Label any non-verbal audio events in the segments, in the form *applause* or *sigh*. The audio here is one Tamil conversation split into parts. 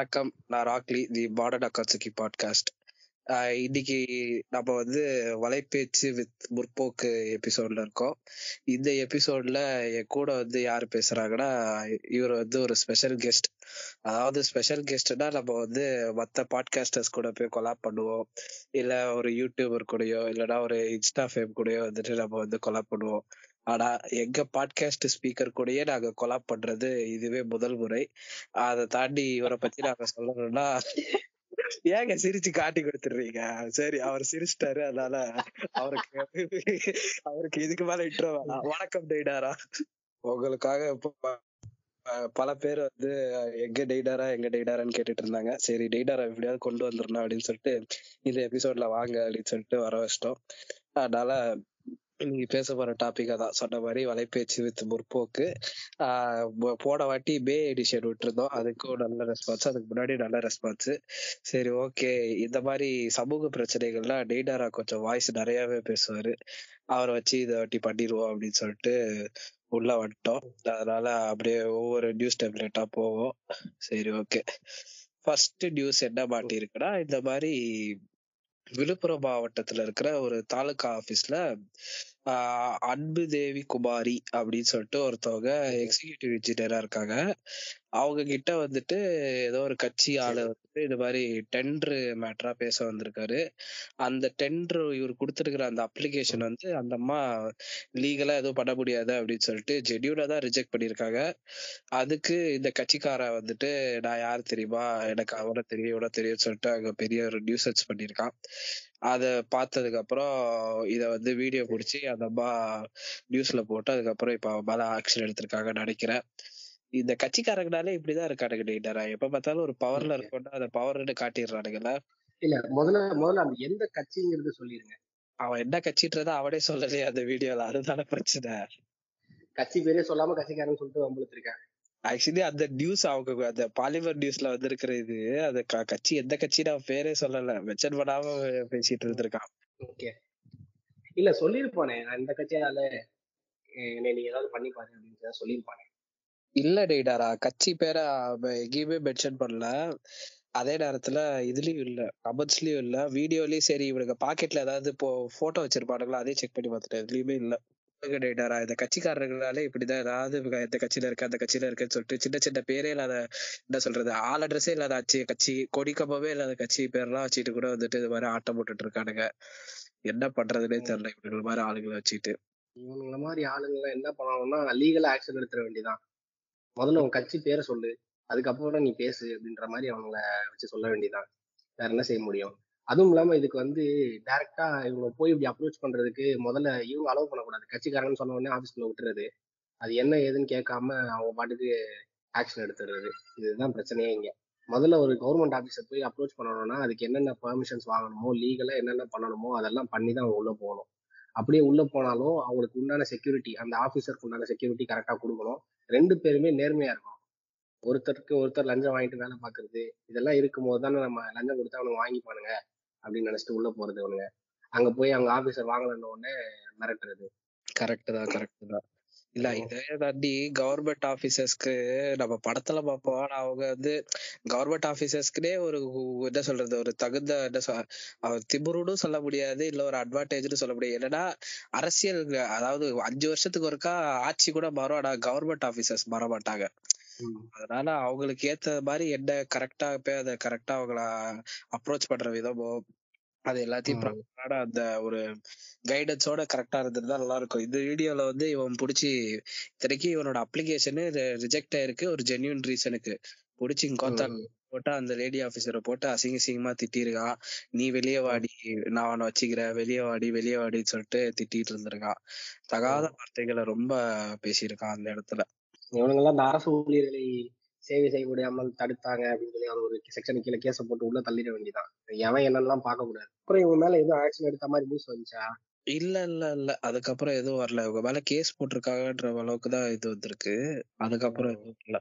வணக்கம். நான் ராக்லி தி மாடர்ன் அக்காட்சுக்கி பாட்காஸ்ட். இன்னைக்கு நம்ம வந்து வலைபேச்சு வித் முற்போக்கு எபிசோட்ல இருக்கோம். இந்த எபிசோட்ல என் கூட வந்து யார் பேசுறாங்கன்னா இவர் வந்து ஒரு ஸ்பெஷல் கெஸ்ட். அதாவது ஸ்பெஷல் கெஸ்ட்னா நம்ம வந்து மற்ற பாட்காஸ்டர்ஸ் கூட போய் கொலாப் பண்ணுவோம். இல்ல ஒரு யூடியூபர் கூடயோ இல்லைன்னா ஒரு இன்ஸ்டா ஃபேம் கூடயோ வந்துட்டு நம்ம வந்து கொலாப் பண்ணுவோம். ஆனா எங்க பாட்காஸ்ட் ஸ்பீக்கர் கூடயே நாங்க கொலாப் பண்றது இதுவே முதல் முறை. அதை தாண்டி இவரை பத்தி நாங்க சொல்லணும்னா ஏங்க சிரிச்சு காட்டி கொடுத்துடுறீங்க? சரி அவர் சிரிச்சிட்டாரு அதனால அவருக்கு அவருக்கு இதுக்கு மேல இன்ட்ரோ வேணாம். வணக்கம் டெய்டாரா உங்களுக்காக பல பேர் வந்து எங்க டெய்டாரா எங்க டெய்டாரான்னு கேட்டுட்டு இருந்தாங்க. சரி டெய்டாரா எப்படியாவது கொண்டு வந்துடணும் அப்படின்னு சொல்லிட்டு இந்த எபிசோட்ல வாங்க அப்படின்னு சொல்லிட்டு வர வச்சிட்டோம். அதனால நீங்க பேச போற டாபிக் அதான் சொன்ன மாதிரி வலைபேச்சு வித் முற்போக்கு. போன வாட்டி மே எடிஷன் விட்டுருந்தோம். அதுக்கும் நல்ல ரெஸ்பான்ஸ் அதுக்கு முன்னாடி நல்ல ரெஸ்பான்ஸ் சரி ஓகே இந்த மாதிரி சமூக பிரச்சனைகள்லாம் டெய்டாரா கொஞ்சம் வாய்ஸ் நிறையவே பேசுவாரு. அவரை வச்சு இதை வாட்டி பண்ணிடுவோம் அப்படின்னு சொல்லிட்டு உள்ள வந்துட்டோம். அதனால அப்படியே ஒவ்வொரு நியூஸ் டெம்ப்ளேட்டா போவோம். சரி ஓகே ஃபர்ஸ்ட் நியூஸ் என்ன மாட்டிருக்குன்னா இந்த மாதிரி விழுப்புரம் மாவட்டத்துல இருக்கிற ஒரு தாலுகா ஆபீஸ்ல அன்பு தேவி குமாரி அப்படின்னு சொல்லிட்டு ஒருத்தவங்க எக்ஸிகியூட்டிவ் இன்ஜினியரா இருக்காங்க. அவங்க கிட்ட வந்துட்டு ஏதோ ஒரு கட்சி ஆளு வந்துட்டு இது மாதிரி டெண்டர் மேட்டரா பேச வந்திருக்காரு. அந்த டெண்டர் இவர் கொடுத்துருக்கிற அந்த அப்ளிகேஷன் வந்து அந்த அம்மா லீகலா எதுவும் பண்ண முடியாது அப்படின்னு சொல்லிட்டு ஜென்யூனா தான் ரிஜெக்ட் பண்ணியிருக்காங்க. அதுக்கு இந்த கட்சிக்கார வந்துட்டு நான் யார் தெரியுமா? எனக்கு அவனை தெரியும் இவனை தெரியும்னு சொல்லிட்டு அங்க பெரிய ஒரு நியூஸ் சர்ச் பண்ணியிருக்கான். அத பார்த்ததுக்கு அப்புறம் இத வந்து வீடியோ பிடிச்சி அந்த அம்மா நியூஸ்ல போட்டு அதுக்கப்புறம் இப்ப மேல ஆக்ஷன் எடுத்திருக்காங்கன்னு நினைக்கிறேன். இந்த கட்சிக்காரங்கனாலே இப்படிதான் இருக்கானுங்க டீட்டரா எப்ப பார்த்தாலும் ஒரு பவர்ல இருக்கோம்னா அந்த பவர்னு காட்டிடுறானுங்கல்ல. இல்ல முதல்ல முதல்ல அந்த எந்த கட்சிங்கிறது சொல்லிருங்க. அவன் என்ன கட்சின்றத அவனே சொல்லலையே அந்த வீடியோல. அதுதானே பிரச்சனை. கட்சி பேரே சொல்லாம கட்சிக்காரன்னு சொல்லிட்டு வம்பளுத்திருக்காங்க ஆக்சுவலி அந்த நியூஸ் அவங்க அந்த பாலிமர் நியூஸ்ல வந்திருக்கிற இது அந்த கட்சி எந்த கட்சின்னு அவன் பேரே சொல்லல. மென்ஷன் பண்ணாம பேசிட்டு இருந்திருக்கான். ஓகே. இல்ல சொல்லிருப்பானே நான் இந்த கட்சியால என்னை நீ ஏதாவது பண்ணி பாரு அப்படின்னு சொல்லி சொல்லியிருப்பானே. இல்ல டேடாரா கட்சி பேரை எங்கேயுமே மென்ஷன் பண்ணல. அதே நேரத்துல இதுலயும் இல்ல கமெண்ட்ஸ்லயும் இல்ல வீடியோலயும் சரி இவனுக்கு பாக்கெட்ல ஏதாவது இப்போ போட்டோ வச்சிருப்பானுங்களா அதையும் செக் பண்ணி பார்த்துட்டேன். எதுலயுமே இல்ல. சொல்லுங்க டேடாரா இந்த கட்சிக்காரர்களாலே இப்படிதான் ஏதாவது இந்த கட்சியில இருக்க அந்த கட்சியில இருக்கேன்னு சொல்லிட்டு சின்ன சின்ன பேரே இல்லாத என்ன சொல்றது ஆள் அட்ரஸே இல்லாத ஆச்சு கட்சி கொடிக்கம்பமே இல்லாத கட்சி பேர்லாம் வச்சுட்டு கூட வந்துட்டு இது மாதிரி ஆட்டம் போட்டுட்டு இருக்கானுங்க. என்ன பண்றதுன்னே தெரியல இவங்க மாதிரி ஆளுங்களை வச்சுட்டு இவனுங்கள மாதிரி ஆளுங்க எல்லாம் என்ன பண்ணணும்னா லீகலா ஆக்ஷன் எடுத்துட வேண்டியதான் முதல்ல உன் கட்சி பேரை சொல்லு. அதுக்கப்புறம் நீ பேசு அப்படின்ற மாதிரி அவங்கள வச்சு சொல்ல வேண்டியதான் வேற என்ன செய்ய முடியும்? அதுவும் இல்லாம இதுக்கு வந்து டைரக்டா இவங்க போய் இப்படி அப்ரோச் பண்றதுக்கு முதல்ல இவங்க அலோவ் பண்ணக்கூடாது. கட்சிக்காரங்கன்னு சொன்ன உடனே ஆபீஸ்க்குள்ள விட்டுறது. அது என்ன ஏதுன்னு கேட்காம அவங்க பாட்டுக்கு ஆக்ஷன் எடுத்துடுறது. இதுதான் பிரச்சனையே இங்க. முதல்ல ஒரு கவர்மெண்ட் ஆபீஸை போய் அப்ரோச் பண்ணணும்னா அதுக்கு என்னென்ன பெர்மிஷன்ஸ் வாங்கணுமோ லீகலா என்னென்ன பண்ணணுமோ அதெல்லாம் பண்ணி தான் அவங்க உள்ள போகணும். அப்படியே உள்ள போனாலும் அவங்களுக்கு உண்டான செக்யூரிட்டி அந்த ஆபீசருக்கு உண்டான செக்யூரிட்டி கரெக்டா கொடுக்கணும். ரெண்டு பேருமே நேர்மையா இருக்கணும். ஒருத்தருக்கு ஒருத்தர் லஞ்சம் வாங்கிட்டு வேலை பார்க்கறது இதெல்லாம் இருக்கும்போது தானே நம்ம லஞ்சம் கொடுத்தா அவனுக்கு வாங்கிப்பானுங்க அப்படின்னு நினைச்சிட்டு உள்ள போறது அவனுங்க அங்க போய் அவங்க ஆபீசர் வாங்கலன்னு உடனே மிரட்டுறது. கரெக்ட் தான் கரெக்ட் தான். இல்ல இதே தாண்டி கவர்மெண்ட் ஆபீசர்ஸ்க்கு நம்ம படத்துல பார்ப்போம் ஆனா அவங்க வந்து கவர்மெண்ட் ஆபீசர்ஸ்க்குனே ஒரு என்ன சொல்றது ஒரு தகுந்த என்ன சொல் திமிருன்னு சொல்ல முடியாது. இல்ல ஒரு அட்வான்டேஜ்னு சொல்ல முடியாது. என்னன்னா அரசியல் அதாவது அஞ்சு வருஷத்துக்கு ஒருக்கா ஆட்சி கூட மாறும். ஆனா கவர்மெண்ட் ஆபீசர்ஸ் மாற மாட்டாங்க. அதனால அவங்களுக்கு ஏத்த மாதிரி என்ன கரெக்டா போய் அதை கரெக்டா அவங்கள அப்ரோச் பண்ற விதமோ அது எல்லாத்தையும் அந்த ஒரு கைடன்ஸோட கரெக்டா இருந்திருந்தா நல்லா இருக்கும் இந்த வீடியோல வந்து இவன் புடிச்சு இத்தனைக்கு இவனோட அப்ளிகேஷனு ரிஜெக்ட் ஆயிருக்கு. ஒரு ஜென்யூன் ரீசனுக்கு புடிச்சு கோத்தா. போட்டு அந்த லேடி ஆபீசரை போட்டு அசிங்க அசிங்கமா திட்டிருக்கான். நீ வெளியே வாடி நான் அவனை வச்சுக்கிறேன். வெளியே வாடி வெளியே வாடின்னு சொல்லிட்டு திட்டிட்டு இருந்திருக்கான். தகாத வார்த்தைகளை ரொம்ப பேசியிருக்கான் அந்த இடத்துல. இவனுங்கெல்லாம் இந்த அரசு ஊழியர்களை சேவை செய்ய முடியாமல் தடுத்தாங்க அப்படின்னு சொல்லி அவர் ஒரு செக்ஷன் கீழே கேஸ போட்டு உள்ள தள்ளிட வேண்டியதான் எவன் என்னெல்லாம் பார்க்க கூடாது. அப்புறம் இவங்க மேல எதுவும் ஆக்ஷன் எடுத்த மாதிரி நியூஸ் வந்துச்சா? இல்ல இல்ல இல்ல. அதுக்கப்புறம் எதுவும் வரல. இவங்க மேல கேஸ் போட்டிருக்காங்கன்ற அளவுக்கு தான் இது வந்திருக்கு. அதுக்கப்புறம் எதுவும் இல்ல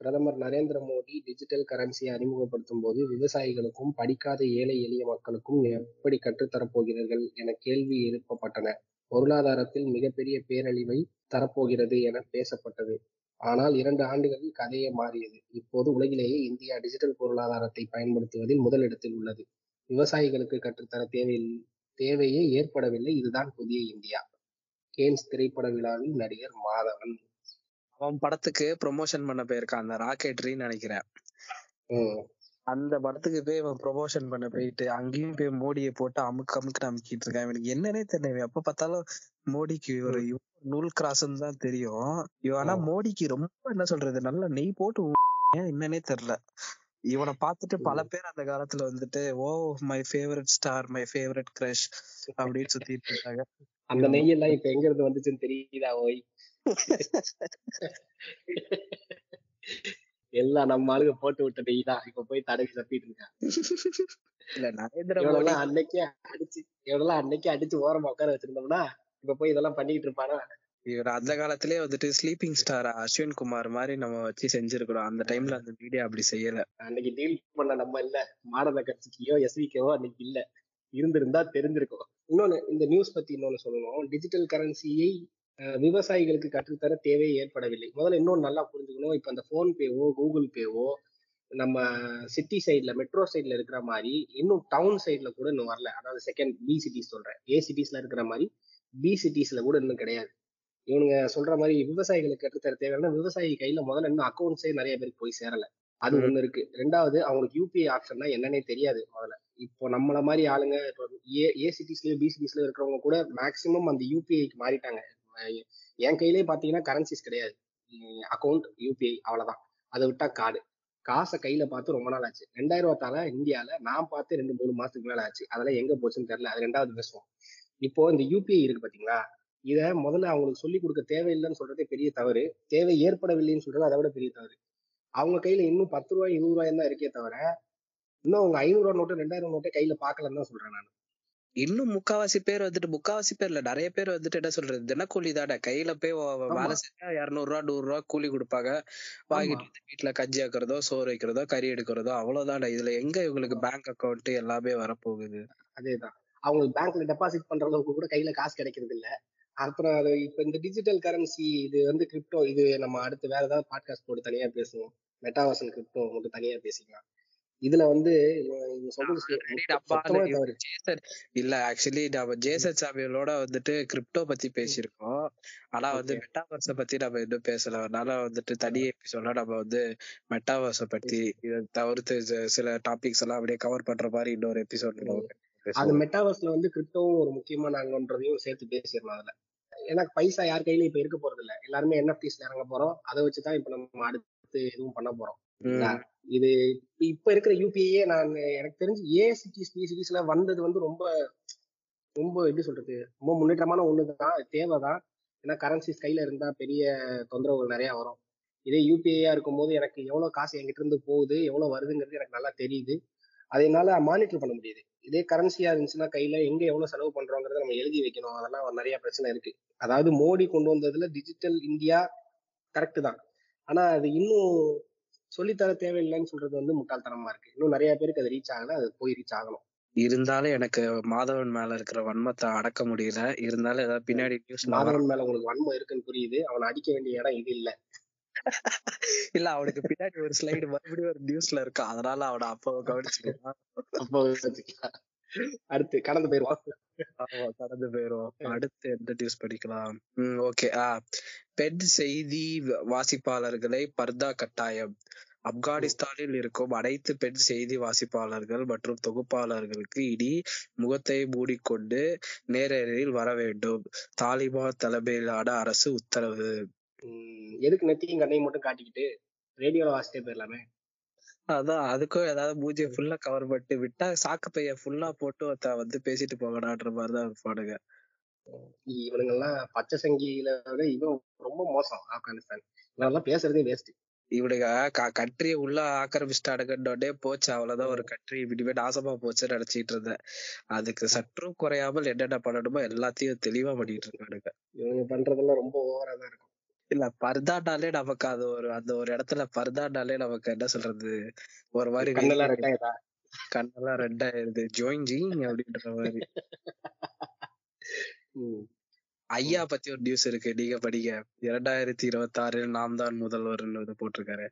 பிரதமர் நரேந்திர மோடி டிஜிட்டல் கரன்சியை அறிமுகப்படுத்தும் போது விவசாயிகளுக்கும் படிக்காத ஏழை எளிய மக்களுக்கும் எப்படி கற்றுத்தரப் போகிறீர்கள் என கேள்வி எழுப்பப்பட்டன. பொருளாதாரத்தில் மிகப்பெரிய பேரழிவை தரப்போகிறது என பேசப்பட்டது. ஆனால் இரண்டு ஆண்டுகளில் கதையே மாறியது. இப்போது உலகிலேயே இந்தியா டிஜிட்டல் பொருளாதாரத்தை பயன்படுத்துவதில் முதலிடத்தில் உள்ளது. விவசாயிகளுக்கு கற்றுத்தர தேவை தேவையே ஏற்படவில்லை. இதுதான் புதிய இந்தியா. கேன்ஸ் திரைப்பட விழாவில் நடிகர் மாதவன். அவன் படத்துக்கு ப்ரொமோஷன் பண்ண போயிருக்கான். அந்த ராக்கெட்ரின்னு நினைக்கிறேன். அந்த படத்துக்கு போய் இவன் ப்ரொமோஷன் பண்ண போயிட்டு அங்கேயும் போய் மோடியை போட்டு அமுக்கு அமுக்கு அமுக்கிட்டு இருக்கான். இவனுக்கு என்னன்னே தெரியல. எப்ப பார்த்தாலும் மோடிக்கு ஒரு நூல் கிராஸ்ன்னு தான் தெரியும். இவன் ஆனா. மோடிக்கு ரொம்ப என்ன சொல்றது? நல்ல நெய் போட்டு என்னன்னே தெரியல. இவனை பார்த்துட்டு பல பேர் அந்த காலத்துல வந்துட்டு ஓ my favourite star my favourite crush அப்படின்னு சுத்திட்டு இருக்காங்க அந்த நெய் எல்லாம் இப்ப எங்க இருந்து வந்துச்சுன்னு தெரியுதா ஓய்? *laughs* எல்லாம் நம்ம ஆளுங்க போட்டு விட்ட நெய் தான். இப்ப போய் தடவி தப்பிட்டு இருக்காங்க. இல்ல நரேந்திர மோடி அன்னைக்கே அடிச்சு இவனெல்லாம் அன்னைக்கே அடிச்சு ஓரமா உட்கார வச்சிருந்தோம்னா இப்ப போய் இதெல்லாம் பண்ணிட்டு இருப்பானா? இவர் அந்த காலத்திலேயே வந்துட்டு ஸ்லீப்பிங் ஸ்டார் அஸ்வின் குமார் மாதிரி நம்ம வச்சு செஞ்சிருக்கிறோம். அந்த டைம்ல அந்த மீடியா அப்படி செய்யல. அன்னைக்கு டீல் பண்ண நம்ம இல்ல. மாடல கட்சிக்கையோ எஸ்விக்கோ அன்னைக்கு இல்ல. இருந்திருந்தா தெரிஞ்சிருக்கும். இன்னொன்னு இந்த நியூஸ் பத்தி இன்னொன்னு சொல்லணும். டிஜிட்டல் கரன்சியை விவசாயிகளுக்கு கற்றுத்தர தேவை ஏற்படவில்லை. முதல்ல இன்னொன்னு நல்லா புரிஞ்சுக்கணும். இப்ப அந்த போன் பேவோ கூகுள் பேவோ நம்ம சிட்டி சைட்ல மெட்ரோ சைட்ல இருக்கிற மாதிரி இன்னும் டவுன் சைட்ல கூட இன்னும் வரல. அதாவது செகண்ட் பி சிட்டிஸ் சொல்றேன். ஏ சிட்டிஸ்ல இருக்கிற மாதிரி பி சிட்டிஸ்ல கூட இன்னும் கிடையாது. இவனுங்க சொல்ற மாதிரி விவசாயிகளுக்கு கற்றுத்தர தேவையான விவசாயி கையில முதல்ல இன்னும் அக்கௌண்ட்ஸே நிறைய பேருக்கு போய் சேரல. அது. ஒண்ணு இருக்கு. ரெண்டாவது அவங்களுக்கு யூபிஐ ஆப்ஷன்னா என்னன்னே தெரியாது முதல்ல. இப்போ நம்மள மாதிரி ஆளுங்க இப்போ ஏ ஏ சிட்டிஸ்லயோ பி சிட்டிஸ்லயோ இருக்கிறவங்க கூட மேக்சிமம் அந்த யூபிஐக்கு மாறிட்டாங்க. என் கையிலேயே பாத்தீங்கன்னா கரன்சிஸ் கிடையாது. அக்கௌண்ட் யூபிஐ அவ்வளவுதான். அதை விட்டா கார்டு காசை கையில பார்த்து ரொம்ப நாள் ஆச்சு. ரெண்டாயிரம் ரூபாத்தால இந்தியால. நான் பார்த்து ரெண்டு மூணு மாசத்துக்கு மேல ஆச்சு. அதெல்லாம் எங்க போச்சுன்னு தெரியல. அது ரெண்டாவது பேசுவோம் இப்போ இந்த யூபிஐ இருக்கு பாத்தீங்களா? இத முதல்ல அவங்களுக்கு சொல்லி கொடுக்க தேவையில்லைன்னு சொல்றதே பெரிய தவறு. தேவை ஏற்படவில்லைன்னு சொல்றது அதை விட பெரிய தவறு. அவங்க கையில இன்னும் பத்து ரூபாய் இருபது ரூபாய் தான் இருக்கே தவிர இன்னும் அவங்க ஐநூறு ரூபா நோட்டு ரெண்டாயிரம் நோட்டை கையில பாக்கலன்னு தான் சொல்றேன் நான். இன்னும் முக்காவாசி பேர் வந்துட்டு முக்காவாசி பேர் இல்ல நிறைய பேர் வந்துட்டு என்ன சொல்றது தினக்கூலி தானே. கையில போய் வேலை செஞ்சா இருநூறு ரூபா நூறு ரூபா கூலி கொடுப்பாங்க. வாங்கிட்டு வந்து வீட்டுல கஞ்சி ஆக்குறதோ சோறு வைக்கிறதோ கறி எடுக்கிறதோ அவ்வளவுதானே. இதுல எங்க இவங்களுக்கு பேங்க் அக்கவுண்ட் எல்லாமே வரப்போகுது? அதேதான். அவங்களுக்கு பேங்க்ல டெபாசிட் பண்ற அளவுக்கு கூட கையில காசு கிடைக்கிறது இல்ல. அப்புறம் அது இப்ப இந்த டிஜிட்டல் கரன்சி இது வந்து கிரிப்டோ இது நம்ம அடுத்து வேற ஏதாவது பாட்காஸ்ட் போட்டு தனியா பேசுவோம். மெட்டாவர்சன் கிரிப்டோ மட்டும் தனியா பேசிக்கலாம். இதுல வந்து இல்ல ஆக்சுவலி நம்ம ஜேசன் சாமியலோட வந்துட்டு கிரிப்டோ பத்தி பேசியிருக்கோம். ஆனா வந்து. மெட்டாவர்ஸ பத்தி நம்ம இன்னும் பேசல. அதனால வந்துட்டு தனி எபிசோட நம்ம வந்து மெட்டாவர்ஸ பத்தி இதை தவிர்த்து சில டாபிக்ஸ் எல்லாம் அப்படியே கவர் பண்ற மாதிரி இன்னொரு எபிசோட். அது மெட்டாவர்ஸ்ல வந்து கிரிப்டோவும் ஒரு முக்கியமான அங்கன்றதையும் சேர்த்து பேசிடணும் அதுல. ஏன்னா பைசா யார் கையில இப்ப இருக்க போறது இல்ல எல்லாருமே என்எஃப்டிஸ்ல இறங்க போறோம். அதை வச்சுதான் இப்ப நம்ம அடுத்து எதுவும் பண்ண போறோம். இது இப்ப- இருக்கிற யூபிஐயே நான் எனக்கு தெரிஞ்சு ஏ சிட்டிஸ் பி சிட்டிஸ்ல வந்தது வந்து ரொம்ப ரொம்ப எப்படி சொல்றது? ரொம்ப முன்னேற்றமான ஒண்ணுதான். தேவைதான். ஏன்னா கரன்சிஸ் கையில இருந்தா பெரிய தொந்தரவுகள் நிறைய வரும். இதே யூபிஐயா இருக்கும்போது எனக்கு எவ்வளவு காசு என்கிட்ட இருந்து போகுது? எவ்வளவு வருதுங்கிறது எனக்கு நல்லா தெரியுது. அதனால மானிட்டர் பண்ண முடியுது. இதே கரன்சியா இருந்துச்சுன்னா கையில எங்க எவ்வளவு செலவு பண்றோங்கிறத நம்ம எழுதி வைக்கணும். அதெல்லாம் நிறைய பிரச்சனை இருக்கு. அதாவது மோடி கொண்டு வந்ததுல டிஜிட்டல் இந்தியா கரெக்ட் தான். ஆனா அது இன்னும் சொல்லித்தர தேவையில்லைன்னு சொல்றது வந்து முட்டாள்தனமா இருக்கு. இன்னும் நிறைய பேருக்கு அது ரீச் ஆகல அது போய் ரீச் ஆகணும். இருந்தாலும் எனக்கு மாதவன் மேல இருக்கிற வன்மத்தை அடக்க முடியல. இருந்தாலும் ஏதாவது பின்னாடி நியூஸ்ல மாதவன் மேல உங்களுக்கு வன்மம் இருக்குன்னு புரியுது. அவனை அடிக்க வேண்டிய இடம் இது இல்ல. *laughs* இல்ல அவனுக்கு பின்னாடி ஒரு ஸ்லைடு மறுபடியும் ஒரு நியூஸ்ல இருக்கும். அதனால அவனை அப்போ கவனிச்சுக்கலாம். *laughs* அப்போ. அடுத்து கடந்து போயிருவான் ஆமா கடந்து போயிரும் அடுத்து எந்த நியூஸ் படிக்கலாம்? ம் ஓகே ஆ. பெண் செய்தி வாசிப்பாளர்களை பர்தா கட்டாயம். ஆப்கானிஸ்தானில் இருக்கும் அனைத்து பெண் செய்தி வாசிப்பாளர்கள் மற்றும் தொகுப்பாளர்களுக்கு இனி முகத்தை மூடிக்கொண்டு நேரடியில் வர வேண்டும். தாலிபான் தலைமையிலான அரசு உத்தரவு. உம் எதுக்கு நெத்தியும் கண்ணையும் மட்டும் காட்டிக்கிட்டு ரேடியோல வாசிட்டே போயிடலாமே அதான் அதுக்கும் ஏதாவது மூஞ்சிய ஃபுல்லா கவர் பண்ணிட்டு விட்டா சாக்கு பைய ஃபுல்லா போட்டு ஒருத்தன் வந்து பேசிட்டு போகடான்ற மாதிரிதான் இருப்பானுங்க. இவனுங்க எல்லாம் பச்சை சங்கியில விட இவன் ரொம்ப மோசம் ஆப்கானிஸ்தான். இவனெல்லாம் பேசுறதே வேஸ்ட் இவனுங்க கண்ட்ரிய உள்ள ஆக்கிரமிச்சிட்டானுங்கன்னே போச்சு அவ்வளவுதான் ஒரு கண்ட்ரி இனிமே நாசமா போச்சுன்னு நினைச்சிட்டு இருந்தேன். அதுக்கு சற்றும் குறையாமல் என்னென்ன பண்ணணுமோ எல்லாத்தையும் தெளிவா பண்ணிட்டு இருக்கானுங்க. இவங்க பண்றதெல்லாம் ரொம்ப ஓவரா தான் இருக்கும். இல்ல பர்தாண்டாலே நமக்கு அது ஒரு அந்த ஒரு இடத்துல பர்தாண்டாலே நமக்கு என்ன சொல்றது? ஒரு மாதிரி கண்ணெல்லாம் ரெட்டாயிரா கண்ணெல்லாம் ரெண்டாயிருது ஜோயின் ஜி அப்படின்ற மாதிரி. ஐயா பத்தி ஒரு நியூஸ் இருக்கு. நீங்க படிங்க. இரண்டாயிரத்தி இருபத்தி ஆறில் நாம் தான் முதல்வர்னு போட்டிருக்காரு.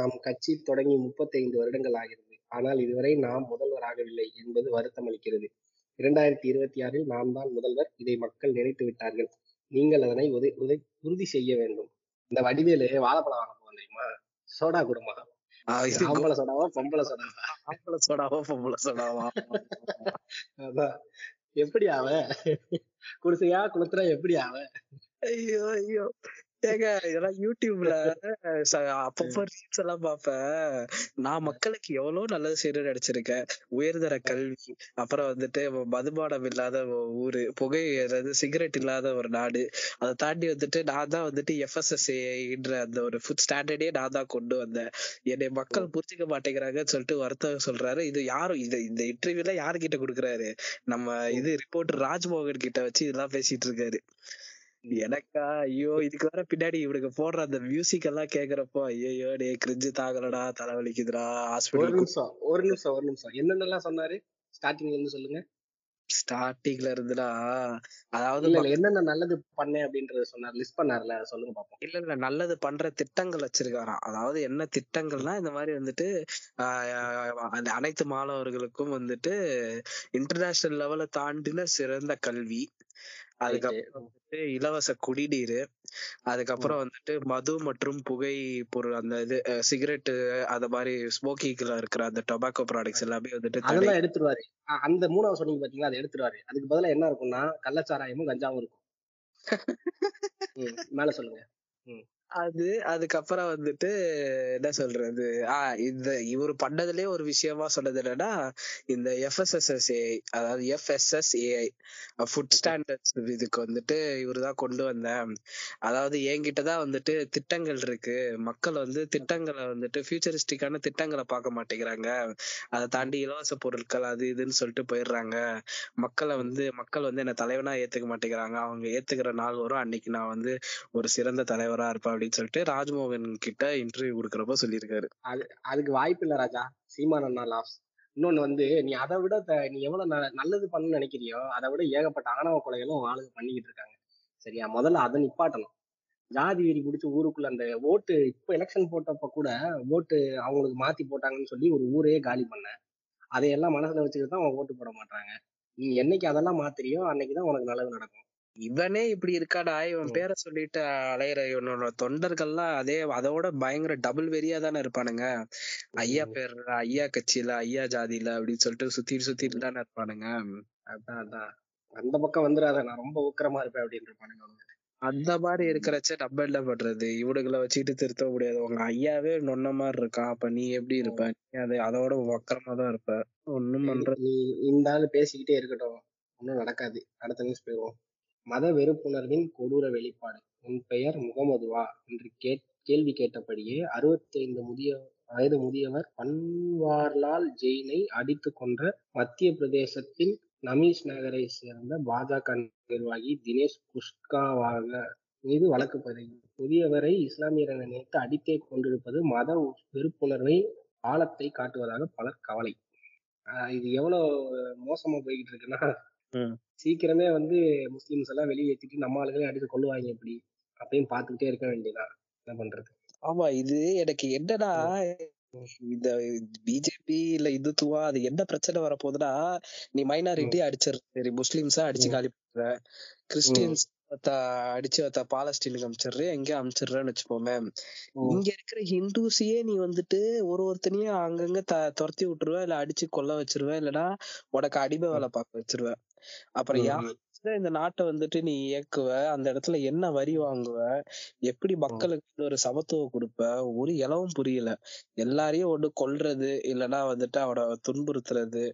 நம் கட்சி தொடங்கி 35 வருடங்கள் ஆகிறது. ஆனால் இதுவரை நாம் முதல்வர் ஆகவில்லை என்பது வருத்தம் அளிக்கிறது. இரண்டாயிரத்தி இருபத்தி ஆறில் நாம் தான் முதல்வர். இதை மக்கள் நினைத்து விட்டார்கள். நீங்கள் அதனை உதை உதை உறுதி செய்ய வேண்டும். இந்த வடிவேலு வாழைப்பழம் வாங்க போவோம் தெரியுமா? சோடா குடுமா. ஆஹ் இது ஆம்பளை சோடாவா பொம்பளை சோடாவா ஆம்பளை சோடாவா பொம்பளை சோடாவா. அதான். எப்படி அவ குடிசையா குளுத்துறா எப்படி அவ ஐயோ ஐயோ. ஏங்க இதெல்லாம் யூடியூப்ல அப்பப்ப ரீல்ஸ் எல்லாம் பாப்பேன். நான் மக்களுக்கு எவ்வளவு நல்லது செய்யணும்னு நினைச்சிருக்கேன். உயர்தர கல்வி அப்புறம் வந்துட்டு மதுபானம் இல்லாத ஊரு புகை சிகரெட் இல்லாத ஒரு நாடு அதை தாண்டி வந்துட்டு நான் தான் வந்துட்டு எஃப்எஸ்எஸ்ஏன்ற அந்த ஒரு ஃபுட் ஸ்டாண்டர்டே நான் தான் கொண்டு வந்தேன். என்னை மக்கள் புரிஞ்சுக்க மாட்டேங்கிறாங்கன்னு சொல்லிட்டு வருத்தம் சொல்றாரு. இது யாரும் இது இந்த இன்டர்வியூல யாருகிட்ட கொடுக்குறாரு? நம்ம இது ரிப்போர்ட்டர் ராஜ்மோகன் கிட்ட வச்சு இதெல்லாம் பேசிட்டு இருக்காரு. எனக்கா? ஐயோ இதுக்கு வேற பின்னாடி இவனுக்கு போடுற அந்த மியூசிக் எல்லாம் கேக்குறப்போ ஐயோ டே கிரிஞ்சு தாகலடா தலைவலிக்குதுடா ஒரு ஹாஸ்பிட்டல் நிமிஷம் ஒரு நிமிஷம் ஒரு நிமிஷம். என்னென்னலாம் சொன்னாரு? ஸ்டார்டிங்ல இருந்து சொல்லுங்க. ஸ்டார்டிங்ல இருந்துடா. அதாவது என்னென்ன நல்லது பண்ணேன் அப்படின்றத சொன்னார். லிஸ்ட் பண்ணார்ல சொல்லுங்க பாப்போம். இல்ல இல்ல நல்லது பண்ற திட்டங்கள் வச்சிருக்காராம். அதாவது என்ன திட்டங்கள்னா இந்த மாதிரி வந்துட்டு ஆஹ் அந்த அனைத்து மாணவர்களுக்கும் வந்துட்டு இன்டர்நேஷனல் லெவல தாண்டின சிறந்த கல்வி. அதுக்கப்புறம் வந்துட்டு இலவச குடிநீர். அதுக்கப்புறம் வந்துட்டு மது மற்றும் புகை பொருள் அந்த இது சிகரெட் அந்த மாதிரி ஸ்மோக்கிங்ல இருக்கிற அந்த டொபாக்கோ ப்ராடக்ட்ஸ் எல்லாமே வந்துட்டு தடை. அதெல்லாம் எடுத்துருவாரு. அந்த மூணாவது சொன்னீங்க பாத்தீங்களா அதை எடுத்துருவாரு. அதுக்கு பதிலா என்ன இருக்கும்னா கள்ளச்சாராயமும் கஞ்சாவும் இருக்கும். மேல சொல்லுங்க. அது அதுக்கப்புறம் வந்துட்டு என்ன சொல்றது? ஆஹ் இந்த இவர் பண்ணதுலயே ஒரு விஷயமா சொன்னது என்னன்னா இந்த எஃப்எஸ்எஸ்எஸ்ஏஐ அதாவது எஃப்எஸ்எஸ்ஏஐ ஃபுட் ஸ்டாண்டர்ட்ஸ் இதுக்கு வந்துட்டு இவர் தான் கொண்டு வந்தேன். அதாவது என்கிட்ட தான் வந்துட்டு திட்டங்கள் இருக்கு. மக்கள் வந்து திட்டங்களை வந்துட்டு ஃபியூச்சரிஸ்டிக்கான திட்டங்களை பார்க்க மாட்டேங்கிறாங்க. அதை தாண்டி இலவச பொருட்கள் அது இதுன்னு சொல்லிட்டு போயிடுறாங்க. மக்களை வந்து மக்கள் வந்து என்ன தலைவனா ஏத்துக்க மாட்டேங்கிறாங்க. அவங்க ஏத்துக்கிற நாள் வரும். அன்னைக்கு நான் வந்து ஒரு சிறந்த தலைவரா இருப்பேன். அப்படின்னு சொல்லிட்டு ராஜ்மோகன் கிட்ட இன்டர்வியூ கொடுக்குறப்ப சொல்லியிருக்காரு. அதுக்கு வாய்ப்பு இல்லை ராஜா. சீமான் அண்ணா லாப்ஸ். இன்னொன்னு வந்து நீ அதை விட நீ எவ்வளவு நல்லது பண்ணணும்னு நினைக்கிறியோ அதை விட ஏகப்பட்ட ஆணவ கொலைகளும் ஆளுங்க பண்ணிக்கிட்டு இருக்காங்க. சரியா? முதல்ல அதை நிப்பாட்டணும். ஜாதி வெறி பிடிச்சி ஊருக்குள்ள அந்த ஓட்டு இப்ப எலெக்ஷன் போட்டப்ப கூட ஓட்டு அவங்களுக்கு மாத்தி போட்டாங்கன்னு சொல்லி ஒரு ஊரையே காலி பண்ண. அதையெல்லாம் மனசுல வச்சுக்கிட்டு தான் அவங்க ஓட்டு போட மாட்டாங்க நீ என்னைக்கு அதெல்லாம் மாத்துறியோ அன்னைக்குதான் உனக்கு நல்லது நடக்கும். இவனே இப்படி இருக்காடா? இவன். பேரை சொல்லிட்டு அலையிற இவனோட தொண்டர்கள்லாம் அதே அதோட பயங்கர டபுள் வெறியா தானே இருப்பானுங்க. ஐயா பேர் ஐயா கட்சியில ஐயா ஜாதியில அப்படின்னு சொல்லிட்டு சுத்திட்டு சுத்திட்டு தானே இருப்பானுங்க. அதான் அதான். அந்த பக்கம் வந்துடாத நான் ரொம்ப உக்கிரமா இருப்பேன் அப்படின்னு இருப்பானுங்க அவங்க அந்த மாதிரி இருக்கிறச்ச நம்ம என்ன பண்றது? இவனுங்களை வச்சுக்கிட்டு திருத்த முடியாது. உங்க ஐயாவே நொன்ன மாதிரி இருக்கான். அப்ப நீ எப்படி இருப்ப? நீ அது அதோட வக்கரமா தான் இருப்ப. ஒண்ணும் பண்றது நீ இந்த ஆளு பேசிக்கிட்டே இருக்கட்டும். ஒன்றும் நடக்காது. அடுத்த நியூஸ் போயிடுவோம். மத வெறுப்புணர்வின் கொடூர வெளிப்பாடு. உன் பெயர் முகமதுவா? என்று கேட் கேள்வி கேட்டபடியே அறுபத்தைந்து முதிய வயது முதியவர் பன்வார்லால் ஜெயினை அடித்து கொன்ற மத்திய பிரதேசத்தின் நமீஷ் நகரை சேர்ந்த பாஜக நிர்வாகி தினேஷ் குஷ்காவாக மீது வழக்கு பதிவு. புதியவரை இஸ்லாமியர் என நினைத்து அடித்தே கொண்டிருப்பது மத வெறுப்புணர்வை ஆழத்தை காட்டுவதாக பலர் கவலை. ஆஹ் இது எவ்வளவு மோசமா போய்கிட்டு இருக்குன்னா சீக்கிரமே வந்து முஸ்லிம்ஸ் எல்லாம் வெளியேற்றிட்டு நம்ம ஆளுங்களே அடிச்சு கொள்ளுவாங்க எப்படி அப்படின்னு பார்த்துக்கிட்டே இருக்க வேண்டியதான் என்ன பண்றது? ஆமா இது எனக்கு என்னன்னா இந்த பிஜேபி இல்ல இந்துத்துவா அது என்ன பிரச்சனை வரப்போகுதுன்னா நீ மைனாரிட்டி அடிச்சிரு சரி முஸ்லிம்ஸா அடிச்சு. காலி பண்ற கிறிஸ்டியன்ஸ் அடிச்சு பாலஸ்டீனுக்கு அமிச்சிடுற எங்க அமிச்சிடுறேன்னு வச்சுப்போமே இங்க இருக்கிற ஹிந்துஸையே நீ வந்துட்டு ஒரு ஒருத்தனையும் அங்கங்க த துரத்தி விட்டுருவ இல்ல அடிச்சு கொல்ல வச்சிருவ இல்லனா உனக்கு அடிமை வேலை பார்க்க வச்சிருவ. அப்புறம் யார் இந்த நாட்டை வந்துட்டு நீ இயக்குவ அந்த இடத்துல என்ன வரி வாங்குவ எப்படி மக்களுக்கு ஒரு சமத்துவம் கொடுப்ப ஒரு இலவும் புரியல. எல்லாரையும் ஒண்ணு கொல்றது இல்லைன்னா வந்துட்டு அவனை துன்புறுத்துறது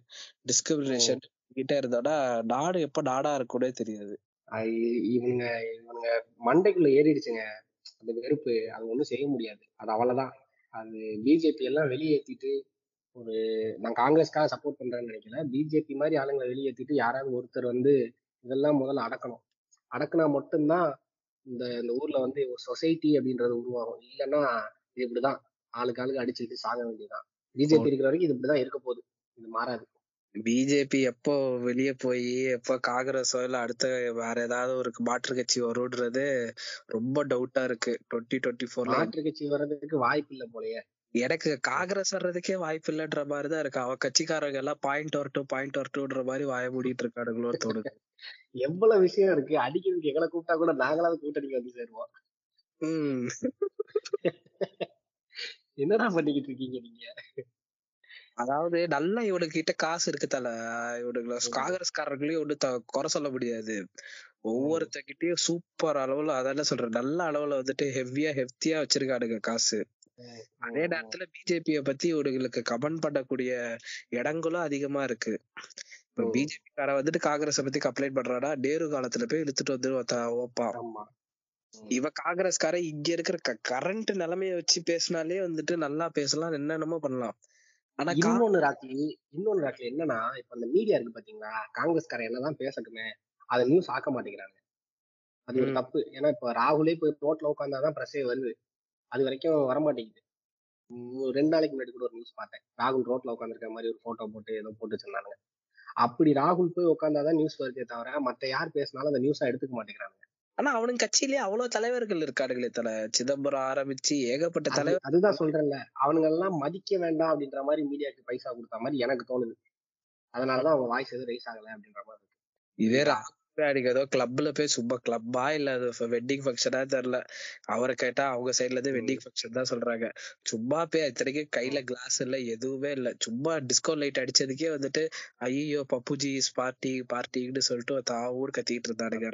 டிஸ்கிரிமினேஷன் கிட்ட இருந்தோம்னா நாடு எப்ப நாடா இருக்கும்னே தெரியாது. இவங்க இவங்க மண்டைக்குள்ள ஏறிடுச்சுங்க. அந்த வெறுப்பு அது ஒண்ணும் செய்ய முடியாது. அது அவ்வளவுதான். அது பிஜேபி எல்லாம் வெளியேத்திட்டு ஒரு நான் காங்கிரஸ்க்காக சப்போர்ட் பண்றேன்னு நினைக்கல. பிஜேபி மாதிரி ஆளுங்களை வெளியேத்திட்டு யாராவது ஒருத்தர் வந்து இதெல்லாம் முதல்ல அடக்கணும். அடக்குனா மட்டும்தான் இந்த இந்த ஊர்ல வந்து ஒரு சொசைட்டி அப்படின்றது உருவாகும். இல்லைன்னா இது இப்படிதான். ஆளுக்கு ஆளுக்கு அடிச்சுக்கிட்டு சாக வேண்டியதுதான். பிஜேபி இருக்கிற வரைக்கும் இது இப்படிதான் இருக்க போகுது. இது மாறாது. பிஜேபி எப்போ வெளியே போய் எப்போ காங்கிரஸோ இல்ல அடுத்த வேற ஏதாவது ஒரு மாற்று கட்சி வரும்ன்றது ரொம்ப டவுட்டா இருக்கு. டுவெண்ட்டி டுவெண்ட்டி ஃபோர்ல மாற்று கட்சி வர்றதுக்கு வாய்ப்பு இல்லை போலயே. எனக்கு காங்கிரஸ் வர்றதுக்கே வாய்ப்பு இல்லைன்ற மாதிரிதான் இருக்கு. அவ கட்சிக்காரங்க எல்லாம் பாயிண்ட் வரட்டும் பாயிண்ட் வரட்டும்ன்ற மாதிரி வாய மூடிட்டு இருக்கானுங்களோன்னு தோணுது. எவ்வளவு விஷயம் இருக்கு. அடிக்கிறதுக்கு எங்களை கூப்பிட்டா கூட நாங்களாவது கூட்டணிக்கு வந்து சேருவோம். உம் என்னடா பண்ணிக்கிட்டு இருக்கீங்க நீங்க? அதாவது நல்லா இவனுக்கு கிட்ட காசு இருக்கு தல. இவனுக்கு காங்கிரஸ்காரர்களையும் ஒண்ணு குறை சொல்ல முடியாது. ஒவ்வொருத்தகிட்டயும் சூப்பர் அளவுல அதான் சொல்றேன் நல்ல அளவுல வந்துட்டு ஹெவியா ஹெப்தியா வச்சிருக்கானுங்க காசு. அதே நேரத்துல பிஜேபிய பத்தி இவனுங்களுக்கு கமெண்ட் பண்ணக்கூடிய இடங்களும் அதிகமா இருக்கு. இப்ப ம். பிஜேபி கார வந்துட்டு காங்கிரஸ பத்தி கம்ப்ளைண்ட் பண்றானா? நேரு காலத்துல போய் இழுத்துட்டு வந்து வைப்பான் இவ காங்கிரஸ்கார இங்க இருக்கிற கரண்ட் நிலைமைய வச்சு பேசினாலே வந்துட்டு நல்லா பேசலாம் என்னென்னமோ பண்ணலாம். ஆனா இன்னொன்னு ராக்கி இன்னொன்னு ராக்கி என்னன்னா இப்ப அந்த மீடியா இருக்கு பாத்தீங்களா? காங்கிரஸ்காரன் என்னதான் பேசட்டுமே அதை நியூஸ் ஆக்க மாட்டேங்கிறாங்க. அது ஒரு. தப்பு. ஏன்னா இப்ப ராகுலே போய் ரோட்ல உட்காந்தாதான் பிரச்சனை வருது. அது வரைக்கும் வரமாட்டேங்குது. ஒரு ரெண்டு நாளைக்கு முன்னாடி கூட ஒரு நியூஸ் பார்த்தேன். ராகுல் ரோட்ல உட்காந்துருக்க மாதிரி ஒரு போட்டோ போட்டு ஏதோ போட்டு வச்சிருந்தாங்க அப்படி ராகுல் போய் உட்காந்தாதான் நியூஸ் வருதே தவிர மத்த யார் பேசினாலும் அந்த நியூஸா எடுத்துக்க மாட்டேங்கிறாங்க ஆனா அவனுங்க கட்சியிலேயே அவ்வளவு தலைவர்கள் இருக்கானுங்களே தல. சிதம்பரம் ஆரம்பிச்சு ஏகப்பட்ட தலைவர் அதுதான் சொல்றேன்ல. அவனுங்க எல்லாம் மதிக்க வேண்டாம் அப்படின்ற மாதிரி மீடியாக்கு பைசா கொடுத்த மாதிரி எனக்கு தோணுது. அதனாலதான் அவங்க வாய்ஸ் எதுவும் ரைஸ் ஆகல அப்படின்ற மாதிரி இருக்கு. இதே அன்னைக்கு ஏதோ கிளப்ல போய் சும்மா கிளப்பா இல்ல அது வெட்டிங் ஃபங்க்ஷனா தெரியல அவரை கேட்டா அவங்க சைடுல இருந்து வெட்டிங் ஃபங்க்ஷன் தான் சொல்றாங்க. சும்மா போய் இத்தனைக்கும் கையில கிளாஸ் இல்ல எதுவுமே இல்ல. சும்மா டிஸ்கோ லைட் அடிச்சதுக்கே வந்துட்டு ஐயோ பப்புஜி பார்ட்டி பார்ட்டின்னு சொல்லிட்டு தான் ஊர் கத்திக்கிட்டு இருந்தானுங்க.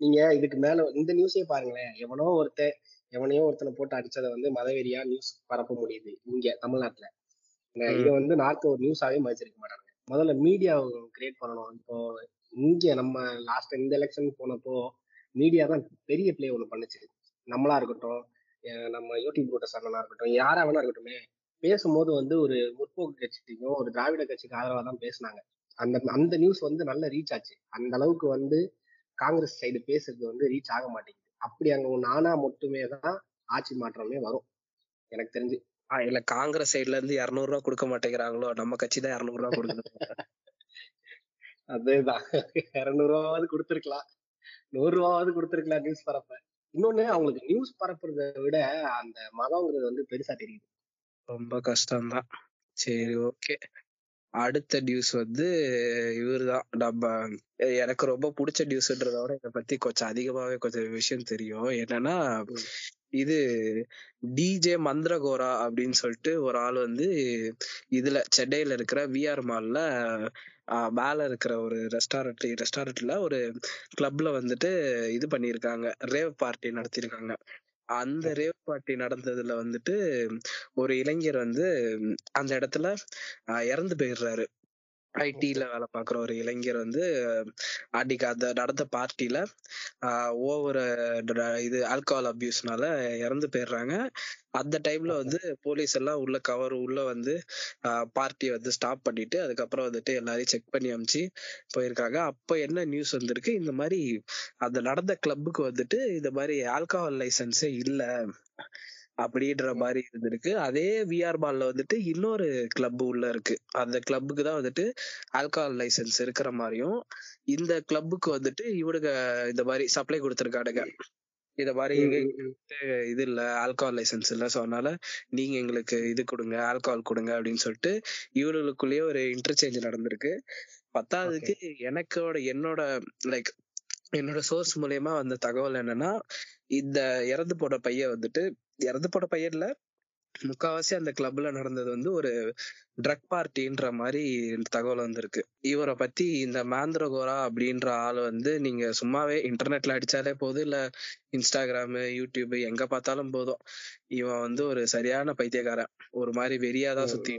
நீங்க இதுக்கு மேல இந்த நியூஸே பாருங்களேன். எவனோ ஒருத்தன் எவனையோ ஒருத்தனை போட்டு அடிச்சதை வந்து மதவெறியா நியூஸ் பரப்ப முடியுது இங்க தமிழ்நாட்டுல. இதை வந்து நார்த் ஒரு நியூஸாவே மதிச்சிருக்க மாட்டாங்க முதல்ல மீடியா கிரியேட் பண்ணணும். இப்போ இங்க நம்ம லாஸ்ட் இந்த எலெக்ஷன் போனப்போ மீடியா தான் பெரிய பிளே ஒண்ணு பண்ணுச்சு. நம்மளா இருக்கட்டும் நம்ம யூடியூப் கூட்ட சரணனா இருக்கட்டும் யாரா வேணா இருக்கட்டுமே பேசும்போது வந்து ஒரு முற்போக்கு கட்சிக்கும் ஒரு திராவிட கட்சிக்கு ஆதரவா தான் பேசுனாங்க. அந்த அந்த நியூஸ் வந்து நல்ல ரீச் ஆச்சு. அந்த அளவுக்கு வந்து காங்கிரஸ் சைடு பேசுறது வந்து ரீச் ஆக மாட்டேங்குது. அப்படி அங்க நானா மட்டுமே தான் ஆட்சி மாற்றமே வரும். எனக்கு தெரிஞ்சு. இல்ல காங்கிரஸ் சைடுல இருந்து இருநூறு ரூபா கொடுக்க மாட்டேங்கிறாங்களோ நம்ம கட்சி தான் இருநூறு ரூபா கொடுக்கணும். அதேதான். இருநூறு ரூபாவது கொடுத்துருக்கலாம். நூறு ரூபாவது கொடுத்துருக்கலாம் நியூஸ் பரப்ப. இன்னொன்னு அவங்களுக்கு நியூஸ் பரப்புறதை விட அந்த மதம்ங்கிறது வந்து பெருசா தெரியுது. ரொம்ப கஷ்டம்தான். சரி ஓகே அடுத்த நியூஸ் வந்து இவர்தான். நம்ம எனக்கு ரொம்ப பிடிச்ச நியூஸ்ன்றத விட இதை பத்தி கொஞ்சம் அதிகமாவே கொஞ்சம் விஷயம் தெரியும். என்னன்னா. இது டிஜே மந்திரகோரா அப்படின்னு சொல்லிட்டு ஒரு ஆள் வந்து இதுல சென்னையில இருக்கிற விஆர் மால்ல மேல இருக்கிற ஒரு ரெஸ்டாரண்ட் ரெஸ்டாரண்ட்ல ஒரு கிளப்ல வந்துட்டு இது பண்ணியிருக்காங்க. ரேவ் பார்ட்டி நடத்தியிருக்காங்க. அந்த ரேவ் பார்ட்டி நடந்ததுல வந்துட்டு ஒரு இளைஞர் வந்து அந்த இடத்துல இறந்து போயிடுறாரு. ஐடில வேலை பார்க்குற ஒரு இளைஞர் வந்து அன்னைக்கு அந்த நடந்த பார்ட்டில ஓவர் இது ஆல்கஹால் அபியூஸ்னால இறந்து போயிடுறாங்க. அந்த டைம்ல வந்து போலீஸ் எல்லாம் உள்ள கவர் உள்ள வந்து பார்ட்டியை வந்து ஸ்டாப் பண்ணிட்டு அதுக்கப்புறம் வந்துட்டு எல்லாரையும் செக் பண்ணி அமிச்சு போயிருக்காங்க. அப்ப என்ன நியூஸ் வந்திருக்கு? இந்த மாதிரி அந்த நடந்த கிளப்புக்கு வந்துட்டு இந்த மாதிரி ஆல்கஹால் லைசன்ஸே இல்ல. அப்படின்ற மாதிரி இருந்திருக்கு. அதே விஆர் பால்ல வந்துட்டு இன்னொரு கிளப் உள்ள இருக்கு. அந்த கிளப்புக்கு தான் வந்துட்டு ஆல்கஹால் லைசென்ஸ் இருக்கிற மாதிரியும் இந்த கிளப்புக்கு வந்துட்டு இவனுங்க இந்த மாதிரி சப்ளை கொடுத்துருக்கானுங்க. இத மாதிரி. இது இல்ல ஆல்கஹால் லைசென்ஸ் இல்ல. சோ அதனால நீங்க எங்களுக்கு இது கொடுங்க ஆல்கஹால் கொடுங்க அப்படின்னு சொல்லிட்டு இவர்களுக்குள்ளேயே ஒரு இன்டர்சேஞ்ச் நடந்திருக்கு. பத்தாவதுக்கு எனக்கோட என்னோட லைக் என்னோட சோர்ஸ் மூலியமா வந்த தகவல் என்னன்னா இந்த இறந்து போன பையன் வந்துட்டு இறந்து போன பையன் இல்ல முக்காவாசி அந்த கிளப்ல நடந்தது வந்து ஒரு ட்ரக் பார்ட்டின்ற மாதிரி தகவல் வந்திருக்கு. இவரை பத்தி இந்த மாந்திரகோரா அப்படின்ற ஆள் வந்து நீங்க சும்மாவே இன்டர்நெட்ல அடிச்சாலே போதும் இல்ல இன்ஸ்டாகிராம் யூடியூப் எங்க பார்த்தாலும் போதும். இவன் வந்து ஒரு சரியான பைத்தியக்காரன். ஒரு மாதிரி வெறியாதான் சுத்தி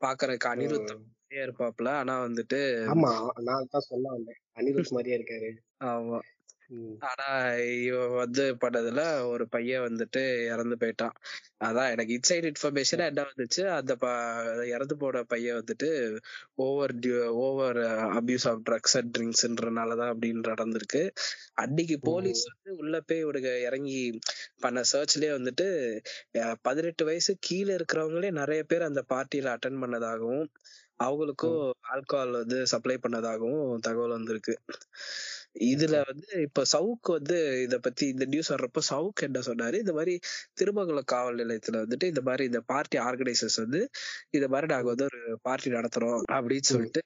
பாக்குறதுக்கு அனிருத்தம் இருப்பாப்ல ஆனா வந்துட்டு ஆமா நான் தான் சொல்ல வந்தேன் அனிருத் மாதிரியே இருக்காரு. ஆமா. ஆனா இவன் வந்து பண்ணதுல ஒரு பையன் வந்துட்டு இறந்து போயிட்டான். அதான் எனக்கு இன்சைட் இன்ஃபர்மேஷன் என்ன வந்துச்சு அந்த இறந்து போன பையன் வந்துட்டு over over abuse of drugs and ட்ரிங்க்ஸ்ன்றனாலதான் அப்படின்னு நடந்திருக்கு. அன்னைக்கு போலீஸ் வந்து உள்ள போய் இவனுங்க இறங்கி பண்ண சர்ச்லயே வந்துட்டு பதினெட்டு வயசு கீழே இருக்கிறவங்களே நிறைய பேர் அந்த பார்ட்டியில அட்டன் பண்ணதாகவும் அவங்களுக்கும் ஆல்கஹால் வந்து சப்ளை பண்ணதாகவும் தகவல் வந்திருக்கு. இதுல வந்து இப்ப சவுக் வந்து இத பத்தி இந்த நியூஸ் வர்றப்ப சவுக் என்ன சொன்னாரு? இந்த மாதிரி திருமங்கலம் காவல் நிலையத்துல வந்துட்டு இந்த மாதிரி இந்த பார்ட்டி ஆர்கனைசர்ஸ் வந்து இந்த மாதிரி நாங்க வந்து ஒரு பார்ட்டி நடத்துறோம் அப்படின்னு சொல்லிட்டு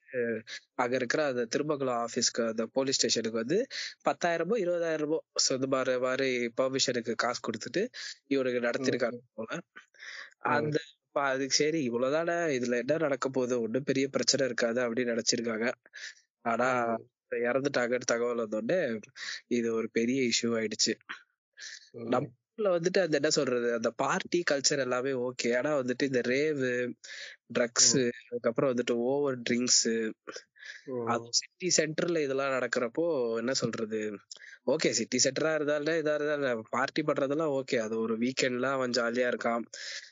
அங்க இருக்கிற அந்த திருமங்கலம் ஆபீஸ்க்கு அந்த போலீஸ் ஸ்டேஷனுக்கு வந்து பத்தாயிரமோ இருபதாயிரமோ so இந்த மாதிரி மாதிரி பெர்மிஷனுக்கு காசு கொடுத்துட்டு இவனுக்கு நடத்திருக்காங்க போல. அந்த அதுக்கு சரி இவ்வளவுதானே இதுல என்ன நடக்க போகுது? ஒண்ணும் பெரிய பிரச்சனை இருக்காது அப்படின்னு நினைச்சிருக்காங்க. ஆனா இறந்துட்டாங்கன்னு தகவல் வந்தோடனே இது ஒரு பெரிய இஷ்யூ ஆயிடுச்சு. நம்மள வந்துட்டு அந்த என்ன சொல்றது அந்த பார்ட்டி கல்ச்சர் எல்லாமே ஓகே ஆனா வந்துட்டு இந்த ரேவு ட்ரக்ஸ் அதுக்கப்புறம் வந்துட்டு ஓவர் ட்ரிங்க்ஸ். அது சிட்டி சென்டர்ல இதெல்லாம் நடக்கிறப்போ என்ன சொல்றது? ஓகே சிட்டி சென்டரா இருந்தாலும் இதா இருந்தாலும் பார்ட்டி பண்றதெல்லாம் ஓகே அது ஒரு வீக்கெண்ட்ல அவன் ஜாலியா இருக்கான்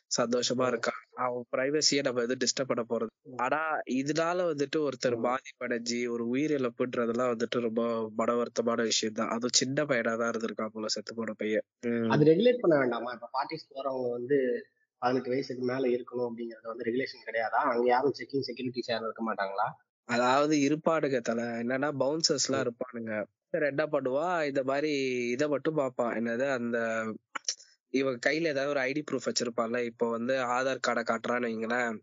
சந்தோஷமா இருக்கான். அவன் பிரைவசியை நம்ம எதுவும் டிஸ்டர்ப் பண்ண போறது ஆனா இதனால வந்துட்டு ஒருத்தர். பாதிப்படைஞ்சு ஒரு உயிரிழப்புன்றதெல்லாம் வந்துட்டு ரொம்ப மன வருத்தமான விஷயம் தான். அதுவும் சின்ன பையனா தான் இருந்திருக்கான் போல செத்து போன பையன். அது ரெகுலேட் பண்ண வேண்டாமா? இப்ப பார்ட்டிஸ் போறவங்க வந்து பதினெட்டு வயசுக்கு மேல இருக்கணும் அப்படிங்கறது வந்து ரெகுலேஷன் கிடையாதா? அங்க யாரும் செக்கிங் செக்யூரிட்டிஸ் யாரும் இருக்க மாட்டாங்களா? அதாவது இருப்பானுங்க தல. என்னன்னா பவுன்சர்ஸ் எல்லாம் இருப்பானுங்க. என்ன பண்ணுவா இந்த மாதிரி இத மட்டும் பார்ப்பான். என்னது அந்த இவன் கையில ஏதாவது ஒரு ஐடி ப்ரூஃப் வச்சிருப்பான்ல இப்போ வந்து ஆதார் கார்டை காட்டுறான்னு வைங்களேன்.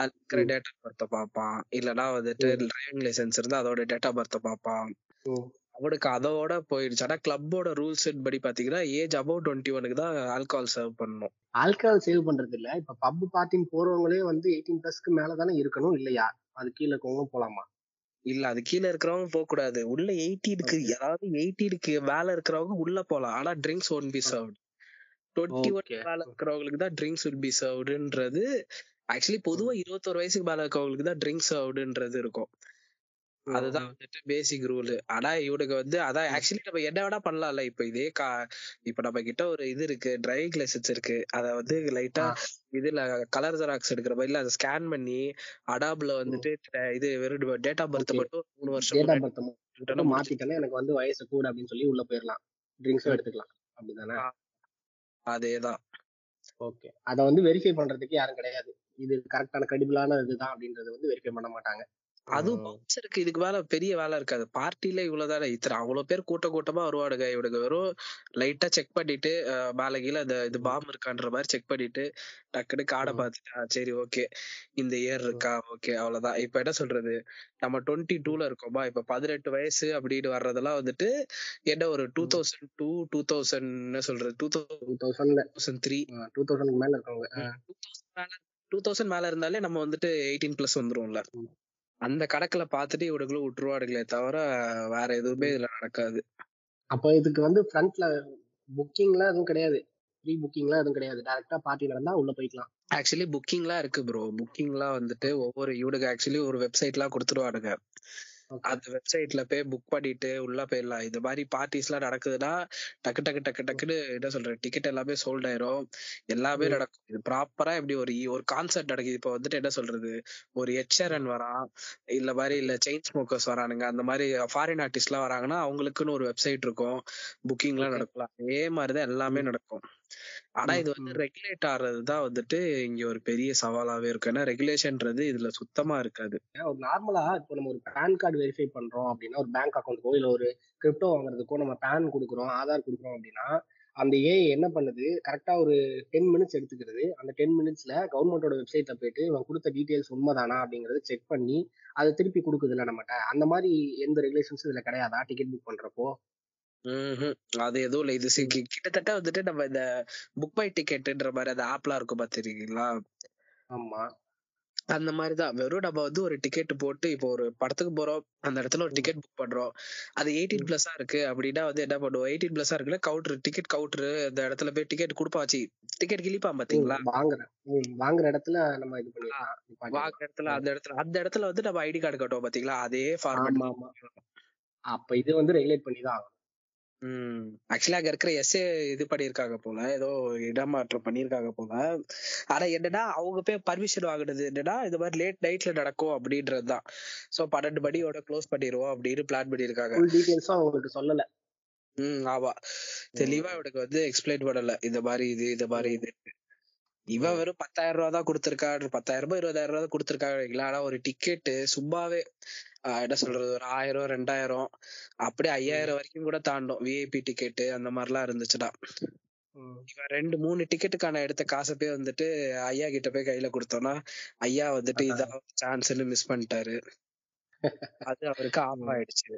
அது இருக்கிற. டேட் ஆஃப் பர்த்தை பார்ப்பான். இல்லனா வந்துட்டு டிரைவிங் லைசென்ஸ் இருந்தா அதோட டேட் ஆஃப் பர்த்தை பார்ப்பான். அவனுக்கு அதோட போயிடுச்சு. ஆனா கிளப்போட ரூல்ஸ் படி பாத்தீங்கன்னா ஏஜ் அபவ் டுவெண்ட்டி ஒனுக்கு தான் ஆல்கஹால் சர்வ் பண்ணணும். ஆல்கஹால் சேவ் பண்றது இல்ல இப்ப பப் பார்ட்டின்னு போறவங்களே வந்து எயிட்டீன் பிளஸ்க்கு மேல தானே இருக்கணும் இல்லையா? அது கீழே இருக்கவங்க போலாமா? இல்ல அது கீழ இருக்கிறவங்க போக கூடாது உள்ள எயிட்டீனுக்கு அதாவது எயிட்டீனுக்கு மேல இருக்கிறவங்க உள்ள போலாம். ஆனா drinks won't be served twenty one. மேல இருக்கிறவங்களுக்கு தான் ட்ரிங்க்ஸ் வில் பி சர்வ்டுன்றது ஆக்சுவலி பொதுவா இருபத்தொரு வயசுக்கு மேல இருக்கவங்களுக்கு தான் ட்ரிங்க்ஸ் சர்வ்டுன்றது இருக்கும். அதுதான் வந்துட்டு பேசிக் ரூல் ஆனா இவனுக்கு வந்து அதான் ஆக்சுவலி நம்ம என்ன வேணா பண்ணலாம்ல. இப்ப இதே கா இப்ப நம்ம கிட்ட ஒரு இது இருக்கு டிரைவிங் லைசன்ஸ் இருக்கு. அத வந்து லைட்டா இதுல கலர் ஜெராக்ஸ் எடுக்கிற மாதிரி அதை ஸ்கேன் பண்ணி அடாப்ல வந்துட்டு இது வெறும் டேட் ஆஃப் பர்த். மட்டும் மூணு வருஷம் மாத்திட்டேன்னா எனக்கு வந்து வயசு கூட அப்படின்னு சொல்லி உள்ள போயிடலாம் ட்ரிங்க்ஸும் எடுத்துக்கலாம். அப்படிதானே? அதேதான். ஓகே. அத வந்து வெரிஃபை பண்றதுக்கு யாரும் கிடையாது. இது கரெக்டான கிரெடிபிளான இதுதான் அப்படின்றது வந்து வெரிஃபை பண்ண மாட்டாங்க. அதுவும். பவுன்சருக்கு இதுக்கு மேல பெரிய வேலை இருக்காது. பார்ட்டில இவ்வளவுதானே இத்தனை அவ்வளவு பேர் கூட்ட கூட்டமா வருவானுங்க. இவனுக்கு வெறும் லைட்டா செக் பண்ணிட்டு மேல கீழ இந்த இது பாம் இருக்கான்ற மாதிரி செக் பண்ணிட்டு டக்குனு காடை. பார்த்துட்டு "ஆ, சரி ஓகே இந்த இயர் இருக்கா? ஓகே அவ்வளவுதான். இப்ப என்ன சொல்றது? நம்ம டுவெண்ட்டி டூல இருக்கோமா? இப்ப பதினெட்டு வயசு அப்படின்னு வர்றதெல்லாம் வந்துட்டு என்ன ஒரு two thousand two two thousand என்ன சொல்றது? டூ டூ தௌசண்ட்ல தௌசண்ட் த்ரீ டூ தௌசண்ட்க்கு மேல இருக்கவங்க. டூ தௌசண்ட் மேல தௌசண்ட் இருந்தாலே நம்ம வந்துட்டு எயிட்டீன் பிளஸ் வந்துருவோம்ல. அந்த கணக்குல பாத்துட்டு இவனுங்களும் விட்டுருவானுங்களே தவிர வேற எதுவுமே இதுல நடக்காது. அப்ப இதுக்கு வந்து ஃப்ரண்ட்ல புக்கிங்லாம் எதுவும் கிடையாது. ப்ரீ புக்கிங்லாம் எதுவும் கிடையாது. டைரக்டா பார்ட்டி நடந்தா உள்ள போய்க்கலாம். ஆக்சுவலி புக்கிங்லாம் இருக்கு ப்ரோ. புக்கிங்லாம் வந்துட்டு ஒவ்வொரு இவனுக்கு ஆக்சுவலி ஒரு வெப்சைட்லாம் கொடுத்துருவானுங்க. அந்த வெப்சைட்ல போய் புக் பண்ணிட்டு உள்ள போயிடலாம். இந்த மாதிரி பார்ட்டிஸ் எல்லாம் நடக்குதுன்னா டக்கு டக்கு டக்கு டக்குன்னு என்ன சொல்ற டிக்கெட் எல்லாமே சோல்ட் ஆயிரும். எல்லாமே. நடக்கும். இது ப்ராப்பரா எப்படி ஒரு ஒரு கான்சர்ட் நடக்குது. இப்போ வந்துட்டு என்ன சொல்றது ஒரு எச்ஆர்என் வரான் இல்ல மாதிரி இல்ல செயின் ஸ்மோக்கர்ஸ் வரானுங்க அந்த மாதிரி ஃபாரின் ஆர்டிஸ்ட் எல்லாம் வராங்கன்னா அவங்களுக்குன்னு ஒரு வெப்சைட் இருக்கும். புக்கிங் எல்லாம். நடக்கலாம். அதே மாதிரிதான் எல்லாமே. நடக்கும். ஆனா இது வந்து. ரெகுலேட் ஆறதுதான் வந்துட்டு இங்க ஒரு பெரிய சவாலாவே இருக்கும் ஏன்னா ரெகுலேஷன்ன்றது இதுல சுத்தமா இருக்காது. ஒரு நார்மலா இப்போ நம்ம ஒரு பேன் கார்டு வெரிஃபை பண்றோம் அப்படின்னா ஒரு பேங்க் அக்கௌண்ட்டுக்கோ இல்ல ஒரு கிரிப்டோ வாங்குறதுக்கோ நம்ம பேன் கொடுக்குறோம் ஆதார் கொடுக்குறோம் அப்படின்னா அந்த ஏஐ என்ன பண்ணுது? கரெக்டா ஒரு டென் மினிட்ஸ் எடுத்துக்கிறது. அந்த டென் மினிட்ஸ்ல கவர்மெண்டோட வெப்சைட்ல போயிட்டு இவன் கொடுத்த டீடைல்ஸ் உண்மைதானா அப்படிங்கறத செக் பண்ணி அதை திருப்பி கொடுக்குதுல்ல நம்மகிட்ட அந்த மாதிரி எந்த ரெகுலேஷன்ஸும் இதுல கிடையாதா? டிக்கெட் புக் பண்றப்போ. அது எதுவும் இல்ல. இது சி- கி- கிட்டத்தட்ட வந்துட்டு நம்ம இந்த புக் மை டிக்கெட்ன்ற மாதிரி அந்த ஆப்லாம் இருக்கும் பாத்துருக்கீங்களா? ஆமா. அந்த மாதிரிதான் வெறும் நம்ம வந்து ஒரு டிக்கெட் போட்டு இப்போ ஒரு படத்துக்கு போறோம். அந்த இடத்துல ஒரு. டிக்கெட் புக் பண்றோம். அது எயிட்டீன் ம். பிளஸ்ஸா இருக்கு அப்படின்னா வந்து என்ன பண்ணுவோம்? எயிட்டீன் பிளஸ்ஸா இருக்குல்ல கவுண்டர் டிக்கெட் கவுண்டர் அந்த இடத்துல போய் டிக்கெட் கொடுப்பாச்சு டிக்கெட் கிழிப்பான் பாத்தீங்களா? வாங்குற ம், வாங்குற இடத்துல நம்ம இது பண்ணிடலாம். நிப்பாட்டிடலாம். வாங்குற இடத்துல. அந்த இடத்துல அந்த இடத்துல வந்து நம்ம ஐடி கார்டு கட்டுவோம் பாத்தீங்களா? அதே ஃபார்மேட் ஆமா ஆமா. அப்ப இது வந்து ரெகுலேட் பண்ணி தான் ஆகணும். ம். ஆக்சுவலா அங்க இருக்கிற எஸ்ஏ இது பண்ணிருக்காங்க போல. ஏதோ இடமாற்றம் பண்ணிருக்காங்க போல. ஆனா என்னன்னா அவங்க போய் பர்மிஷன் வாங்குனது என்னன்னா இந்த மாதிரி லேட் நைட்ல நடக்கும் அப்படின்றதுதான் சோ பன்னெண்டு மணியோட க்ளோஸ் பண்ணிடுவோம் அப்படின்னு பிளான் பண்ணிருக்காங்க டீடைல்ஸும் அவங்களுக்கு சொல்லல. ம் ஆமா. தெளிவா இவனுக்கு வந்து எக்ஸ்பிளைன் பண்ணல. இந்த மாதிரி இது இந்த மாதிரி இது இவன் வெறும் பத்தாயிரம் ரூபா தான் கொடுத்திருக்காரு பத்தாயிரம் ரூபாய் இருபதாயிரம் ரூபா தான் கொடுத்திருக்காங்க. ஆனா ஒரு டிக்கெட் சும்மாவே என்ன சொல்றது? ஒரு ஆயிரம் ரெண்டாயிரம். அப்படியே ஐயாயிரம் வரைக்கும் கூட தாண்டும். விஐபி டிக்கெட் அந்த மாதிரிலாம் இருந்துச்சுன்னா. ம். இவன் ரெண்டு மூணு டிக்கெட்டுக்கான எடுத்த காசை போய் வந்துட்டு ஐயா கிட்ட போய் கையில கொடுத்தோம்னா ஐயா வந்துட்டு. இதான் சான்ஸ்னு மிஸ் பண்ணிட்டாரு. அது அவருக்கு ஆஃப் ஆயிடுச்சு.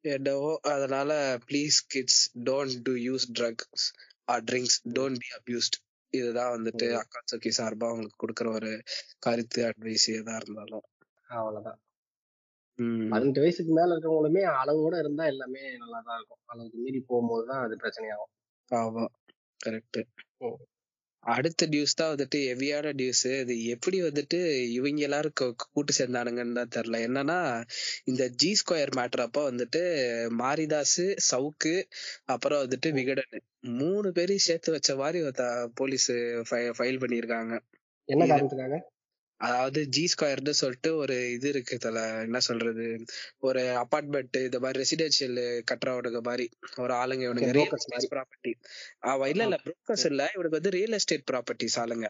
என்னவோ அதனால please kids don't do use drugs or drinks don't be abused இதுதான் வந்துட்டு ம். அக்காட்சுக்கி சார்பா அவங்களுக்கு கொடுக்குற ஒரு கருத்து அட்வைஸ் எதா இருந்தாலும். அவ்வளவுதான் உம் பதினெட்டு வயசுக்கு மேல இருக்கவங்களுமே அளவோட இருந்தா எல்லாமே நல்லா தான் இருக்கும். அளவுக்கு மீறி போகும்போது தான் அது பிரச்சனையாகும். ஆமா. கரெக்ட் ம். அடுத்த நியூஸ் தான் வந்துட்டு ஹெவியான நியூஸ் இது எப்படி வந்துட்டு இவங்க எல்லாரும் கூ- கூட்டு சேர்ந்தானுங்கன்னு தான் தெரியல என்னன்னா இந்த ஜி ஸ்கொயர் மேட்டர் அப்ப வந்துட்டு மாரிதாஸ் சவுக்கு அப்புறம் வந்துட்டு விகடன். மூணு பேரையும் சேர்த்து வச்ச மாதிரி போலீஸ் ஃபைல் பண்ணியிருக்காங்க. என்ன காரணத்துக்காக? அதாவது ஜி ஸ்கொயர்னு சொல்லிட்டு ஒரு இது இருக்கு தல என்ன சொல்றது? ஒரு அபார்ட்மெண்ட் இந்த மாதிரி ரெசிடென்சியல் கட்டுறவனுங்க மாதிரி ஒரு ஆளுங்க இவனுங்க ப்ராப்பர்ட்டி அவ இல்ல இல்ல புரோக்கர்ஸ் இல்ல இவனுக்கு வந்து ரியல் எஸ்டேட் ப்ராப்பர்ட்டிஸ் ஆளுங்க.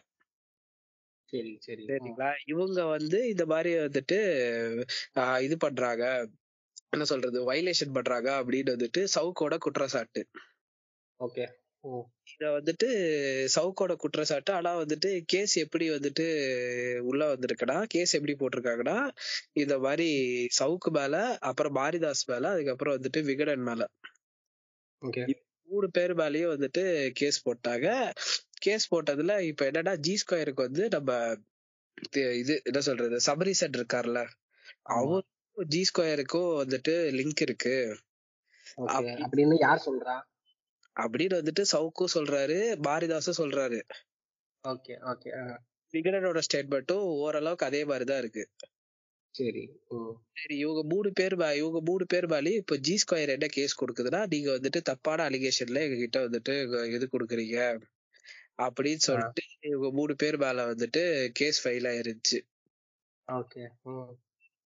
சரி சரி. சரிங்களா? இவங்க வந்து இந்த மாதிரி வந்துட்டு ஆஹ் இது பண்றாங்க. என்ன சொல்றது? வைலேஷன் பண்றாங்க அப்படின்னு வந்துட்டு சவுக்கோட குற்றச்சாட்டு. ஓகே இத வந்துட்டு சவுக்கோட குற்றச்சாட்டு. ஆனா வந்துட்டு கேஸ் எப்படி வந்துட்டு உள்ள வந்திருக்குன்னா கேஸ் எப்படி போட்டிருக்காங்கன்னா இந்த மாதிரி சவுக்கு மேல அப்புறம் மாரிதாஸ் மேல அதுக்கப்புறம் வந்துட்டு விகடன் மேல. மூணு பேர் மேலயும் வந்துட்டு கேஸ் போட்டாங்க. கேஸ் போட்டதுல இப்ப என்னன்னா ஜி ஸ்கொயருக்கு வந்து நம்ம இது என்ன சொல்றது சபரிசன் இருக்கார்ல அவருக்கும் ஜி ஸ்கொயருக்கும் வந்துட்டு லிங்க் இருக்கு. அப்படின்னு யார் சொல்றா? அப்படின்னு வந்துட்டு சவுக்கும் சொல்றாரு பாரிதாஸும் சொல்றாரு. ஓகே ஓகே விகடனோட ஸ்டேட்மெண்ட்டும் ஓரளவுக்கு அதே மாதிரிதான் இருக்கு. சரி சரி இவங்க மூணு பேர் இவங்க மூணு பேர் மேலேயும் இப்ப ஜி ஸ்கொயர் என்ன கேஸ் கொடுக்குதுன்னா நீங்க வந்துட்டு தப்பான அலிகேஷன்ல எங்க கிட்ட வந்துட்டு இது கொடுக்குறீங்க. அப்படின்னு சொல்லிட்டு இவங்க மூணு பேர் மேல வந்துட்டு கேஸ் ஃபைல் ஆயிருச்சு. ஓகே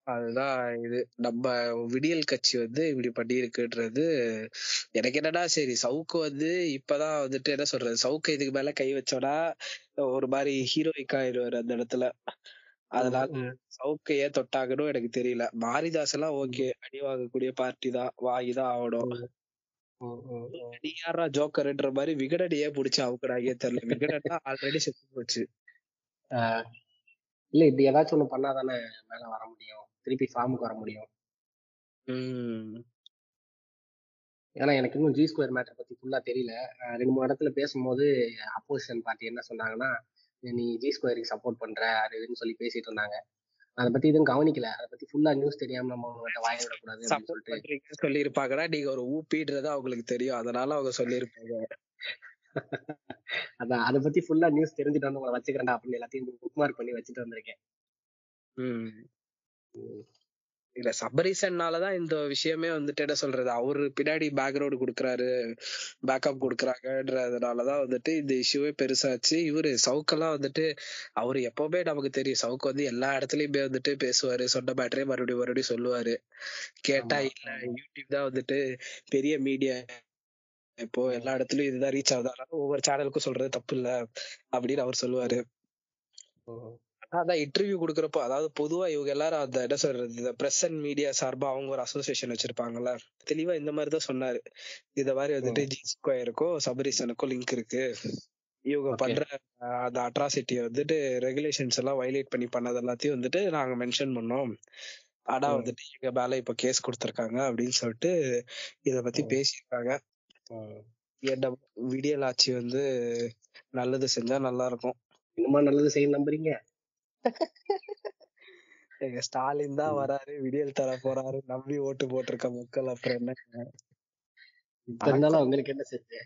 அதுதான் இது. நம்ம விடியல் கட்சி வந்து இப்படி பண்ணியிருக்குன்றது எனக்கு என்னன்னா சரி சவுக்கு வந்து இப்பதான் வந்துட்டு என்ன சொல்றது சவுக்கு இதுக்கு மேல கை வச்சோன்னா ஒரு மாதிரி ஹீரோயிக் ஆயிடுவாரு அந்த இடத்துல. அதனால சவுக்கு ஏன் தொட்டாங்கன்னு எனக்கு தெரியல. மாரிதாஸ் எல்லாம் ஓகே அடி வாங்கக்கூடிய பார்ட்டி தான் வாங்கிதான் ஆகணும். நீ யாரா ஜோக்கர்ன்ற மாதிரி விகடன் ஏன் புடிச்சு அவுக்குறாங்க தெரியல. விகடன் ஆல்ரெடி செத்து போச்சு. இல்ல இப்படி ஏதாச்சும் ஒண்ணு பண்ணாதானே மேல வர முடியும். திருப்பி ஃபார்முக்கு வர முடியும். ஏன்னா எனக்கு இன்னும் ஜி ஸ்கொயர் மேட்டர் பத்தி ஃபுல்லா தெரியல. ரெண்டு மூணு இடத்துல பேசும்போது அப்போசிஷன் பார்ட்டி என்ன சொன்னாங்கன்னா நீ ஜி ஸ்கொயருக்கு சப்போர்ட் பண்ற அது இதுன்னு சொல்லி பேசிட்டு இருந்தாங்க. அதை பத்தி எதுவும் கவனிக்கல. அதை பத்தி ஃபுல்லா நியூஸ் தெரியாம நம்ம அவங்ககிட்ட வாய *laughs* விடக்கூடாது சொல்லிட்டு. பண்றீங்கன்னு சொல்லியிருப்பாங்கன்னா நீங்க ஒரு ஊப்பின்றது அவங்களுக்கு தெரியும். அதனால அவங்க சொல்லியிருப்பாங்க. *laughs* அதான் அதை பத்தி ஃபுல்லா நியூஸ் தெரிஞ்சுட்டு வந்து உங்களை வச்சுக்கிறேன்டா அப்படின்னு எல்லாத்தையும் புக் மார்க் பண்ணி வச்சுட்டு வந்திருக்கேன். இல்ல சபரீசன்னாலதான் இந்த விஷயமே வந்துட்டு என்ன சொல்றது அவரு பின்னாடி பேக்ரவுண்ட் கொடுக்குறாரு பேக்கப் கொடுக்குறாங்கன்றதுனாலதான் வந்துட்டு இந்த இஷ்யூவே பெருசாச்சு. இவரு சவுக்கெல்லாம் வந்துட்டு அவரு எப்பவுமே நமக்கு தெரியும் சவுக்கு வந்து எல்லா இடத்துலயுமே வந்துட்டு பேசுவாரு சொன்ன மேட்டரே மறுபடியும் மறுபடியும் சொல்லுவாரு. கேட்டா இல்ல. யூடியூப் தான் வந்துட்டு பெரிய மீடியா இப்போ எல்லா இடத்துலயும் இதுதான் ரீச் ஆகுது. அதனால ஒவ்வொரு சேனலுக்கும் சொல்றது தப்பு இல்ல அப்படின்னு அவர் சொல்லுவாரு. அதான் இன்டர்வியூ கொடுக்குறப்போ அதாவது பொதுவா இவங்க எல்லாரும் அந்த என்ன சொல்றது இந்த பிரஸ் அண்ட் மீடியா சார்பா அவங்க ஒரு அசோசியேஷன் வச்சிருப்பாங்கல்ல? தெளிவா இந்த மாதிரி தான் சொன்னாரு. இந்த மாதிரி வந்துட்டு ஜி ஸ்கொயருக்கும் சபரிசனுக்கும் லிங்க் இருக்கு. இவங்க. பண்ற அந்த அட்ராசிட்டியை வந்துட்டு ரெகுலேஷன்ஸ் எல்லாம் வயலேட் பண்ணி பண்ணது எல்லாத்தையும் வந்துட்டு நாங்க மென்ஷன் பண்ணோம். ஆனா. வந்துட்டு எங்க மேல இப்ப கேஸ் கொடுத்திருக்காங்க அப்படின்னு சொல்லிட்டு இத பத்தி. பேசியிருக்காங்க. என்ன விடியல் ஆட்சி வந்து நல்லது செஞ்சா நல்லா இருக்கும். இன்னுமா நல்லது செய்ய நம்புறீங்க? எங்க ஸ்டாலின் தான். வராரு விடியல் தர போறாரு நம்பி ஓட்டு போட்டிருக்க மக்கள் அப்புறம் என்ன இப்ப இருந்தாலும் அவங்களுக்கு என்ன செஞ்ச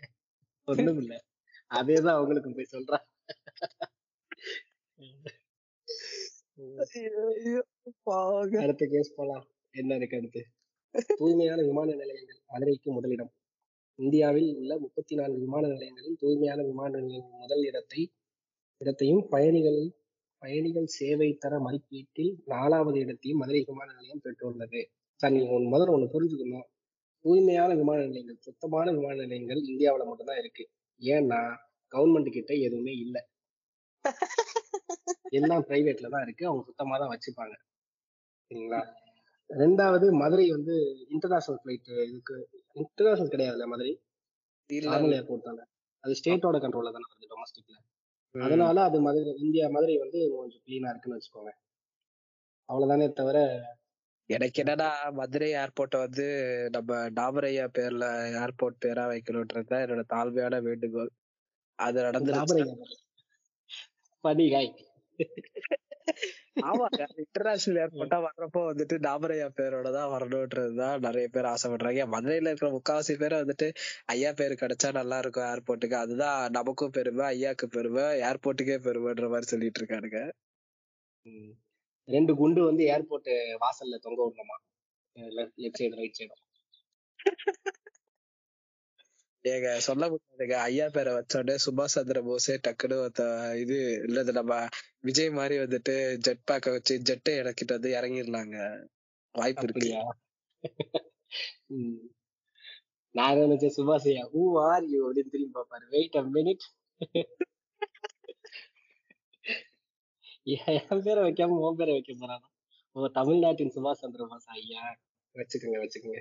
ஒண்ணும் இல்ல. அதேதான் அவங்களுக்கும் போய் சொல்றான். அடுத்த கேஸ் போலாம். என்ன இருக்கு அடுத்து? தூய்மையான விமான நிலையங்கள் மதுரைக்கு முதலிடம். இந்தியாவில் உள்ள முப்பத்தி நான்கு விமான நிலையங்களில் தூய்மையான விமான நிலையங்கள் முதல் இடத்தை இடத்தையும் பயணிகள் பயணிகள் சேவை தர மதிப்பீட்டில் நாலாவது இடத்தையும் மதுரை விமான நிலையம் பெற்றுள்ளது. சார் நீங்க ஒண்ணு முதல்ல ஒண்ணு புரிஞ்சுக்கணும். தூய்மையான விமான நிலையங்கள் சுத்தமான விமான நிலையங்கள் இந்தியாவுல மட்டும்தான் இருக்கு. ஏன்னா கவர்மெண்ட் கிட்ட எதுவுமே இல்ல. *laughs* எல்லாம் பிரைவேட்ல தான் இருக்கு. அவங்க சுத்தமா தான் வச்சுப்பாங்க. சரிங்களா? ரெண்டாவது மதுரை வந்து இன்டர்நேஷனல் ஃபிளைட் இதுக்கு இன்டர்நேஷனல் கிடையாதுல்ல மதுரை? இல்ல, நார்மல் ஏர்போர்ட் தானே? அது ஸ்டேட்டோட கண்ட்ரோல்ல தானே வருது டொமஸ்டிக்ல. அதனால அது மதுரை இந்தியா மதுரை வந்து கொஞ்சம் கிளீனா இருக்குன்னு வச்சுக்கோங்க. அவ்வளவுதானே தவிர எனக்கு என்னன்னா மதுரை ஏர்போர்ட்டை வந்து நம்ம டாபரையா பேர்ல ஏர்போர்ட் பேரா வைக்கணும்ன்றதுதான் என்னோட தாழ்மையான வேண்டுகோள். அது நடந்துருச்சு. படிகாய் ஆமாங்க. இன்டர்நேஷனல் ஏர்போர்ட்டா வர்றப்போ வந்துட்டு டாபரையா பேரோட தான் வரணும்ன்றதுதான் நிறைய பேர் ஆசைப்படுறாங்க. மதுரையில இருக்கிற முக்காவாசி பேர் வந்துட்டு ஐயா பேர் கிடைச்சா நல்லா இருக்கும் ஏர்போர்ட்டுக்கு அதுதான் நமக்கும் பெருமை ஐயாக்கு பெருமை ஏர்போர்ட்டுக்கே பெருமைன்ற மாதிரி சொல்லிட்டு இருக்கானுங்க. ரெண்டு குண்டு வந்து ஏர்போர்ட் வாசல்ல தொங்க விடணுமா? லெஃப்ட் சைடு ரைட் சைடு ஏங்க சொல்ல முடியாதுங்க ஐயா பேரை வச்சோடனே சுபாஷ் சந்திர போஸே டக்குன்னு ஒருத்த இது இல்லது. நம்ம விஜய் மாதிரி வந்துட்டு ஜெட் பேக்க வச்சு ஜெட்டை இறக்கிட்டு வந்து இறங்கிடலாங்க. வாய்ப்பு இருக்கு. நான் நினைச்சேன் சுபாஷையா ஹூ ஆர் யூ அப்படின்னு திரும்பி பாப்பாரு வெயிட் அ மினிட் என் பேரை வைக்காம உன் பேரை வைக்க போறானா? ஓ தமிழ்நாட்டின் சுபாஷ் சந்திர போஸ் ஐயா. வச்சுக்கோங்க வச்சுக்கோங்க.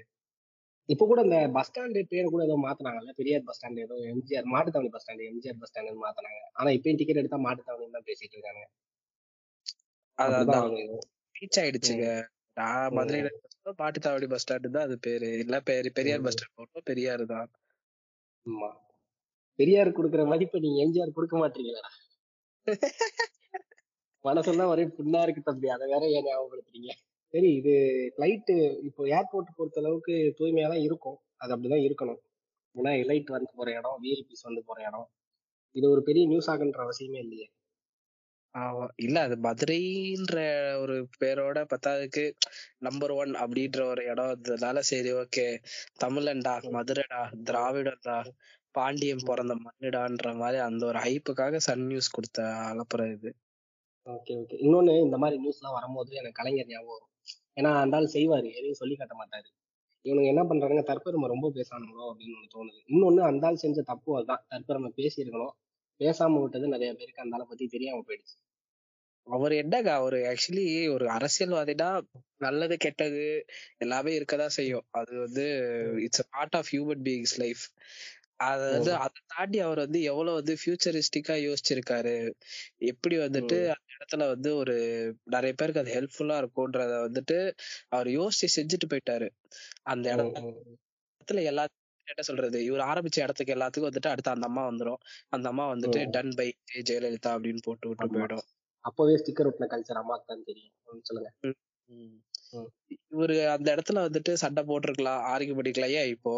இப்ப கூட இந்த பஸ் ஸ்டாண்டு பேரை கூட ஏதோ மாத்தினாங்கல்ல பெரியார் பஸ் ஸ்டாண்ட் ஏதோ MGR Mattuthavani bus stand MGR bus stand மாத்தினாங்க. ஆனா இப்பயும் டிக்கெட் எடுத்தா மாட்டுத்தாவணி தான் பேசிட்டு இருக்காங்க அதான். ரீச் ஆயிடுச்சுங்க. நான் மதுரையில பாட்டுத்தாவடி பஸ் ஸ்டாண்டு தான் அது பேரு. இல்ல பேரு பெரியார் பஸ் ஸ்டாண்ட் போட்டோம். பெரியார் தான். ஆமா. பெரியார் கொடுக்குற மதிப்பை நீங்க எம்ஜிஆர் கொடுக்க மாட்டீங்களா *laughs* மனசெல்லாம் ஒரே புண்ணா இருக்கு தம்பி. அதை வேற ஏன் ஞாபகப்படுத்துறீங்க? சரி இது ஃபிளைட்டு இப்போ ஏர்போர்ட் பொறுத்த அளவுக்கு தூய்மையா தான் இருக்கும். அது அப்படிதான் இருக்கணும். ஏன்னா எலைட் வந்து போற இடம் விஐபிஸ் வந்து போற இடம். இது ஒரு பெரிய நியூஸ் ஆகுன்ற அவசியமே இல்லையே. இல்ல அது மதுரைன்ற ஒரு பேரோட பத்தாவதுக்கு நம்பர் ஒன் அப்படின்ற ஒரு இடம் இருந்ததுனால சரி ஓகே தமிழன்டா மதுரைடா திராவிடம்டா பாண்டியம் பிறந்த மண்ணுடான்ற மாதிரி அந்த ஒரு ஹைப்புக்காக சன் நியூஸ் கொடுத்த அலப்புற இது. ஓகே ஓகே இன்னொன்னு இந்த மாதிரி நியூஸ் எல்லாம் வரும்போது எனக்கு கலைஞர் ஞாபகம் ஏன்னா அந்த ஆள் செய்வாரு. எதையும் சொல்லி காட்ட மாட்டாரு. இவனுங்க என்ன பண்றாங்க தற்பெருமை ரொம்ப பேசானுங்களோ அப்படின்னு ஒண்ணு தோணுது. இன்னொன்னு அந்த ஆள் செஞ்ச தப்பு அதுதான். தற்பெருமை பேசியிருக்கணும். பேசாம விட்டது நிறைய பேருக்கு அந்த ஆளை பத்தி தெரியாம போயிடுச்சு. அவர் என்னங்க? அவரு ஆக்சுவலி ஒரு அரசியல்வாதினா நல்லது கெட்டது எல்லாமே இருக்கதான் செய்யும். அது வந்து it's part of human beings life அது வந்து அதை தாண்டி அவர் வந்து எவ்வளவு வந்து ஃபியூச்சரிஸ்டிக்கா யோசிச்சிருக்காரு. எப்படி வந்துட்டு இடத்துல வந்து ஒரு நிறைய பேருக்கு அது ஹெல்ப்ஃபுல்லா இருக்கும்ன்றத வந்துட்டு அவர் யோசிச்சு செஞ்சுட்டு போயிட்டாரு அந்த இடத்துல எல்லா என்ன சொல்றது இவர் ஆரம்பிச்ச இடத்துக்கு எல்லாத்துக்கும் வந்துட்டு அடுத்து அந்த அம்மா வந்துரும் அந்த அம்மா வந்துட்டு. டன் பை ஜெயலலிதா அப்படின்னு போட்டு விட்டு. போயிடும் அப்பவே ஸ்டிக்கர் ஒட்டின கல்ச்சர் அம்மாக்கு தான் தெரியும் சொல்லுங்க. இவரு அந்த இடத்துல வந்துட்டு சண்டை போட்டிருக்கலாம் ஆர்கியூ பண்ணிக்கலாம் ஏன் இப்போ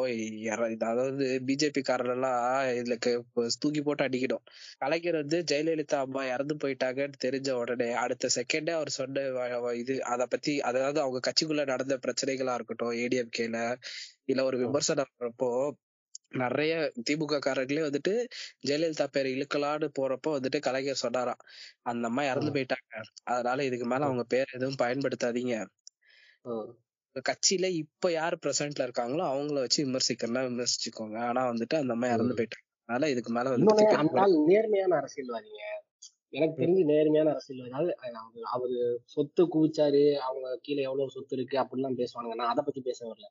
அதாவது பிஜேபி காரரெல்லாம் இதுக்கு இப்போ தூக்கி போட்டு அடிக்கணும். கலைஞர் வந்து ஜெயலலிதா அம்மா இறந்து போயிட்டாங்கன்னு தெரிஞ்ச உடனே அடுத்த செகண்டே அவர் சொன்ன இது அத பத்தி அதாவது அவங்க கட்சிக்குள்ள நடந்த பிரச்சனைகளா இருக்கட்டும் ஏடிஎம்கேல இல்ல ஒரு விமர்சனம் வரப்போ நிறைய திமுக காரர்களே வந்துட்டு ஜெயலலிதா பேரை இழுக்கலான்னு போறப்போ வந்துட்டு கலைஞர் சொன்னாராம். அந்த அம்மா இறந்து. போயிட்டாங்க. அதனால இதுக்கு மேல அவங்க பேர் எதுவும் பயன்படுத்தாதீங்க. கட்சியில இப்ப யார் பிரசன்ட்ல இருக்காங்களோ அவங்கள வச்சு விமர்சிக்கிறதா விமர்சிச்சுக்கோங்க. ஆனா வந்துட்டு அந்த அம்மா இறந்து போயிட்டாங்க. அதனால இதுக்கு மேல ஆள் நேர்மையான அரசியல்வாதிங்க. எனக்கு தெரிஞ்சு நேர்மையான அரசியல்வாதி. அதாவது அவரு- அவரு சொத்து குவிச்சாரு. அவங்க கீழே எவ்வளவு சொத்து இருக்கு அப்படிலாம் பேசுவாங்க நான் அதை பத்தி பேச வரல.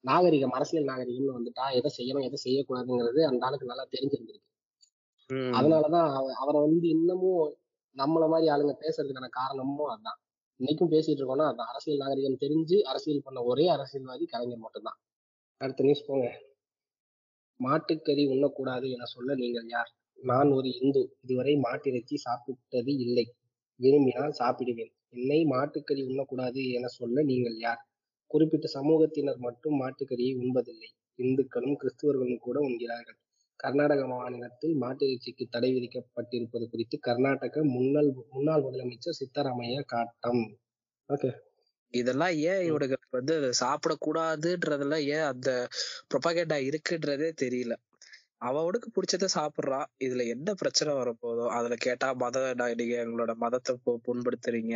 நாகரிகம் அரசியல் நாகரிகம்னு வந்துட்டா எதை செய்யணும் எதை செய்யக்கூடாதுங்கிறது அந்த ஆளுக்கு நல்லா தெரிஞ்சிருந்திருக்கு. அதனாலதான் அவ- அவரை வந்து இன்னமும் நம்மள மாதிரி ஆளுங்க பேசுறதுக்கான காரணமும் அதான். இன்னைக்கும் பேசிட்டு இருக்கோம்னா அந்த அரசியல் நாகரிகம் தெரிஞ்சு அரசியல் பண்ண ஒரே அரசியல்வாதி கலைஞர் மட்டும்தான். அடுத்த நியூஸ் போங்க. மாட்டுக்கறி உண்ணக்கூடாது என சொல்ல நீங்கள் யார்? நான் ஒரு இந்து. இதுவரை மாட்டிறைச்சி சாப்பிட்டது இல்லை. விரும்பினால் சாப்பிடுவேன். என்னை மாட்டுக்கறி உண்ணக்கூடாது என சொல்ல நீங்கள் யார்? குறிப்பிட்ட சமூகத்தினர் மட்டும் மாட்டுக்கறியை உண்பதில்லை. இந்துக்களும் கிறிஸ்துவர்களும் கூட உண்கிறார்கள். கர்நாடக மாநிலத்தில் மாட்டிறைச்சிக்கு தடை விதிக்கப்பட்டிருப்பது குறித்து கர்நாடக முன்னாள் முன்னாள் முதலமைச்சர் சித்தராமையா காட்டம். ஓகே இதெல்லாம் ஏன் இவனுக்கு வந்து சாப்பிடக்கூடாதுன்றதெல்லாம் ஏன் அந்த ப்ரொபகேண்டா இருக்குன்றதே தெரியல. அவனுக்கு பிடிச்சத சாப்பிடுறான் இதுல என்ன பிரச்சனை வரப்போதோ அதுல கேட்டா மத நீங்க எங்களோட மதத்தை புண்படுத்துறீங்க.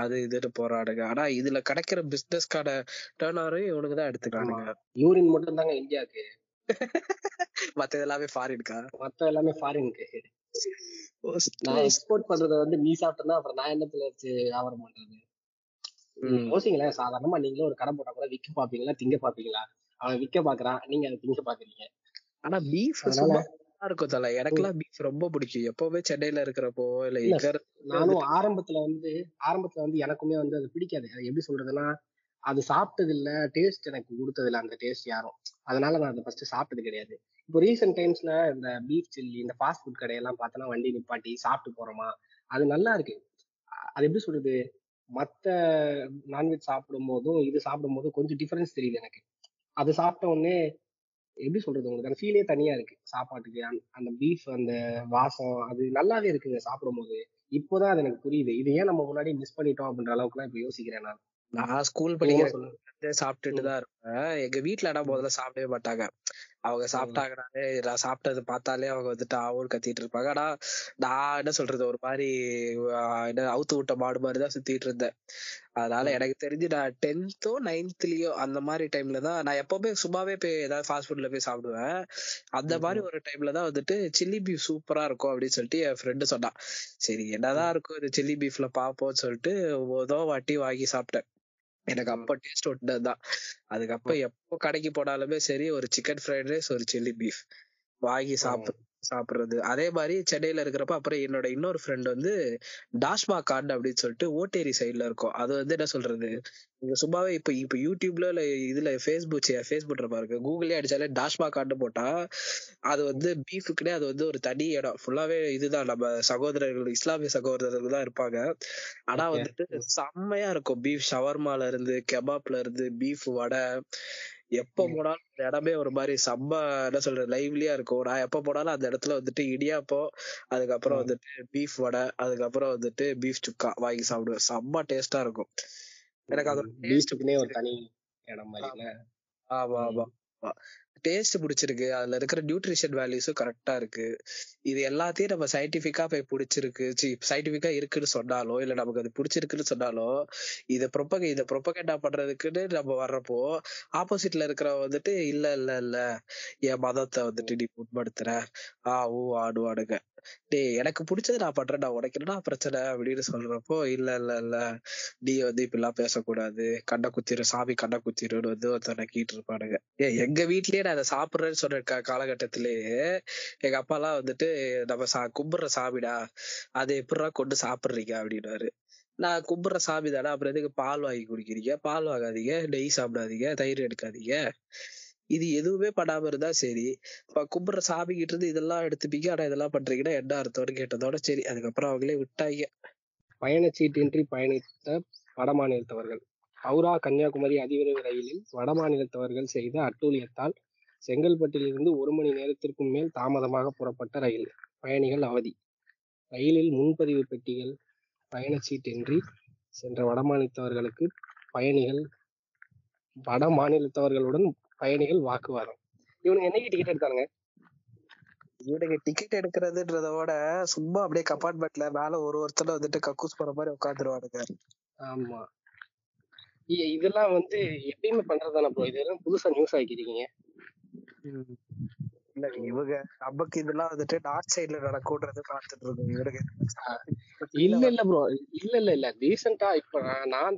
அது இதுன்னு போராடுங்க. ஆனா இதுல கிடைக்கிற பிசினஸ்க்கான டேர்ன் ஓவரையும் இவனுக்கு தான் யூரின் மட்டும் தாங்க இந்தியாவுக்கு. *laughs* மத்த எல்லாமே ஃபாரின்கா மத்த எல்லாமே ஃபாரினுக்கு நான் எக்ஸ்போர்ட் பண்றத வந்து நீ சாப்பிட்டா அப்புறம் நான் என்னத்துல வச்சு வியாபாரம் பண்றது. யோசிங்களேன். சாதாரணமா நீங்களும் ஒரு கடை போட்டா கூட விக்க பாப்பீங்களா திங்க பாப்பீங்களா அவன் விக்க பாக்குறான் நீங்க அதை திங்க பாக்குறீங்க ஆனா பீஃப் இருக்கும் தல. எனக்கெல்லாம் பீஃப் ரொம்ப பிடிக்கும். எப்பவுமே சென்னையில இருக்கிறப்போ இல்ல எங்க நானும் ஆரம்பத்துல வந்து ஆரம்பத்துல வந்து எனக்குமே வந்து அது பிடிக்காது. அது எப்படி சொல்றதுன்னா அது சாப்பிட்டது இல்ல டேஸ்ட் எனக்கு கொடுத்தது இல்ல அந்த டேஸ்ட் யாரும். அதனால நான் அதை ஃபர்ஸ்ட் சாப்பிட்டது கிடையாது. இப்போ ரீசெண்ட் டைம்ஸ்ல இந்த பீஃப் சில்லி இந்த ஃபாஸ்ட் ஃபுட் கடையெல்லாம் பார்த்தோன்னா வண்டி நிப்பாட்டி சாப்பிட்டு போறோமா? அது நல்லா இருக்கு. அது எப்படி சொல்றது? மத்த நான்வெஜ் சாப்பிடும் போதும் இது சாப்பிடும் போதும் கொஞ்சம் டிஃபரன்ஸ் தெரியுது எனக்கு. அது சாப்பிட்ட உடனே எப்படி சொல்றது உங்களுக்கு அந்த ஃபீலே தனியா இருக்கு. சாப்பாட்டுக்கு அந்த- பீஃப் அந்த வாசம் அது நல்லாவே இருக்குங்க சாப்பிடும் போது இப்போதான் அது எனக்கு புரியுது. இது ஏன் நம்ம முன்னாடி மிஸ் பண்ணிட்டோம் அப்படின்ற அளவுக்குலாம் இப்ப யோசிக்கிறேன் நான். நான் ஸ்கூல் படிக்கிற சாப்பிட்டுட்டு தான் இருப்பேன். எங்க வீட்ல ஆனா முதல்ல சாப்பிடவே மாட்டாங்க. அவங்க சாப்பிட்டாங்கனாலே நான் சாப்பிட்டது பார்த்தாலே அவங்க வந்துட்டு ஆவோன்னு கத்திட்டு இருப்பாங்க. ஆனா நான் என்ன சொல்றது? ஒரு மாதிரி என்ன அவுத்து விட்ட மாடு மாதிரி தான் சுத்திட்டு இருந்தேன். அதனால. எனக்கு தெரிஞ்சு நான் டென்த்தோ நைன்த்லயோ அந்த மாதிரி டைம்ல தான் நான் எப்பவுமே சும்மாவே போய் ஏதாவது ஃபாஸ்ட் ஃபுட்ல போய் சாப்பிடுவேன். அந்த மாதிரி ஒரு டைம்ல தான் வந்துட்டு சில்லி பீஃப் சூப்பரா இருக்கும் அப்படின்னு சொல்லிட்டு என் ஃப்ரெண்டு சொன்னான். சரி என்னதான் இருக்கும் இது சில்லி பீஃப்ல பாப்போம்னு சொல்லிட்டு மொத வாட்டி வாங்கி சாப்பிட்டேன். எனக்கு. அப்ப டேஸ்ட் ஒட்டுனதுதான் அதுக்கப்புறம் எப்போ கடைக்கு போனாலுமே சரி ஒரு சிக்கன் ஃப்ரைட் ரைஸ் ஒரு சில்லி பீஃப் வாங்கி சாப்பிடு சாப்பிடுறது. அதே மாதிரி சென்னையில இருக்கிறப்ப அப்புறம் என்னோட இன்னொரு ஃப்ரெண்ட் வந்து டாஷ்மா கார்டு அப்படின்னு சொல்லிட்டு ஓட்டேரி சைடுல இருக்கும். அது வந்து என்ன சொல்றது? நீங்க சும்மாவே இப்ப இப்ப யூடியூப்ல இல்ல இதுல ஃபேஸ்புக் ஃபேஸ்புக்ல பாருங்க. கூகுளே அடிச்சாலே டாஷ்மா கார்டு போட்டா அது வந்து பீஃபுக்குனே அது வந்து ஒரு தனி இடம். ஃபுல்லாவே இதுதான். நம்ம சகோதரர்கள் இஸ்லாமிய சகோதரர்கள் தான் இருப்பாங்க. ஆனா. வந்துட்டு செம்மையா இருக்கும். பீஃப் ஷவர்மால இருந்து கெபாப்ல இருந்து பீஃப் வடை எப்ப. போனாலும் அந்த இடமே ஒரு மாதிரி செம்ம என்ன சொல்றது லைவ்லியா இருக்கும் நான் எப்ப போனாலும் அந்த இடத்துல வந்துட்டு இடியாப்பம் அதுக்கப்புறம். வந்துட்டு பீஃப் வடை அதுக்கப்புறம் வந்துட்டு பீஃப் சுக்கா வாங்கி சாப்பிடுவேன் செம்ம டேஸ்டா இருக்கும் எனக்கு டேஸ்ட் பீஃபுக்குனே ஒரு தனி இடம் மாதிரி? ஆமா. ஆமா டேஸ்ட் பிடிச்சிருக்கு. அதுல இருக்கிற நியூட்ரிஷன் வேல்யூஸும் கரெக்டா இருக்கு. இது எல்லாத்தையும் நம்ம சயின்டிபிக்கா போய் பிடிச்சிருக்கு. சயின்டிபிக்கா இருக்குன்னு சொன்னாலோ இல்ல நமக்கு அது பிடிச்சிருக்குன்னு சொன்னாலோ இதை ப்ரொப்பக இதை ப்ரொப்பகேண்டா பண்றதுக்குன்னு நம்ம வர்றப்போ ஆப்போசிட்ல இருக்கிற வந்துட்டு இல்ல இல்ல இல்ல. என் மதத்தை வந்துட்டு நீ புண்படுத்துற. ஆ ஊ ஆடுவானுங்க டேய் எனக்கு பிடிச்சது நான் பண்றேன் நான் உனக்கு பிரச்சனை அப்படின்னு சொல்றப்போ இல்ல இல்ல இல்ல. நீ வந்து இப்படிலாம் பேசக்கூடாது. கண்ணை குத்திரும் சாமி கண்ணை குத்திரும்னு வந்து ஒருத்தனை கீட்டு இருப்பானுங்க ஏ எங்க வீட்லயே நான் அதை சாப்பிடுறேன்னு சொன்ன காலகட்டத்திலேயே எங்க அப்பா எல்லாம் வந்துட்டு நம்ம சா கும்பிடுற சாமிடா. அதை எப்படிடா கொண்டு சாப்பிடுறீங்க? அப்படின்னாரு நான் கும்பிடுற சாமி தானே அப்புறம் எதுக்கு பால் வாங்கி குடிக்கிறீங்க? பால் வாங்காதீங்க. நெய் சாப்பிடாதீங்க. தயிர் எடுக்காதீங்க. இது எதுவுமே படாம இருந்தா சரி. இப்ப கும்பிடுற சாமி கிட்ட இருந்து இதெல்லாம் எடுத்துப்பீங்க ஆனா இதெல்லாம் பண்றீங்கன்னா என்ன அர்த்தம்னு கேட்டதோட சரி அதுக்கப்புறம் அவங்களே விட்டாங்க. பயணச்சீட்டின்றி பயணித்த வடமாநிலத்தவர்கள் ஹவுரா கன்னியாகுமரி அதிவிரைவு ரயிலில் வடமாநிலத்தவர்கள் செய்த அட்டூழியத்தால் செங்கல்பட்டிலிருந்து ஒரு மணி நேரத்திற்கும் மேல் தாமதமாக புறப்பட்ட ரயில் பயணிகள் அவதி. ரயிலில் முன்பதிவு பெட்டிகள் பயணச்சீட்டின்றி சென்ற வடமாநிலத்தவர்களுக்கு பயணிகள் வட மாநிலத்தவர்களுடன் பயணிகள் வாக்குவாதம். இவனுங்க என்னைக்கு டிக்கெட் எடுத்தானுங்க? இவனுக்கு டிக்கெட் எடுக்கிறதுன்றத விட சும்மா அப்படியே கம்பார்ட்மெண்ட்ல மேல ஒரு ஒருத்தர் வந்துட்டு கக்கூஸ் போற மாதிரி உட்காந்துருவானுங்க ஆமா. இதெல்லாம் வந்து எப்பயுமே பண்றதுதானே ப்ரோ இதெல்லாம் புதுசா நியூஸ் ஆக்கிருக்கீங்க? இல்ல இவங்க நமக்கு இதெல்லாம் வந்துட்டு நார்த் சைடுல நடக்கும்ன்றது பார்த்துட்டு இருக்கோம். இவருக்கு இல்ல. இல்ல ப்ரோ இல்ல இல்ல இல்ல. ரீசெண்டா இப்ப நான்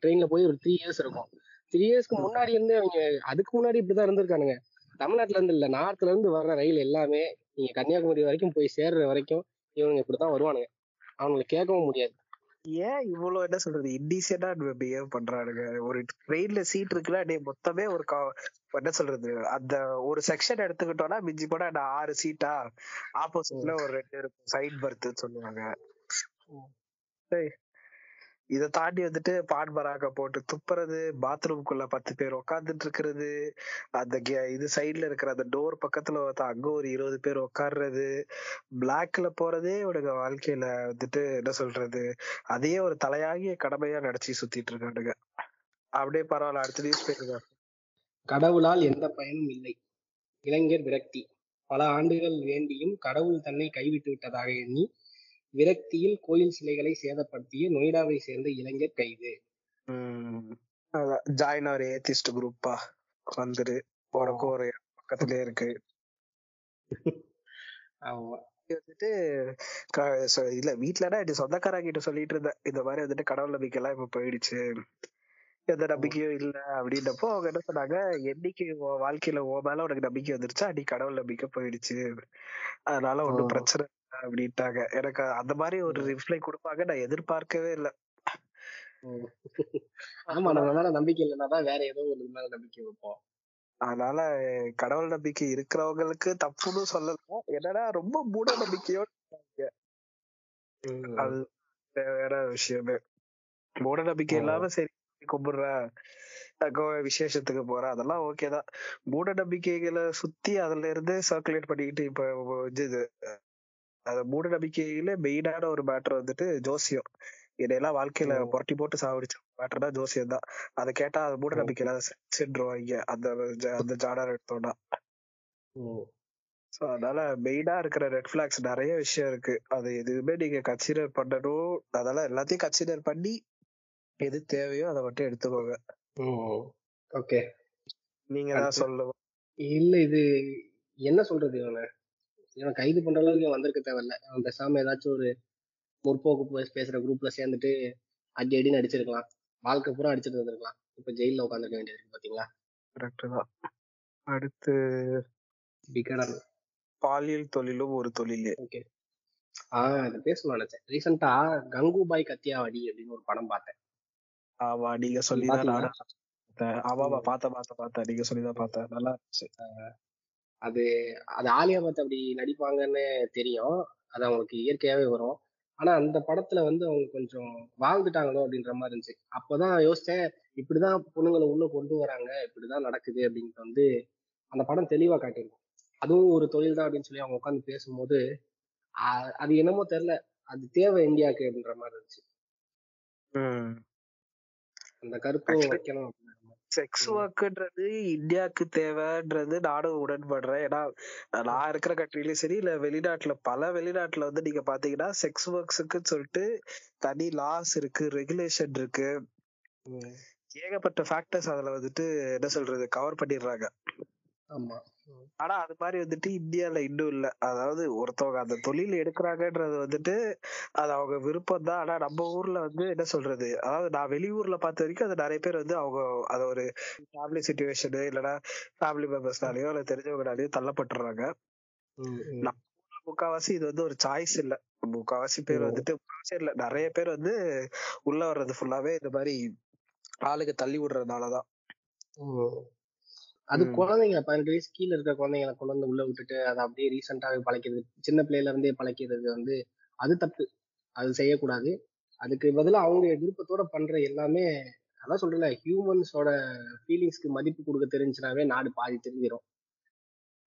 ட்ரெயின்ல போய் ஒரு த்ரீ இயர்ஸ் இருக்கும். த்ரீ இயர்ஸ்க்கு முன்னாடி இருந்து அவங்க அதுக்கு முன்னாடி இப்படிதான் இருந்திருக்கானுங்க. தமிழ்நாட்டுல இருந்து இல்ல நார்த்ல இருந்து வர்ற ரயில் எல்லாமே நீங்க கன்னியாகுமரி வரைக்கும் போய் சேர்ற வரைக்கும் இவனுங்க இப்படித்தான் வருவானுங்க. அவங்களை கேட்கவும் முடியாது. ஏன் இவ்வளவு என்ன சொல்றது? இன்டீசியண்டா பிஹேவ் பண்றானுங்க. ஒரு ட்ரெயின்ல சீட் இருக்குல்ல டே மொத்தமே ஒரு கா- என்ன சொல்றது? அந்த ஒரு செக்ஷன் எடுத்துக்கிட்டோம்னா மிஞ்சி போனா ஆறு சீட்டா ஆப்போசிட்ல ஒரு ரெண்டு இருக்கும். சைட் பர்த் சொல்லுவாங்க. இதை தாண்டி வந்துட்டு பாட்பராக்கை போட்டு துப்புறது பாத்ரூம்குள்ள பத்து பேர் உட்கார்ந்துட்டு இருக்கிறது அந்த கே- இது சைட்ல இருக்கிற அந்த டோர் பக்கத்துல அங்க ஒரு இருபது பேர் உட்கார்றது பிளாக்ல போறதே இவனுங்க வாழ்க்கையில வந்துட்டு என்ன சொல்றது அதையே ஒரு தலையாகிய கடமையா நடிச்சு சுத்திட்டு இருக்கானுங்க அப்படியே பரவாயில்ல அடுத்த நியூஸ் போயிருங்க கடவுளால் எந்த பயனும் இல்லை. இளைஞர் விரக்தி. பல ஆண்டுகள் வேண்டியும் கடவுள் தன்னை கைவிட்டு விட்டதாக எண்ணி விரக்தியில் கோயில் சிலைகளை சேதப்படுத்திய நொய்டாவை சேர்ந்த இளைஞர் கைது. ஜாயின் ஒரு ஏத்திஸ்ட் குரூப்பா வந்துரு. உனக்கும் ஒரு பக்கத்துலயே இருக்கு. ஆமா. வந்துட்டு இல்ல வீட்டுலனா இது சொந்தக்காரங்க கிட்ட சொல்லிட்டு இருந்தேன். இந்த மாதிரி வந்துட்டு கடவுள் நம்பிக்கை எல்லாம் இப்ப போயிடுச்சு. எந்த நம்பிக்கையும் இல்ல அப்படின்றப்போ அவங்க என்ன சொன்னாங்க என்னைக்கு வாழ்க்கையில உன் மேல உனக்கு நம்பிக்கை வந்துருச்சா அன்னைக்கு கடவுள் நம்பிக்கை போயிடுச்சு. அதனால ஒண்ணும் ஓ. பிரச்சனை அப்படின்ட்டாங்க. எனக்கு அந்த மாதிரி ஒரு ரிப்ளை கொடுப்பாங்க. நான் எதிர்பார்க்கவே இல்ல. ஆமா நம்ம மேல நம்பிக்கை இல்லைன்னா வேற ஏதோ ஒரு மேல நம்பிக்கை வைப்போம். அதனால கடவுள் நம்பிக்கை இருக்கிறவங்களுக்கு தப்புன்னு சொல்லல. என்னன்னா ரொம்ப மூட நம்பிக்கையோட. அது வேற விஷயமே. மூட நம்பிக்கை. இல்லாம சரி கும்பிடுற விசேஷத்துக்கு போற அதெல்லாம் ஓகே தான். மூட நம்பிக்கைகளை சுத்தி அதுல இருந்து சர்க்குலேட் பண்ணிக்கிட்டு இப்ப இது அது மூட நம்பிக்கையில மெயினான ஒரு மேட்டர் வந்துட்டு ஜோசியம் இதையெல்லாம் வாழ்க்கையில. புரட்டி போட்டு சாவடிச்ச மேட்டர் தான் ஜோசியம் தான் அதை கேட்டா அது மூட. நம்பிக்கையில சென்றுவாங்க அந்த அந்த ஜானர் எடுத்தோம்னா. சோ அதனால மெயினா இருக்கிற ரெட் பிளாக்ஸ் நிறைய விஷயம் இருக்கு அது எதுவுமே நீங்க கன்சிடர் பண்ணணும் அதெல்லாம் எல்லாத்தையும் கன்சிடர் பண்ணி எது தேவையோ அதை மட்டும் எடுத்துக்கோங்க. ஓகே நீங்க தான். சொல்லணும் இல்ல இது என்ன சொல்றது இவனை இவன் கைது பண்ற அளவுக்கு இவன் வந்திருக்க தேவையில்ல. அவன் பேசாம ஏதாச்சும் ஒரு முற்போக்கு பேசுற குரூப்ல சேர்ந்துட்டு அடி அடின்னு அடிச்சிருக்கலாம். வாழ்க்கை பூரா அடிச்சிட்டு வந்திருக்கலாம் இப்ப ஜெயில உட்காந்துருக்க வேண்டியது இருக்கு பாத்தீங்களா? கரெக்ட் தான். அடுத்து விகடன் பாலியல் தொழிலும் ஒரு தொழிலே. ஓகே. ஆஹ் இது பேசணும்னு நினைச்சேன். ரீசெண்டா கங்குபாய் கத்தியாவடி அப்படின்னு ஒரு படம் பார்த்தேன். ஆமா நீங்க பார்த்தேன். ஆமாமா பார்த்தேன் பார்த்தேன் பார்த்தேன். நீங்க சொல்லிதான் பார்த்தேன். நல்லா இருந்துச்சு. அது அது ஆலியா பத் அப்படி நடிப்பாங்கன்னு தெரியும். அது அவங்களுக்கு இயற்கையாவே வரும். ஆனா அந்த படத்துல வந்து அவங்க கொஞ்சம் வாழ்ந்துட்டாங்களோ அப்படின்ற மாதிரி இருந்துச்சு. அப்பதான் யோசிச்சேன் இப்படிதான் பொண்ணுங்களை உள்ள கொண்டு வராங்க இப்படிதான் நடக்குது அப்படின்ட்டு வந்து அந்த படம் தெளிவா காட்டியிருக்கும். அதுவும் ஒரு தொழில் தான் அப்படின்னு சொல்லி அவங்க உட்காந்து பேசும்போது அது என்னமோ தெரியல. அது தேவை இந்தியாவுக்கு அப்படின்ற மாதிரி இருந்துச்சு. அந்த கருத்தும் வைக்கணும். செக்ஸ் ம். ஒர்க்ன்றது இந்தியாவுக்கு தேவைன்றது நானும் உடன்படுறேன். ஏன்னா நான் இருக்கிற கண்ட்ரிலயும் சரி இல்ல வெளிநாட்டுல பல வெளிநாட்டுல வந்து நீங்க பாத்தீங்கன்னா செக்ஸ் ஒர்க்ஸுக்கு சொல்லிட்டு தனி லாஸ் இருக்கு ரெகுலேஷன் இருக்கு. ஏகப்பட்ட ஃபேக்டர்ஸ் அதுல வந்துட்டு என்ன சொல்றது கவர் பண்ணிடுறாங்க. ஆமா. ஆனா அது மாதிரி வந்துட்டு இந்தியால இன்னும் இல்ல. அதாவது ஒருத்தவங்க அந்த தொழில் எடுக்கிறாங்கன்றது வந்துட்டு அது அவங்க விருப்பம் தான். ஆனா நம்ம ஊர்ல வந்து என்ன சொல்றது? அதாவது நான் வெளியூர்ல பார்த்த வரைக்கும் அது நிறைய பேர் வந்து அவங்க அது ஒரு ஃபேமிலி சுச்சுவேஷனு இல்லைன்னா ஃபேமிலி மெம்பர்ஸ்னாலயோ இல்ல தெரிஞ்சவங்கனாலயோ தள்ளப்பட்டுறாங்க. முக்காவாசி இது வந்து ஒரு சாய்ஸ் இல்ல. முக்காவாசி பேர். வந்துட்டு இல்ல. நிறைய பேர் வந்து உள்ள வர்றது ஃபுல்லாவே இந்த மாதிரி ஆளுங்க தள்ளி விடுறதுனாலதான். அது. குழந்தைங்க பதினெட்டு வயசு கீழ இருக்க குழந்தைங்களை கொண்டு வந்து உள்ள விட்டுட்டு அதை அப்படியே ரீசெண்டாவே பழக்கிறது சின்ன பிள்ளையில இருந்தே பழக்கிறது வந்து அது தப்பு. அது செய்யக்கூடாது. அதுக்கு பதிலா அவங்க விருப்பத்தோட பண்ற எல்லாமே அதான் சொல்றேன்ல ஹியூமன்ஸோட ஃபீலிங்ஸ்க்கு மதிப்பு கொடுக்க தெரிஞ்சுனாவே நாடு பாதி தெரிஞ்சிடும்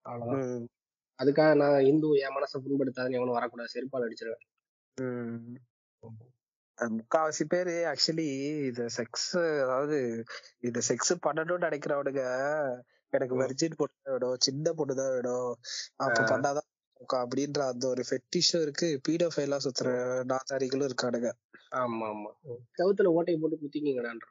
அவ்வளவுதான். அதுக்காக நான் இந்து என் மனசை புண்படுத்தாதுன்னு எவனும் வரக்கூடாது. செருப்பால் அடிச்சிருவேன். முக்காவாசி பேரு ஆக்சுவலி இந்த செக்ஸ் அதாவது இந்த செக்ஸ் பண்ணணும்னு நினைக்கிறவனுங்க எனக்கு. வெர்ஜின் பொண்ணு தான் வேணும் சின்ன பொண்ணு தான் வேணும் அப்ப. பண்ணாதான் அப்படின்ற அந்த ஒரு ஃபெட்டிஷும் இருக்கு. பீடோ ஃபைலா சுத்துற நாதாரிகளும் இருக்கானுங்க. ஆமா ஆமா செவுத்துல ஓட்டை போட்டு குத்திக்கிங்கடான்ற.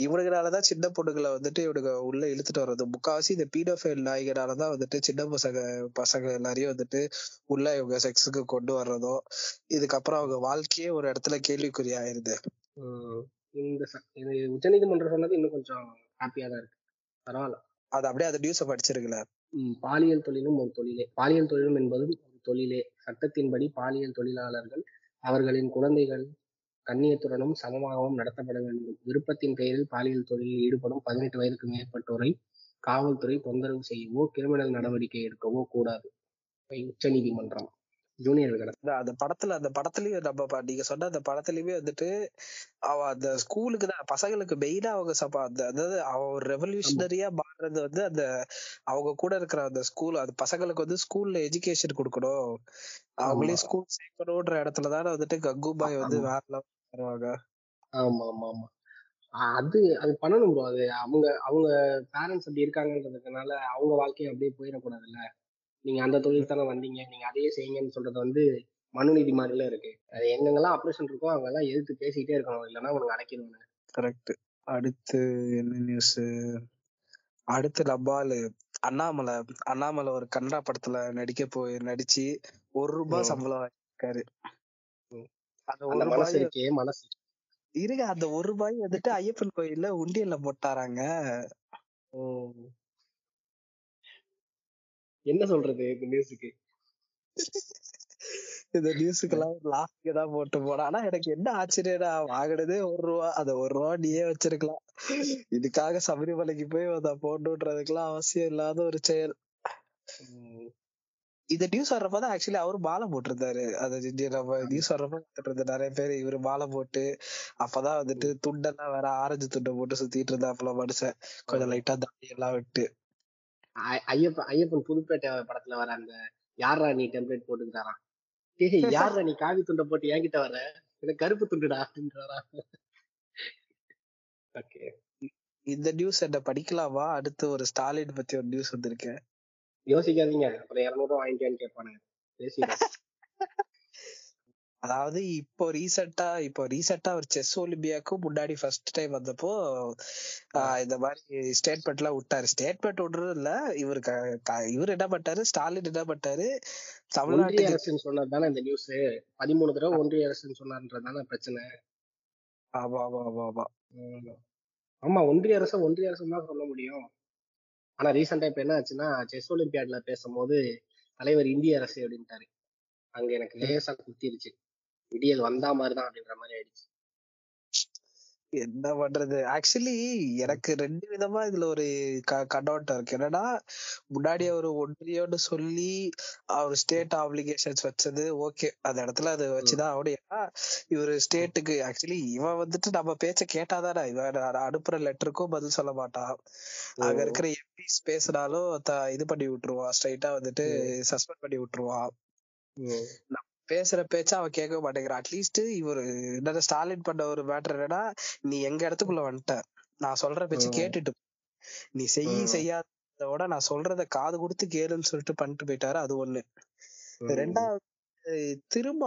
இவனுங்களாலதான் சின்ன பொண்ணுங்களை வந்துட்டு இவனுங்க உள்ள இழுத்துட்டு வர்றது. முக்காவாசி இந்த பீடோஃபைல் நாய்களாலதான் வந்துட்டு சின்ன பசங்க பசங்க எல்லாரையும் வந்துட்டு உள்ள இவங்க செக்ஸுக்கு கொண்டு வர்றதும் இதுக்கப்புறம் அவங்க வாழ்க்கையே ஒரு இடத்துல கேள்விக்குறி ஆயிருது. இந்த ச- இது உச்சநீதிமன்றம் சொன்னது இன்னும் கொஞ்சம் ஹாப்பியா தான் இருக்கு. பரவாயில்ல. அது அப்படியே அந்த நியூஸ படிச்சிருக்கல பாலியல் தொழிலும் ஒரு தொழிலே. பாலியல் தொழிலும் என்பதும் ஒரு தொழிலே. சட்டத்தின்படி பாலியல் தொழிலாளர்கள் அவர்களின் குழந்தைகள் கண்ணியத்துடனும் சமமாகவும் நடத்தப்பட வேண்டும். விருப்பத்தின் பெயரில் பாலியல் தொழிலில் ஈடுபடும் பதினெட்டு வயதுக்கு மேற்பட்டோரை காவல்துறை தொந்தரவு செய்யவோ கிரிமினல் நடவடிக்கை எடுக்கவோ கூடாது. உச்ச நீதிமன்றம். ஜூனியர் அந்த படத்துல அந்த படத்துலயும் நம்ம நீங்க சொன்ன அந்த படத்துலயுமே வந்துட்டு அவ அந்த ஸ்கூலுக்கு தான் பசங்களுக்கு மெயினா அவங்க சப்ப அந்த அதாவது அவ ஒரு ரெவல்யூஷனரியா மாறுறது வந்து அந்த அவங்க கூட இருக்கிற அந்த ஸ்கூல் அது பசங்களுக்கு வந்து ஸ்கூல்ல எஜுகேஷன் கொடுக்கணும். அவங்களையும் ஸ்கூல் சேர்க்கணும்ன்ற இடத்துல தானே வந்துட்டு கங்குபாய் வந்து. வேற level வருவாங்க. ஆமா ஆமா ஆமா. அது அது பண்ணணும் ப்ரோ அது. அவங்க அவங்க பேரண்ட்ஸ் அப்படி இருக்காங்கன்றதுனால அவங்க வாழ்க்கையை அப்படியே போயிடக்கூடாதுல்ல. நீங்க அந்த தொழில் தானே வந்தீங்க. நீங்க அதையே செய்யுங்கன்னு சொல்றது வந்து மனுநீதி மாதிரில இருக்கு. அது எங்கெங்கெல்லாம் ஆப்ரேஷன் இருக்கோ அவங்க எல்லாம் எதிர்த்து பேசிக்கிட்டே இருக்கணும். இல்லைன்னா உனக்கு அடைக்கணும் கரெக்ட் அடுத்து என்ன நியூஸ் அடுத்து நம்மாலு அண்ணாமலை. அண்ணாமலை ஒரு கன்னடா படத்துல நடிக்க போய் நடிச்சு ஒரு ரூபாய். சம்பளம் வாங்கியிருக்காரு. அந்த மனசு இருக்கே மனசு. இருங்க அந்த ஒரு ரூபாய் வந்துட்டு ஐயப்பன் கோயில்ல உண்டியல்ல போட்டாராங்க. என்ன சொல்றது இந்த நியூஸுக்கு இந்த நியூஸுக்கெல்லாம் லாஸ்ட்க்கு தான் போட்டு போனா ஆனா எனக்கு என்ன ஆச்சரியம்னா வாங்கினதே ஒரு ரூபா அந்த ஒரு ரூபா நீயே வச்சிருக்கலாம். இதுக்காக சபரிமலைக்கு போய் அதை போடணுன்றதுக்கெல்லாம் அவசியம் இல்லாத ஒரு செயல். இந்த நியூஸ் வர்றப்பதான் ஆக்சுவலி அவரு மாலை போட்டிருந்தாரு. அது நம்ம நியூஸ் வர்றப்ப இருந்த நிறைய பேர் இவரு மாலை போட்டு அப்பதான் வந்துட்டு துண்டெல்லாம் வேற ஆரஞ்சு துண்டை போட்டு சுத்திட்டு இருந்தாப்புல மனுஷன். கொஞ்சம் லைட்டா தாடி எல்லாம் விட்டு. ஐயப்பன் ஐயப்பன் புதுப்பேட்டை படத்துல வர அந்த யாரா நீ டெம்ப்ளேட் போட்டுக்கிறாராம். டேய் யாரா நீ காவி துண்டை போட்டு என்கிட்ட வர இது கருப்பு துண்டுடா அப்படின்றாரா ஓகே. இந்த நியூஸ் என்ன படிக்கலாமா? அடுத்து ஒரு ஸ்டாலின் பத்தி ஒரு நியூஸ் வந்திருக்கு. யோசிக்காதீங்க. அப்புறம் இருநூறு ரூபாய் வாங்கிட்டியான்னு கேட்பானுங்க. பேசிடுறேன். *laughs* அதாவது இப்போ ரீசெண்டா இப்போ ரீசெண்டா ஒரு செஸ் ஒலிம்பியாக்கும் முன்னாடி ஃபர்ஸ்ட் டைம் வந்தப்போ இந்த மாதிரி ஸ்டேட்மெண்ட் எல்லாம் விட்டாரு. ஸ்டேட்மெண்ட் விடுறது இல்ல. இவரு இவரு என்ன பண்ணிட்டாரு? ஸ்டாலின் என்ன பண்ணிட்டாரு? ஒன்றிய தமிழ்நாட்டுக்கு அரசுன்னு சொன்னது தானே இந்த நியூஸ் பதிமூணு தடவை ஒன்றிய அரசுன்னு சொன்னார்ன்றது தானே பிரச்சனை? ஆமா ஆமா ஆமா ஆமா. ஆமா. ஒன்றிய அரசு ஒன்றிய அரசு தான் சொல்ல முடியும். ஆனா ரீசெண்டா இப்ப என்ன ஆச்சுன்னா செஸ் ஒலிம்பியாட்ல பேசும்போது தலைவர் இந்திய அரசு அப்படின்ட்டாரு. அங்க எனக்கு லேசா குத்திருச்சு. விடியல் வந்தா மாதிரிதான் அப்படின்ற மாதிரி ஆயிடுச்சு. என்ன பண்றது? ஆக்சுவலி எனக்கு ரெண்டு விதமா இதுல ஒரு கண்ணோட்டம் இருக்கு. என்னன்னா முன்னாடி அவர் ஒன்றியம்னு சொல்லி அவர் ஸ்டேட் ஆப்ளிகேஷன்ஸ் வச்சது ஓகே அந்த இடத்துல அது வச்சுதான் ஆகணும் ஏன்னா இவரு ஸ்டேட்டுக்கு ஆக்சுவலி இவன் வந்துட்டு நம்ம பேச்ச கேட்டாதானே? இவன் அனுப்புற லெட்டருக்கும் பதில் சொல்ல மாட்டான். அங்க இருக்கிற எம்பிஸ் பேசினாலும் இது பண்ணி விட்டுருவான். ஸ்ட்ரைட்டா வந்துட்டு சஸ்பெண்ட் பண்ணி விட்டுருவான். பேசுற பேச்ச அவன் கேட்க மாட்டேங்கிறான் அட்லீஸ்ட் இவரு என்னடா ஸ்டாலின் பண்ண ஒரு மேட்டர் என்னன்னா நீ எங்க இடத்துக்குள்ள வந்துட்ட நான் சொல்ற பேச்சு. கேட்டுட்டு. நீ செய் ம். செய்யாத விட நான் சொல்றத காது கொடுத்து கேளுன்னு சொல்லிட்டு பண்ணிட்டு போயிட்டாரு அது ஒண்ணு ரெண்டாவது திரும்ப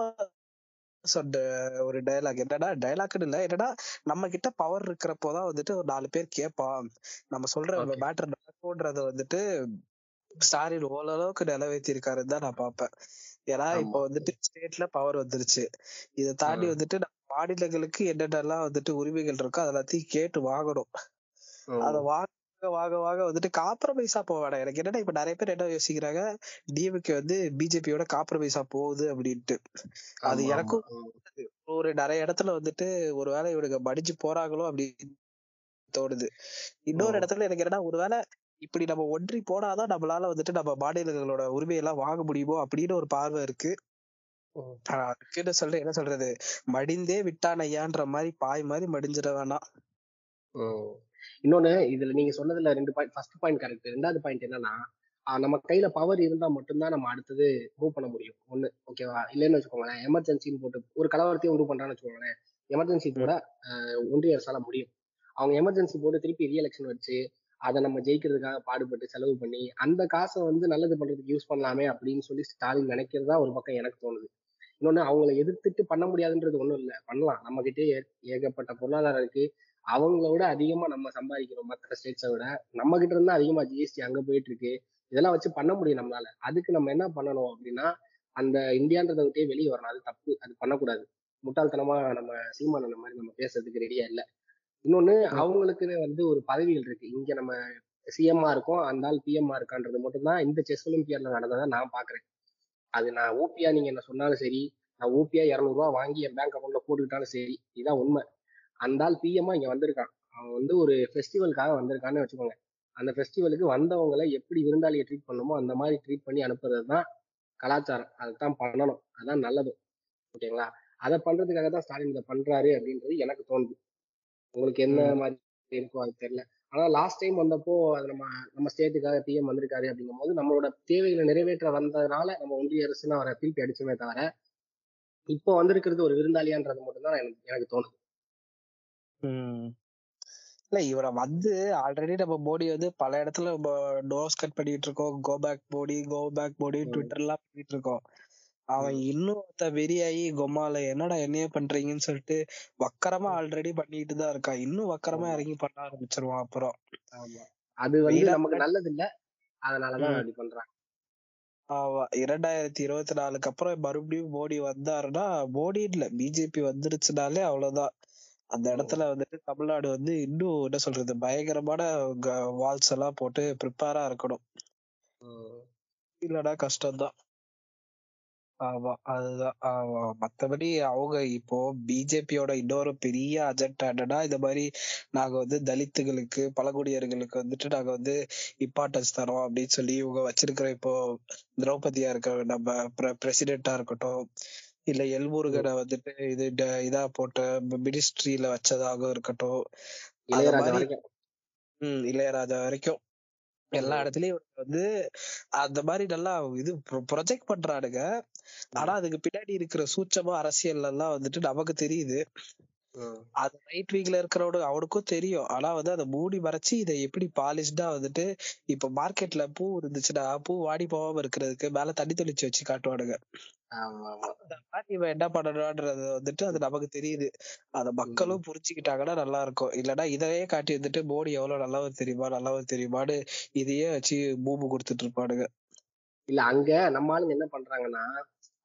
சொன்ன ஒரு டயலாக் என்னன்னா டயலாக்னு இல்ல என்னன்னா நம்ம கிட்ட பவர் இருக்கிறப்போதான் வந்துட்டு ஒரு நாலு பேர் கேட்பான் நம்ம சொல்ற. மேட்டர் நடக்கும்ன்றத வந்துட்டு ஸ்டாலின் ஓரளவுக்கு நிறைவேற்றி இருக்காருன்னு தான் நான் பார்ப்பேன் ஏன்னா. இப்ப வந்துட்டு ஸ்டேட்ல பவர் வந்துருச்சு இதை தாண்டி. வந்துட்டு மாநிலங்களுக்கு என்னென்னலாம் வந்துட்டு உரிமைகள் இருக்கோ அது எல்லாத்தையும் கேட்டு வாங்கணும். அத வாங்க வாங்க வாங்க வந்துட்டு காம்ப்ரமைஸா போக வேணாம் எனக்கு என்னன்னா இப்ப நிறைய பேர் என்ன யோசிக்கிறாங்க டிஎம்கே வந்து பிஜேபியோட காம்ப்ரமைஸா போகுது அப்படின்ட்டு அது எனக்கும். ஒரு நிறைய இடத்துல வந்துட்டு ஒருவேளை இவனுங்க மடிஞ்சு போறாங்களோ அப்படின்னு தோணுது இன்னொரு. இடத்துல எனக்கு என்னன்னா ஒருவேளை இப்படி நம்ம ஒன்றி போனாதான் நம்மளால வந்துட்டு நம்ம மாநிலங்களோட உரிமையெல்லாம் வாங்க முடியுமோ அப்படின்னு ஒரு பார்வை இருக்கு. அதுக்குன்னு சொல்ற என்ன சொல்றது? மடிந்தே விட்டான் ஐயான்ற மாதிரி பாய் மாதிரி மடிஞ்சிட வேணாம். இன்னொன்னு இதுல நீங்க சொன்னதுல ரெண்டு பாயிண்ட் ஃபர்ஸ்ட் பாயிண்ட் கரெக்ட் ரெண்டாவது பாயிண்ட் என்னன்னா நம்ம கையில பவர் இருந்தா மட்டும்தான் நம்ம அடுத்தது மூவ் பண்ண முடியும். ஒண்ணு ஓகேவா இல்லைன்னு வச்சுக்கோங்களேன் எமர்ஜென்சின்னு போட்டு ஒரு கலவரத்தையும் உண்டு பண்றான்னு வச்சுக்கோங்களேன் எமர்ஜென்சி ஆஹ் ஒன்றிய அரசால முடியும். அவங்க எமர்ஜென்சி போட்டு திருப்பி ரீஎலெக்ஷன் வச்சு அதை நம்ம ஜெயிக்கிறதுக்காக பாடுபட்டு செலவு பண்ணி அந்த காசை வந்து நல்லது பண்றதுக்கு யூஸ் பண்ணலாமே அப்படின்னு சொல்லி ஸ்டாலின் நினைக்கிறதா ஒரு பக்கம் எனக்கு தோணுது. இன்னொன்னு அவங்கள எதிர்த்துட்டு பண்ண முடியாதுன்றது ஒண்ணும் இல்லை. பண்ணலாம். நம்ம கிட்டே ஏகப்பட்ட பொருளாதாரம் இருக்கு. அவங்கள விட அதிகமா நம்ம சம்பாதிக்கிறோம் மற்ற ஸ்டேட்ஸை விட. நம்ம கிட்ட இருந்தா அதிகமா ஜிஎஸ்டி அங்க போயிட்டு இருக்கு. இதெல்லாம் வச்சு பண்ண முடியும் நம்மளால. அதுக்கு நம்ம என்ன பண்ணணும் அப்படின்னா அந்த இந்தியான்றதை விட்டே வெளியே வரணும். அது தப்பு. அது பண்ணக்கூடாது. முட்டாள்தனமா நம்ம சீமான மாதிரி நம்ம பேசுறதுக்கு ரெடியா இல்லை. இன்னொன்னு அவங்களுக்குன்னு வந்து ஒரு பதவிகள் இருக்கு. இங்க நம்ம சிஎம்ஆ இருக்கோம். அந்த ஆள் பிஎம்ஆ இருக்கான்றது மட்டும்தான் இந்த செஸ் ஒலிம்பியாட்ல நடந்ததை நான் பாக்குறேன். அது நான் ஊபியா நீங்க என்ன சொன்னாலும் சரி நான் ஊபியா இரநூறுவா வாங்கி என் பேங்க் அக்கௌண்ட்ல போட்டுக்கிட்டாலும் சரி இதான் உண்மை. அந்த ஆள் பிஎம்ஆ இங்க வந்திருக்கான். அவன் வந்து ஒரு ஃபெஸ்டிவலுக்காக வந்திருக்கான்னு வச்சுக்கோங்க. அந்த ஃபெஸ்டிவலுக்கு வந்தவங்களை எப்படி விருந்தாளியை ட்ரீட் பண்ணுமோ அந்த மாதிரி ட்ரீட் பண்ணி அனுப்புறது தான் கலாச்சாரம். அதுதான் பண்ணணும். அதான் நல்லது. ஓகேங்களா? அதை பண்றதுக்காக தான் ஸ்டாலின் இதை பண்றாரு அப்படின்றது எனக்கு தோணுது. உங்களுக்கு என்ன மாதிரி இருக்கும் அது தெரியல. ஆனா லாஸ்ட் டைம் வந்தப்போ அது நம்ம நம்ம ஸ்டேட்டுக்காக பிஎம் வந்திருக்காரு அப்படிங்கும் போது நம்மளோட தேவைகளை நிறைவேற்ற வந்ததுனால நம்ம ஒன்றிய அரசுன்னு அவரை திருப்பி அடிச்சுமே தவிர இப்போ வந்திருக்கிறது ஒரு விருந்தாளியான்றது மட்டும்தான் எனக்கு எனக்கு தோணுது. இல்ல இவரை வந்து ஆல்ரெடி நம்ம மோடி வந்து பல இடத்துல டோஸ் கட் பண்ணிட்டு இருக்கோம். Go back Modi go back Modi Twitter எல்லாம் பண்ணிட்டு இருக்கோம். அவன் இன்னும் வெறியாயி கொமால என்னடா என்னைய பண்றீங்கன்னு சொல்லிட்டு வக்கரமா ஆல்ரெடி பண்ணிட்டு தான் இருக்கான் இன்னும் வக்கரமா இறங்கி பண்ண ஆரம்பிச்சிருவான் அப்புறம். அது வந்து நமக்கு நல்லது இல்ல அதனாலதான் அப்படி பண்றாங்க. ஆமா. இரண்டாயிரத்தி இருபத்தி நாலுக்கு அப்புறம் மறுபடியும் மோடி வந்தாருன்னா மோடி இல்ல பிஜேபி வந்துருச்சுனாலே அவ்வளவுதான். அந்த இடத்துல வந்துட்டு தமிழ்நாடு வந்து இன்னும் என்ன சொல்றது பயங்கரமான வால்ஸ் எல்லாம் போட்டு ப்ரிப்பேரா இருக்கணும். இல்லடா கஷ்டம்தான். ஆமா அதுதான் ஆமா மத்தபடி அவங்க இப்போ பிஜேபியோட இன்னொரு பெரிய அஜெண்டா என்னன்னா இந்த மாதிரி நாங்க வந்து தலித்துகளுக்கு பழங்குடியர்களுக்கு வந்துட்டு நாங்க வந்து இம்பார்ட்டன்ஸ் தரோம் அப்படின்னு சொல்லி இவங்க வச்சிருக்கிற இப்போ திரௌபதியா இருக்க நம்ம பிரசிடென்டா இருக்கட்டும் இல்ல எல்முருகனை வந்துட்டு இது இதா போட்ட மினிஸ்ட்ரியில வச்சதாக இருக்கட்டும் உம் இளையராஜா வரைக்கும். எல்லா இடத்துலயும் வந்து அந்த மாதிரி நல்லா இது ப்ரொஜெக்ட் பண்றானுங்க. ஆனா அதுக்கு பின்னாடி இருக்கிற சூட்சமா அரசியல் எல்லாம் வந்துட்டு நமக்கு தெரியுது. அது ரைட் வீக்ல இருக்கிறவனு அவனுக்கும் தெரியும். ஆனா வந்து அதை மூடி மறைச்சு இதை எப்படி பாலிஷ்டா வந்துட்டு இப்ப மார்க்கெட்ல பூ இருந்துச்சுன்னா பூ வாடி போகாம இருக்கிறதுக்கு மேல தண்ணி தெளிச்சு வச்சு காட்டுவானுங்க. இவன் என்ன பண்ணணும்ன்றது வந்துட்டு அது நமக்கு தெரியுது. அத மக்களும் புரிஞ்சுக்கிட்டாங்கன்னா நல்லா இருக்கும். இல்லன்னா இதையே காட்டி வந்துட்டு மோடி எவ்வளவு நல்லவர் தெரியுமா நல்லவர் தெரியுமான்னு இதையே வச்சு பூமு கொடுத்துட்டு இருப்பானுங்க. இல்ல அங்க நம்ம ஆளுங்க என்ன பண்றாங்கன்னா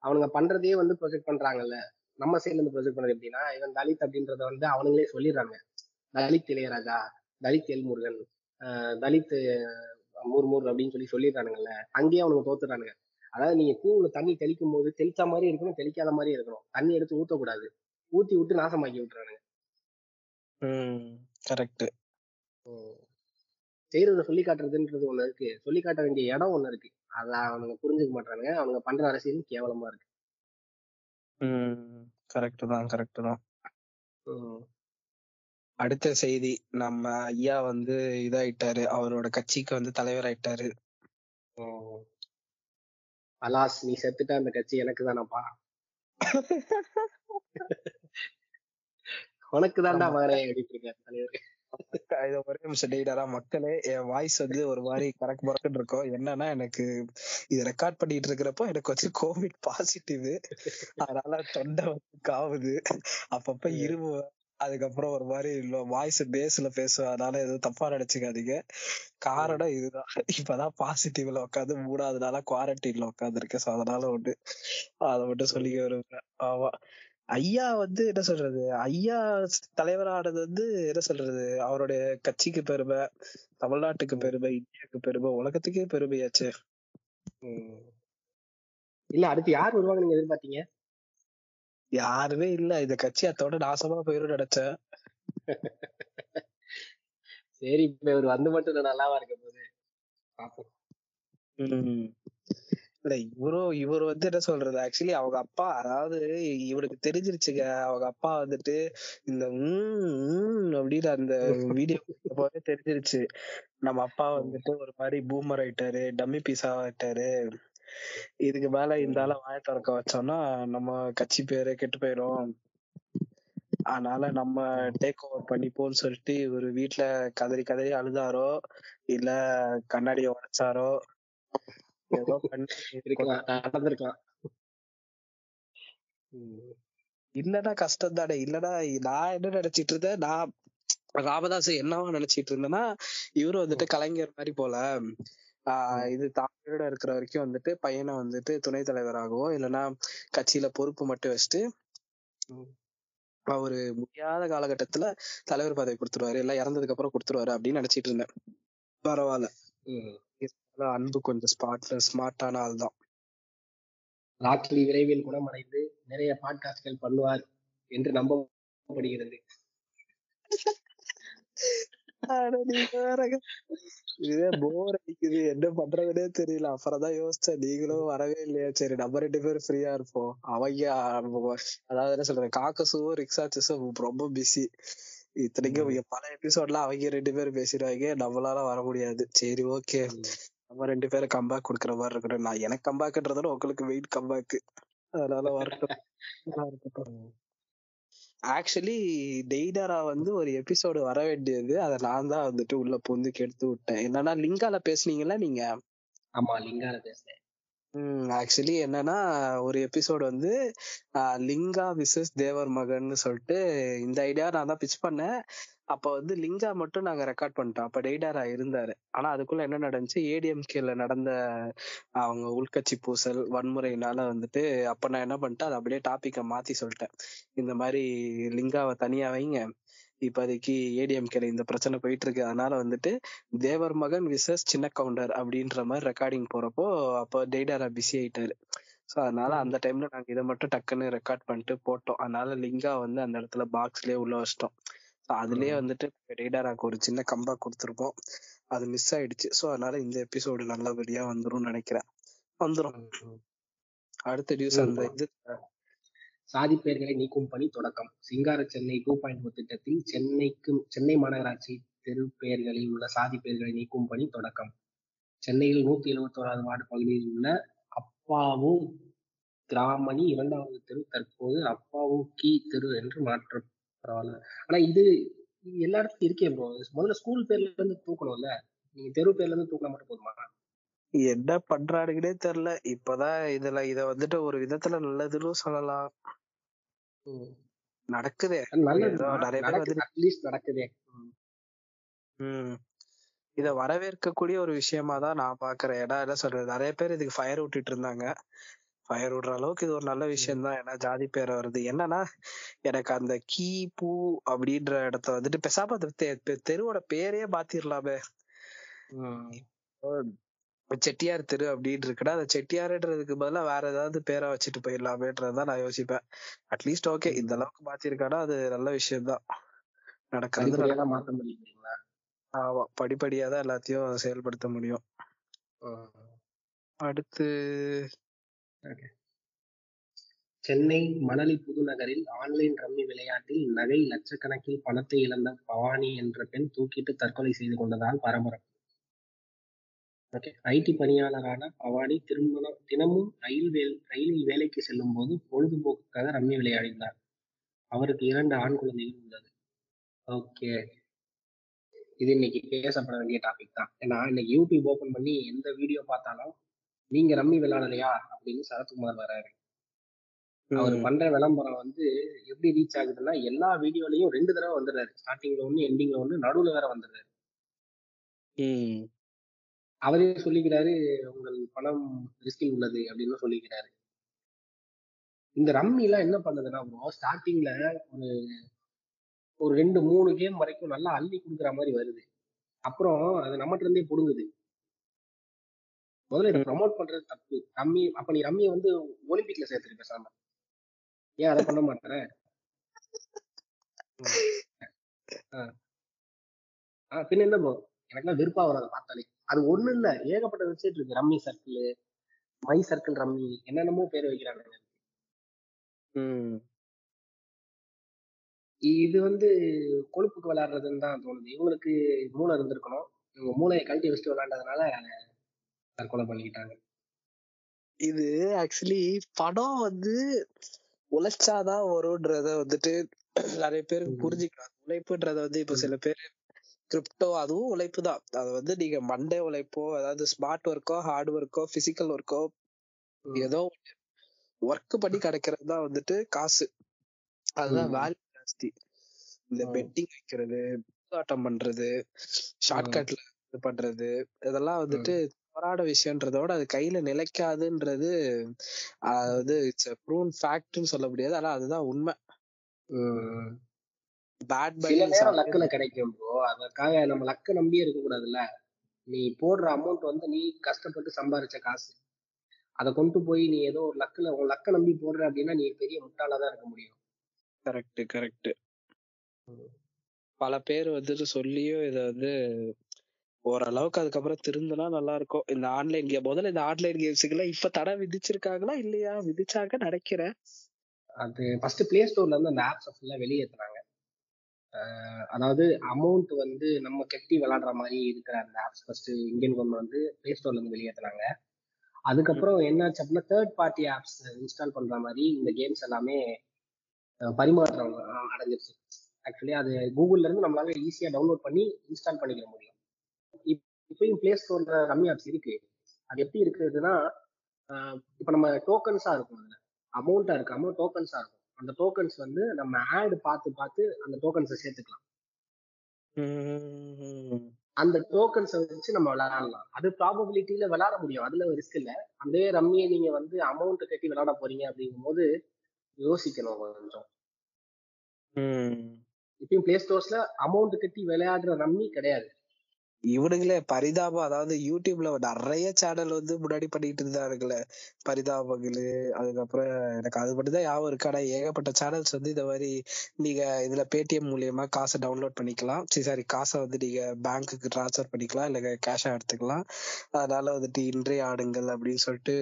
அவனுங்க பண்றதையே வந்து ப்ரொஜெக்ட் பண்றாங்கல்ல. நம்ம சைட்ல இருந்து ப்ரொஜெக்ட் பண்ணது எப்படின்னா இவன் தலித் அப்படின்றத வந்து அவனுங்களே சொல்லிடுறாங்க. தலித் இளையராஜா தலித் எல்முருகன் தலித் முர்முர் அப்படின்னு சொல்லி சொல்லிடுறானுங்கல்ல. அங்கேயே அவனுங்க தோத்துறானுங்க அதாவது நீங்க பூவுல தண்ணி தெளிக்கும் போது தெளிச்ச மாதிரி இருக்கணும் தெளிக்காத மாதிரி இருக்கணும். தண்ணி எடுத்து ஊத்தக்கூடாது. ஊத்தி விட்டு நாசமாக்கி விட்டுறானுங்க. கரெக்ட் செய்யறத சொல்லி காட்டுறதுன்றது ஒண்ணு இருக்கு. சொல்லி காட்ட வேண்டிய இடம் ஒண்ணு இருக்கு. அத அவனுங்க புரிஞ்சுக்க மாட்டானுங்க. அவனுங்க பண்ற அரசியல் கேவலமா இருக்கு. கரெக்ட் தான் கரெக்ட் தான். அடுத்த செய்தி. நம்ம ஐயா வந்து இதாயிட்டாரு. அவரோட கட்சிக்கு வந்து தலைவர் ஆயிட்டாரு அலாஸ் நீ செத்துட்ட அந்த கட்சி எனக்கு தானப்பா? *laughs* உனக்கு தான்டா மகனே அப்படின்னு இருக்காரு தலைவர். ஒரே நிமிஷம் டெய்டரா மக்களே என் வாய்ஸ் வந்து ஒரு மாதிரி கரெக்ட் மறக்கன்னு இருக்கும். என்னன்னா எனக்கு இது ரெக்கார்ட் பண்ணிட்டு இருக்கிறப்போ எனக்கு வந்து கோவிட் பாசிட்டிவ் அதனால தொண்டை வந்து காவுது. அப்பப்ப இரும்பு அதுக்கப்புறம் ஒரு மாதிரி வாய்ஸ் பேஸ்ல பேசுவேன். அதனால எதுவும் தப்பா நினைச்சுக்காதீங்க. காரணம் இதுதான். இப்பதான் பாசிட்டிவ்ல உட்காந்து மூணாவது நாளா குவாரண்டைன்ல உட்காந்து இருக்கேன் அதனால ஒண்ணு அதை மட்டும் சொல்லிக்க விரும்புறேன். ஆமா. ஐயா வந்து என்ன சொல்றது? ஐயா தலைவரானது வந்து என்ன சொல்றது? அவருடைய கட்சிக்கு பெருமை தமிழ்நாட்டுக்கு பெருமை இந்தியாவுக்கு பெருமை உலகத்துக்கே பெருமையாச்சு. இல்ல அடுத்து யார் வருவாங்க நீங்க எதிர்பார்த்தீங்க? யாருமே இல்ல. இந்த கட்சி அத்தோட நாசமா போயிரும் நினைச்சேன். *laughs* சரி இப்ப இவர் வந்து மட்டும் நல்லாவா இருக்க போது இல்ல இவரும் இவர் வந்து என்ன சொல்றது? ஆக்சுவலி அவங்க அப்பா அதாவது இவனுக்கு தெரிஞ்சிருச்சுங்க. அவங்க அப்பா வந்துட்டு இந்த உம் அப்படின்னு அந்த வீடியோ போதே தெரிஞ்சிருச்சு. நம்ம அப்பா வந்துட்டு ஒரு மாதிரி பூமர் ஆயிட்டாரு டம்மி பீஸா ஆயிட்டாரு. இதுக்கு மேல இந்த ஆள வாய திறக்க வச்சோம்னா நம்ம கட்சி பேரு கெட்டு போயிரும் அதனால நம்ம டேக் ஓவர் பண்ணிப்போம்னு சொல்லிட்டு இவரு வீட்டுல கதறி கதறி அழுதாரோ இல்ல கண்ணாடிய உடைச்சாரோ ஏதோ பண்ணி இருக்கலாம். நடந்திருக்கலாம். ம். இல்லன்னா கஷ்டம் தானே. இல்லன்னா நான் என்ன நினைச்சிட்டு இருந்தேன்? நான் ராமதாஸ் என்னவா நினைச்சிட்டு இருந்தேன்னா இவரு வந்துட்டு கலைஞர் மாதிரி போல ஆஹ் இது தமிழோட இருக்கிற வரைக்கும் வந்துட்டு பையனை வந்துட்டு துணைத் தலைவராகவோ இல்லைன்னா கட்சியில பொறுப்பு மட்டும் வச்சுட்டு. அவரு முடியாத காலகட்டத்துல தலைவர் பதவி கொடுத்துருவாரு எல்லாம் இறந்ததுக்கு அப்புறம் கொடுத்துருவாரு அப்படின்னு நினைச்சிட்டு இருந்தேன். பரவாயில்ல அன்பு கொஞ்சம் ஸ்பாட்ல ஸ்மார்ட்டான ஆள் தான். ராக்லி விரைவில் குணமடைந்து நிறைய பாட்காஸ்ட்கள் பண்ணுவார் என்று நம்பப்படுகிறது. இதுவே போர் அடிக்குது. என்ன பண்றதுனே தெரியல. அப்புறம் தான் யோசிச்சேன். நீங்களும் வரவே இல்லையா. சரி நம்ம ரெண்டு பேரும் ஃப்ரீயா இருப்போம். அவங்க அதாவது என்ன சொல்றேன் காக்கசும் ரிக்ஸாச்சஸும் ரொம்ப பிஸி இத்தனைக்கும் பல எபிசோட்ல அவங்க ரெண்டு பேரும் பேசிடுவாங்க. நம்மளால வர முடியாது. சரி ஓகே நம்ம ரெண்டு பேரும் கம்பேக் கொடுக்குற மாதிரி இருக்கட்டும். நான் எனக்கு கம்பேக்ன்றதோட உங்களுக்கு வெயிட் கம்பேக் அதனால வரட்டும் ஆக்சுவலி டெய்டரா வந்து ஒரு எபிசோடு வர வேண்டியது. அதை நான் தான் வந்துட்டு உள்ள புந்து கெடுத்து விட்டேன். என்னன்னா லிங்கால பேசுனீங்கல்ல நீங்க? ஆமா லிங்கால பேசுறேன் ஆக்சுவலி என்னன்னா ஒரு எபிசோடு வந்து லிங்கா விசஸ் தேவர் மகன்னு சொல்லிட்டு இந்த ஐடியா நான் தான் பிச் பண்ணேன். அப்ப வந்து லிங்கா மட்டும் நாங்க ரெக்கார்ட் பண்ணிட்டோம். அப்ப டெய்டாரா இருந்தாரு. ஆனா அதுக்குள்ள என்ன நடந்துச்சு? ஏடிஎம்கேல நடந்த அவங்க உள்கட்சி பூசல் வன்முறையினால வந்துட்டு அப்ப நான் என்ன பண்ணிட்டேன்? அதை அப்படியே டாபிக்க மாத்தி சொல்லிட்டேன். இந்த மாதிரி லிங்காவை தனியா வைங்க. இப்போதைக்கு ஏடிஎம்கேல இந்த பிரச்சனை போயிட்டு இருக்கு அதனால வந்துட்டு தேவர் மகன் விசஸ் சின்ன கவுண்டர் அப்படின்ற மாதிரி ரெக்கார்டிங் போறப்போ அப்போ டெய்டாரா பிஸி ஆயிட்டாரு. ஸோ அதனால அந்த டைம்ல நாங்க இதை மட்டும் டக்குன்னு ரெக்கார்ட் பண்ணிட்டு போட்டோம். அதனால லிங்கா வந்து அந்த இடத்துல பாக்ஸ்லயே உள்ள வச்சிட்டோம். அதுலயே வந்துட்டு டெய்டாராக்கு ஒரு சின்ன கம்பா கொடுத்துருப்போம். அது மிஸ் ஆயிடுச்சு. ஸோ அதனால இந்த எபிசோடு நல்லபடியா வந்துரும்னு நினைக்கிறேன். வந்துரும். அடுத்த நியூஸ் அந்த இது. சாதி பெயர்களை நீக்கும் பணி தொடக்கம். சிங்கார சென்னை டூ பாயிண்ட் திட்டத்தில் சென்னைக்கு சென்னை மாநகராட்சி தெரு பெயர்களில் உள்ள சாதி பெயர்களை நீக்கும் பணி தொடக்கம். சென்னையில் நூத்தி எழுபத்தி ஓராவது வார்டு பகுதியில் உள்ள அப்பாவும் கிராமணி இரண்டாவது தெரு தற்போது அப்பாவு கி தெரு என்று மாற்ற பரவாயில்ல ஆனா இது எல்லா இடத்துலயும் இருக்கே ப்ரோ முதல்ல ஸ்கூல் பேர்ல இருந்து தூக்கணும்ல. நீங்க தெரு பேர்ல இருந்து தூக்கினா மட்டும் போதுமா? என்ன பண்றானுங்கன்னே தெரியல. இப்பதான் இதுல இத வந்துட்டு ஒரு விதத்துல நல்லதுன்னு சொல்லலாம். நடக்குதே. நிறைய பேர் வந்து நடக்குதே. ம். ம். இத வரவேற்கக்கூடிய ஒரு விஷயமா தான் நான் பாக்குறேன். ஏன்னா என்ன சொல்றது? நிறைய பேர் இதுக்கு ஃபயர் விட்டுட்டு இருந்தாங்க. ஃபயர் விடுற அளவுக்கு இது ஒரு நல்ல விஷயம் தான். ஏன்னா ஜாதி பேர் வருது. என்னன்னா எனக்கு அந்த கீ பூ அப்படின்ற இடத்த வந்துட்டு தெ- தெருவோட பேரே மாத்திரலாமே. ம். செட்டியார் தெரு அப்படின்னு இருக்குன்னா அந்த செட்டியாருன்றதுக்கு பதிலா வேற ஏதாவது பேரை வச்சுட்டு போயிடலாமேன்றதுதான் நான் யோசிப்பேன். அட்லீஸ்ட் ஓகே இந்த அளவுக்கு மாத்திருக்கானா அது நல்ல விஷயம் தான். நடக்கிறது மாத்த முடியுங்களா? ஆமா படிப்படியா தான் எல்லாத்தையும் செயல்படுத்த முடியும். அடுத்து சென்னை மணலி புதுநகரில் ஆன்லைன் ரம்மி விளையாட்டில் நகை லட்சக்கணக்கில் பணத்தை இழந்த பவானி என்ற பெண் தூக்கிட்டு தற்கொலை செய்து கொண்டதால் பரபரப்பு. ஓகே ஐடி பணியாளரான பவானி திருமணம் தினமும் ரயில் வேல் ரயிலில் வேலைக்கு செல்லும் போது பொழுதுபோக்குக்காக ரம்மி விளையாடினார். அவருக்கு இரண்டு ஆண் குழந்தைகள் உள்ளது. ஓகே இது இன்னைக்கு பேசப்பட வேண்டிய டாபிக் தான். ஏன்னா இன்னைக்கு யூடியூப் ஓபன் பண்ணி எந்த வீடியோ பார்த்தாலும் நீங்க ரம்மி விளையாடலையா? அப்படின்னு சரத்குமார் வராரு அவர் பண்ற விளம்பரம் வந்து எப்படி ரீச் ஆகுதுன்னா எல்லா வீடியோலயும் ரெண்டு தடவை வந்துடுறாரு. ஸ்டார்டிங்ல ஒண்ணு எண்டிங்ல ஒண்ணு நடுவுல வேற வந்துடுறாரு. அவரே சொல்லிக்கிறாரு உங்கள் பணம் ரிஸ்கில் உள்ளது அப்படின்னு சொல்லிக்கிறாரு. இந்த ரம்மி எல்லாம் என்ன பண்ணுதுன்னா ப்ரோ ஸ்டார்டிங்ல ஒரு ஒரு ரெண்டு மூணு கேம் வரைக்கும் நல்லா அள்ளி கொடுக்குற மாதிரி வருது. அப்புறம் அது நம்மகிட்ட இருந்தே புடுங்குது. முதல்ல இதை ப்ரமோட் பண்றது தப்பு. ரம்மி அப்ப நீ ரம்மியை வந்து ஒலிம்பிக்ல சேர்த்துரு பேசாம ஏன் அதை பண்ண மாட்டேற? பின்ன என்ன ப்ரோ எனக்குலாம் வெறுப்பா வரும் அதை பார்த்தாலே. அது ஒண்ணு இல்ல. ஏகப்பட்ட வெப்சைட் இருக்கு. Rummy Circle My Circle Rummy. என்னென்னமோ பேர் வைக்கிறாங்க. இது வந்து கொழுப்புக்கு விளையாடுறதுன்னு தான் தோணுது. இவங்களுக்கு மூளை இருந்திருக்கணும். இவங்க மூளையை கழட்டி வச்சுட்டு விளையாண்டதுனால தற்கொலை பண்ணிக்கிட்டாங்க இது ஆக்சுவலி படம் வந்து உழைச்சாதான் வரும்ன்றத வந்துட்டு நிறைய பேருக்கு. புரிஞ்சுக்கலாம் உழைப்புன்றத வந்து இப்ப. சில பேர் கிரிப்டோ அதுவும் உழைப்பு தான் அது வந்து நீங்க மண்டே உழைப்போ அதாவது ஸ்மார்ட் ஒர்க்கோ ஹார்ட் ஒர்க்கோ பிசிக்கல் ஒர்க்கோ. ஏதோ ஒர்க் பண்ணி கிடைக்கிறது தான் வந்துட்டு காசு அதுதான். வேல்யூ ஜாஸ்தி இந்த. பெட்டிங் வைக்கிறது ஆட்டம் பண்றது ஷார்ட்கட்ல இது பண்றது இதெல்லாம் வந்துட்டு போராட விஷயம்ன்றதோட அது கையில நிலைக்காதுன்றது அது இட்ஸ் ப்ரூன் ஃபேக்ட்னு சொல்ல முடியாது. ஆனா அதுதான் உண்மை. பேட் நேரம் லக்குல கிடைக்கும் ப்ரோ அதற்காக நம்ம லக்க நம்பியே இருக்க கூடாதுல்ல நீ போடுற அமௌண்ட் வந்து நீ கஷ்டப்பட்டு சம்பாரிச்ச காசு. அதை கொண்டு போய் நீ ஏதோ ஒரு லக்குல உன் லக்க நம்பி போடுற அப்படின்னா நீ பெரிய முட்டாளா தான் இருக்க முடியும். கரெக்ட் கரெக்ட் பல பேர் வந்துட்டு சொல்லியும் இத வந்து ஓரளவுக்கு அதுக்கப்புறம் திருந்தினா நல்லா இருக்கும் இந்த ஆன்லைன் கேம் முதல்ல இந்த ஆன்லைன் கேம்ஸுக்கு எல்லாம் இப்ப தடை விதிச்சிருக்காங்களா? இல்லையா? விதிச்சாங்க நினைக்கிறேன். அது ஃபர்ஸ்ட் பிளே ஸ்டோர்ல இருந்து அந்த ஆப்ஸ் ஃபுல்லா வெளியேத்துறாங்க அஹ் அதாவது அமௌண்ட் வந்து நம்ம கட்டி விளையாடுற மாதிரி இருக்கிற அந்த ஆப்ஸ் ஃபர்ஸ்ட் இந்தியன் கவர்மெண்ட் வந்து பிளே ஸ்டோர்ல இருந்து வெளியேத்துனாங்க. அதுக்கப்புறம் என்னாச்சு அப்படின்னா தேர்ட் பார்ட்டி ஆப்ஸ் இன்ஸ்டால் பண்ற மாதிரி இந்த கேம்ஸ் எல்லாமே பரிமாற்றம் அடைஞ்சிருச்சு. ஆக்சுவலி அது கூகுள்ல இருந்து நம்மளால ஈஸியா டவுன்லோட் பண்ணி இன்ஸ்டால் பண்ணிக்க முடியும். இப்பயும் பிளே ஸ்டோர்ல ரம்மி ஆப்ஸ் இருக்கு. அது எப்படி இருக்குதுன்னா இப்ப நம்ம டோக்கன்ஸா இருக்கும் அதுல. அமௌண்டா இருக்காம டோக்கன்ஸா இருக்கும். அந்த டோக்கன்ஸ் வந்து நம்ம ஆட் பார்த்து பார்த்து அந்த டோக்கன்ஸை சேர்த்துக்கலாம். அந்த டோக்கன்ஸை வச்சு நம்ம விளையாடலாம். அது ப்ராபபிலிட்டியில விளையாட முடியும். அதுல ரிஸ்க் இல்ல. அதே ரம்மியை நீங்க வந்து அமௌண்ட் கட்டி விளையாட போறீங்க அப்படிங்கும்போது யோசிக்கணும் கொஞ்சம். இப்பயும் பிளே ஸ்டோர்ஸ்ல அமௌண்ட் கட்டி விளையாடுற ரம்மி கிடையாது. இவனுங்களே பரிதாபம். அதாவது யூடியூப்ல நிறைய சேனல் வந்து முன்னாடி பண்ணிட்டு இருந்தானுங்களே. பரிதாபங்கள் அதுக்கப்புறம் எனக்கு அது மட்டும் தான் ஞாபகம் இருக்கு. ஆனா ஏகப்பட்ட சேனல்ஸ் வந்து இந்த மாதிரி நீங்க இதுல பேடிஎம் மூலியமா காசை டவுன்லோட் பண்ணிக்கலாம். சரி சாரி காசை வந்து நீங்க பேங்க்குக்கு டிரான்ஸ்ஃபர் பண்ணிக்கலாம். இல்ல கேஷா எடுத்துக்கலாம். அதனால வந்துட்டு இன்றைய ஆடுங்கள் அப்படின்னு சொல்லிட்டு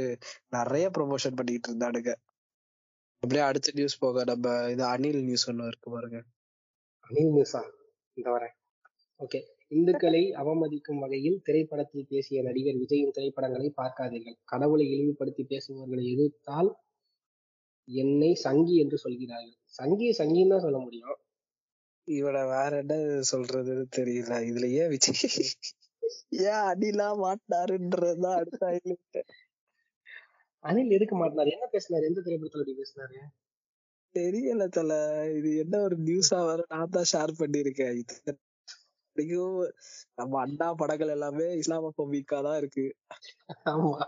நிறைய ப்ரொமோஷன் பண்ணிட்டு இருந்தானுங்க. அப்படியே அடுத்த நியூஸ் போக நம்ம இது அனில் நியூஸ் ஒண்ணு இருக்கு பாருங்க. அனில் நியூஸா இந்த வரேன். ஓகே. இந்துக்களை அவமதிக்கும் வகையில் திரைப்படத்தில் பேசிய நடிகர் விஜயின் திரைப்படங்களை பார்க்காதீர்கள். கடவுளை இழிவுபடுத்தி பேசுபவர்களை எதிர்த்தால் என்னை சங்கி என்று சொல்கிறார்கள். சங்கி சங்கின்னு தான் சொல்ல முடியும். இவனை வேற என்ன சொல்றதுன்னு தெரியல. இதுல ஏன் விஜய்? ஏன் அடிலா மாட்டாருன்றதுதான் அடுத்த highlight. அனில் எதுக்கு மாட்டினாரு? என்ன பேசினாரு? எந்த திரைப்படத்துல பேசினாரு? தெரியல தல. இது என்ன ஒரு நியூஸா வர நான் தான் ஷேர் பண்ணிருக்கேன் இத்தனைக்கும் நம்ம அண்ணா படங்கள் எல்லாமே இஸ்லாமோபிக்கா தான் இருக்கு. ஆமா.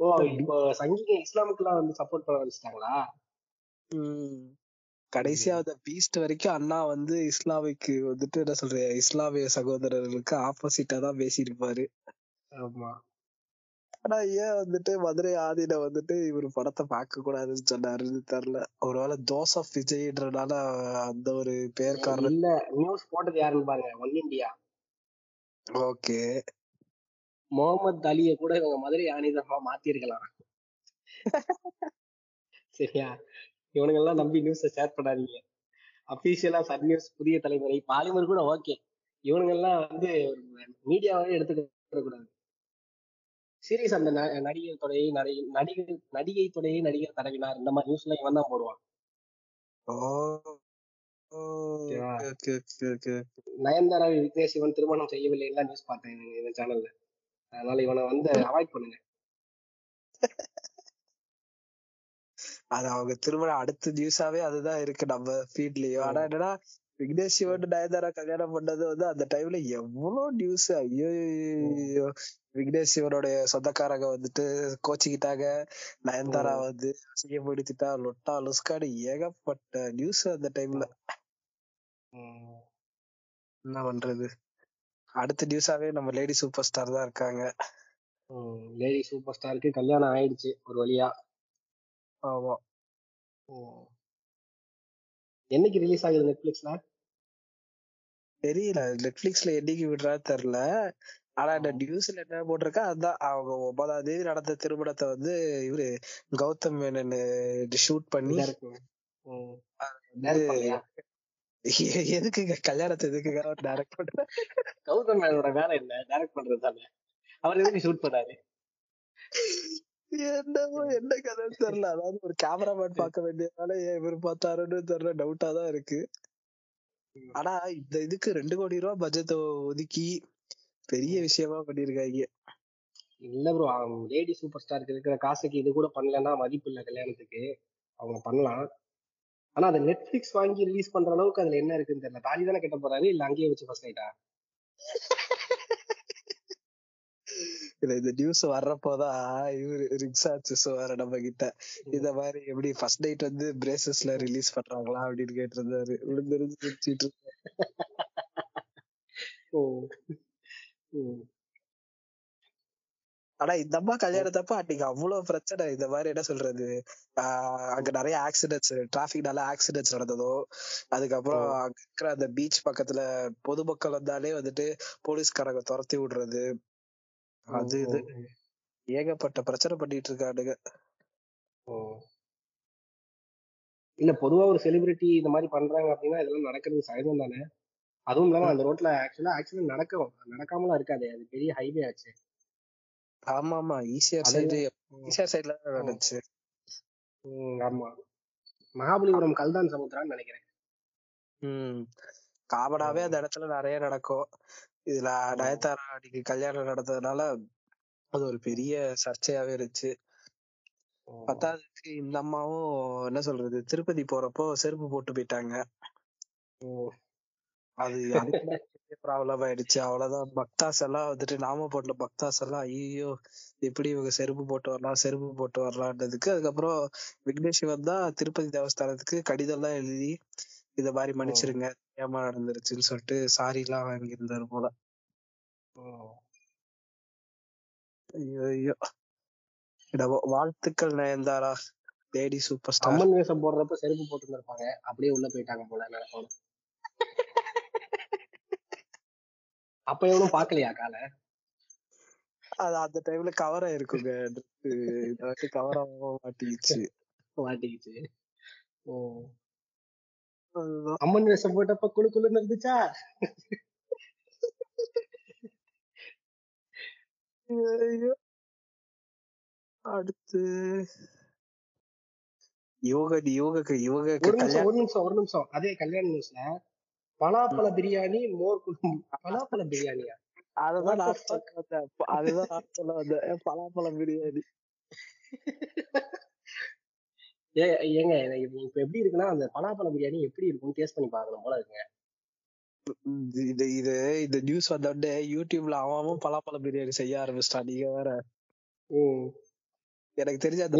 ஓ இப்போ சங்கிக இஸ்லாமுக்குலாம் வந்து சப்போர்ட் பண்ண ஆரம்பிச்சிட்டாங்களா? உம் கடைசியா அந்த பீஸ்ட் வரைக்கும் அண்ணா வந்து இஸ்லாமிக்கு வந்துட்டு என்ன சொல்ற இஸ்லாமிய சகோதரர்களுக்கு ஆப்போசிட்டா தான் பேசியிருப்பாரு ஆமா. ஆனா ஏன் வந்துட்டு மதுரை ஆதின வந்துட்டு இவர் படத்தை பார்க்க கூடாதுன்னு சொன்னாருன்னு தெரியல. ஒருவேளை ஜோசப் விஜய்ன்றனால அந்த ஒரு பேர் காரணம் இல்ல நியூஸ் போட்டது யாருன்னு பாருங்க ஒன் இந்தியா ஓகே. முகமது அலிய கூட இவங்க மதுரை ஆணிதமா மாத்திருக்கலாம். சரியா? இவனுங்க எல்லாம் நம்பி நியூஸ ஷேர் பண்ணாதீங்க. அபிஷியலா சன் நியூஸ் புதிய தலைமுறை பாலிமர் கூட ஓகே இவனுங்க எல்லாம் வந்து மீடியாவே எடுத்துக்க கூடாது. சீரியஸ் அந்த நடிகர் தொடையை நடிகை நடிகை நடிகை தொடையை நடிகர் தடவினார். இந்த மாதிரி நியூஸ்ல இவன் தான் போடுவான். நயன்தாரா விக்னேஷ் சிவன் திருமணம் செய்யவில்லை எல்லாம் நியூஸ் பார்த்தேன் இந்த- இந்த சேனல்ல அதனால இவனை வந்து அவாய்ட் பண்ணுங்க. அது அவங்க திருமணம் அடுத்த நியூஸாவே அதுதான் இருக்கு நம்ம ஃபீட்லயும் ஆனா என்னன்னா விக்னேஷ் சிவன் நயன்தாரா கல்யாணம் பண்ணது வந்து அந்த டைம்ல எவ்வளவு நியூஸ் ஐயோ விக்னேஷ் சிவனுடைய சொந்தக்காரங்க வந்துட்டு கோச்சிக்கிட்டாங்க. நயன்தாரா வந்து அசிங்கப்படுத்திட்டா லொட்டா லுஸ்காடு ஏகப்பட்ட நியூஸ் அந்த டைம்ல என்ன பண்றது? அடுத்த நியூஸாவே நம்ம லேடி சூப்பர் ஸ்டார் தான் இருக்காங்க. லேடி சூப்பர் ஸ்டாருக்கு கல்யாணம் ஆயிடுச்சு ஒரு வழியா. ஆமா. என்னைக்கு ரிலீஸ் ஆகுது நெட்ஃபிளிக்ஸ்ல தெரியல. நெட்ஃபிளிக்ஸ்ல என்னைக்கு விடுறா தெரியல ஆனா இந்த நியூஸ்ல என்ன போட்டிருக்கா அதான் அவங்க ஒன்பதாம் தேதி நடந்த திருமணத்தை வந்து இவரு கௌதம் மேனன் ஷூட் பண்ணி எதுக்குங்க? கல்யாணத்தை எதுக்குங்க? டைரக்ட் பண்ற கௌதம் மேனோட வேலை என்ன? டைரக்ட் பண்றது தானே அவர் எதுக்கு ஷூட் பண்ணாரு? *laughs* என்னவோ என்ன கதைன்னு தெரியல. அதாவது ஒரு கேமராமேன் பார்க்க வேண்டியதால ஏன் இவர் பார்த்தாருன்னு தெரியல. டவுட்டா தான் இருக்கு. ஆனா இந்த இதுக்கு ரெண்டு கோடி ரூபாய் பட்ஜெட் ஒதுக்கி பெரிய விஷயமா பண்ணிருக்காங்க. இல்ல ப்ரோ லேடி சூப்பர் ஸ்டாருக்கு இருக்கிற காசுக்கு இது கூட பண்ணலன்னா மதிப்பு இல்ல கல்யாணத்துக்கு. அவங்க பண்ணலாம். ஆனா அதை நெட்ஃபிளிக்ஸ் வாங்கி ரிலீஸ் பண்ற அளவுக்கு அதுல என்ன இருக்குன்னு தெரியல. தாலி தானே கட்ட போறாரு? இல்ல அங்கேயே வச்சு ஃபர்ஸ்ட் நைட்டா இல்ல இந்த நியூஸ் வர்றப்போதான் இவரு ரிக்ஸாச்சு வர நம்ம கிட்ட. இந்த மாதிரி எப்படி ஃபர்ஸ்ட் நைட் வந்து பிரேசஸ்ல ரிலீஸ் பண்றாங்களா அப்படின்னு கேட்டிருந்தாரு. விழுந்திருந்து சிரிச்சிட்டு ஓ. ம். ஆனா இந்த அம்மா கல்யாணத்தப்ப அன்னைக்கு அவ்வளவு பிரச்சனை. இந்த மாதிரி என்ன சொல்றது? ஆஹ் அங்க நிறைய ஆக்சிடென்ட்ஸ் டிராபிக்னால ஆக்சிடென்ட்ஸ் நடந்ததோ அதுக்கப்புறம் அங்க இருக்கிற அந்த பீச் பக்கத்துல பொதுமக்கள் வந்தாலே வந்துட்டு போலீஸ்காரங்க துரத்தி விடுறது. அது இது. ஏகப்பட்ட பிரச்சனை பண்ணிட்டு இருக்கானுங்க. இல்ல பொதுவா ஒரு செலிபிரிட்டி இந்த மாதிரி பண்றாங்க அப்படின்னா இதெல்லாம் நடக்கிறது சகஜம் தானே? அதுவும் இல்லாம அந்த ரோட்ல ஆக்சுவலா ஆக்சிடென்ட் நடக்கும் நடக்காமலாம் இருக்காது அது பெரிய ஹைவே ஆச்சு. ஆமா ஆமா அதெல்லாம் சைடு ஈஸியர் சைடுல நடந்துச்சு. ஆமா. மகாபலிபுரம் கல்தான் சமுத்திரான்னு நினைக்கிறேன். உம் காமனாவே அந்த இடத்துல நிறைய நடக்கும். இதுல. நயன்தாரா அன்னைக்கு கல்யாணம் நடந்ததுனால அது ஒரு பெரிய சர்ச்சையாவே இருந்துச்சு. பத்தாவதுக்கு இந்த அம்மாவும் என்ன சொல்றது திருப்பதி போறப்போ செருப்பு போட்டு போயிட்டாங்க. அது ப்ராப்ளம் ஆயிடுச்சு. அவ்வளவுதான். பக்தாஸ் எல்லாம் வந்துட்டு நாம போட்ட பக்தாஸ் எல்லாம் ஐயோ எப்படி இவங்க செருப்பு போட்டு வரலாம் செருப்பு போட்டு வரலான்றதுக்கு அதுக்கப்புறம் விக்னேஷ் தான் திருப்பதி தேவஸ்தானத்துக்கு கடிதம் எல்லாம் எழுதி இந்த மாதிரி மன்னிச்சிருங்க. ஏமா நடந்துருச்சுன்னு சொல்லிட்டு சாரி எல்லாம் வாங்கியிருந்தாரு போல. ஐயோ வாழ்த்துக்கள் Nayanthara. Lady super star. Amman வேஷம் போடுறப்ப செருப்பு போட்டு இருந்திருப்பாங்க அப்படியே உள்ள போயிட்டாங்க போல நினைப்போம் அப்ப எவனும் பாக்கலையா காலை? அது அந்த டைம்ல கவர் ஆயிருக்குங்க. இந்த வாட்டி கவர் ஆக மாட்டிக்கிச்சு. மாட்டிக்கிச்சு. ஓ. அம்மன் வேஷம் போட்டப்ப குளு குளுன்னு இருந்துச்சா. அடுத்து. யோக யோகக்கு யோகக்கு ஒரு நிமிஷம் கல்யாணம் ஒரு நிமிஷம் ஒரு நிமிஷம். அதே கல்யாண நியூஸ்ல பலாப்பழ பிரியாணி மோர் குழம்பு பலாப்பழ பிரியாணியா? அதுதான். அதுதான் நான் சொல்ல வந்தேன். பலாப்பழம் பிரியாணி. *laughs* ஏ ஏங்க எனக்கு இப்ப எப்படி இருக்குன்னா அந்த பலாப்பழ பிரியாணி எப்படி இருக்கும்னு டேஸ்ட் பண்ணி பார்க்கணும் போல இருக்குங்க. இது- இது இது இந்த நியூஸ் வந்த உடனே யூடியூப்ல அவன் பலாப்பழம் பிரியாணி செய்ய ஆரம்பிச்சிட்டான். நீங்க வேற. எனக்கு தெரிஞ்ச அந்த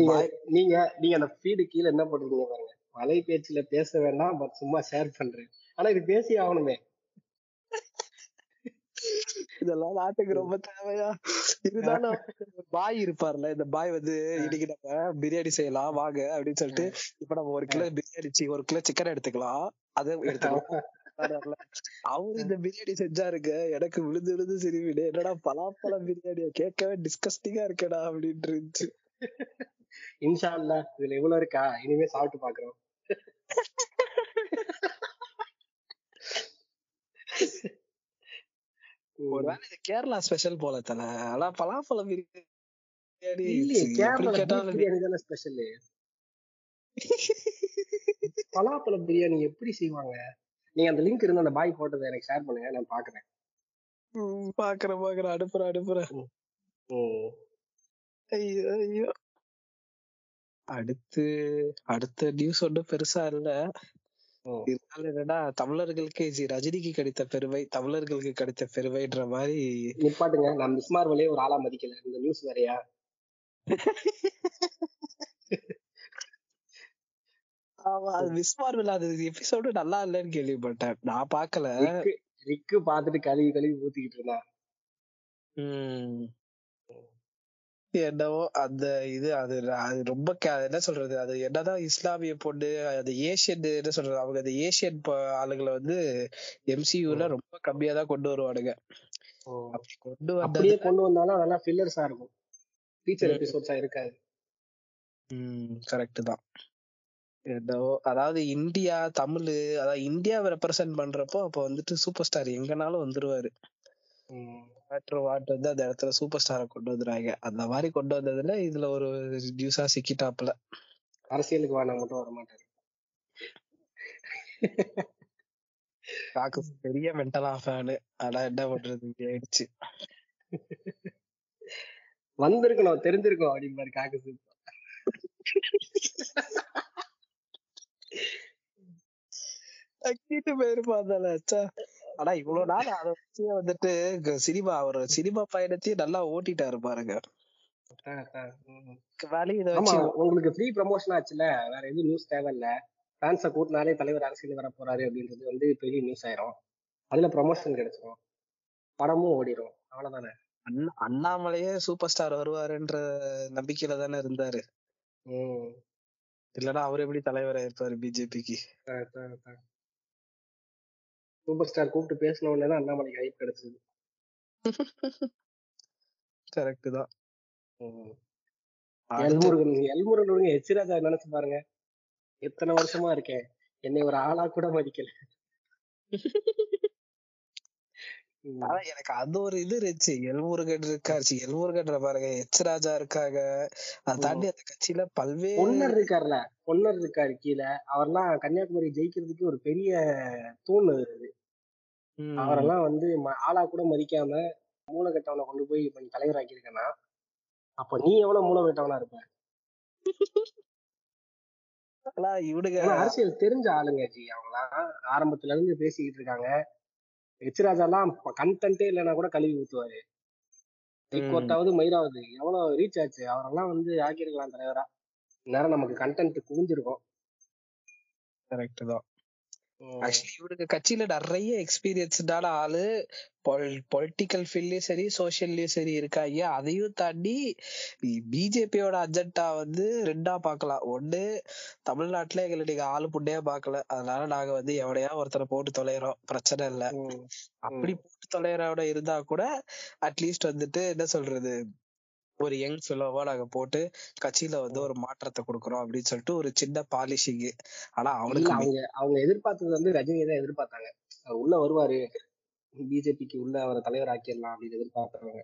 நீங்க நீங்க அந்த ஃபீடு கீழே என்ன போட்டிருக்கீங்க பாருங்க. வலை பேச்சுல பேச வேண்டாம் பட் சும்மா ஷேர் பண்றேன். ஆனா இது பேசி ஆகணுமே. இதெல்லாம் நாட்டுக்கு ரொம்ப தேவையா? ஒரு பாய் இருப்பார்ல இந்த பாய் வந்து இன்னைக்கு நம்ம பிரியாணி செய்யலாம் வாங்க அப்படின்னு சொல்லிட்டு இப்ப நம்ம ஒரு கிலோ பிரியாணி ஒரு கிலோ சிக்கன் எடுத்துக்கலாம். அதை எடுத்துக்கலாம். அவரு இந்த பிரியாணி செஞ்சாருங்க. எனக்கு விழுந்து விழுந்து சிரிவிடு. என்னடா பலாப்பழம் பிரியாணியா? கேட்கவே டிஸ்கஸ்டிங்கா இருக்கேடா அப்படின்னு இருந்துச்சு. இன்ஷா அல்லா இதுல இவ்வளவு இருக்கா? இனிமே சாப்பிட்டு பாக்குறோம். ஒருவேளை இது கேரளா ஸ்பெஷல் போல தல. ஆனா பலாப்பழம் பிரியாணி கேரளா ஸ்பெஷல் பலாப்பழ பிரியாணி எப்படி செய்வாங்க? நீங்க அந்த லிங்க் இருந்தா அந்த பாய் போட்டதை எனக்கு ஷேர் பண்ணுங்க நான் பாக்குறேன். பாக்குறேன் பாக்குறேன். அனுப்புறேன் அனுப்புறேன். ஐயோ ஐயோ. அடுத்து அடுத்த நியூஸ் ஒன்றும் பெருசா இல்ல. என்னன்னா தமிழர்களுக்கு ஜி ரஜினிக்கு கிடைத்த பெருமை தமிழர்களுக்கு கிடைத்த பெருமைன்ற மாதிரி நிப்பாட்டுங்க நான் மிஸ் மார்வலே ஒரு ஆளா மதிக்கல. இந்த நியூஸ் வேறயா? ஆமா அது மிஸ் மார்வல் அது எபிசோடு நல்லா இல்லைன்னு கேள்விப்பட்டேன். நான் பார்க்கல ரிக்கு ரிக்கு பாத்துட்டு கழுவி கழுவி ஊத்திக்கிட்டு இருந்தான். உம் என்னவோ அந்த இது அது அது ரொம்ப என்ன சொல்றது அது என்னதான் இஸ்லாமிய பொண்ணு அது ஏசியன் என்ன சொல்றது அவங்க அந்த ஏசியன் ஆளுங்களை வந்து எம்சியூல ரொம்ப கம்மியா தான் கொண்டு வருவானுங்க. கொண்டு அப்படியே கொண்டு வந்தாலும் அதெல்லாம் ஃபில்லர்ஸா இருக்கும். ஃபீச்சர் எபிசோட்ஸா இருக்காது. உம் கரெக்ட் தான். என்னவோ அதாவது இந்தியா தமிழ் அதாவது இந்தியாவை ரெப்ரசென்ட் பண்றப்போ அப்ப வந்துட்டு சூப்பர் ஸ்டார் எங்கனாலும் வந்துருவாரு. மேட்ரு வாட் வந்து அந்த இடத்துல சூப்பர் ஸ்டாரை கொண்டு வந்துடுறாங்க. அந்த மாதிரி கொண்டு வந்ததுல இதுல ஒரு நியூஸா சிக்கிட்டாப்ல அரசியலுக்கு வாங்க மட்டும் வர மாட்டாரு. பெரிய மென்டலா ஃபேனு ஆனா என்ன பண்றது ஆயிடுச்சு. வந்திருக்கணும் தெரிஞ்சிருக்கும் அப்படிம்பாரு காக்கு சூப் நக்கிட்டு போயிருப்பா ஆனா இவ்வளவு நாள் அதை வச்சு வந்துட்டு சினிமா அவர் சினிமா பயணத்தையும் நல்லா ஓட்டிட்டாரு பாருங்க. உங்களுக்கு ஃப்ரீ ப்ரமோஷன் ஆச்சுல வேற எதுவும் நியூஸ் தேவையில்ல. ஃபேன்ஸை கூட்டினாலே தலைவர் அரசியல் வர போறாரு அப்படின்றது வந்து பெரிய நியூஸ் ஆயிரும். அதுல ப்ரமோஷன் கிடைச்சிரும். படமும் ஓடிரும். அவ்வளவுதானே? அண்ணா அண்ணாமலையே சூப்பர் ஸ்டார் வருவாருன்ற நம்பிக்கையில தானே இருந்தாரு. ம். இல்லன்னா அவர் எப்படி தலைவரா இருப்பாரு பிஜேபிக்கு. சூப்பர் ஸ்டார் கூப்பிட்டு பேசின உடனே தான் அண்ணாமலைக்கு ஹைப் கிடைச்சது. கரெக்ட் தான். எல்முருகன் எல்முருகன் விடுங்க எச்சிராஜா நினைச்சு பாருங்க. எத்தனை வருஷமா இருக்கேன். என்னை ஒரு ஆளா கூட மதிக்கல. ஆனா எனக்கு அது ஒரு இது இருந்துச்சு. எல்முருகன் இருக்காரு. எல்முருகன் பாருங்க எச் ராஜா இருக்காங்க. அதை தாண்டி அந்த கட்சியில பல்வேறு பொன்னர் இருக்காருல்ல. பொன்னர் இருக்காரு கீழே. அவர்லாம் கன்னியாகுமரி ஜெயிக்கிறதுக்கு ஒரு பெரிய தூண். ம், அவரெல்லாம் வந்து ஆளா கூட மதிக்காம மூளை கட்டவனை கொண்டு போய் இப்ப நீ தலைவராக்கியிருக்கனா அப்ப நீ எவ்வளவு மூளை கட்டவனா இருப்ப இவனுங்க அரசியல் தெரிஞ்ச ஆளுங்க ஜி. அவங்களாம் ஆரம்பத்துல இருந்து பேசிக்கிட்டு இருக்காங்க. எச்ராஜாலாம் கண்டென்ட்டே இல்லைன்னா கூட கழுவி ஊத்துவாரு. ஹைகோர்ட்டாவது மயிராவது எவ்வளவு ரீச் ஆச்சு? அவரெல்லாம் வந்து ஆக்கியிருக்கலாம் தலைவரா. நேரம் நமக்கு கண்டென்ட் குவிஞ்சிருக்கும். கரெக்ட் தான். ஆக்சுவலி இவனுக்கு கட்சியில நிறைய எக்ஸ்பீரியன்ஸ்டான ஆளு பொலிட்டிக்கல் ஃபீல்ட்லயும் சரி சோசியல்லயும் சரி இருக்காங்க. அதையும் தாண்டி பிஜேபியோட அஜெண்டா வந்து ரெண்டா பார்க்கலாம். ஒண்ணு தமிழ்நாட்டுல எங்களை நீங்க ஆளு புண்டையா பார்க்கல. அதனால நாங்க வந்து எவனையா ஒருத்தரை போட்டு தொலைறோம். பிரச்சனை இல்ல. அப்படி போட்டு தொலைறோட இருந்தா கூட அட்லீஸ்ட் வந்துட்டு என்ன சொல்றது ஒரு யங் ஃபிலோவா நாங்க போட்டு கட்சியில வந்து ஒரு மாற்றத்தை கொடுக்குறோம் அப்படின்னு சொல்லிட்டு ஒரு சின்ன பாலிஷிங் ஆனா அவனுக்கு அவங்க அவங்க எதிர்பார்த்தது வந்து ரஜினியை தான் எதிர்பார்த்தாங்க. உள்ள வருவாரு. பிஜேபிக்கு உள்ள அவரை தலைவர் ஆக்கிடலாம் அப்படின்னு எதிர்பார்த்தாங்க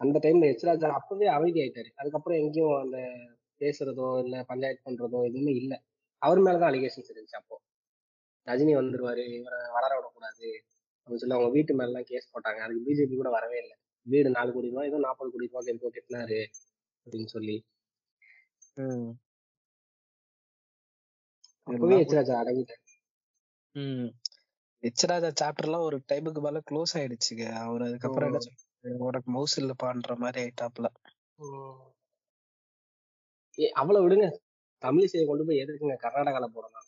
அந்த டைம்ல எச்ராஜா அப்பவே அமைதி ஆயிட்டாரு. அதுக்கப்புறம் எங்கேயும் அந்த பேசுறதோ இல்ல பஞ்சாயத்து பண்றதோ எதுவுமே இல்ல. அவர் மேலதான் அலிகேஷன்ஸ் இருந்துச்சு அப்போ. ரஜினி வந்துருவாரு இவரை வளர விடக்கூடாது அப்படின்னு சொல்லி அவங்க வீட்டு மேல எல்லாம் கேஸ் போட்டாங்க. அதுக்கு பிஜேபி கூட வரவே இல்லை. வீடு நாலு கோடி ரூபாய் ஏதோ நாற்பது கோடி ரூபாய் எதுவும் கட்டினாரு அப்படின்னு சொல்லி. அப்பவே எச்ராஜா அடங்கிட்டாரு. ம். எச்ராஜா சாப்டர்லாம் ஒரு டைமுக்கு மேல க்ளோஸ் ஆயிடுச்சுங்க. அவர் அதுக்கப்புறம் என்ன உனக்கு மவுஸ் இல்லப்பான்ற மாதிரி ஆயிட்டாப்ல ஏ அவ்வளவு விடுங்க. தமிழிசையை கொண்டு போய் எதுக்குங்க? கர்நாடகால போடலாம்.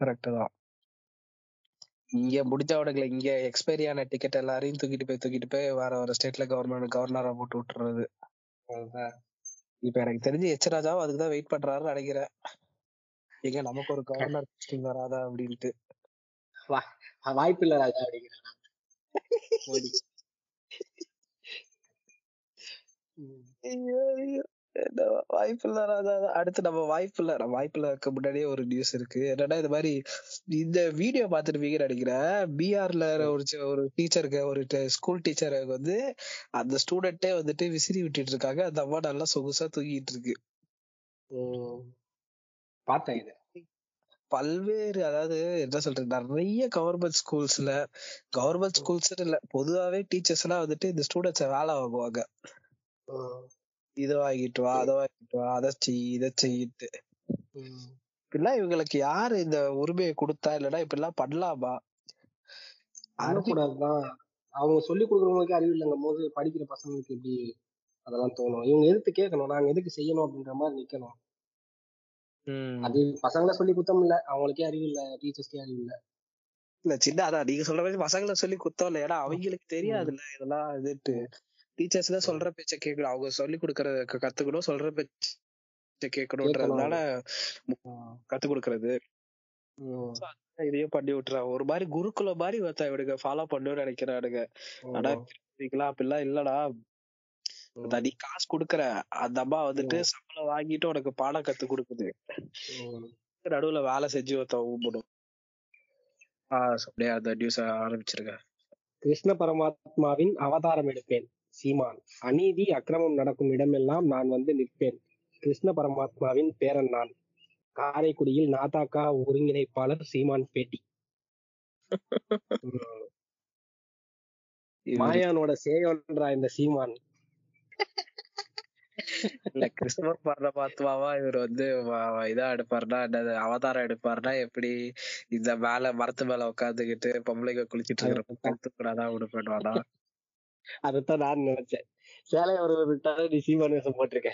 கரெக்ட் தான். இங்க முடிஞ்சவனுங்களை இங்க எக்ஸ்பைரி ஆன டிக்கெட் எல்லாரையும் தூக்கிட்டு போய் தூக்கிட்டு போய் வேற வேற ஸ்டேட்ல கவர்மெண்ட் கவர்னரா போட்டு விட்டுறது. இப்ப எனக்கு தெரிஞ்சு எச் ராஜாவும் அதுக்குதான் வெயிட் பண்றாருன்னு நினைக்கிறேன் எங்க நமக்கு ஒரு கவர்னர் போஸ்டிங் வராதா அப்படின்ட்டு வாய்ப்பு இல்ல ராஜா. *laughs* ஐயோ, ஐயோ. என்ன வாய்ப்பு இல்ல ராஜா அடுத்து நம்ம வாய்ப்பு இல்ல நம்ம வாய்ப்பு இல்ல இருக்க முன்னாடியே ஒரு நியூஸ் இருக்கு. என்னன்னா இந்த மாதிரி இந்த வீடியோ பாத்துருப்பீங்கன்னு நினைக்கிறேன். பிஆர்ல ஒரு ஒரு டீச்சருக்கு ஒரு ஸ்கூல் டீச்சருக்கு வந்து அந்த ஸ்டூடெண்டே வந்துட்டு விசிறி விட்டுட்டு இருக்காங்க. அந்த அம்மா நல்லா சொகுசா தூங்கிட்டு இருக்கு. பார்த்தேன் இது. பல்வேறு அதாவது என்ன சொல்றது நிறைய கவர்மெண்ட் ஸ்கூல்ஸ்ல கவர்மெண்ட் ஸ்கூல்ஸ் இல்ல பொதுவாவே டீச்சர்ஸ் எல்லாம் வந்துட்டு இந்த ஸ்டூடெண்ட்ஸ வேலை வாங்குவாங்க. ம். இதை வாங்கிட்டு வா அதை வாங்கிட்டு வா அதை செய் இதை செய்யிட்டு. ம். இப்படிலாம் இவங்களுக்கு யாரு இந்த உரிமையை கொடுத்தா இல்லைன்னா இப்படிலாம் பண்ணலாமா? பண்ணக்கூடாதுதான். அவங்க சொல்லி கொடுக்குறவங்களுக்கு அறிவு இல்லைங்கும் போது படிக்கிற பசங்களுக்கு எப்படி அதெல்லாம் தோணும்? இவங்க எதுக்கு கேட்கணும். நாங்க எதுக்கு செய்யணும் அப்படின்ற மாதிரி நிக்கணும். அது பசங்களை சொல்லி குத்தம் இல்ல. அவங்களுக்கே அறிவு இல்ல. டீச்சர்ஸ்க்கே அறிவு இல்ல. இல்ல சின்ன அதான் நீங்க சொல்ற மாதிரி பசங்களை சொல்லி குத்தம் இல்ல. ஏன்னா அவங்களுக்கு தெரியாதுல்ல. இதெல்லாம் இதுட்டு டீச்சர்ஸ் தான் சொல்ற பேச்ச கேட்கணும் அவங்க சொல்லி கொடுக்கறத க- கத்துக்கணும் சொல்ற பேச்ச கேட்கணும்ன்றதுனால. கத்து கொடுக்கறது. இதையும் பண்ணி விட்டுறாங்க ஒரு மாதிரி குருகுல மாதிரி ஒருத்தன் இவனுங்க ஃபாலோ பண்ணணும்னு நினைக்கிறானுங்க. ஆனா அப்படிலாம் இல்லடா. நீ காசு குடுக்கற. அந்த அம்மா வந்துட்டு சம்பளம் வாங்கிட்டு உனக்கு பாடம் கத்து கொடுக்குது. நடுவுல வேலை செஞ்சு ஒருத்தன் ஊம்பணும் ஆஹ் அப்படியே அந்த நியூஸ் ஆரம்பிச்சிருக்க கிருஷ்ண பரமாத்மாவின் அவதாரம் எடுப்பேன். சீமான். அநீதி அக்கிரமம் நடக்கும் இடமெல்லாம் நான் வந்து நிற்பேன். கிருஷ்ண பரமாத்மாவின் பேரன் நான். காரைக்குடியில் நாதாக்கா ஒருங்கிணைப்பாளர் சீமான் பேட்டி. மாயானோட சேயோன்றா இந்த சீமான். இல்ல கிறிஸ்தவ பரமாத்மாவா இவர் வந்து இதா எடுப்பாருன்னா என்னது அவதாரம் எடுப்பாருன்னா எப்படி இந்த மேல மரத்து மேல உட்காந்துக்கிட்டு பொம்பளைங்க குளிச்சிட்டு இருக்கிற கழுத்துக்கூடாதான் விடுபடுவானா? அதைத்தான் நான் நினைச்சேன். சேலை ஒரு நீ சீமான் வேஷம் போட்டிருக்க.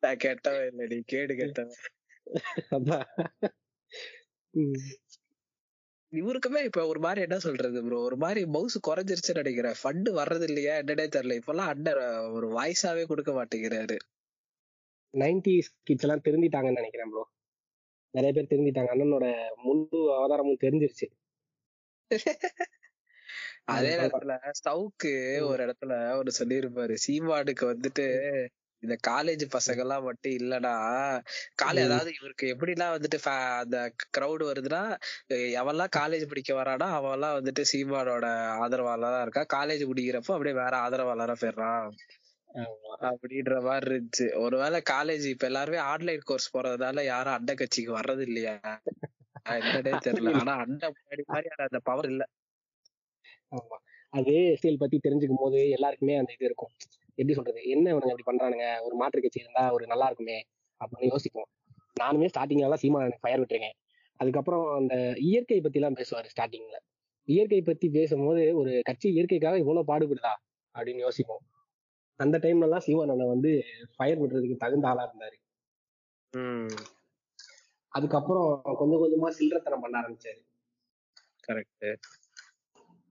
நான் கெட்டவன் இல்ல நீ கேடு கெட்டவன். இவருக்குமே இப்ப ஒரு மாதிரி என்ன சொல்றது ப்ரோ ஒரு மாதிரி மவுஸ் குறைஞ்சிருச்சுன்னு நினைக்கிறேன். ஃபண்டு வர்றது இல்லையா என்னன்னே தெரியல. இப்பெல்லாம் அண்ணன் ஒரு வாய்ஸாவே கொடுக்க மாட்டேங்கிறாரு. 90s கிட்ஸ் எல்லாம் திருந்திட்டாங்கன்னு நினைக்கிறேன் ப்ரோ நிறைய பேர் திருந்திட்டாங்க. அண்ணனோட முழு அவதாரமும் தெரிஞ்சிருச்சு. *laughs* அதே. நேரத்துல ஸ்டவுக்கு. ஒரு இடத்துல ஒரு சொல்லியிருப்பாரு சீமானுக்கு வந்துட்டு இந்த காலேஜ் பசங்க எல்லாம் மட்டும் இல்லனா காலே. அதாவது இவருக்கு எப்படிலாம் வந்துட்டு அந்த கிரவுட் வருதுன்னா அஹ் எவன்லாம் காலேஜ் படிக்க வரானோ அவன்லாம் வந்துட்டு சீமானோட ஆதரவாளரா இருக்கா காலேஜ் முடிக்கிறப்போ அப்படியே வேற ஆதரவாளரா போயிடுறான். அப்படின்ற மாதிரி இருந்துச்சு ஒருவேளை காலேஜ் இப்ப எல்லாருமே ஆன்லைன் கோர்ஸ் போறதுனால யாரும் அண்டை கட்சிக்கு வர்றது இல்லையா என்னன்னே தெரியல *laughs* ஆனா அண்டை முன்னாடி மாதிரியான அந்த பவர் இல்ல ஆமா. அது அரசியல் பத்தி தெரிஞ்சுக்கும் போது எல்லாருக்குமே அந்த இது இருக்கும். எப்படி சொல்றது? என்ன இவனுங்க இப்படி பண்றானுங்க? ஒரு மாற்று கட்சி இருந்தா ஒரு நல்லா இருக்குமே அப்படின்னு யோசிப்போம். நானுமே ஸ்டார்டிங்ல எல்லாம் சீமா ஃபயர் விட்டுருக்கேன். அதுக்கப்புறம் அந்த இயற்கை பத்தி எல்லாம் பேசுவாரு ஸ்டார்டிங்ல இயற்கை பத்தி பேசும்போது ஒரு கட்சி இயற்கைக்காக இவ்வளவு பாடுபடுதா அப்படின்னு யோசிப்போம். அந்த டைம்ல எல்லாம் அண்ணன் வந்து ஃபயர் விடுறதுக்கு தகுந்த ஆளா இருந்தாரு. உம் அதுக்கப்புறம் கொஞ்சம் கொஞ்சமா சில்லறத்தனம் பண்ண ஆரம்பிச்சாரு. கரெக்ட்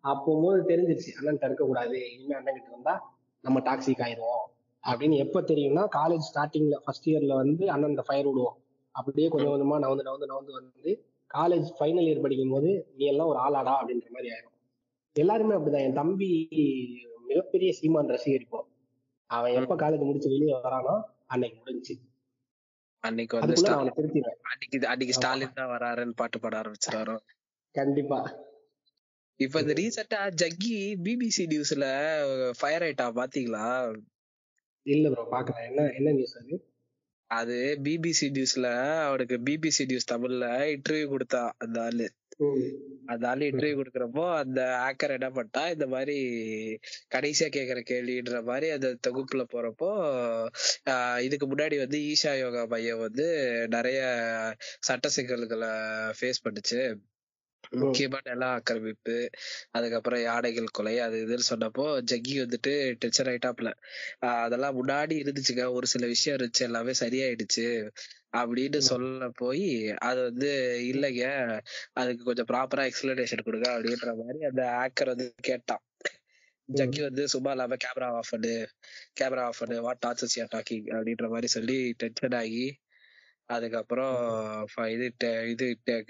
அப்போது தெரிஞ்சிருச்சு அண்ணன் இருக்க கூடாது இனிமே அண்ணன் கிட்ட இருந்தா நம்ம டாக்ஸிக் ஆயிடுவோம். அப்படின்னு எப்ப தெரியும்னா காலேஜ் ஸ்டார்டிங்ல ஃபர்ஸ்ட் இயர்ல வந்து அண்ணன் இந்த ஃபயர் விடுவோம். அப்படியே கொஞ்சம் கொஞ்சமா நவந்து நவந்து நவந்து வந்து காலேஜ் ஃபைனல் இயர் படிக்கும் போது நீ எல்லாம் ஒரு ஆளாடா அப்படின்ற மாதிரி ஆயிடும் எல்லாருமே அப்படிதான். என் தம்பி மிகப்பெரிய சீமான் ரசிகர் இப்போ அவன் எப்ப காலேஜ் முடிச்சு வெளியே வரானோ அன்னைக்கு முடிஞ்சுச்சு அன்னைக்கு வந்து ஸ்டாலின் அவனை திருத்திடுவேன். அன்னைக்கு அன்னைக்கு ஸ்டாலின் தான் வராருன்னு பாட்டு பாட ஆரம்பிச்சிடாரோ கண்டிப்பா. இப்ப இந்த ரீசெண்டா ஜக்கி பிபிசி நியூஸ்ல ஃபயர் ஆயிட்டா பாத்தீங்களா? இல்ல ப்ரோ பாக்குறேன் என்ன என்ன நியூஸ் அது? அது பிபிசி நியூஸ்ல அவனுக்கு பிபிசி நியூஸ் தமிழ்ல இன்டர்வியூ கொடுத்தா அந்த ஆளு. அந்த ஆளு இன்டர்வியூ கொடுக்கறப்போ அந்த ஆக்கர் என்ன பண்ணிட்டா இந்த மாதிரி கடைசியா கேக்குற கேள்வின்ற மாதிரி அந்த தொகுப்புல போறப்போ இதுக்கு முன்னாடி வந்து ஈஷா யோகா மையம் வந்து நிறைய சட்ட சிக்கல்களை ஃபேஸ் பண்ணுச்சு. முக்கியமா நில ஆக்கிரமிப்பு அதுக்கப்புறம் யானைகள் கொலை அது இதுன்னு சொன்னப்போ ஜக்கி வந்துட்டு டென்ஷன் ஆயிட்டாப்ல அதெல்லாம் முன்னாடி இருந்துச்சுங்க ஒரு சில விஷயம் இருந்துச்சு எல்லாமே சரியாயிடுச்சு அப்படின்னு சொல்ல போய் அது வந்து இல்லைங்க அதுக்கு கொஞ்சம் ப்ராப்பரா எக்ஸ்பிளனேஷன் கொடுங்க அப்படின்ற மாதிரி அந்த ஆக்கர் வந்து கேட்டான். ஜக்கி வந்து சும்மா இல்லாம கேமரா ஆஃப் பண்ணு கேமரா ஆஃப் பண்ணு வாட் டாச்சஸ் யூ டாக்கிங் அப்படின்ற மாதிரி சொல்லி டென்ஷன் ஆகி அதுக்கப்புறம் இது இது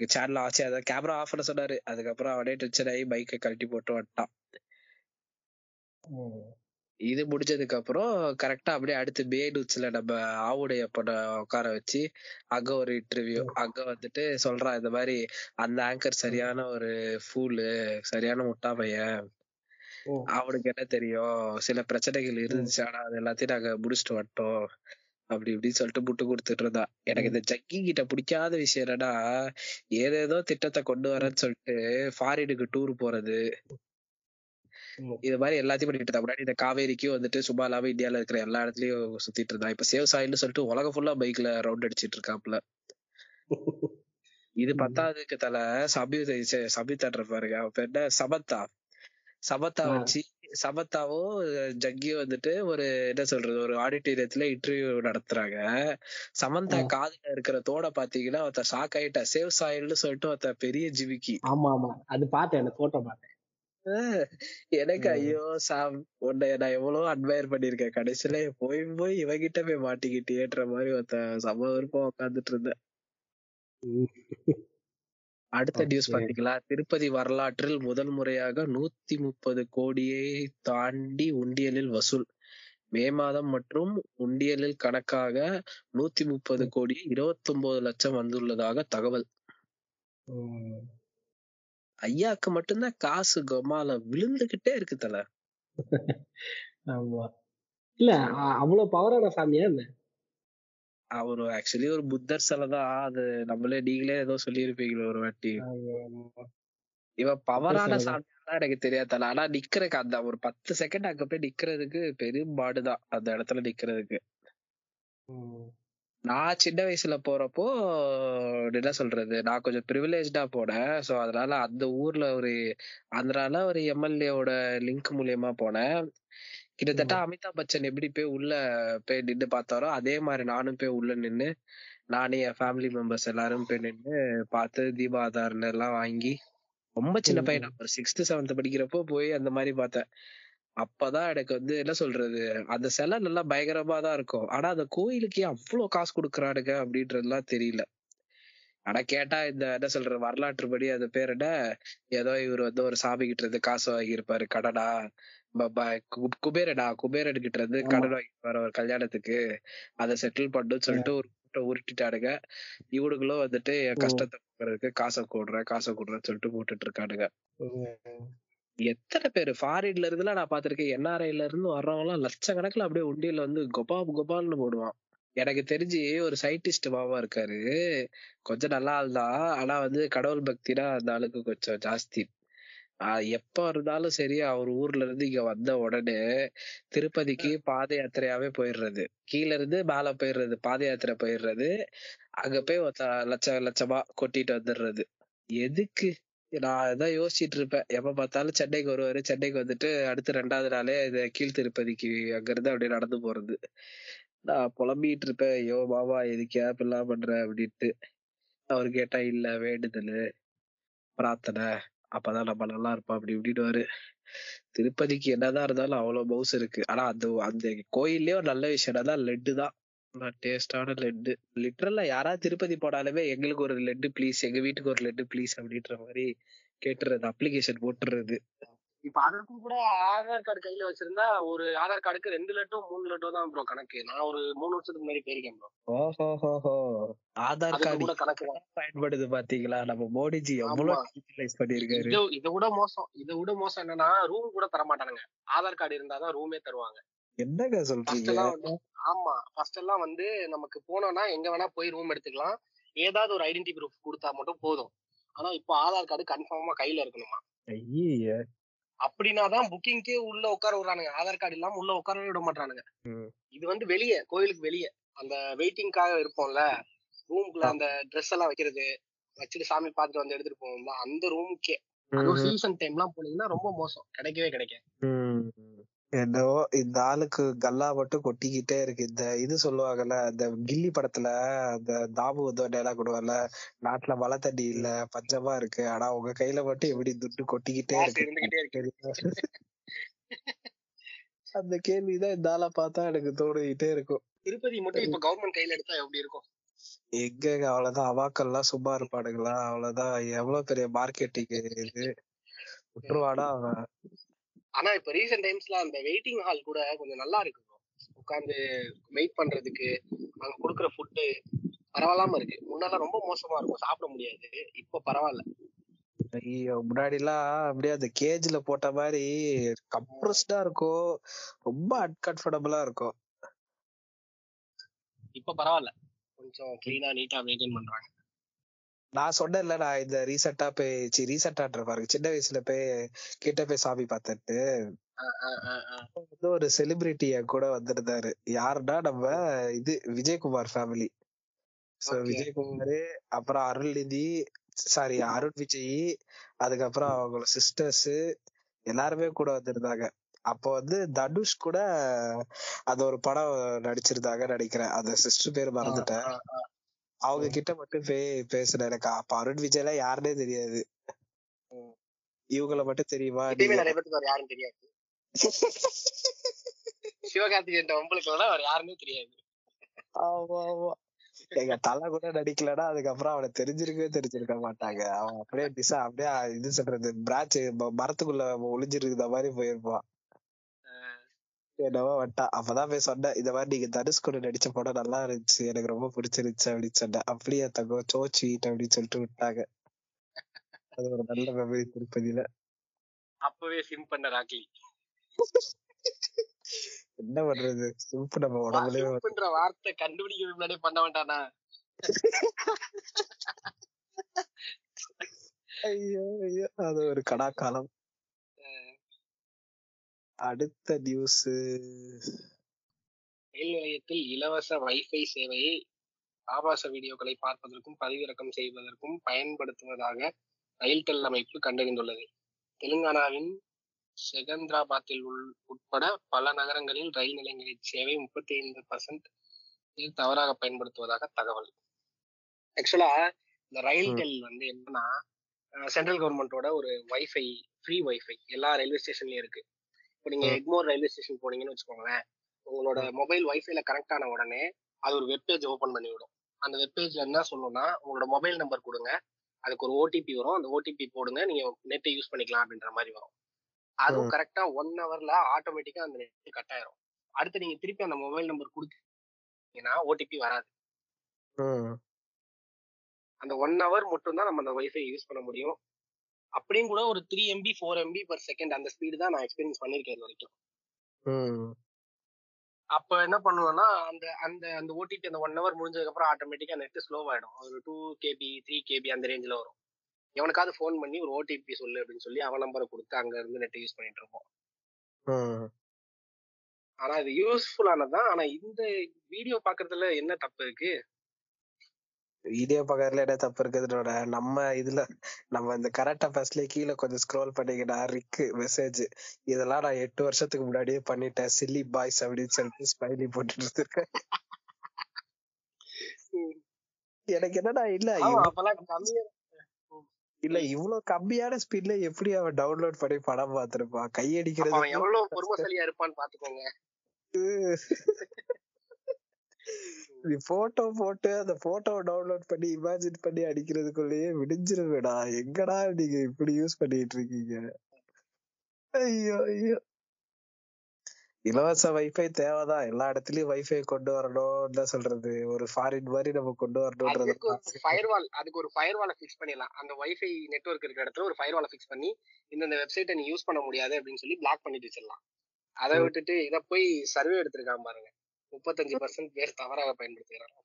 சேனல் ஆச்சு. அதான் கேமரா ஆஃப் பண்ண சொன்னாரு. அதுக்கப்புறம் அவனே டென்ஷன் ஆகி பைக்கை கழட்டி போட்டு வந்துட்டான். இது முடிஞ்சதுக்கு அப்புறம் கரெக்டா அப்படியே அடுத்து பேடுச்சுல நம்ம ஆவுடைய பட உட்கார வச்சு அங்க ஒரு இன்டர்வியூ அங்க வந்துட்டு சொல்றான் இந்த மாதிரி அந்த ஆங்கர் சரியான ஒரு ஃபூலு சரியான முட்டா பையன். அவனுக்கு என்ன தெரியும்? சில பிரச்சனைகள் இருந்துச்சு. ஆனா அது எல்லாத்தையும் நாங்க முடிச்சுட்டு வந்துட்டோம். அப்படி இப்படின்னு சொல்லிட்டு முட்டு கொடுத்துட்டு இருந்தா. எனக்கு இந்த ஜக்கி கிட்ட பிடிக்காத விஷயம் என்னன்னா ஏதேதோ திட்டத்தை கொண்டு வரேன்னு சொல்லிட்டு ஃபாரினுக்கு டூர் போறது. இது மாதிரி எல்லாத்தையும் பண்ணிட்டு இருந்தா. முன்னாடி இந்த காவேரிக்கும் வந்துட்டு சும்மா இல்லாம இந்தியால இருக்கிற எல்லா இடத்துலயும் சுத்திட்டு இருந்தா. இப்ப சேவ் சாயில்னு சொல்லிட்டு உலகம் ஃபுல்லா பைக்ல ரவுண்ட் அடிச்சிட்டு இருக்காப்ல. இது பத்தாவதுக்கு தல சபி சபி தட்டுற பாருங்க. அவ பேர் என்ன? சமத்தா சமத்தா ஆ. வச்சு சமத்தாவும் ஜக்கியும் வந்துட்டு ஒரு என்ன சொல்றது ஒரு ஆடிட்டோரியத்துல இன்டர்வியூ நடத்துறாங்க சமந்தா. காதுல இருக்கிற தோட பாத்தீங்கன்னா ஒருத்தர் ஷாக் ஆயிட்டா சேவ் சாயில்னு சொல்லிட்டு ஒருத்தர் பெரிய ஜிவிக்கி ஆமா ஆமா அது பார்த்தேன் அந்த போட்டோ பார்த்தேன் எனக்கு. ஐயோ சாம் உன்னை நான் எவ்வளவு அட்மயர் பண்ணிருக்கேன் கடைசியில போய் போய் இவகிட்ட போய் மாட்டிக்கிட்டேன்ற மாதிரி ஒருத்த சம விருப்பம் உட்காந்துட்டு இருந்தேன். அடுத்த நியூஸ். பாத்தீங்களா திருப்பதி வரலாற்றில் முதல் முறையாக நூத்தி முப்பது கோடியை தாண்டி உண்டியலில் வசூல். மே மாதம் மற்றும் உண்டியலில் கணக்காக நூத்தி முப்பது கோடி இருபத்தி ஒன்பது லட்சம் வந்துள்ளதாக தகவல். ஐயாக்கு மட்டும்தான் காசு கொமால விழுந்துகிட்டே இருக்கு தல. *laughs* ஆமா. இல்ல அவ்வளவு பவரான சாமியா என்ன? அவரு ஆக்சுவலி ஒரு புத்தர் சிலை தான். அது நம்மளே நீங்களே ஏதோ சொல்லியிருப்பீங்களே ஒரு வாட்டி. இவன் பவரான. சாமியாலாம் எனக்கு தெரியாது தல ஆனா நிக்கிறதுக்கு அந்த ஒரு பத்து செகண்ட் அங்க போய் நிக்கிறதுக்கு பெரும் பாடுதான் அந்த இடத்துல நிக்கிறதுக்கு. நான் சின்ன வயசுல போறப்போ என்ன சொல்றது? நான் கொஞ்சம் ப்ரிவிலேஜ்டா போனேன். சோ அதனால அந்த ஊர்ல ஒரு ஆந்திரால ஒரு எம்எல்ஏவோட லிங்க் மூலியமா போனேன். கிட்டத்தட்ட அமிதாப் பச்சன் எப்படி போய் உள்ள போய் நின்னு பார்த்தாரோ அதே மாதிரி நானும் போய் உள்ள நின்னு நானே என் ஃபேமிலி மெம்பர்ஸ் எல்லாரும் போய் நின்னு பார்த்து தீபாதாரன் எல்லாம் வாங்கி ரொம்ப சின்ன பையன் ஒரு சிக்ஸ்த் செவன்த் படிக்கிறப்போ போய் அந்த மாதிரி பார்த்தேன். அப்பதான் எனக்கு வந்து என்ன சொல்றது அந்த சிலை நல்லா பயங்கரமா தான் இருக்கும். ஆனா அந்த கோயிலுக்கு அவ்வளவு காசு கொடுக்குறானுங்க அப்படின்றதுலாம் தெரியல. ஆனா கேட்டா இந்த என்ன சொல்ற வரலாற்றுப்படி அது பேர் என்ன ஏதோ இவர் வந்து ஒரு சாமி கிட்ட இருந்து காசு வாங்கியிருப்பாரு கடனா ப- ப- கு- குபேரனா கிட்ட இருந்து. கடன் வாங்கியிருப்பாரு ஒரு கல்யாணத்துக்கு. அதை செட்டில் பண்ணுன்னு சொல்லிட்டு ஒரு கூட்ட உருட்டிட்டானுங்க. இவனுங்களும் வந்துட்டு என். கஷ்டத்தை போக்குறதுக்கு காசை கூடுறேன் காசை கூடுறேன்னு சொல்லிட்டு போட்டுட்டு இருக்கானுங்க. எத்தனை பேர் ஃபாரின்ல இருந்துலாம் நான் பாத்திருக்கேன் என்ஆர்ஐல இருந்து வர்றவங்க எல்லாம் லட்சக்கணக்கில் அப்படியே உண்டியல்ல வந்து கோபால் கோபால்னு போடுவான். எனக்கு தெரிஞ்சு ஒரு சயின்டிஸ்ட் மாமா இருக்காரு. கொஞ்சம் நல்லா ஆள் தான். ஆனா வந்து கடவுள் பக்தினா அந்த ஆளுக்கு கொஞ்சம் ஜாஸ்தி. எப்ப இருந்தாலும் சரி அவர் ஊர்ல இருந்து இங்க வந்த உடனே திருப்பதிக்கு பாத யாத்திரையாவே போயிடுறது. கீழ இருந்து மேல போயிடுறது பாத யாத்திரை போயிடுறது. அங்க போய் ஒத்த லட்ச லட்சமா கொட்டிட்டு வந்துடுறது. எதுக்கு? நான் அதான் யோசிச்சிட்டு இருப்பேன். எப்ப பார்த்தாலும் சென்னைக்கு வருவாரு. சென்னைக்கு வந்துட்டு அடுத்து ரெண்டாவது நாளே இது கீழ் திருப்பதிக்கு அங்க இருந்து அப்படியே நடந்து போறது. நான் புலம்பிட்டு இருப்பேன். ஐயோ மாமா எதுக்கு இப்படிலாம் பண்ற? அப்படின்ட்டு. அவர் கேட்டா இல்ல வேண்டுதல். பிரார்த்தனை. அப்பதான் நம்ம நல்லா இருப்போம். அப்படி இப்படின்னு திருப்பதிக்கு என்னதான் இருந்தாலும் அவ்வளவு மவுஸ் இருக்கு. ஆனா அந்த அந்த கோயில்லயே ஒரு நல்ல விஷயம் என்னதான் லெட்டு தான். டேஸ்டான லெட்டு லிட்டரலா யாராவது திருப்பதி போனாலுமே எங்களுக்கு ஒரு லெட்டு ப்ளீஸ் எங்க வீட்டுக்கு ஒரு லெட்டு ப்ளீஸ் அப்படின்ற மாதிரி கேட்டுறது அப்ளிகேஷன் போட்டுறது. இப்ப அதுக்கும் கூட ஆதார் கார்டு கையில வச்சிருந்தா ஒரு ஆதார் கார்டுக்கு ரெண்டு லட்டோ மூணு லட்டோ தான் ப்ரோ கணக்கு. நான் ஒரு மூணு வருஷத்துக்கு முன்னாடி போயிருக்கேன் ப்ரோ ஆதார் கார்டு கூட கணக்கு. பயன்படுது பாத்தீங்களா? நம்ம மோடிஜி எவ்வளவு பண்ணிருக்காரு இதை விட மோசம். இதை விட மோசம் என்னன்னா ரூம் கூட தர மாட்டானுங்க. ஆதார் கார்டு இருந்தாதான் ரூமே தருவாங்க. என்னங்க சொல்றீங்க? ஆமா. ஃபர்ஸ்ட் எல்லாம் வந்து நமக்கு போனோம்னா எங்க வேணா போய் ரூம் எடுத்துக்கலாம். ஏதாவது ஒரு ஐடென்டி ப்ரூஃப் கொடுத்தா மட்டும் போதும். ஆனா இப்போ ஆதார் கார்டு கன்ஃபார்மா கையில இருக்கணுமா? ஐயே அப்படின்னா தான் புக்கிங்க்கே உள்ள உட்கார விடுறானுங்க. ஆதார் கார்டு இல்லாம உள்ள உட்காரவே விட மாட்டானுங்க. இது வந்து வெளியே கோயிலுக்கு வெளியே. அந்த வெயிட்டிங்காக இருப்போம்ல. ரூம்குள்ள அந்த ட்ரெஸ் எல்லாம் வைக்கிறது வச்சுட்டு சாமி பார்த்துட்டு வந்து எடுத்துட்டு போவோம்ல. அந்த ரூமுக்கே அதுவும் சீசன் டைம்லாம் போனீங்கன்னா ரொம்ப மோசம். கிடைக்கவே கிடைக்காது. என்னவோ இந்த ஆளுக்கு கல்லா மட்டும் கொட்டிக்கிட்டே இருக்கு. இந்த இது சொல்லுவாங்கல்ல அந்த கில்லி படத்துல அந்த தாபு வந்து டைலாக் விடுவார்ல நாட்டுல மழை தண்ணி இல்ல பஞ்சமா இருக்கு. ஆனா உங்க கையில மட்டும் எப்படி துட்டு கொட்டிக்கிட்டே இருக்கு? *laughs* அந்த கேள்விதான் இந்த ஆளை பார்த்தா எனக்கு தோணிக்கிட்டே இருக்கும். திருப்பதி மட்டும் இப்ப கவர்மெண்ட் கையில எடுத்தா எப்படி இருக்கும்? எங்க அவ்வளவுதான். அவாக்கள்லாம் சும்மா இருப்பானுங்களா? அவ்வளவுதான். எவ்வளவு பெரிய மார்க்கெட்டிங் இது? *laughs* விட்டுருவானா அவன்? ஆனா இப்ப ரீசெண்ட் டைம்ஸ்ல அந்த வெயிட்டிங் ஹால் கூட கொஞ்சம் நல்லா இருக்கு bro. உட்கார்ந்து வெயிட் பண்றதுக்கு அங்க கொடுக்குற ஃபுட்டு பரவாயில்லாம இருக்கு. முன்னெல்லாம் ரொம்ப மோசமா இருக்கும். சாப்பிட முடியாது. இப்ப பரவாயில்ல. ஐயோ முன்னாடி எல்லாம் அப்படியே அந்த கேஜ்ல போட்ட மாதிரி கம்ப்ரஸ்டா இருக்கும். ரொம்ப அன்கம்ஃபர்டபுளா இருக்கும். இப்ப பரவாயில்ல. கொஞ்சம் கிளீனா நீட்டா மெயின்டைன் பண்றாங்க. நான் சொன்னேன்ல நான் இந்த ரீசெண்டா போய் சி ரீசெண்டான்ற பாருங்க. சின்ன வயசுல போய் கிட்ட போய் சாமி பார்த்துட்டு வந்து ஒரு செலிபிரிட்டி என் கூட வந்திருந்தாரு. யாருன்னா நம்ம இது விஜயகுமார் ஃபேமிலி சோ. விஜயகுமார் அப்புறம் அருள்நிதி சாரி அருண் விஜய் அதுக்கப்புறம் அவங்களோட சிஸ்டர்ஸ் எல்லாருமே கூட வந்திருந்தாங்க. அப்போ வந்து தனுஷ் கூட அது ஒரு படம் நடிச்சிருந்தாங்க நினைக்கிறேன். அந்த சிஸ்டர் பேர் மறந்துட்டேன். அவங்க கிட்ட மட்டும் போய் பேசுனேன் எனக்கு அப்ப அருண் விஜய்லாம் யாருன்னே தெரியாது. இவங்கள மட்டும் தெரியுமா? நிறைய பேருக்கு யாரும் தெரியாது. சிவகார்த்திகேயன் உங்களுக்கு வேற யாருமே தெரியாது. ஆமா ஆமா. எங்க தலை கூட நடிக்கலன்னா அதுக்கப்புறம் அவனை தெரிஞ்சிருக்கவே தெரிஞ்சிருக்க மாட்டாங்க. அவன் அப்படியே டிசா அப்படியே இது சொல்றது பிரான்ச் மரத்துக்குள்ள ஒளிஞ்சிருக்கிற மாதிரி போயிருப்பான். என்னவோ வட்டா அப்பதான் போய் சொன்னேன் இந்த மாதிரி நீங்க தனுஷ் கூட நடிச்ச படம் நல்லா இருந்துச்சு எனக்கு ரொம்ப பிடிச்சிருந்துச்சு அப்படின்னு சொன்னேன். அப்படியே தங்கம் சோ ஸ்வீட் அப்படின்னு சொல்லிட்டு விட்டாங்க. அது ஒரு நல்ல மெமரி திருப்பதியில. அப்பவே சிம் பண்ண ராக்கி என்ன பண்றது? சிம்பு நம்ம உடம்புலயே சிம் பண்ற வார்த்தை கண்டுபிடிக்க முன்னாடியே பண்ண வேண்டானா ஐயோ ஐயோ. அது ஒரு கடாக்காலம். அடுத்த நியூஸ் ரயில் நிலையத்தில் இலவச வைஃபை சேவையை ஆபாச வீடியோக்களை பார்ப்பதற்கும் பதிவிறக்கம் செய்வதற்கும் பயன்படுத்துவதாக ரயில்டெல் அமைப்பு கண்டறிந்துள்ளது. தெலுங்கானாவின் செகந்திராபாத்தில் உள் உட்பட பல நகரங்களில் ரயில் நிலையங்களின் சேவை முப்பத்தி ஐந்து பர்சன்ட் தவறாக பயன்படுத்துவதாக தகவல். ஆக்சுவலா இந்த ரயில்டெல் வந்து என்னன்னா சென்ட்ரல் கவர்மெண்டோட ஒரு வைஃபை ஃப்ரீ வைஃபை எல்லா ரயில்வே ஸ்டேஷன்லயும் இருக்கு. இப்போ நீங்க. எக்மோர் ரயில்வே ஸ்டேஷன் போனீங்கன்னு வச்சுக்கோங்களேன் உங்களோட மொபைல் வைஃபைல கனெக்ட் ஆன உடனே அது ஒரு வெப்பேஜ் ஓபன் பண்ணி விடும் அந்த வெப்பேஜ்ல என்ன சொல்லணும்னா உங்களோட மொபைல் நம்பர் கொடுங்க. அதுக்கு ஒரு ஓடிபி வரும். அந்த ஓடிபி போடுங்க. நீங்க நெட்டை யூஸ் பண்ணிக்கலாம் அப்படின்ற மாதிரி வரும். அதுவும். கரெக்டா ஒன் ஹவர்ல ஆட்டோமேட்டிக்கா அந்த நெட் கட் ஆயிரும். அடுத்து நீங்க திருப்பி அந்த மொபைல் நம்பர் கொடுத்தீங்கன்னா ஓடிபி வராது. அந்த ஒன் ஹவர் மட்டும் தான் நம்ம அந்த வைஃபை யூஸ் பண்ண முடியும். அப்படியும் கூட ஒரு three MB four MB per second அந்த ஸ்பீடு தான் நான் எக்ஸ்பீரியன்ஸ் பண்ணிருக்கேன் இது வரைக்கும். அப்ப என்ன பண்ணுவேன்னா அந்த அந்த அந்த ஓடிபி அந்த ஒன் ஹவர் முடிஞ்சதுக்கு அப்புறம் ஆட்டோமேட்டிக்கா நெட் ஸ்லோ ஆயிடும். ஒரு டூ கேபி த்ரீ கேபி அந்த ரேஞ்சில் வரும். எவனுக்காவது ஃபோன் பண்ணி ஒரு ஓடிபி சொல்லு அப்படின்னு சொல்லி அவன் நம்பரை கொடுத்து அங்க இருந்து நெட் யூஸ் பண்ணிட்டு இருப்போம். ஆனா இது யூஸ்ஃபுல்லானதுதான் ஆனா இந்த வீடியோ பாக்குறதுல என்ன தப்பு இருக்கு? வீடியோ பக்கத்துல என்ன தப்பு இருக்குதுனோட நம்ம இதுல நம்ம இந்த கரெக்டா பஸ்ல கீழே கொஞ்சம் ஸ்க்ரோல் பண்ணீங்கன்னா ரிக்கு மெசேஜ் இதெல்லாம் நான் எட்டு வருஷத்துக்கு முன்னாடியே பண்ணிட்டேன். சில்லி பாய்ஸ் அப்படின்னு சொல்லிட்டு ஸ்மைலி போட்டுட்டு இருந்திருக்கேன். எனக்கு என்னடா இல்ல இல்ல இவ்வளவு கம்மியான ஸ்பீட்ல எப்படி அவன் டவுன்லோட் பண்ணி படம் பார்த்திருப்பான் அப்ப கையடிக்கிறது எவ்வளவு பொறுமசாலியா இருப்பான்னு பாத்துக்கோங்க போட்டோ போட்டு அந்த போட்டோவை டவுன்லோட் பண்ணி இமேஜின் பண்ணி அடிக்கிறதுக்குள்ளேயே விடிஞ்சிருவேடா. எங்கடா நீங்க இப்படி யூஸ் பண்ணிட்டு இருக்கீங்க? ஐயோ ஐயோ. இலவச வைஃபை தேவைதான். எல்லா இடத்துலயும் வைஃபை கொண்டு வரணும் என்ன சொல்றது. ஒரு ஃபாரின் மாதிரி நம்ம கொண்டு வரணும்ன்றது ஃபயர்வால் அதுக்கு ஒரு ஃபயர்வாலை ஃபிக்ஸ் பண்ணிடலாம். அந்த வைஃபை நெட்வொர்க் இருக்கிற இடத்துல ஒரு ஃபயர்வாலை ஃபிக்ஸ் பண்ணி இந்த வெப்சைட்டை நீ யூஸ் பண்ண முடியாது அப்படின்னு சொல்லி பிளாக் பண்ணிட்டு வச்சிடலாம். அதை. விட்டுட்டு இத போய் சர்வே எடுத்திருக்கான் பாருங்க. முப்பத்தஞ்சு பர்சன்ட் பேர் தவறாக பயன்படுத்துகிறாங்க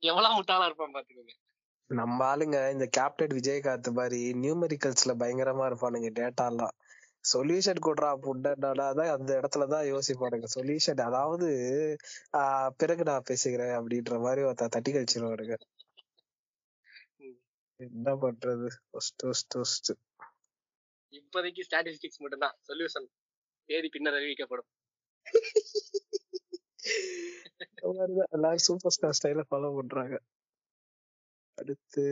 எவ்வளவு முட்டாளா இருப்பான் பாத்துக்கோங்க நம்ம ஆளுங்க இந்த கேப்டன் விஜயகாந்த் மாதிரி நியூமெரிக்கல்ஸ்ல பயங்கரமா இருப்பானுங்க டேட்டா எல்லாம். சொல்யூஷன் கொடுறா புட்டனாதான் அந்த இடத்துலதான் யோசிப்பானுங்க. சொல்யூஷன் அதாவது பிறகு நான் பேசுகிறேன் அப்படின்ற மாதிரி ஒருத்த தட்டி கழிச்சிருவானுங்க. ம். என்ன பண்றது? ஒஸ்ட் ஒஸ்ட் ஒஸ்ட் இப்போதைக்கு ஸ்டாட்டிஸ்டிக்ஸ் மட்டும்தான். சொல்யூஷன் தேதி பின்னர் அறிவிக்கப்படும். *laughs* எல்லாரும் சூப்பர் ஸ்டார் ஸ்டைல ஃபாலோ பண்றாங்க. அடுத்து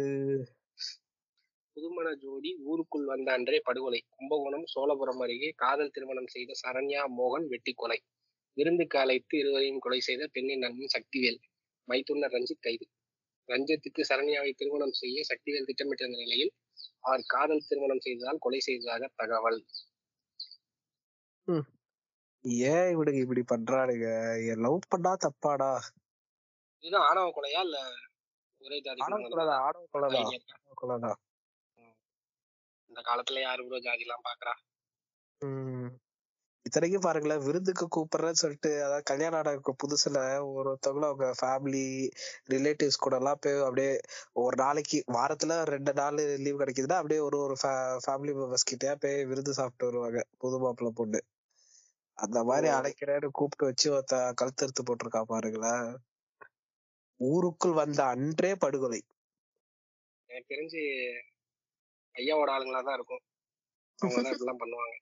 புதுமண ஜோடி ஊருக்குள் வந்த அன்றே படுகொலை. கும்பகோணம் சோழபுரம் அருகே காதல் திருமணம் செய்த சரண்யா மோகன் வெட்டி கொலை. விருந்துக்கு அழைத்து இருவரையும் கொலை செய்த பெண்ணின் நண்பன் சக்திவேல் மைத்துனர் ரஞ்சித் கைது. ரஞ்சித்துக்கு சரண்யாவை திருமணம் செய்ய சக்திவேல் திட்டமிட்டிருந்த நிலையில் அவர் காதல் திருமணம் செய்ததால் கொலை செய்ததாக தகவல். ஏன் இவனுக்கு இப்படி பண்றானுங்க? லவ் பண்ணா தப்பாடா? இதுதான் ஆணவ கொலையா இல்ல ஒரே ஜாதி ஆணவ? கொலைதான் ஆணவ கொலைதான் இந்த காலத்துல யாரு ப்ரோ ஜாதி எல்லாம் பாக்குறா இத்தனைக்கும் பாருங்களேன் விருந்துக்கு கூப்பிடுறேன்னு சொல்லிட்டு அதாவது கல்யாணம் ஆன புதுசுல ஒருத்தவங்களும் அவங்க ஃபேமிலி ரிலேட்டிவ்ஸ் கூட எல்லாம் போய் அப்படியே ஒரு நாளைக்கு வாரத்துல ரெண்டு நாள் லீவ் கிடைக்குதுன்னா அப்படியே ஒரு ஒரு ஃபேமிலி மெம்பர்ஸ் கிட்டயா போய் விருந்து சாப்பிட்டு வருவாங்க புது மாப்பிள்ளை பொண்ணு. அந்த மாதிரி. அழைக்கிறேன்னு கூப்பிட்டு வச்சு ஒருத்த கழுத்தறுத்து போட்டிருக்கா பாருங்களேன். ஊருக்குள் வந்த அன்றே படுகொலை. எனக்கு தெரிஞ்சு ஐயாவோட ஆளுங்களா தான் இருக்கும். அவங்க தான் இப்படிலாம் பண்ணுவாங்க.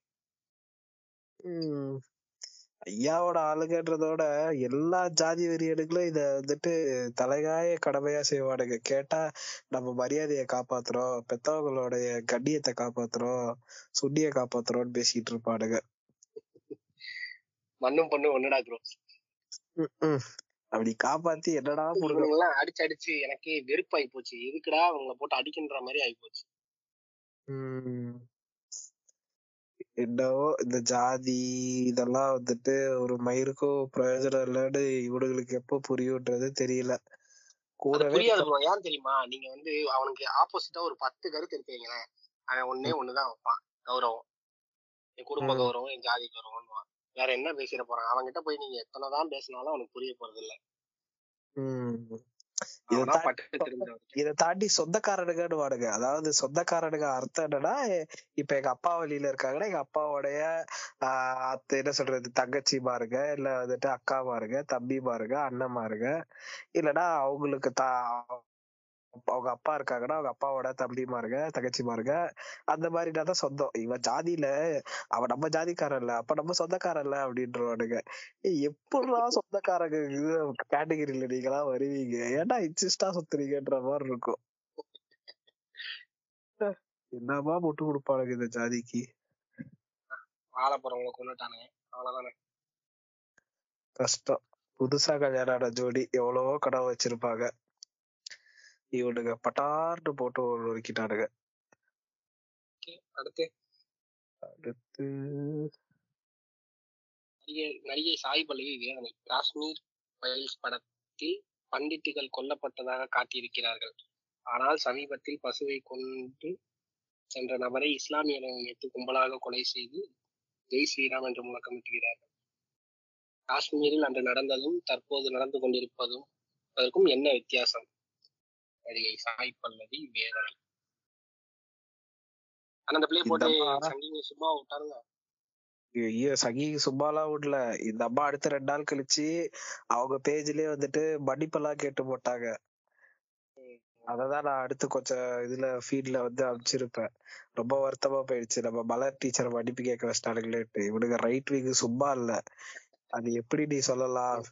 ஐயாவோட ஆளுங்கன்றதோட எல்லா ஜாதி வெறியனுங்களும் இத வந்துட்டு தலைகாய கடமையா செய்வானுங்க. கேட்டா நம்ம மரியாதையை காப்பாத்துறோம் பெத்தவங்களுடைய கண்ணியத்தை காப்பாத்துறோம் சுண்ணிய காப்பாத்துறோம்னு பேசிட்டு இருப்பானுங்க. மண்ணும் பொண்ணும் ஒண்ணுடா ப்ரோ அப்படி காப்பாத்தி என்னடா இவனுங்கெல்லாம் அடிச்சு அடிச்சு எனக்கே வெறுப்பாயி போச்சு. எதுக்குடா அவங்கள போட்டு அடிக்கின்ற மாதிரி ஆயி போச்சு. உம் என்னவோ இந்த ஜாதி இதெல்லாம் வந்துட்டு ஒரு மயிருக்கும் பிரயோஜனம் இல்லைன்னு இவனுங்களுக்கு எப்போ புரியுன்றது தெரியல. கூடவே ஏன் தெரியுமா? நீங்க வந்து அவனுக்கு ஆப்போசிட்டா ஒரு பத்து கருத்து இருக்கு வைங்களேன். அவன் ஒன்னே ஒண்ணுதான் வைப்பான். கௌரவம். என் குடும்ப. கௌரவம் என் ஜாதி கௌரவம் வேற என்ன பேசிட போறான் அவன்கிட்ட போய் நீங்க எத்தனைதான் பேசினாலும் அவனுக்கு புரிய போறது இல்ல. இதை தாண்டி சொந்தக்காரனுங்கன்னு வாடுங்க. அதாவது சொந்தக்காரனுங்க அர்த்தம் என்னன்னா இப்ப எங்க அப்பா வழியில இருக்காங்கன்னா எங்க அப்பாவுடைய ஆஹ் அத்தை என்ன சொல்றது தங்கச்சி பாருங்க இல்ல வந்துட்டு அக்கா பாருங்க தம்பி பாருங்க அண்ணன் பாருங்க இல்லைன்னா அவங்களுக்கு தா அவங்க அப்பா இருக்காங்கன்னா அவங்க அப்பாவோட தம்பி மாருங்க தங்கச்சி மாருங்க அந்த மாதிரினா தான் சொந்தம். இவன் ஜாதியில அவன் நம்ம ஜாதிக்காரன் இல்ல அப்ப நம்ம சொந்தக்காரன் இல்ல அப்படின்றவானுங்க. எப்படிடா சொந்தக்காரங்க கேட்டகரியில நீங்களா வருவீங்க? ஏன்டா இன்சிஸ்டா சுத்துறீங்கன்ற மாதிரி இருக்கும். என்னமா முட்டு கொடுப்பானுங்க இந்த ஜாதிக்கு? வாழ போறவங்களை கொண்டுட்டானுங்க அவ்வளவுதானே. கஷ்டம். புதுசா கல்யாணம் ஆன ஜோடி எவ்வளவோ கனவு வச்சிருப்பாங்க. இவனுங்க பட்டார்னு போட்டு ஒருக்கிட்டானுங்க Okay, அடுத்து. அடுத்து. நடிகை நடிகை சாய் பல்லவி வேதனை. காஷ்மீர் ஃபைல்ஸ் படத்தில் பண்டிட்டுகள் கொல்லப்பட்டதாக காட்டியிருக்கிறார்கள். ஆனால் சமீபத்தில் பசுவை கொண்டு சென்ற நபரை இஸ்லாமியர்கள் வைத்து கும்பலாக கொலை செய்து ஜெய் ஸ்ரீராம் என்று முழக்கமிட்டுகிறார்கள். காஷ்மீரில் அன்று நடந்ததும் தற்போது நடந்து கொண்டிருப்பதும் அதற்கும் என்ன வித்தியாசம்? நடிகை சாய் பல்லவி வேதனை ஆனா அந்த பிள்ளை போட்டு சங்கிங்க சும்மா விட்டாருங்க. ஐயோ சகி சும்மாலாம் விடல. இந்த அம்மா அடுத்த ரெண்டு நாள் கழிச்சு அவங்க பேஜ்லயே வந்துட்டு மன்னிப்பெல்லாம் கேட்டு போட்டாங்க. அததான் நான் அடுத்து கொஞ்சம் இதுல ஃபீட்ல வந்து அனுப்பிச்சிருப்பேன். ரொம்ப வருத்தமா போயிடுச்சு. நம்ம மலர் டீச்சர் மன்னிப்பு கேட்க வச்சிட்டானுங்களேட்டு இவனுங்க ரைட் விங் சும்மா இல்ல. அது எப்படி நீ சொல்லலாம்?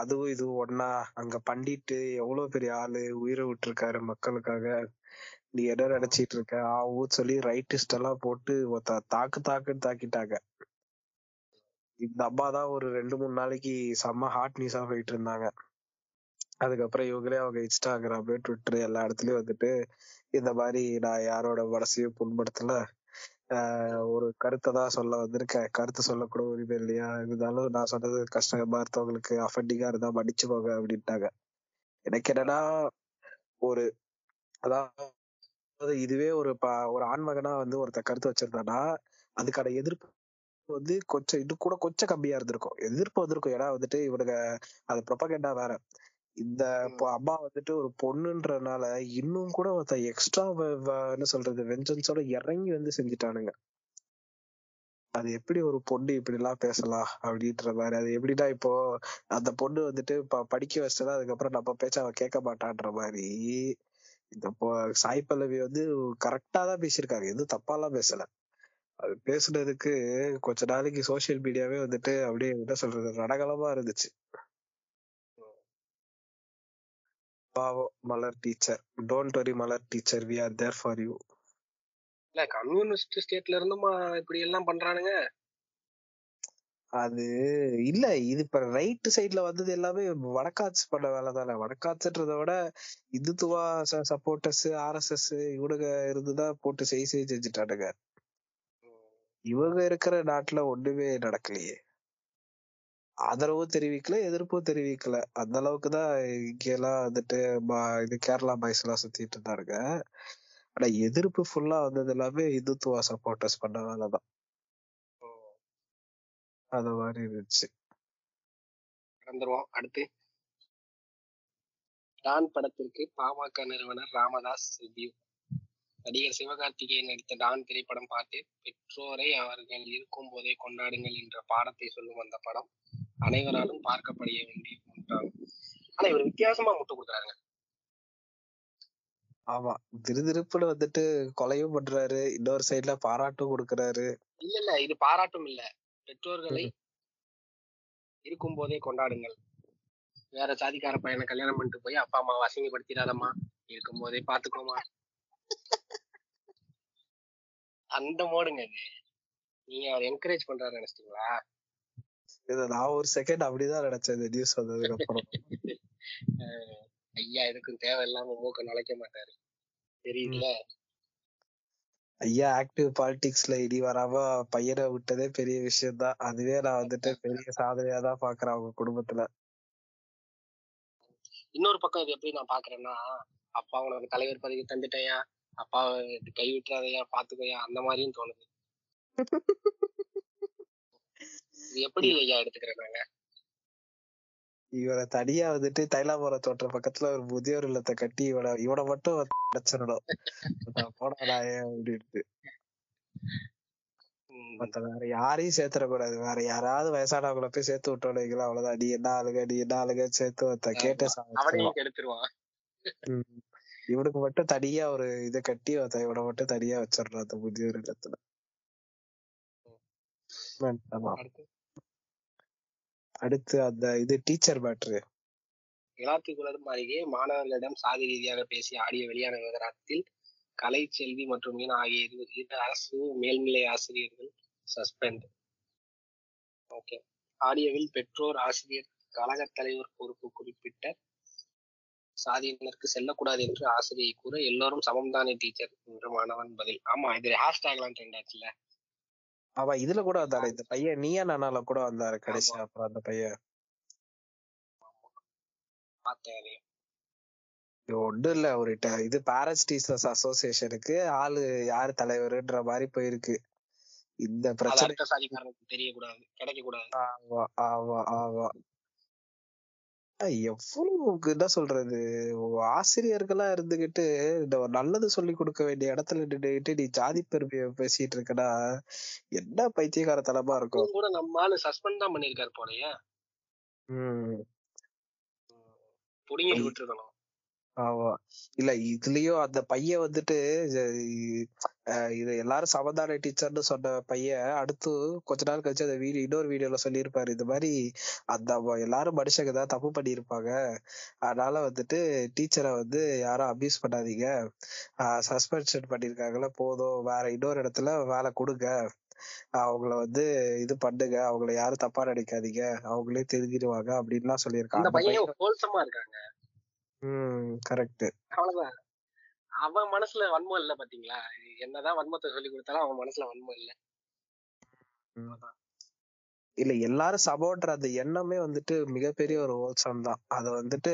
அதுவும் இதுவும் ஒன்னா அங்க பண்டிட்டு எவ்வளவு பெரிய ஆளு? உயிரை விட்டுருக்காரு மக்களுக்காக. நீ என்ன நினைச்சிட்டு இருக்க? ஆவும் சொல்லி ரைட்டிஸ்ட் எல்லாம் போட்டு ஒருத்த தாக்கு தாக்குன்னு தாக்கிட்டாங்க. இந்த அம்மா தான் ஒரு ரெண்டு மூணு நாளைக்கு செம்ம ஹாட் நியூஸா போயிட்டு இருந்தாங்க. அதுக்கப்புறம் இவங்களே அவங்க இன்ஸ்டாகிராம் ட்விட்டர் எல்லா இடத்துலயும் வந்துட்டு இந்த மாதிரி நான் யாரோட மனசையும் புண்படுத்தல. ஒரு கருத்தை தான் சொல்ல வந்திருக்கேன். கருத்து சொல்லக்கூட உரிமை இல்லையா? இருந்தாலும் நான் சொன்னது கஷ்டமா. இருந்தவங்களுக்கு அஃபெண்டிங்கா இருந்தா மன்னிச்சுக்கோங்க அப்படின்ட்டாங்க எனக்கு என்னன்னா ஒரு அதாவது இதுவே ஒரு ப- ஒரு ஆண்மகனா வந்து ஒருத்த கருத்து வச்சிருந்தானா அதுக்கான எதிர்ப்பு வந்து கொஞ்சம் இது கூட கொஞ்சம் கம்மியா இருந்திருக்கும். எதிர்ப்பு வந்திருக்கும். ஏன்னா வந்துட்டு இவனுங்க அது ப்ரொபகண்டா வேற. இந்த அம்மா வந்துட்டு ஒரு பொண்ணுன்றனால இன்னும் கூட ஒருத்த எக்ஸ்ட்ரா என்ன சொல்றது வெஞ்சன்ஸோட இறங்கி வந்து செஞ்சுட்டானுங்க. அது எப்படி ஒரு பொண்ணு இப்படி எல்லாம் பேசலாம் அப்படின்ற மாதிரி அது எப்படின்னா இப்போ அந்த பொண்ணு வந்துட்டு படிக்க வச்சதா அதுக்கப்புறம் நம்ம பேச்ச அவ கேட்க மாட்டான்ற மாதிரி இந்த சாய் பல்லவி வந்து கரெக்டா தான் பேசியிருக்காங்க எதுவும் தப்பாலாம் பேசல. அது பேசுனதுக்கு கொஞ்ச நாளைக்கு சோசியல் மீடியாவே வந்துட்டு அப்படியே என்ன சொல்றது ரணகலமா இருந்துச்சு. பாவம் Malar teacher don't worry Malar teacher we are there for you இல்ல கம்யூனிஸ்ட் ஸ்டேட்ல இருந்துமா இப்படி எல்லாம் பண்றானுங்க? அது இல்ல இது இப்ப ரைட் சைடுல வந்தது எல்லாமே வடக்காட்சி பண்ண வேலை தானே. வடக்காட்சின்றத விட இந்துத்துவா சப்போர்ட்டர்ஸ் ஆர்எஸ்எஸ் இவனுங்க இருந்துதான் போட்டு செய் செய் செஞ்சுட்டானுங்க. இவங்க இருக்கிற நாட்டுல ஒண்ணுமே நடக்கலையே. ஆதரவும் தெரிவிக்கல எதிர்ப்பும் தெரிவிக்கல. அந்த அளவுக்கு தான் இங்கெல்லாம் வந்துட்டு இது கேரளா பாய்ஸ் எல்லாம் சுத்திட்டு இருந்தாருங்க ஆனா எதிர்ப்பு ஃபுல்லா வந்தது எல்லாமே இந்துத்துவா சப்போர்ட்டர்ஸ் பண்ண வேலைதான் அந்த மாதிரி இருந்துச்சு. கடந்துருவோம் அடுத்து. டான் படத்திற்கு பாமக நிறுவனர் ராமதாஸ் ரிவ்யூ. நடிகர் சிவகார்த்திகேயன் நடித்த டான் திரைப்படம் பார்த்து பெற்றோரை அவர்கள் இருக்கும் போதே கொண்டாடுங்கள் என்ற பாடத்தை சொல்லும் அந்த படம். அனைவராலும் பார்க்கப்பட வேண்டிய ஒன்றாகும். ஆனா இவர் வித்தியாசமா முட்டு கொடுக்குறாருங்க. ஆமா திருதிருப்புல வந்துட்டு கொலையும் பண்றாரு இன்னொரு சைடுல பாராட்டும் கொடுக்கறாரு. இல்ல இல்ல இது பாராட்டும் இல்ல. பெற்றோர்களை இருக்கும் போதே கொண்டாடுங்கள். வேற சாதிக்கார பையனை கல்யாணம் பண்ணிட்டு போய் அப்பா அம்மாவை அசிங்கப்படுத்திடாதம்மா. இருக்கும் போதே பாத்துக்கோமா. அந்த மோடுங்க இது. நீங்க அவர் என்கரேஜ் பண்றாரு நினைச்சிட்டீங்களா? இத நான் ஒரு செகண்ட் அப்படிதான் நினைச்சேன் இந்த நியூஸ் வந்ததுக்கு அப்புறம் ஐயா எதுக்கும் தேவையில்லாம மூக்க நுழைக்க மாட்டாரு. தெரியுதுல ஐயா ஆக்டிவ் பாலிடிக்ஸ்ல இனி வராம பையனை விட்டதே பெரிய விஷயம் தான் அதுவே நான் வந்துட்டு பெரிய சாதனையா தான் பாக்குறேன் அவங்க குடும்பத்துல. இன்னொரு பக்கம் இது எப்படி நான் பாக்குறேன்னா அப்பா உனக்கு தலைவர் பதவி தந்துட்டேயா அப்பா கை விட்டுறாதையா பாத்துக்கோயா அந்த மாதிரியும் தோணுது. *laughs* இது எப்படி ஐயா எடுத்துக்கிறேன் நாங்க இவரை தனியா வந்துட்டு தைலாபுரம் தோற்ற பக்கத்துல ஒரு முதியோர் இல்லத்தை கட்டி இவனை இவனை மட்டும் அடைச்சிடணும். போடாடா அப்படின்ட்டு. மத்த வேற யாரையும் சேர்த்துடக்கூடாது. வேற யாராவது வயசானவங்கள போய் சேர்த்து விட்டோம் வைங்களா அவ்வளவுதான். நீ என்ன ஆளுங்க நீ என்ன ஆளுங்க சேர்த்து வந்த கேட்டே. இவனுக்கு மட்டும் தனியா ஒரு இதை கட்டி இவனை மட்டும் தனியா வச்சிடணும் அந்த முதியோர் இல்லத்துல. அடுத்து அந்த இது டீச்சர் மேட்ரு. இலாத்திக்குளம் அருகே மாணவர்களிடம் சாதி ரீதியாக பேசிய ஆடியோ வெளியான விவகாரத்தில் கலை செல்வி மற்றும் மீன் ஆகிய இரு அரசு மேல்நிலை ஆசிரியர்கள் சஸ்பெண்ட் ஓகே ஆடியோவில் பெற்றோர் ஆசிரியர் கழக தலைவர் பொறுப்பு குறிப்பிட்ட சாதியினருக்கு செல்லக்கூடாது என்று ஆசிரியை கூற எல்லோரும் சமம்தானே டீச்சர்? என்று மாணவன் பதில். ஆமா இது ஹேஷ்டேக்லாம் ட்ரெண்ட் ஆச்சுல்ல. அவன் இதுல கூட வந்தாரு இந்த பையன் நீயா நானால கூட வந்தாரு கடைசி. அப்புறம் அந்த பையன். ஒண்ணும் இல்ல ஒரு இது பேரண்ட்ஸ் டீச்சர்ஸ் அசோசியேஷனுக்கு ஆளு யாரு தலைவருன்ற மாதிரி போயிருக்கு. இந்த பிரச்சனை தெரியக்கூடாது கிடைக்க கூடாது ஆமா ஆமா ஆமா. எவ்வளவு என்ன சொல்றது? ஆசிரியர்களா இருந்துகிட்டு இந்த ஒரு நல்லது சொல்லி கொடுக்க வேண்டிய இடத்துல நின்னுகிட்டு நீ ஜாதி பெருமையை பேசிட்டு இருக்கனா என்ன பைத்தியகாரத்தனமா இருக்கும்? கூட நம்ம ஆளு சஸ்பெண்ட் தான் பண்ணிருக்காரு போலயே. உம் புடிங்கிட்டு விட்டுருக்கணும். ஆமா. இல்ல இதுலயும் அந்த பையன் வந்துட்டு இது- எல்லாரும் சமதான டீச்சர்னு சொன்ன பையன் அடுத்து கொஞ்ச நாள் கழிச்சு அந்த வீடியோ இன்னொரு வீடியோல சொல்லியிருப்பாரு இந்த மாதிரி அந்த எல்லாரும் மனுஷங்க தான் தப்பு பண்ணியிருப்பாங்க. அதனால வந்துட்டு டீச்சரை வந்து யாரும் அபியூஸ் பண்ணாதீங்க. சஸ்பென்ஷன் பண்ணிருக்காங்கல்ல போதும். வேற இன்னொரு இடத்துல வேலை கொடுங்க. அவங்கள வந்து இது பண்ணுங்க. அவங்கள யாரும் தப்பா நினைக்காதீங்க. அவங்களே தெரிஞ்சிருவாங்க அப்படின்லாம் அந்த சொல்லியிருக்காங்க உம் கரெக்ட் அவ்வளவுதான் அவன் மனசுல வன்மம் இல்ல பாத்தீங்களா? என்னதான் வன்மத்தை சொல்லி கொடுத்தாலும் அவன் மனசுல வன்மம் இல்ல. இல்ல எல்லாரும் சமோன்ற அந்த எண்ணமே வந்துட்டு மிகப்பெரிய ஒரு ஓட்சம் தான். அத வந்துட்டு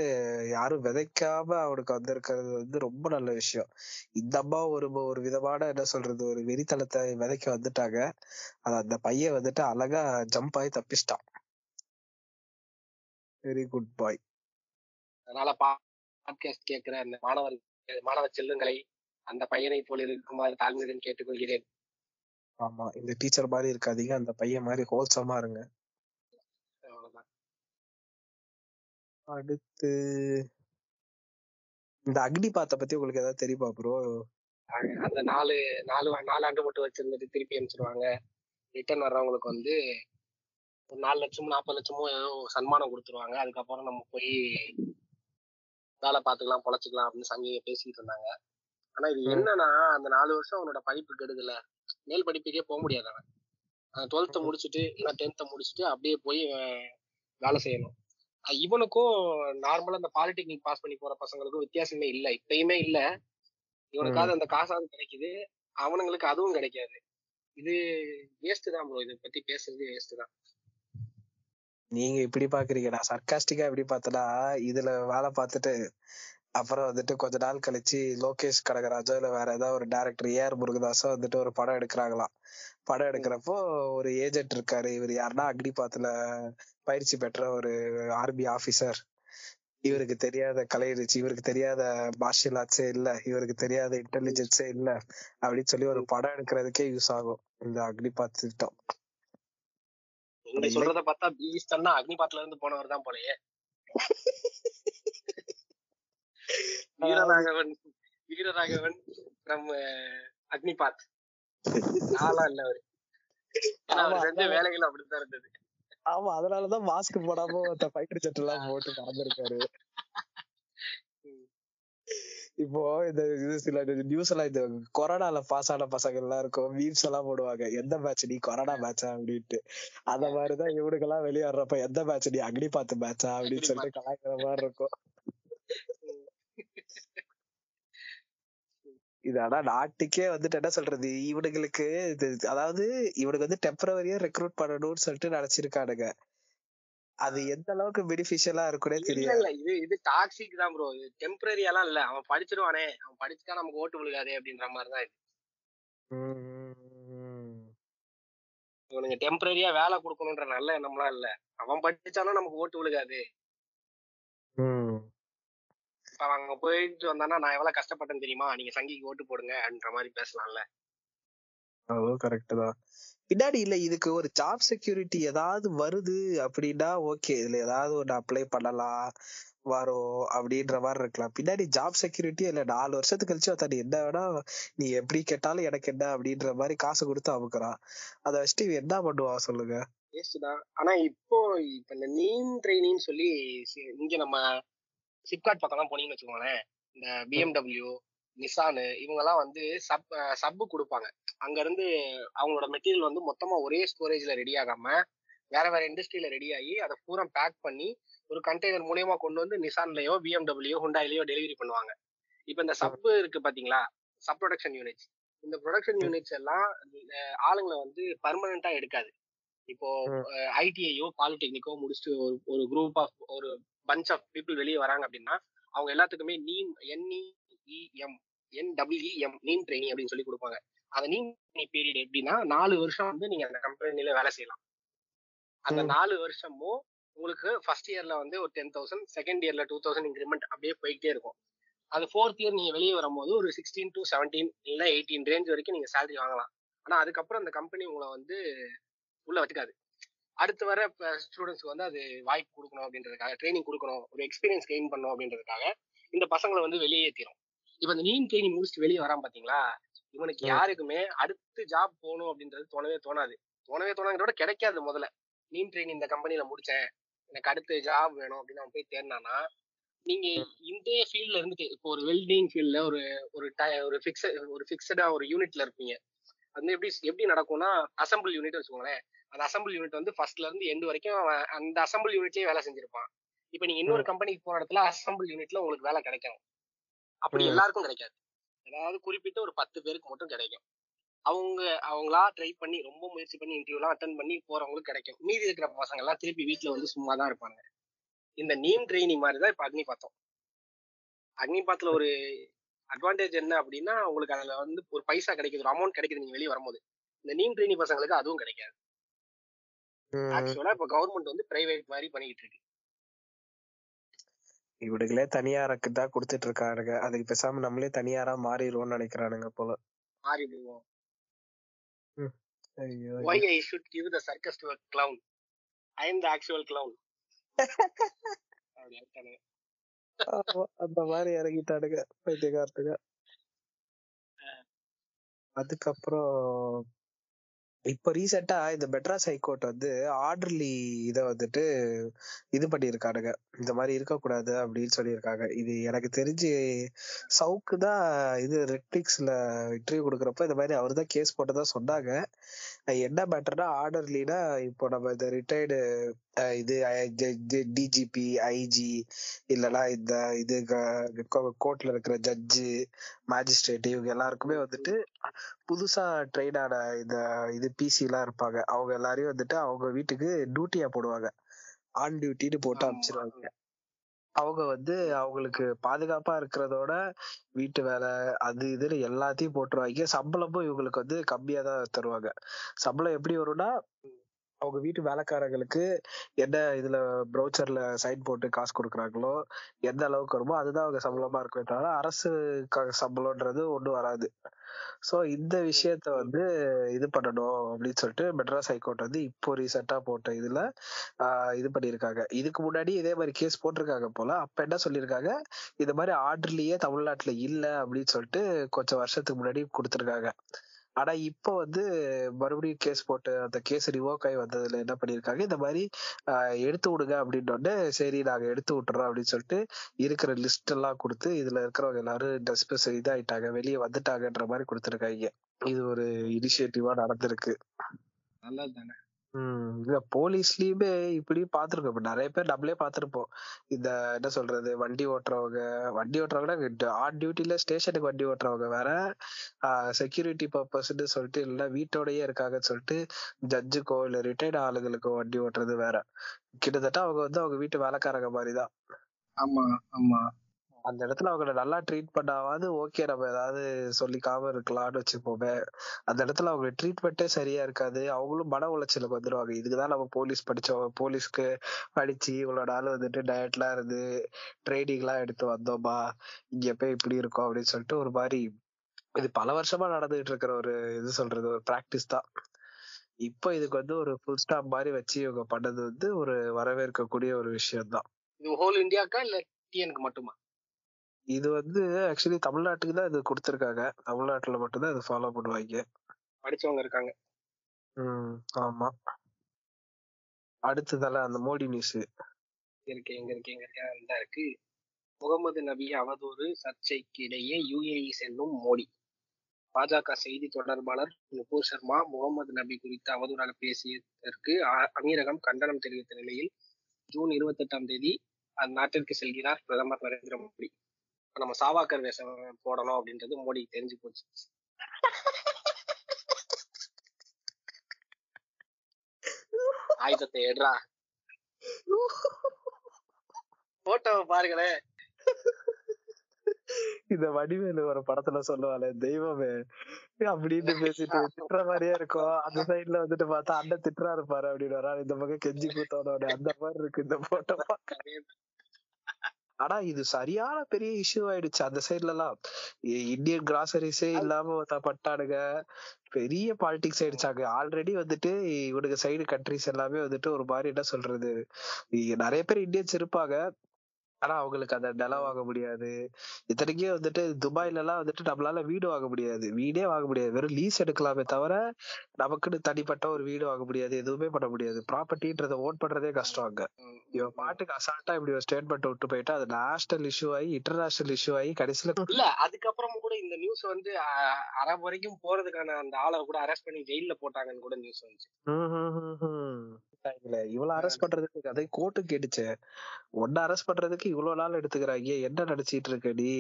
யாரும் விதைக்காம அவனுக்கு வந்திருக்கிறது வந்து ரொம்ப நல்ல விஷயம். இந்த அம்மா ஒரு ஒரு விதமான என்ன சொல்றது ஒரு வெறித்தனத்தை விதைக்க வந்துட்டாங்க. அது அந்த பையன் வந்துட்டு அழகா ஜம்ப் ஆகி தப்பிச்சிட்டான். வெரி குட் பாய் அதனால பாட்காஸ்ட் கேட்கிற அந்த மாணவர் மாணவ செல்லுங்களை அந்த பையனை போல இருக்குமாறு தாழ்மையுடன் கேட்டுக்கொள்கிறேன். ஆமா இந்த டீச்சர் மாதிரி இருக்காதீங்க. அந்த பையன் மாதிரி ஹோல்சமா இருங்க. அடுத்து இந்த அக்னிபாத்தை பத்தி உங்களுக்கு ஏதாவது தெரியுமா ப்ரோ அந்த நாலு நாலு நாலு ஆண்டு மட்டும் வச்சிருந்துட்டு திருப்பி அனுப்பிச்சிருவாங்க. ரிட்டர்ன் வர்றவங்களுக்கு வந்து ஒரு நாலு லட்சமோ நாற்பது லட்சமோ ஏதோ சன்மானம் கொடுத்துருவாங்க. அதுக்கப்புறம் நம்ம போய் வேலை பார்த்துக்கலாம் பொழைச்சிக்கலாம் அப்படின்னு சங்கிங்க பேசிட்டு இருந்தாங்க. ஆனா இது. என்னன்னா அந்த நாலு வருஷம் அவனோட படிப்பு கெடுதல. மேல் படிப்புக்கே போக முடியாது அவன். டுவெல்த்தை முடிச்சுட்டு இல்லை டென்த்தை முடிச்சுட்டு அப்படியே போய் வேலை செய்யணும். இவனுக்கும் நார்மலா இந்த பாலிடெக்னிக் பாஸ் பண்ணி போற பசங்களுக்கும் வித்தியாசமே இல்ல. இப்பயுமே இல்ல. இவனுக்காவது அந்த காசாவது கிடைக்குது. அவனுங்களுக்கு அதுவும் கிடைக்காது. இது வேஸ்ட் தான் ப்ரோ இதை பத்தி பேசுறது வேஸ்ட் தான். நீங்க இப்படி பாக்குறீங்க. நான் சர்க்காஸ்டிக்கா எப்படி பார்த்தனா இதுல வேலை பார்த்துட்டு அப்புறம் வந்துட்டு கொஞ்ச நாள் கழிச்சு லோகேஷ் கனகராஜோ இல்ல வேற ஏதாவது ஒரு டேரக்டர் ஏஆர் முருகதாஸோ வந்துட்டு ஒரு படம் எடுக்கிறாங்களாம். படம் எடுக்கிறப்போ ஒரு ஏஜென்ட் இருக்காரு. இவர் யாருன்னா அக்னிபாத்துல பயிற்சி பெற்ற ஒரு ஆர்மி ஆபீசர் இவருக்கு தெரியாத கலை இவருக்கு தெரியாத மார்ஷியல் ஆர்ட்ஸே இல்ல இவருக்கு தெரியாத இன்டெலிஜென்ஸே இல்ல அப்படின்னு சொல்லி ஒரு படம் எடுக்கிறதுக்கே யூஸ் ஆகும். இந்த அக்னிபாத் திட்டம். நீங்க சொல்றத பார்த்தா பீஸ்டன்னா அக்னிபாத்ல இருந்து போனவர் தான் போலயே. வீரராகவன் வீரராகவன் நம்ம அக்னிபாத். நாளா இல்ல அவரு. அவர் செஞ்ச. வேலைகள் அப்படித்தான் இருந்தது. ஆமா அதனாலதான் மாஸ்க் போடாம ஃபைட்டர் ஜெட் எல்லாம் போட்டு பறந்திருக்காரு. இப்போ இந்த இது சில நியூஸ் எல்லாம் இந்த கொரோனால பாஸ் ஆன பசங்க எல்லாம் இருக்கும். மீம்ஸ் எல்லாம் போடுவாங்க. எந்த மேட்ச் நீ கொரோனா மேட்சா அப்படின்ட்டு. அந்த மாதிரிதான் இவனுக்கு எல்லாம் வெளியாடுறப்ப எந்த மேட்ச் நீ அக்னி பார்த்து மேட்சா அப்படின்னு சொல்லிட்டு கலாய்க்கிற மாதிரி இருக்கும். இது ஆனா நாட்டுக்கே வந்துட்டு என்ன சொல்றது? இவனுங்களுக்கு இது அதாவது இவனுக்கு வந்து டெம்பரவரியா ரெக்ரூட் பண்ணணும்னு சொல்லிட்டு நினைச்சிருக்கானுங்க. அது எந்த அளவுக்கு பெனிஃபிஷியலா இருக்குன்னே இல்ல தெரியாது. இல்ல இது இது டாக்ஸிக் தான் ப்ரோ இது டெம்பரரி எல்லாம் இல்ல. அவன் படிச்சிருவானே. அவன் படிச்சுட்டா நமக்கு ஓட்டு விழுகாதே அப்படின்ற மாதிரி தான் இது. இவனுங்க டெம்பரரியா வேலை கொடுக்கணுன்ற நல்ல எண்ணம்லாம் இல்ல. அவன் படிச்சாலும் நமக்கு ஓட்டு விழுகாது. இப்ப அங்க போயிட்டு வந்தானா நான் எவ்வளவு கஷ்டப்பட்டேன் தெரியுமா? நீங்க சங்கிக்கு ஓட்டு போடுங்க அப்படின்ற மாதிரி பேசலாம்ல. அதுவும் கரெக்ட் தான். பின்னாடி இல்ல இதுக்கு ஒரு ஜாப் செக்யூரிட்டி ஏதாவது வருது அப்படின்னா ஓகே இதுல ஏதாவது ஒண்ணு அப்ளை பண்ணலாம் வரும் அப்படின்ற மாதிரி இருக்கலாம். பின்னாடி ஜாப் செக்யூரிட்டி இல்ல நாலு வருஷத்துக்கு கழிச்சு நீ என்ன வேணா நீ எப்படி கேட்டாலும் எனக்கு என்ன அப்படின்ற மாதிரி காசு கொடுத்து அமுக்குறான். அதை வச்சுட்டு என்ன பண்ணுவான் சொல்லுங்க? தான் ஆனா இப்போ இப்ப இந்த நீம் ட்ரைனின்னு சொல்லி இங்க நம்ம சிப்காட் பக்கம்லாம் போனீங்கன்னு வச்சுக்கோங்களேன். இந்த பிஎம்டபிள்யூ நிசானு இவங்கெல்லாம் வந்து சப் சப்பு கொடுப்பாங்க. அங்க இருந்து அவங்களோட மெட்டீரியல் வந்து மொத்தமா ஒரே ஸ்டோரேஜ்ல ரெடி ஆகாம வேற வேற இண்டஸ்ட்ரியில ரெடி ஆகி அதை பூரா பேக் பண்ணி ஒரு கண்டெய்னர் மூலியமா கொண்டு வந்து நிசான்லயோ பிஎம்டபிள்யூ ஹுண்டாயிலயோ டெலிவரி பண்ணுவாங்க. இப்போ இந்த சப் இருக்கு பாத்தீங்களா? சப் ப்ரொடக்ஷன் யூனிட்ஸ் இந்த ப்ரொடக்ஷன் யூனிட்ஸ் எல்லாம் ஆளுங்களை வந்து பர்மனண்டா எடுக்காது. இப்போ. ஐடிஐயோ பாலிடெக்னிக்கோ முடிச்சுட்டு ஒரு ஒரு group of a bunch of people வெளியே வராங்க அப்படின்னா அவங்க எல்லாத்துக்குமே NEEM NEM NWM NEEM training அப்படின்னு சொல்லி கொடுப்பாங்க. அந்த நீம் பீரியட் எப்படின்னா நாலு வருஷம் வந்து நீங்க அந்த கம்பெனில வேலை செய்யலாம். அந்த. நாலு வருஷமும் உங்களுக்கு ஃபர்ஸ்ட் இயர்ல வந்து ஒரு டென் தௌசண்ட் செகண்ட் இயர்ல டூ தௌசண்ட் இன்க்ரிமெண்ட் அப்படியே போயிட்டே இருக்கும். அது ஃபோர்த் இயர் நீங்க வெளியே வரும்போது ஒரு சிக்ஸ்டீன் டு செவன்டீன் இல்ல எயிட்டீன் ரேஞ்ச் வரைக்கும் நீங்க சேலரி வாங்கலாம். ஆனா அதுக்கப்புறம் அந்த கம்பெனி உங்களை வந்து உள்ள வச்சுக்காது. அடுத்து வர ஸ்டூடெண்ட்ஸ்க்கு வந்து அது வாய்ப்பு கொடுக்கணும் அப்படின்றதுக்காக ட்ரைனிங் கொடுக்கணும் ஒரு எக்ஸ்பீரியன்ஸ் கெயின் பண்ணணும் அப்படின்றதுக்காக இந்த பசங்களை வந்து வெளியேற்றிடும் இப்போ இந்த நீம் ட்ரைனிங் முடிச்சுட்டு வெளியே வரான் பாத்தீங்களா? இவனுக்கு. யாருக்குமே அடுத்து ஜாப் போகணும் அப்படின்றது தோணவே தோணாது. தோணவே தோணாங்கிறத விட கிடைக்காது முதல்ல. நீம் ட்ரைனிங் இந்த கம்பெனில முடிச்சேன். எனக்கு அடுத்து ஜாப் வேணும் அப்படின்னு அவன் போய் தேடினானா நீங்க இந்த ஃபீல்ட்ல இருந்துட்டு இப்போ ஒரு வெல்டிங் ஃபீல்ட்ல ஒரு ஒரு ஒரு ஃபிக்ஸ் ஒரு ஃபிக்ஸடா ஒரு யூனிட்ல இருப்பீங்க. அது எப்படி எப்படி நடக்கும்னா அசம்பிள் யூனிட் வச்சுக்கோங்களேன். அந்த அசம்பிள் யூனிட் வந்து ஃபர்ஸ்ட்ல இருந்து எண்டு வரைக்கும் அந்த அசம்பிள் யூனிட்லயே வேலை செஞ்சிருப்பான். இப்போ நீங்க இன்னொரு கம்பெனிக்கு போன இடத்துல அசம்பிள் யூனிட்ல உங்களுக்கு வேலை கிடைக்கும் அப்படி. எல்லாருக்கும் கிடைக்காது. அதாவது குறிப்பிட்ட ஒரு பத்து பேருக்கு மட்டும் கிடைக்கும். அவங்க அவங்களா ட்ரை பண்ணி ரொம்ப முயற்சி பண்ணி இன்டர்வியூலாம் அட்டன் பண்ணி போறவங்களுக்கு கிடைக்கும். மீதி இருக்கிற பசங்க எல்லாம் திருப்பி வீட்ல வந்து சும்மா தான் இருப்பாங்க இந்த நீம் ட்ரைனிங் மாதிரி தான் இப்ப அக்னி பார்த்தோம் அக்னி பாத்துல ஒரு அட்வான்டேஜ் என்ன அப்படின்னா உங்களுக்கு அதுல வந்து ஒரு பைசா கிடைக்குது ஒரு அமௌண்ட் கிடைக்குது நீங்க வெளியே வரும்போது. இந்த நீம் ட்ரைனிங் பசங்களுக்கு அதுவும் கிடைக்காது. ஆக்சுவலா இப்ப கவர்மெண்ட் வந்து பிரைவேட் மாதிரி பண்ணிட்டு இருக்கு. இவனுங்களே தனியாருக்கு தான் கொடுத்துட்டு இருக்கானுங்க அதுக்கு பேசாம நம்மளே தனியாரா மாறிடுவோம்னு நினைக்கிறானுங்க போல. மாறி போவோம் ஐயோ கிவ் த ஆக்சுவல் கிளவுன் அப்படி ஆயிட்டானுங்க. ஆமா, அந்த மாதிரி இறங்கிட்டானுங்க பைத்தியக்காரத்துங்க. அதுக்கப்புறம் இப்ப ரீசெண்டா இந்த மெட்ராஸ் ஹைகோர்ட் வந்து ஆர்டர்லி இத வந்துட்டு இது பண்ணியிருக்காருங்க இந்த மாதிரி இருக்கக்கூடாது அப்படின்னு சொல்லியிருக்காங்க. இது எனக்கு தெரிஞ்சு சவுக்கு தான் இது ரெட்ஃபிளிக்ஸ்ல இன்டர்வியூ கொடுக்குறப்ப இந்த மாதிரி அவர் தான் கேஸ் போட்டதா சொன்னாங்க. என்ன மேட்டர்னா ஆர்டர்லினா இப்போ நம்ம இந்த ரிட்டையர்டு இது டிஜிபி ஐஜி இல்லனா இந்த இது கோர்ட்ல இருக்கிற ஜட்ஜு மேஜிஸ்ட்ரேட் இவங்க எல்லாருக்குமே வந்துட்டு புதுசா ட்ரெயின் ஆன இந்த இது பிசி எல்லாம் இருப்பாங்க. அவங்க எல்லாரையும் வந்துட்டு அவங்க வீட்டுக்கு டியூட்டியா போடுவாங்க. ஆன் டியூட்டின்னு போட்டு. அனுப்பிச்சிருவாங்க. அவங்க வந்து அவங்களுக்கு பாதுகாப்பா இருக்கிறதோட வீட்டு வேலை அது இதுன்னு எல்லாத்தையும் போட்டுருவாங்க. சம்பளமும் இவங்களுக்கு வந்து கம்மியா தான் தருவாங்க. சம்பளம் எப்படி வரும்னா அவங்க வீட்டு வேலைக்காரங்களுக்கு என்ன இதுல ப்ரௌச்சர்ல சைன் போட்டு காசு கொடுக்குறாங்களோ எந்த அளவுக்கு வருமோ அதுதான் அவங்க சம்பளமா இருக்குமே தவிர அரசு சம்பளம்ன்றது ஒண்ணும் வராது. சோ இந்த விஷயத்த வந்து இது பண்ணணும் அப்படின்னு சொல்லிட்டு மெட்ராஸ் ஹைகோர்ட் வந்து இப்போ ரீசெண்டா போட்ட இதுல ஆஹ் இது பண்ணியிருக்காங்க. இதுக்கு முன்னாடி இதே மாதிரி கேஸ் போட்டிருக்காங்க போல அப்ப என்ன சொல்லியிருக்காங்க? இந்த மாதிரி ஆர்டர்லயே தமிழ்நாட்டுல இல்ல அப்படின்னு சொல்லிட்டு கொஞ்சம் வருஷத்துக்கு முன்னாடி கொடுத்துருக்காங்க. ஆனா இப்போ வந்து மறுபடியும் கேஸ் போட்டு அந்த கேஸ் ரிவோக் ஆகி வந்ததுல என்ன பண்ணிருக்காங்க இந்த மாதிரி எடுத்து விடுங்க அப்படின்னு உடனே சரி நாங்க எடுத்து விட்டுறோம் அப்படின்னு சொல்லிட்டு இருக்கிற லிஸ்ட் எல்லாம் கொடுத்து இதுல இருக்கிறவங்க எல்லாரும் டஸ்பஸ் இதாயிட்டாங்க வெளியே வந்துட்டாங்கன்ற மாதிரி கொடுத்துருக்காங்க. இது ஒரு இனிஷியேட்டிவா நடந்திருக்கு. நல்லா தானே இல்ல போலீஸ்லயுமே இப்படி பாத்துருக்கோம். இப்ப நிறைய பேர் நம்மளே பாத்திருப்போம். இந்த என்ன சொல்றது வண்டி ஓட்டுறவங்க வண்டி ஓட்டுறவங்க ஆன் டியூட்டில ஸ்டேஷனுக்கு வண்டி ஓட்டுறவங்க வேற செக்யூரிட்டி பர்பஸ்ன்னு சொல்லிட்டு இல்ல வீட்டோடயே இருக்காங்கன்னு சொல்லிட்டு ஜட்ஜுக்கோ இல்ல ரிட்டையர்ட் ஆளுங்களுக்கோ வண்டி ஓட்டுறது வேற. கிட்டத்தட்ட அவங்க வந்து அவங்க வீட்டு வேலைக்காரங்க மாதிரிதான். ஆமா ஆமா. அந்த இடத்துல அவங்கள நல்லா ட்ரீட் பண்ணாவது ஓகே நம்ம ஏதாவது சொல்லிக்காம இருக்கலாம்னு வச்சுப்போமே அந்த இடத்துல அவங்க ட்ரீட்மெண்ட்டே சரியா இருக்காது. அவங்களும் மன உளைச்சலுக்கு வந்துருவாங்க. இதுக்குதான் நம்ம போலீஸ் படிச்சோம் போலீஸ்க்கு படிச்சு இவ்வளவு நாள் வந்துட்டு டயட்லாம் இருந்து ட்ரைனிங் எல்லாம் எடுத்து வந்தோமா? இங்க போய் இப்படி இருக்கும் அப்படின்னு சொல்லிட்டு ஒரு மாதிரி இது பல வருஷமா நடந்துகிட்டு இருக்கிற ஒரு இது சொல்றது ஒரு பிராக்டிஸ் தான். இப்போ இதுக்கு வந்து ஒரு ஃபுல் ஸ்டாப் மாதிரி வச்சு இவங்க பண்ணது வந்து ஒரு வரவேற்கக்கூடிய ஒரு விஷயம் தான் இது ஹோல் இந்தியாக்கா இல்ல டிஎனுக்கு மட்டுமா? இது வந்து ஆக்சுவலி தமிழ்நாட்டுக்கு தான் இது கொடுத்துருக்காங்க. தமிழ்நாட்டுல மட்டும்தான் இது ஃபாலோ பண்ணுவாங்க. படிச்சவங்க இருக்காங்க. ம் ஆமா. அடுத்ததால அந்த மோடி நியூஸ் இருக்கு எங்க இருக்கு எங்க இருக்கு. இந்த இருக்கு. முகமது நபி அவதூறு சர்ச்சைக்கு இடையே யுஏஇ செல்லும் மோடி. பாஜக செய்தி தொடர்பாளர் நுபூர் சர்மா முகமது நபி குறித்து அவதூறாக பேசியதற்கு அமீரகம் கண்டனம் தெரிவித்த நிலையில் ஜூன் இருபத்தி எட்டாம் தேதி அந்நாட்டிற்கு செல்கிறார் பிரதமர் நரேந்திர மோடி. நம்ம சாவாக்கர் வேஷம் போடணும் அப்படின்றது மோடிக்கு தெரிஞ்சு போச்சு. ஆயுதத்தை எடுறா. போட்டோவை பாருங்களேன் இந்த வடிவேலு ஒரு படத்துல சொல்லுவாளே தெய்வமே. அப்படின்னு பேசிட்டு திட்டுற மாதிரியே இருக்கும். அந்த சைடுல வந்துட்டு பார்த்தா அண்ணன் திட்டுறா இருப்பாரு அப்படின்னு வராரு இந்த பக்கம் கெஞ்சி கூத்தோட அந்த மாதிரி இருக்கு இந்த போட்டோ ஆனா இது சரியான பெரிய இஷ்யூ ஆயிடுச்சு. அந்த சைடுல எல்லாம். இந்தியன் கிராசரிஸே இல்லாம பட்டானுங்க பெரிய பாலிடிக்ஸ் ஆயிடுச்சாங்க. ஆல்ரெடி வந்துட்டு இவனுக்கு சைடு கண்ட்ரிஸ் எல்லாமே வந்துட்டு ஒரு மாதிரி என்ன சொல்றது? நிறைய பேர் இந்தியன்ஸ் இருப்பாங்க. ஆனா அவங்களுக்கு அந்த நிலம் வாங்க முடியாது. இத்தனைக்கே வந்துட்டு துபாய்ல எல்லாம் வந்துட்டு நம்மளால வீடு வாங்க முடியாது. வீடே வாங்க முடியாது. வெறும் லீஸ் எடுக்கலாமே தவிர நமக்குன்னு தனிப்பட்ட ஒரு வீடு வாங்க முடியாது. எதுவுமே பண்ண முடியாது. ப்ராப்பர்ட்டின்றத ஓன் பண்றதே கஷ்டம் அங்க. இவன் பாட்டுக்கு அசால்ட்டா இப்படி ஒரு ஸ்டேட்மெண்ட் விட்டு போயிட்டா அது நேஷனல் இஷ்யூ ஆகி இன்டர்நேஷனல் இஷ்யூ ஆகி கடைசியில *laughs* இல்ல அதுக்கப்புறம் கூட இந்த நியூஸ் வந்து அரபு வரைக்கும் போறதுக்கான அந்த ஆளை கூட அரெஸ்ட் பண்ணி ஜெயில போட்டாங்கன்னு கூட நியூஸ் வந்துச்சு. இல்ல இவ்வளவு அரெஸ்ட் பண்றதுக்கு அதே கோர்ட்டு கேட்டுச்சு. ஒன்ன அரெஸ்ட் பண்றதுக்கு இவ்வளவு நாள் எடுத்துக்கிறாங்க என்ன நினைச்சிட்டு இருக்க நீ?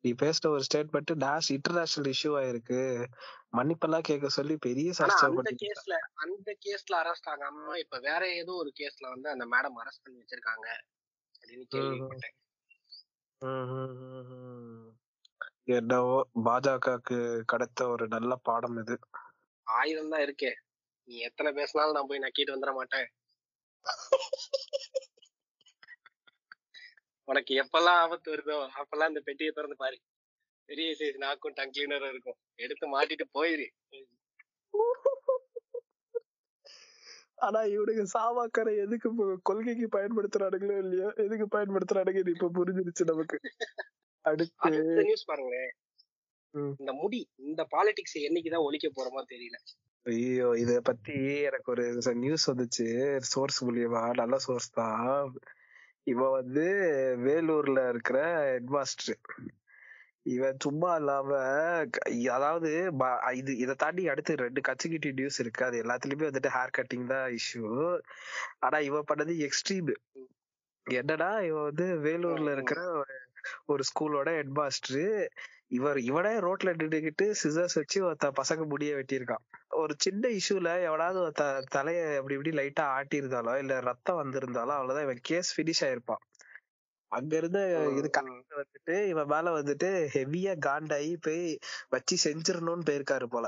நீ பேசின ஒரு ஸ்டேட்மெண்ட் நேஷ் இன்டர்நேஷனல் இஷ்யூ ஆயிருக்கு. மன்னிப்பெல்லாம் கேட்க சொல்லி பெரிய அந்த கேஸ்ல அந்த கேஸ்ல அரெஸ்ட் ஆகாம இப்ப வேற ஏதோ ஒரு கேஸ்ல வந்து அந்த மேடம் அரெஸ்ட் பண்ணி வச்சிருக்காங்க. அப்படின்னு கேள்விப்பட்டேன். என்னவோ பாஜகவுக்கு கிடைத்த ஒரு நல்ல பாடம் இது. ஆயுதம் தான் இருக்கே. நீ எத்தனை பேசினாலும் நான் போய் நக்கிட்டு வந்துட மாட்டேன். உனக்கு எப்பெல்லாம் ஆபத்து வருதோ அப்பெல்லாம் இந்த பெட்டியை திறந்து பாரு. பெரிய சைஸ் நாக்கும் டங் கிளீனரும் இருக்கும். எடுத்து மாட்டிட்டு போயிரு. ஆனா இவனுக்கு சாவாக்கரை எதுக்கு கொள்கைக்கு பயன்படுத்துறானுங்களோ இல்லையோ எதுக்கு பயன்படுத்துறானுங்க இது இப்ப புரிஞ்சிருச்சு நமக்கு. அடுத்து நியூஸ் பாருங்களேன். இந்த முடி இந்த பாலிடிக்ஸ் என்னைக்குதான் ஒழிக்க போறோமோ தெரியல. ஐயோ இத பத்தி எனக்கு ஒரு நியூஸ் வந்துச்சு. சோர்ஸ் மூலியமா நல்ல சோர்ஸ் தான். இவன் வந்து வேலூர்ல இருக்கிற ஹெட்மாஸ்டர் இவன் சும்மா இல்லாம அதாவது இது இதை தாண்டி அடுத்து ரெண்டு கட்சிக்கிட்ட நியூஸ் இருக்கு. அது எல்லாத்துலயுமே வந்துட்டு ஹேர் கட்டிங் தான் இஷ்யூ ஆனா இவன் பண்ணது எக்ஸ்ட்ரீம் என்னன்னா இவன் வந்து வேலூர்ல இருக்கிற ஒரு- ஒரு ஸ்கூலோட ஹெட்மாஸ்டர் இவர் இவனே ரோட்ல நின்னுகிட்டு சிசர்ஸ் வச்சு ஒருத்த பசங்க முடிய வெட்டியிருக்கான். ஒரு சின்ன இஷ்யூல எவனாவது ஒருத்த தலைய அப்படி இப்படி லைட்டா ஆட்டி இருந்தாலோ இல்ல ரத்தம் வந்திருந்தாலோ அவ்வளவுதான். இவன் கேஸ் ஃபினிஷ் ஆயிருப்பான். அங்க இருந்து இது வந்துட்டு இவன் மேல வந்துட்டு ஹெவியா காண்டாயி போய் வச்சு செஞ்சிடணும்னு போயிருக்காரு போல.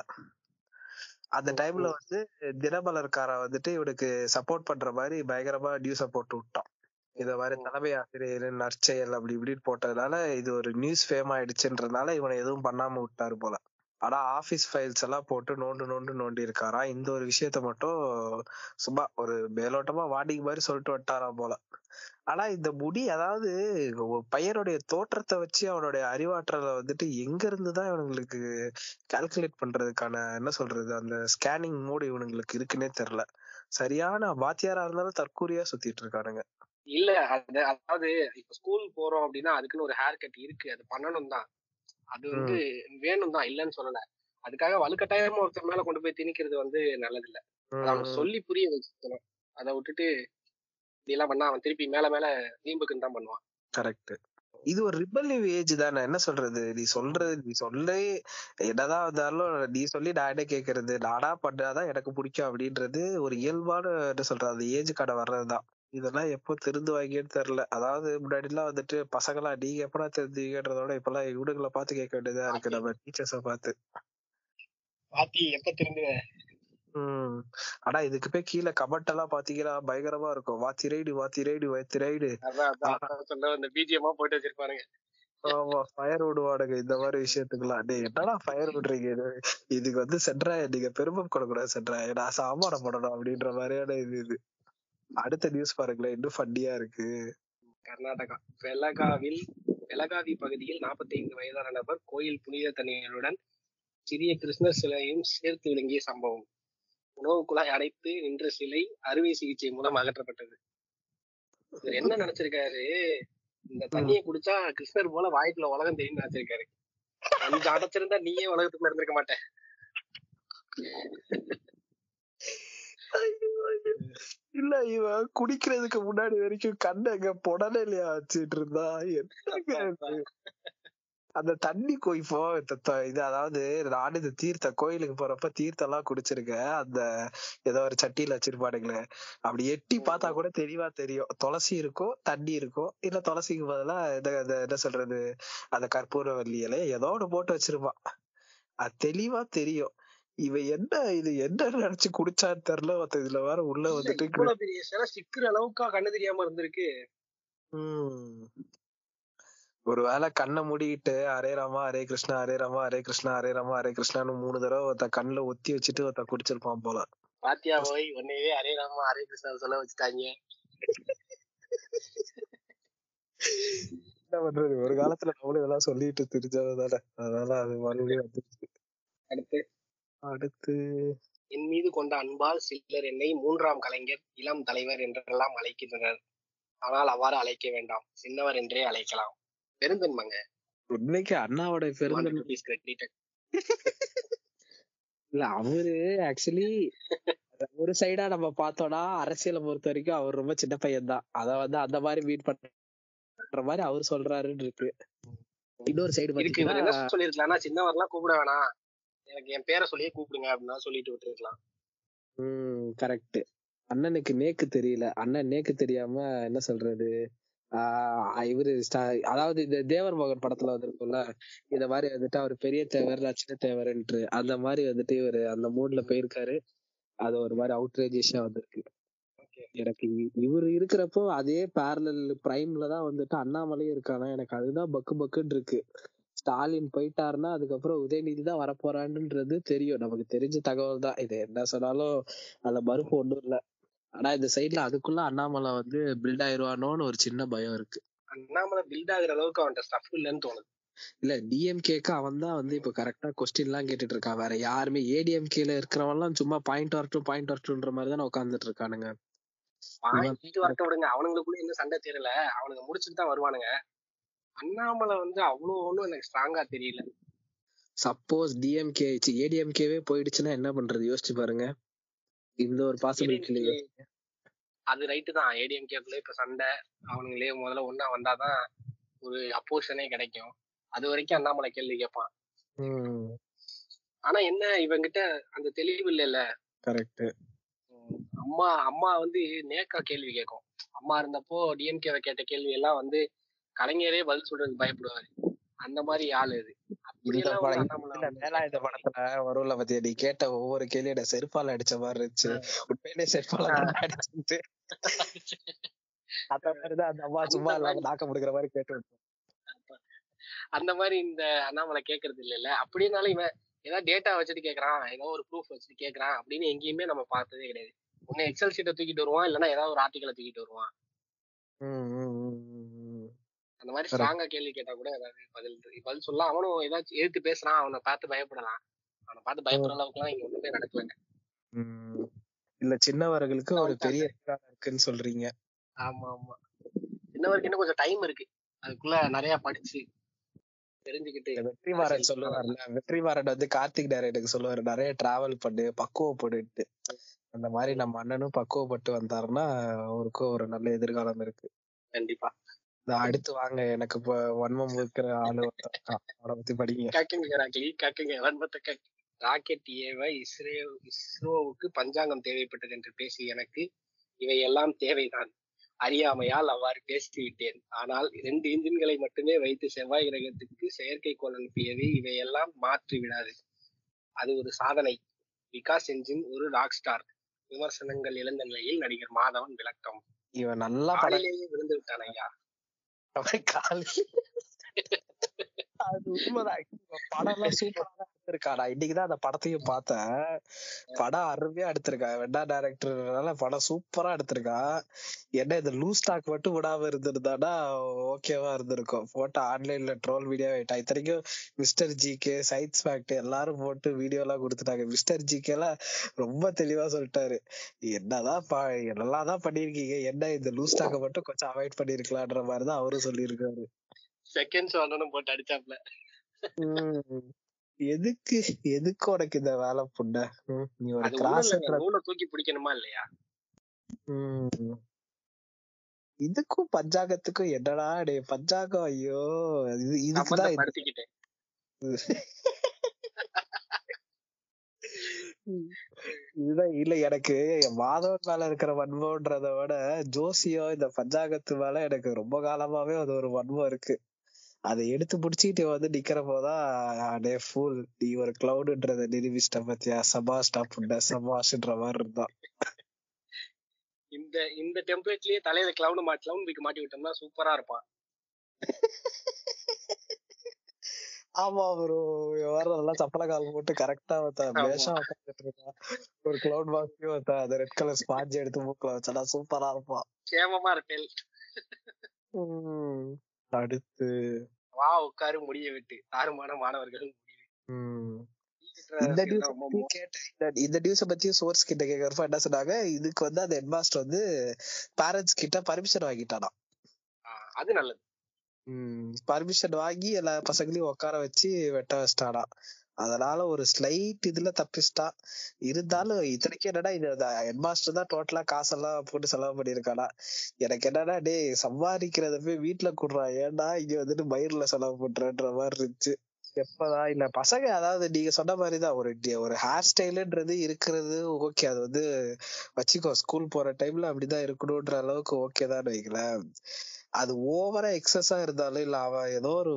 அந்த டைம்ல வந்து தினமலர்கார வந்துட்டு இவனுக்கு சப்போர்ட் பண்ற மாதிரி பயங்கரமா நியூஸ போட்டு விட்டான். இத மாதிரி தலைமை ஆசிரியர் நற்செயல் அப்படி இப்படின்னு போட்டதுனால இது ஒரு நியூஸ் ஃபேம் ஆயிடுச்சுன்றதுனால இவனை எதுவும் பண்ணாம விட்டாரு போல. ஆனா ஆபீஸ் ஃபைல்ஸ் எல்லாம் போட்டு நோண்டு நோண்டு நோண்டி இருக்காரா? இந்த ஒரு விஷயத்த மட்டும் சும்மா ஒரு மேலோட்டமா வாடிக்கு மாதிரி சொல்லிட்டு விட்டாராம் போல. ஆனா இந்த முடி அதாவது பையனுடைய தோற்றத்தை வச்சு அவனுடைய அறிவாற்றலை வந்துட்டு எங்க இருந்துதான் இவனுங்களுக்கு கால்குலேட் பண்றதுக்கான என்ன சொல்றது? அந்த ஸ்கேனிங் மூடு இவனுங்களுக்கு இருக்குன்னே தெரியல. சரியான வாத்தியாரா இருந்தாலும் தற்கூரியா சுத்திட்டு இருக்கானுங்க. இல்ல. அது அதாவது இப்ப ஸ்கூல் போறோம் அப்படின்னா அதுக்குன்னு ஒரு ஹேர் கட் இருக்கு. அது பண்ணணும் தான் அது வந்து வேணும் தான் இல்லைன்னு சொல்லல. அதுக்காக வலுக்கட்டாயமா ஒருத்தர் மேல கொண்டு போய் திணிக்கிறது வந்து நல்லது இல்ல அவனுக்கு சொல்லி புரிய வச்சுக்கணும். அதை விட்டுட்டு இப்படியெல்லாம் பண்ணா அவன் திருப்பி மேல மேல வீம்புக்குன்னு தான் பண்ணுவான். கரெக்ட் இது ஒரு ரிபல்லிவ் ஏஜ் தானே. என்ன சொல்றது? நீ சொல்றது நீ சொல்ல என்னதான் இருந்தாலும் நீ சொல்லி நான் கேக்குறது நானா பண்ணாதான் எனக்கு பிடிக்கும் அப்படின்றது ஒரு இயல்பான என்ன சொல்றது? அந்த ஏஜுக்கான வர்றதுதான். இதெல்லாம் எப்போ திருந்துவாங்கன்னு தெரியல. அதாவது முன்னாடி எல்லாம் வந்துட்டு பசங்களா நீங்க எப்படா தெரிஞ்சுக்கின்றதோட இப்பெல்லாம் இவனுங்களை பார்த்து கேட்க வேண்டியதா இருக்கு. நம்ம டீச்சர்ஸ பார்த்து. பாத்தி எப்ப திருந்துவ? உம் ஆனா இதுக்கு போய் கீழே கமெண்ட் எல்லாம் பாத்தீங்கன்னா பயங்கரமா இருக்கும். Vaathi raid Vaathi raid Vaathi raid பிஜிஎம்மா போட்டு வச்சிருப்பானுங்க. ஆமா ஃபயர் விடுவானுங்க இந்த மாதிரி விஷயத்துக்குலாம் டேய் என்னடா ஃபயர் விடுறீங்க? இது இதுக்கு வந்து சென்ட்ரா நீங்க பெருமை கொடுக்கூடாது சென்ட்ரா நான் சாமானம் பண்ணணும் அப்படின்ற மாதிரியான இது இது. அடுத்த நியூஸ் பாருங்களேன். இன்னும் ஃபண்டியா இருக்கு. கர்நாடகா. பெலகாவில் பெலகாவி பகுதியில் 45 வயதான நபர் கோயில் புனித தண்ணீருடன் சிறிய கிருஷ்ணர் சிலையும் சேர்த்து விளங்கிய சம்பவம். உணவு குழாய் அடைத்து நின்ற சிலை அறுவை சிகிச்சை மூலம் அகற்றப்பட்டது. இவர் என்ன நினைச்சிருக்காரு? இந்த தண்ணியை குடிச்சா கிருஷ்ணர் போல வாய்க்குள்ள உலகம் தெரியும் நினைச்சிருக்காரு. அஞ்சு அடைச்சிருந்தா நீயே உலகத்துக்குள்ள இருந்திருக்க மாட்ட. இல்ல இவன் குடிக்கிறதுக்கு முன்னாடி வரைக்கும் கண்ணங்க புடலையிலயா வச்சுட்டு இருந்தா. என்னங்க? அந்த தண்ணி கோய்ப்போ இது அதாவது நானும் இந்த தீர்த்த கோயிலுக்கு போறப்ப தீர்த்தம் எல்லாம் குடிச்சிருக்கேன். அந்த ஏதோ ஒரு சட்டியில வச்சிருப்பானுங்களே. அப்படி எட்டி பார்த்தா கூட தெளிவா தெரியும். துளசி இருக்கும் தண்ணி இருக்கும் இல்ல துளசிக்கு பதிலா என்ன சொல்றது? அந்த கற்பூரவல்லி இலை ஏதோ ஒண்ணு போட்டு வச்சிருப்பான். அது தெளிவா தெரியும். இவன் என்ன இது? என்ன நினைச்சு குடிச்சான்னு தெரியல. மத்த இதுல வேற உள்ள வந்துட்டு இவ்வளவு பெரிய சிலை சிக்கிற அளவுக்கா கண்ணு தெரியாம இருந்திருக்கு. உம் ஒருவேளை கண்ணை மூடிக்கிட்டு ஹரே ராமா ஹரே கிருஷ்ணா ஹரே ராமா ஹரே கிருஷ்ணா ஹரே ராமா ஹரே கிருஷ்ணான்னு மூணு தடவை ஒருத்த கண்ணுல ஒத்தி வச்சுட்டு ஒருத்த குடிச்சிருப்பான் போல. பாத்தியா போய்? உன்னையவே ஹரே ராமா ஹரே கிருஷ்ணா சொல்ல வச்சுட்டாங்க. என்ன பண்றது? ஒரு காலத்துல நம்மளும் இதெல்லாம் சொல்லிட்டு தெரிஞ்சதானே அதனால அது மறுபடியும் வந்துருச்சு. அடுத்து. அடுத்து என் மீது கொண்ட அன்பால் சிலர் என்னை மூன்றாம் கலைஞர் இளம் தலைவர் என்றெல்லாம் அழைக்கின்றனர். ஆனால் அவ்வாறு அழைக்க வேண்டாம். சின்னவர் என்றே அழைக்கலாம். பெருந்தன்மங்க. உண்மைக்கு அண்ணாவோட பெருந்தன்மை. இல்ல அவரு ஆக்சுவலி ஒரு சைடா நம்ம பார்த்தோம்னா அரசியலை பொறுத்த வரைக்கும் அவர் ரொம்ப சின்ன பையன் தான் அத வந்து அந்த மாதிரி மீட் பண்ற மாதிரி அவர் சொல்றாருன்னு இருக்கு. இன்னொரு சைடு பாத்தீங்கன்னா சொல்லிருக்கலாம்னா சின்னவர்லாம் கூப்பிட வேணாம். எனக்கு என் பேரை சொல்லியே கூப்பிடுங்க அப்படின்னா சொல்லிட்டு விட்டுருக்கலாம். உம் கரெக்ட் அண்ணனுக்கு நேக்கு தெரியல. அண்ணன் நேக்கு தெரியாம என்ன சொல்றது? இவரு அதாவது இந்த தேவர் மகன் படத்துல வந்திருக்கும்ல இந்த மாதிரி வந்துட்டு அவர் பெரிய தேவர் நான் சின்ன தேவர்ன்ட்டு அந்த மாதிரி வந்துட்டு இவரு அந்த மூட்ல போயிருக்காரு. அது ஒரு மாதிரி அவுட்ரேஜியஸா வந்திருக்கு. எனக்கு இவரு இருக்கிறப்போ அதே பேரலல் பிரைம்ல தான் வந்துட்டு அண்ணாமலையும் இருக்கானா? எனக்கு அதுதான் பக்கு பக்குன்னு இருக்கு. ஸ்டாலின் போயிட்டாருன்னா அதுக்கப்புறம் உதயநிதி தான் வரப்போறான்ன்றது தெரியும். நமக்கு தெரிஞ்ச தகவல் தான். இது என்ன சொன்னாலும் அதுல மறுப்பு ஒண்ணும் இல்ல. ஆனா இந்த சைடுல அதுக்குள்ள அண்ணாமலை வந்து பில்ட் ஆயிருவானோன்னு ஒரு சின்ன பயம் இருக்கு. அண்ணாமலை பில்ட் ஆகுற அளவுக்கு அவன்கிட்ட ஸ்டஃப் இல்லைன்னு தோணுது. இல்ல டிஎம்கேக்கு அவன் தான் வந்து இப்ப கரெக்டா கொஸ்டின் எல்லாம் கேட்டுட்டு இருக்கான் வேற யாருமே ஏடிஎம்கேல இருக்கிறவன் எல்லாம் சும்மா பாயிண்ட் வரட்டும் பாயிண்ட் வரட்டும்ன்ற மாதிரி தானே உட்காந்துட்டு இருக்கானுங்க. பாயிண்ட் வரட்ட விடுங்க. அவனுங்களுக்குள்ள இன்னும் சண்டை தெரியல அவனுங்க முடிச்சுட்டு தான் வருவானுங்க. அண்ணாமலை வந்து அவ்வளவு ஒண்ணும் எனக்கு ஸ்ட்ராங்கா தெரியல. சப்போஸ் டிஎம்கே ஏடிஎம்கேவே போயிடுச்சுன்னா என்ன பண்றது? யோசிச்சு பாருங்க. இந்த ஒரு பாசிபிலிட்டி அது ரைட்டு தான். ஏடிஎம்கேக்குள்ள இப்ப சண்டை அவனுங்களே முதல்ல ஒண்ணா வந்தாதான் ஒரு அப்போஷனே கிடைக்கும். அது வரைக்கும் அண்ணாமலை கேள்வி கேட்பான். ஆனா என்ன இவங்கிட்ட அந்த தெளிவு இல்லைல்ல? கரெக்ட் அம்மா அம்மா வந்து நேக்கா கேள்வி கேட்கும். அம்மா இருந்தப்போ டிஎம்கேவை கேட்ட கேள்வி எல்லாம் வந்து கலைஞரே பதில் சொல்றதுக்கு பயப்படுவாரு. அந்த மாதிரி ஆளு இது. இந்த இல்ல இந்த படத்துல வரும்ல பத்தியா? நீ கேட்ட ஒவ்வொரு எனக்கு செருப்பால அடிச்ச மாதிரி இருந்துச்சு. உண்மையிலே செருப்பால அடிச்சிருச்சு அந்த *laughs* மாதிரிதான் அந்த அம்மா சும்மா இல்லாம நாக்க முடிக்கிற மாதிரி கேட்டு. அந்த மாதிரி இந்த அண்ணாமலை கேக்குறது இல்லைல்ல. அப்படின்னாலும் இவன் ஏதாவது டேட்டா வச்சுட்டு கேக்குறான். ஏதோ ஒரு ப்ரூஃப் வச்சுட்டு கேக்குறான் அப்படின்னு எங்கேயுமே நம்ம பார்த்ததே கிடையாது. ஒண்ணு எக்ஸல் ஷீட்டை தூக்கிட்டு வருவான் இல்லைன்னா ஏதாவது ஒரு ஆர்டிக்கலை தூக்கிட்டு வருவான். அந்த மாதிரி. ஸ்ட்ராங்கா கேள்வி கேட்டா கூட ஏதாவது பதில் பதில் சொல்லலாம். அவனும் ஏதாச்சும் எதிர்த்து பேசுறான் அவனை பார்த்து பயப்படலாம். அவனை பார்த்து பயப்படுற அளவுக்கு எல்லாம் இங்க ஒண்ணுமே நடக்கலங்க. இல்ல சின்னவர்களுக்கு ஒரு பெரிய இருக்குன்னு சொல்றீங்க. ஆமா ஆமா சின்னவருக்கு இன்னும் கொஞ்சம் டைம் இருக்கு. அதுக்குள்ள நிறைய படிச்சு தெரிஞ்சுக்கிட்டு வெற்றிமாறன் சொல்லுவார்ல. வெற்றிமாறன் வந்து கார்த்திக் டேரக்டருக்கு சொல்லுவாரு நிறைய டிராவல் பண்ணு பக்குவப்படுட்டு. அந்த மாதிரி நம்ம அண்ணனும் பக்குவப்பட்டு வந்தாருன்னா அவருக்கும் ஒரு நல்ல எதிர்காலம் இருக்கு. கண்டிப்பா. அடுத்து வாங்க. எனக்கு இப்ப வன்மம் இருக்கிற ஆளு. அவனை பத்தி படிங்க. கக்குங்க ராக்கி கக்குங்க. வன்மத்தை கக்கு ராக்கெட் ஏவ இஸ்ரோ இஸ்ரோவுக்கு பஞ்சாங்கம் தேவைப்பட்டது என்று பேசிய எனக்கு இவையெல்லாம் தேவைதான். அறியாமையால் அவ்வாறு பேசிவிட்டேன். ஆனால் இரண்டு இன்ஜின்களை மட்டுமே வைத்து செவ்வாய் கிரகத்துக்கு செயற்கைக்கோள் அனுப்பியது இவையெல்லாம் மாற்றி விடாது. அது ஒரு சாதனை. விகாஸ் என்ஜின் ஒரு ராக் ஸ்டார் விமர்சனங்கள் இழந்த நிலையில் நடிகர் மாதவன் விளக்கம். இவன் நல்லா விழுந்து விட்டான் ஐயா. அவன் காலையில *laughs* அது உண்மைதான். படம் எல்லாம் சூப்பரா தான் இன்னைக்குதான் அந்த படத்தையும் பார்த்தேன். படம் அருமையா எடுத்திருக்கான் வெண்டா டைரக்டர்னால படம் சூப்பரா எடுத்திருக்கான் என்ன இந்த லூஸ் ஸ்டாக் மட்டும் விடாம இருந்திருந்தானா? ஓகேவா இருந்திருக்கும். போட்டு ஆன்லைன்ல ட்ரோல் வீடியோ ஆயிட்டா. இத்தனைக்கும் mister G K science fact எல்லாரும் போட்டு வீடியோ எல்லாம் கொடுத்துட்டாங்க. மிஸ்டர் ஜி கே எல்லாம் ரொம்ப தெளிவா சொல்லிட்டாரு. என்னதான் பா என்னெல்லாம் தான் பண்ணிருக்கீங்க என்ன இந்த லூஸ் ஸ்டாக்கை மட்டும் கொஞ்சம் அவாய்ட் பண்ணிருக்கலான்ற மாதிரிதான் அவரும் சொல்லியிருக்காரு. செகண்ட்ஸ் வரணும் போட்டு அடிச்சாப்ல. எதுக்கு? எதுக்கு உனக்கு இந்த வேலை புண்ட நீ ஒரு கிராஸ் நூலை தூக்கி பிடிக்கணுமா இல்லையா? இதுக்கும் பஞ்சாங்கத்துக்கும் என்னடா டே பஞ்சாங்கம்? ஐயோ இது இதுக்குதான் இது. படுத்திக்கிட்டேன். *laughs* இதுதான் இல்ல எனக்கு மாதவன் மேல இருக்கிற வன்மம்ன்றத விட ஜோசியம் இந்த பஞ்சாங்கத்து மேல எனக்கு ரொம்ப காலமாவே அது ஒரு வன்மம் இருக்கு. அதை எடுத்து புடிச்சிட்டு வந்து நிக்கிற போதான் டே ஃபூல் நீ ஒரு கிளவுடுன்றத நிரூபிச்சிட்ட பத்தியா? சபாஷ்டா புண்ட சபாஷ்ன்ற மாதிரி இருந்தான். இந்த இந்த டெம்ப்ளேட்லயே தலையில கிளவுன் மா கிளவுன் வீக்கு மாட்டி விட்டோம்னா சூப்பரா இருப்பான். ஆமா ப்ரோ வர்றதெல்லாம் சப்பல கால் போட்டு கரெக்டா வந்தான். பேஷா உட்காந்துட்டு இருக்கான். ஒரு கிளவுட் பாக்ஸையும் வந்தான் அந்த ரெட் கலர் ஸ்பாஞ்ச் எடுத்து மூக்குல வச்சா சூப்பரா இருப்பான். சேமமா இருப்பேன். அடுத்து வா உட்காரு முடிய விட்டு. தாறுமான மாணவர்கள் இந்த ரொம்ப பத்தி சோர்ஸ் கிட்ட கேக்குறப்ப என்ன சொன்னாங்க? இதுக்கு வந்து அந்த ஹெட்மாஸ்டர் வந்து பேரண்ட்ஸ் கிட்ட பர்மிஷன் வாங்கிட்டானா அது நல்லது. பர்மிஷன் வாங்கி எல்லா பசங்களையும் உட்கார வச்சு வெட்ட வச்சிட்டானா அதனால ஒரு ஸ்லைட் இதுல தப்பிச்சிட்டா. இருந்தாலும் இத்தனைக்கும் என்னடா இது ஹெட்மாஸ்டர் தான் டோட்டலா காசெல்லாம் போட்டு செலவு பண்ணிருக்கானா எனக்கு என்னடா டேய் சம்பாதிக்கிறத போய் வீட்டுல குடுறா. ஏன்டா இங்க வந்துட்டு மயிர்ல செலவு பண்றன்ற மாதிரி இருந்துச்சு. எப்பதா இல்ல பசங்க அதாவது நீங்க சொன்ன மாதிரிதான் ஒரு ஒரு ஹேர் ஸ்டைலுன்றது இருக்கிறது ஓகே அது வந்து வச்சுக்கோ ஸ்கூல் போற டைம்ல அப்படிதான் இருக்கணும்ன்ற அளவுக்கு ஓகே தான் வைங்களேன். அது ஓவரா எக்ஸஸா இருந்தாலும் இல்ல அவன் ஏதோ ஒரு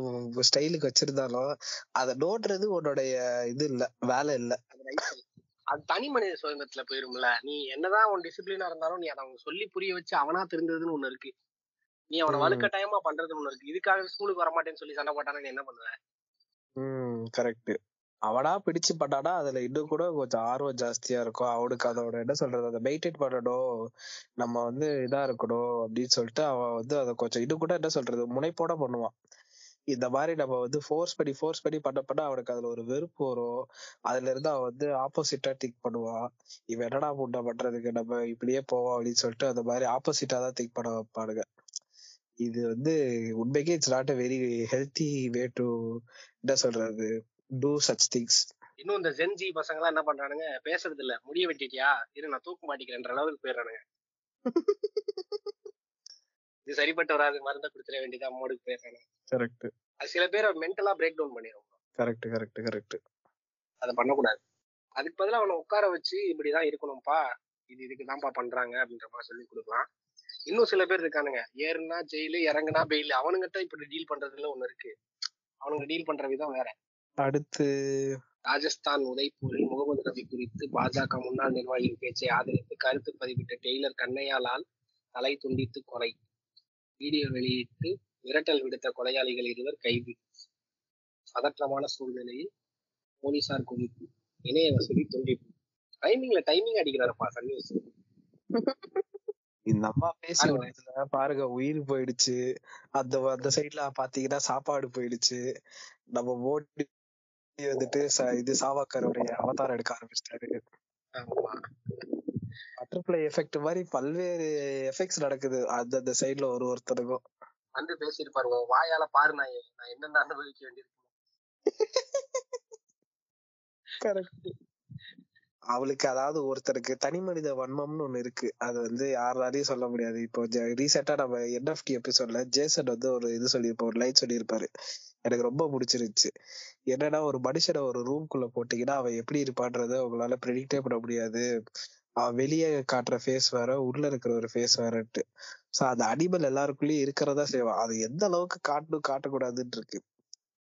ஸ்டைலுக்கு வச்சிருந்தாலும் அதை நோட்டுறது உன்னுடைய இது இல்ல வேலை இல்ல. அது தனி மனித சுதந்திரத்துல போயிரும்ல. நீ என்னதான் உன் டிசிப்ளினா இருந்தாலும் நீ அதை அவங்க சொல்லி புரிய வச்சு அவனா திருந்ததுன்னு ஒண்ணு இருக்கு. நீ அவனை ம். வலுக்க டைமா பண்றதுன்னு ஒண்ணு இருக்கு. இதுக்காக ஸ்கூலுக்கு வரமாட்டேன்னு சொல்லி சண்டை போட்டானா நீ என்ன பண்ணுவ? கரெக்ட் அவனா பிடிச்சு பண்ணானா அதுல இன்னும் கூட கொஞ்சம் ஆர்வம் ஜாஸ்தியா இருக்கும். அவனுக்கு அதோட என்ன சொல்றது அதை மெயின்டைன் பண்ணணும். நம்ம வந்து இதா இருக்கணும் அப்படின்னு சொல்லிட்டு அவன் வந்து அதை கொஞ்சம் இன்னும் கூட என்ன சொல்றது முனைப்போட பண்ணுவான். இந்த மாதிரி நம்ம வந்து ஃபோர்ஸ் பண்ணி ஃபோர்ஸ் பண்ணி பண்ண பண்ண அவனுக்கு அதுல ஒரு வெறுப்பு வரும். அதுல இருந்து அவன் வந்து ஆப்போசிட்டா திங்க் பண்ணுவான். இவன் என்னடா முண்டா பண்றதுக்கு நம்ம இப்படியே போவோம் அப்படின்னு சொல்லிட்டு அந்த மாதிரி ஆப்போசிட்டா தான் திங்க் பண்ண வைப்பானுங்க. இது வந்து உண்மைக்கே it's not a very healthy way to என்ன சொல்றது டூ சச் திங்ஸ் இன்னும் இந்த ஜென்ஜி பசங்க எல்லாம் என்ன பண்றானுங்க பேசுறது இல்ல முடிய வெட்டிட்டியா? இரு நான் தூக்கு மாட்டிக்கிறேன்ற அளவுக்கு போயிடுறானுங்க. *laughs* இது சரிப்பட்டு வராது மருந்தை குடுத்துட வேண்டியதா அம்மோடுக்கு போயிடுறானுங்க கரெக்ட் அது சில பேரை மென்டலா பிரேக் டவுன் பண்ணிடும் கரெக்ட் கரெக்ட் கரெக்ட் அதை பண்ணக்கூடாது. அதுக்கு பதிலா அவனை உட்கார வச்சு இப்படிதான் இருக்கணும்ப்பா இது இதுக்கு தான்ப்பா பண்றாங்க அப்படின்ற மாதிரி சொல்லி கொடுக்கலாம். இன்னும் சில பேர் இருக்கானுங்க. ஏறுனா ஜெயிலு இறங்குனா பெயில் அவனுங்கிட்ட இப்படி டீல் பண்றதுல ஒண்ணு இருக்கு. அவனுங்க டீல் பண்ற விதம் வேற. அடுத்து ராஜஸ்தான் உதய்பூரில் முகமது ரவி குறித்து பாஜக முன்னாள் நிர்வாகியின் பேச்சை ஆதரித்து கருத்து பதிவிட்ட டெய்லர் கண்ணையாலால் தலை துண்டித்து கொலை. வீடியோ வெளியிட்டு மிரட்டல் விடுத்த கொலையாளிகள் இருவர் கைது. பதற்றமான சூழ்நிலையில் போலீசார் குவிப்பு. இணைய வசதி துண்டிப்பு. டைமிங்ல டைமிங் அடிக்கிறாருப்பா சன் நியூஸ் இந்த அம்மா பேசி பாருங்க. விடுறதுல பாருங்க உயிர் போயிடுச்சு. அந்த அந்த சைடுல பாத்தீங்கன்னா சாப்பாடு போயிடுச்சு. நம்ம மோடி வந்துட்டு இது சாவாக்காரோடைய அவதாரம் எடுக்க ஆரம்பிச்சிட்டாரு. பட்டர்ஃபிளை எஃபெக்ட் மாதிரி பல்வேறு எஃபெக்ட்ஸ் நடக்குது. அந்தந்த சைடுல ஒரு ஒருத்தருக்கும். வந்து பேசியிருப்பாரு உன் வாயால பாரு நான் நான் என்னென்ன அனுபவிக்க வேண்டியிருக்கு கரெக்ட் அவளுக்கு அதாவது ஒருத்தருக்கு தனி மனித வன்மம்னு ஒண்ணு இருக்கு. அது வந்து யாராலையும் சொல்ல முடியாது. இப்போ ரீசெண்டா நம்ம என்எஃப்டி எபிசோட்ல ஜேசன் வந்து ஒரு இது சொல்லியிருப்போம் ஒரு லைன் சொல்லியிருப்பாரு. எனக்கு ரொம்ப பிடிச்சிருந்துச்சு என்னன்னா ஒரு மனுஷனை ஒரு ரூம்குள்ள போட்டீங்கன்னா அவன் எப்படி இருப்பான்றத உங்களால ப்ரெடிக்டே பண்ண முடியாது. அவன் வெளியே காட்டுற ஃபேஸ் வேற உள்ள இருக்கிற ஒரு ஃபேஸ் வேறன்ட்டு. சோ அந்த அனிமல் எல்லாருக்குள்ளயும் இருக்கிறதா செய்வான். அது எந்த அளவுக்கு காட்டணும் காட்டக்கூடாதுன்னு இருக்கு.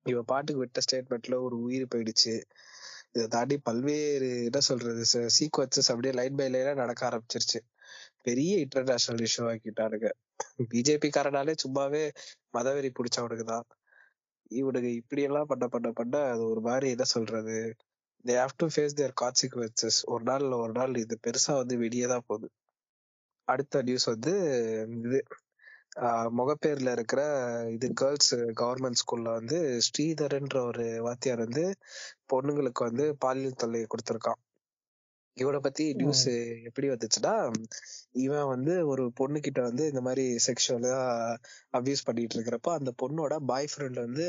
இவ பாட்டுக்கு விட்ட ஸ்டேட்மெண்ட்ல ஒரு உயிர் போயிடுச்சு. இதை தாண்டி பல்வேறு என்ன சொல்றது சீக்வன்சஸ் அப்படியே லைன் பை லைனா நடக்க ஆரம்பிச்சிருச்சு. பெரிய இன்டர்நேஷனல் இஷ்யூ ஆக்கிட்டானுங்க. பிஜேபி காரனாலே சும்மாவே மதவெறி பிடிச்சவனுக்கு தான். இவனுக்கு இப்படி எல்லாம் பண்ண பண்ண பண்ண அது ஒரு மாதிரி என்ன சொல்றது? They have to face their consequences ஒரு நாள் ஒரு நாள் இது பெருசா வந்து வெளியே தான் போகுது. அடுத்த நியூஸ் வந்து இது முகப்பேர்ல இருக்கிற இது கேர்ள்ஸ் கவர்மெண்ட் ஸ்கூல்ல வந்து ஸ்ரீதர்ன்ற ஒரு வாத்தியார் வந்து பொண்ணுங்களுக்கு வந்து பாலியல் தொல்லையை கொடுத்துருக்கான். இவனை பத்தி நியூஸ் எப்படி வந்துச்சுன்னா இவன் வந்து ஒரு பொண்ணு கிட்ட வந்து இந்த மாதிரி செக்ஷுவலா அபியூஸ் பண்ணிட்டு இருக்கிறப்ப அந்த பொண்ணோட பாய் ஃப்ரெண்ட் வந்து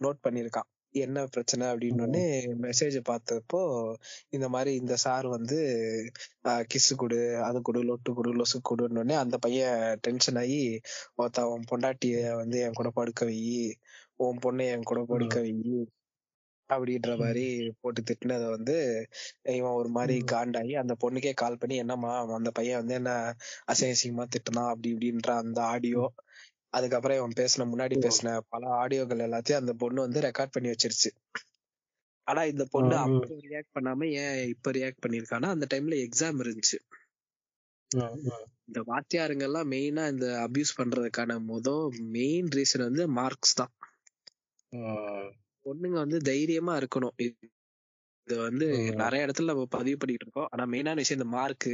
நோட் பண்ணிருக்கான் என்ன பிரச்சனை அப்படின்னு மெசேஜ் பார்த்தப்போ இந்த மாதிரி இந்த சார் வந்து கிஸ் கொடு அது கொடு லொட்டு கொடு லொசு கொடுன்னு உடனே அந்த பையன் டென்ஷன் ஆகி ஒருத்த அவன் பொண்டாட்டிய வந்து என் கூட படுக்க வை உன் பொண்ணை என் கூட படுக்க வை அப்படின்ற மாதிரி போட்டு திட்டினதை வந்து இவன் ஒரு மாதிரி காண்டாகி அந்த பொண்ணுக்கே கால் பண்ணி என்னம்மா அந்த பையன் வந்து என்ன அசிங்க அசிங்கமா திட்டினான் அப்படி இப்படின்ற அந்த ஆடியோ. அதுக்கப்புறம் இவன் பேசின முன்னாடி பேசின பல ஆடியோக்கள் எல்லாத்தையும் அந்த பொண்ணு வந்து ரெக்கார்ட் பண்ணி வச்சிருச்சு. ஆனா இந்த பொண்ணு அப்போ ரியாக்ட் பண்ணாம ஏன் இப்ப ரியாக்ட் பண்ணிருக்கானா அந்த டைம்ல எக்ஸாம் இருந்துச்சு. இந்த வாத்தியாருங்க எல்லாம் மெயினா இந்த அபியூஸ் பண்றதுக்கான முத மெயின் ரீசன் வந்து மார்க்ஸ் தான். பொண்ணுங்க வந்து தைரியமா இருக்கணும். இது வந்து நிறைய இடத்துல நம்ம பதிவு பண்ணிட்டு இருக்கோம். ஆனா மெயினான விஷயம் இந்த மார்க்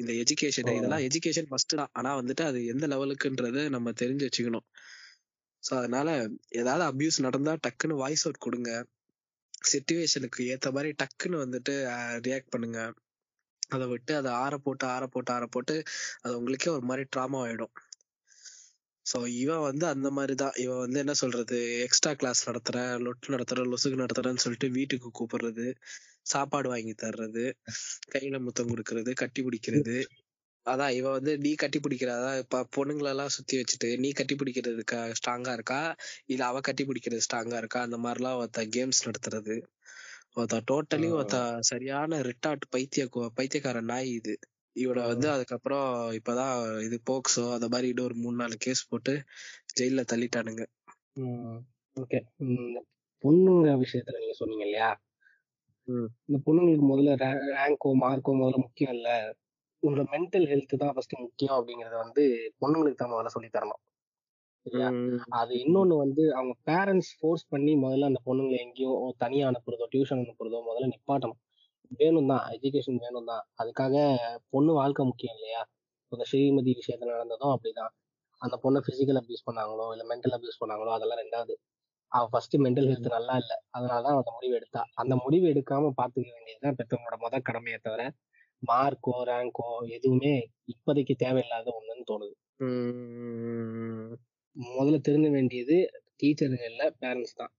இந்த எஜுகேஷன் இதெல்லாம் எஜுகேஷன் ஃபர்ஸ்ட் தான். ஆனா வந்துட்டு அது எந்த லெவலுக்குன்றத நம்ம தெரிஞ்சு வச்சுக்கணும். சோ அதனால ஏதாவது அபியூஸ் நடந்தா டக்குன்னு வாய்ஸ் அவுட் கொடுங்க. சிச்சுவேஷனுக்கு ஏத்த மாதிரி டக்குன்னு வந்துட்டு ரியாக்ட் பண்ணுங்க. அதை விட்டு அதை ஆற போட்டு ஆற போட்டு ஆற போட்டு அது உங்களுக்கே ஒரு மாதிரி ட்ராமா ஆயிடும். சோ இவன் வந்து அந்த மாதிரிதான். இவன் வந்து என்ன சொல்றது? எக்ஸ்ட்ரா கிளாஸ் நடத்துறேன் லொட்டு நடத்துறேன் லொசுக்கு நடத்துறேன்னு சொல்லிட்டு வீட்டுக்கு கூப்பிடுறது சாப்பாடு வாங்கி தர்றது கையில முத்தம் கொடுக்கறது கட்டி பிடிக்கிறது. அதான் இவ வந்து நீ கட்டி பிடிக்கிறதா? இப்ப பொண்ணுங்களெல்லாம் சுத்தி வச்சுட்டு நீ கட்டி பிடிக்கிறதுக்கு ஸ்ட்ராங்கா இருக்கா? இல்ல அவ கட்டி பிடிக்கிறது ஸ்ட்ராங்கா இருக்கா? அந்த மாதிரிலாம் ஒருத்த கேம்ஸ் நடத்துறது. ஒருத்த டோட்டலி ஒருத்த சரியான ரிட்டார்ட் பைத்திய பைத்தியக்கார நாய் இது. இவனை வந்து அதுக்கப்புறம் இப்பதான் இது போக்சோ அந்த மாதிரி இன்னும் ஒரு மூணு நாலு கேஸ் போட்டு ஜெயில தள்ளிட்டானுங்க. ஓகே பொண்ணுங்க விஷயத்துல நீங்க சொன்னீங்க இல்லையா? இந்த பொண்ணுங்களுக்கு முதல்ல ரேங்கோ மார்க்கோ முதல்ல முக்கியம் இல்ல. உங்களோட மென்டல் ஹெல்த் தான் ஃபர்ஸ்ட் முக்கியம் அப்படிங்கறத வந்து பொண்ணுங்களுக்கு தான் முதல்ல சொல்லி தரணும். அது இன்னொன்னு வந்து அவங்க பேரண்ட்ஸ் ஃபோர்ஸ் பண்ணி முதல்ல அந்த பொண்ணுங்களை எங்கேயோ தனியா அனுப்புறதோ டியூஷன் அனுப்புறதோ முதல்ல நிப்பாட்டணும். வேணும் தான் எஜுகேஷன் வேணும் தான் அதுக்காக பொண்ணு வாழ்க்கை முக்கியம் இல்லையா? இந்த ஸ்ரீமதி விஷயத்துல நடந்ததும் அப்படிதான். அந்த பொண்ணை பிசிக்கல் அபியூஸ் பண்ணாங்களோ இல்ல மென்டல் அபியூஸ் பண்ணாங்களோ அதெல்லாம் ரெண்டாவது. அவ ஃபர்ஸ்ட் மென்டல் ஹெல்த் நல்லா இல்ல. அதனாலதான் அந்த முடிவு எடுத்தா. அந்த முடிவு எடுக்காம பாத்துக்க வேண்டியதுதான் பெற்றவங்களோட முதல் கடமையை தவிர மார்க்கோ ரேங்கோ எதுவுமே இப்போதைக்கு தேவையில்லாத ஒண்ணுன்னு தோணுது. முதல்ல தெரிஞ்ச வேண்டியது டீச்சருங்க இல்ல பேரண்ட்ஸ் தான்.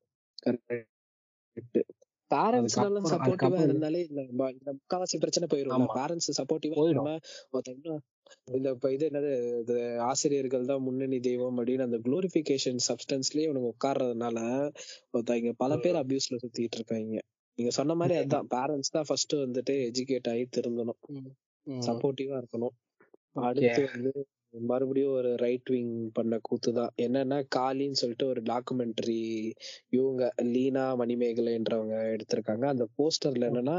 பேரண்ட்ஸ் எல்லாம் சப்போர்ட்டிவா இருந்தாலே இந்த முக்காவாசி பிரச்சனை போயிடும் பேரண்ட்ஸ் சப்போர்ட்டிவா இல்லாம இந்த இது என்னது இது ஆசிரியர்கள் தான் முன்னணி தெய்வம் அப்படின்னு அந்த குளோரிபிகேஷன் சப்ஸ்டன்ஸ்லயே உனக்கு உட்கார்றதுனால இங்க பல பேர் அபியூஸ்ல சுத்திட்டு இருக்காங்க. நீங்க சொன்ன மாதிரி *laughs* அதுதான் பேரண்ட்ஸ் தான் ஃபர்ஸ்ட் வந்துட்டு எஜுகேட் ஆகி திருந்தணும். சப்போர்ட்டிவா இருக்கணும். அடுத்து வந்து மறுபடியும் ஒரு ரைட் விங் பண்ண கூத்து தான் என்னன்னா காலின்னு சொல்லிட்டு ஒரு டாக்குமெண்ட்ரி இவங்க லீனா மணிமேகலைன்றவங்க எடுத்திருக்காங்க. அந்த போஸ்டர்ல என்னன்னா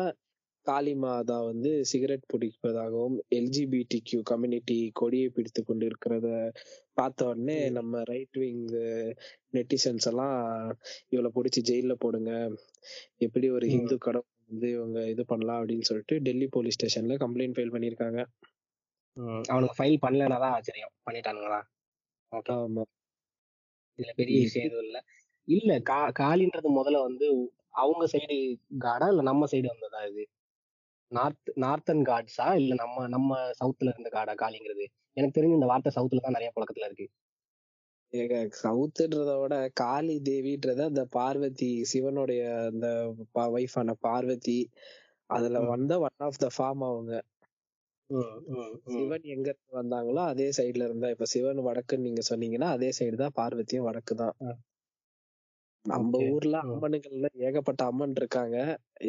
காளி மாதா வந்து சிகரெட் பிடிப்பதாகவும் எல்ஜிபிடி கியூ கம்யூனிட்டி கொடியை பிடித்து கொண்டு இருக்கிறத பார்த்த உடனே நம்ம ரைட் விங் நெட்டிசன்ஸ் எல்லாம் இவளை பிடிச்சி ஜெயில போடுங்க. எப்படி ஒரு ஹிந்து கடவுள் வந்து இவங்க இது பண்ணலாம்? அப்படின்னு சொல்லிட்டு டெல்லி போலீஸ் ஸ்டேஷன்ல கம்ப்ளைண்ட் ஃபைல் பண்ணிருக்காங்க அவனுக்கு ஃபைல் பண்ணலன்னா தான் ஆச்சரியம். பண்ணிட்டானுங்களா? ஆமா. இதுல பெரிய விஷயம் எதுவும் இல்ல. இல்ல கா காலின்றது முதல்ல வந்து அவங்க சைடு காடா? இல்ல நம்ம சைடு வந்ததா இது? நார்த் நார்த்தன் காட்ஸா இல்ல நம்ம நம்ம சவுத்துல இருந்த காடா காலிங்கிறது? எனக்கு தெரிஞ்சு இந்த வார்த்தை சவுத்துல தான் நிறைய பழக்கத்துல இருக்கு. சவுத்துன்றத விட காளி தேவின்றத அந்த பார்வதி சிவனுடைய அந்த ஒய்ஃபான பார்வதி அதுல. வந்த ஒன் ஆஃப் த ஃபார்ம் அவங்க. சிவன் எங்க இருந்து வந்தாங்களோ அதே சைடுல இருந்தா இப்ப சிவன் வடக்குன்னு நீங்க சொன்னீங்கன்னா அதே சைடு தான் பார்வதியும் வடக்கு தான் ஆ. நம்ம. ஊர்ல. அம்மனுங்கள்ல ஏகப்பட்ட அம்மன் இருக்காங்க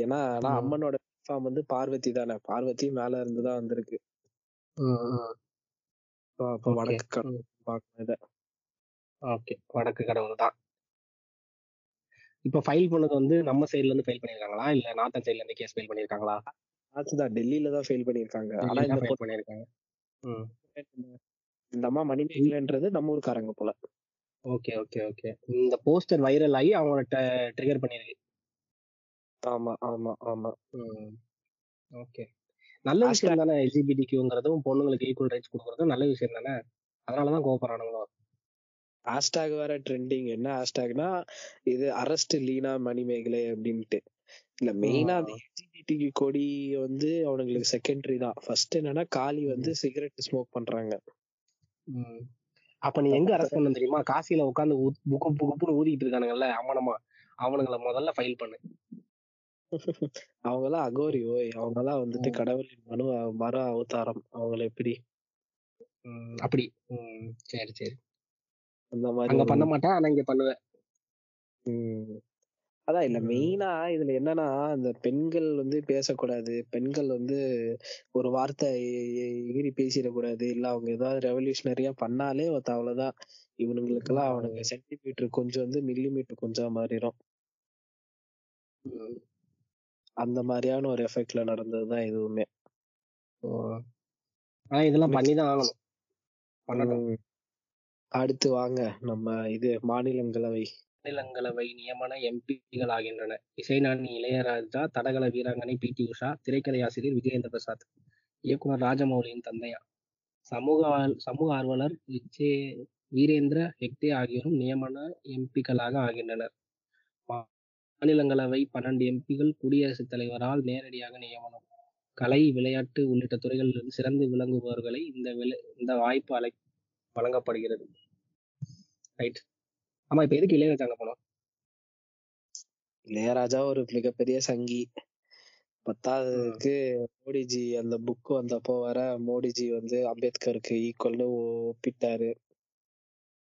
ஏன்னா ஆனா. அம்மனோட ஃபார்ம் வந்து பார்வதி தானே பார்வதி மேல இருந்து தான் வந்திருக்கு அப்ப. வடக்கு கடவுள். பார்க்கணும் இத ஓகே வடக்கு கடவுள் தான் இப்ப ஃபைல் பண்ணது வந்து நம்ம சைடுல இருந்து ஃபைல் பண்ணிருக்காங்களா இல்ல நார்த்தன் சைடுல இருந்து கேஸ் ஃபைல் பண்ணிருக்காங்களா அதுதான் டெல்லியில தான் ஃபெயில் பண்ணிருக்காங்க ஆனா இந்த பண்ணிருக்காங்க இந்த அம்மா மணிமேகலைன்றது நம்ம ஊருக்காரங்க போல. Okay okay okay. இந்த போஸ்டர் வைரல் ஆகி அவங்கள ட்ரிகர் பண்ணிருக்கு. ஆமா ஆமா ஆமா. ஓகே. நல்ல விஷயம் தானே எல்ஜிபிடிக்யூங்கிறதும் பொண்ணுங்களுக்கு ஈக்குவல் ரைட்ஸ் கொடுக்கறதும் நல்ல விஷயம் தானே? அதனாலதான் கோபப்படுறானுங்களோ ஹேஷ்டாக் வேற ட்ரெண்டிங் என்ன ஹேஷ்டாக்னா இது அரஸ்ட் லீனா மணிமேகலை அப்படின்ட்டு. இல்ல மெயினா அந்த எல்ஜிபிடி கொடி வந்து அவனுங்களுக்கு செகண்டரி தான். ஃபர்ஸ்ட் என்னன்னா காளி வந்து சிகரெட் ஸ்மோக் பண்றாங்க. அப்ப நீ எங்க அரெஸ்ட் பண்ண தெரியுமா? காசியில உட்காந்து புக்கு புக்கு ஊதிட்டு இருக்கானுங்கல்ல அவனமா அவனுங்கள முதல்ல ஃபைல் பண்ணு. அவங்க எல்லாம் அகோரி ஓய். அவங்க எல்லாம் வந்துட்டு. கடவுளின் மனு மறு அவதாரம். அவங்கள எப்படி? அப்படி. சரி சரி. அந்த மாதிரி அங்க பண்ண மாட்டேன் ஆனா இங்க பண்ணுவேன். அதான் இல்ல. மெயினா இதுல என்னன்னா இந்த பெண்கள் வந்து பேசக்கூடாது பெண்கள் வந்து ஒரு வார்த்தை எகிரி பேசிடக்கூடாது. இல்ல அவங்க ஏதாவது ரெவல்யூஷனரியா பண்ணாலே அவ்வளவுதான். இவனுங்களுக்கெல்லாம் அவனுங்க சென்டிமீட்டர் கொஞ்சம் வந்து மில்லிமீட்டர் கொஞ்சம் மாறிடும். அந்த மாதிரியான ஒரு எஃபெக்ட்ல நடந்ததுதான் இதுவுமே ஓ. ஆனா இதெல்லாம் பண்ணிதான் ஆகணும். அடுத்து வாங்க. நம்ம இது மாநிலங்களவை. மாநிலங்களவை நியமன எம்பிகள் ஆகின்றன. இசைநாணி இளையராஜா தடகள வீராங்கனை பி. டி. உஷா திரைக்கதை ஆசிரியர் விஜயேந்திர பிரசாத் இயக்குனர் ராஜமௌலியின் தந்தையா சமூக சமூக ஆர்வலர் விஜய வீரேந்திர ஹெக்டே ஆகியோரும் நியமன எம்பிக்களாக ஆகின்றனர். மாநிலங்களவை பன்னெண்டு எம்பிகள் குடியரசுத் தலைவரால் நேரடியாக நியமனம். கலை விளையாட்டு உள்ளிட்ட துறைகளில் சிறந்து விளங்குபவர்களை இந்த வில- இந்த வாய்ப்பு அழை வழங்கப்படுகிறது. ரைட். ஆமா இப்ப எதுக்கு இளையராஜா அங்க போனோம்? இளையராஜா ஒரு மிகப்பெரிய சங்கி. பத்தாவதுக்கு மோடிஜி அந்த புக் வந்தப்போ வர மோடிஜி வந்து அம்பேத்கருக்கு ஈக்குவல்னு ஒப்பிட்டாரு.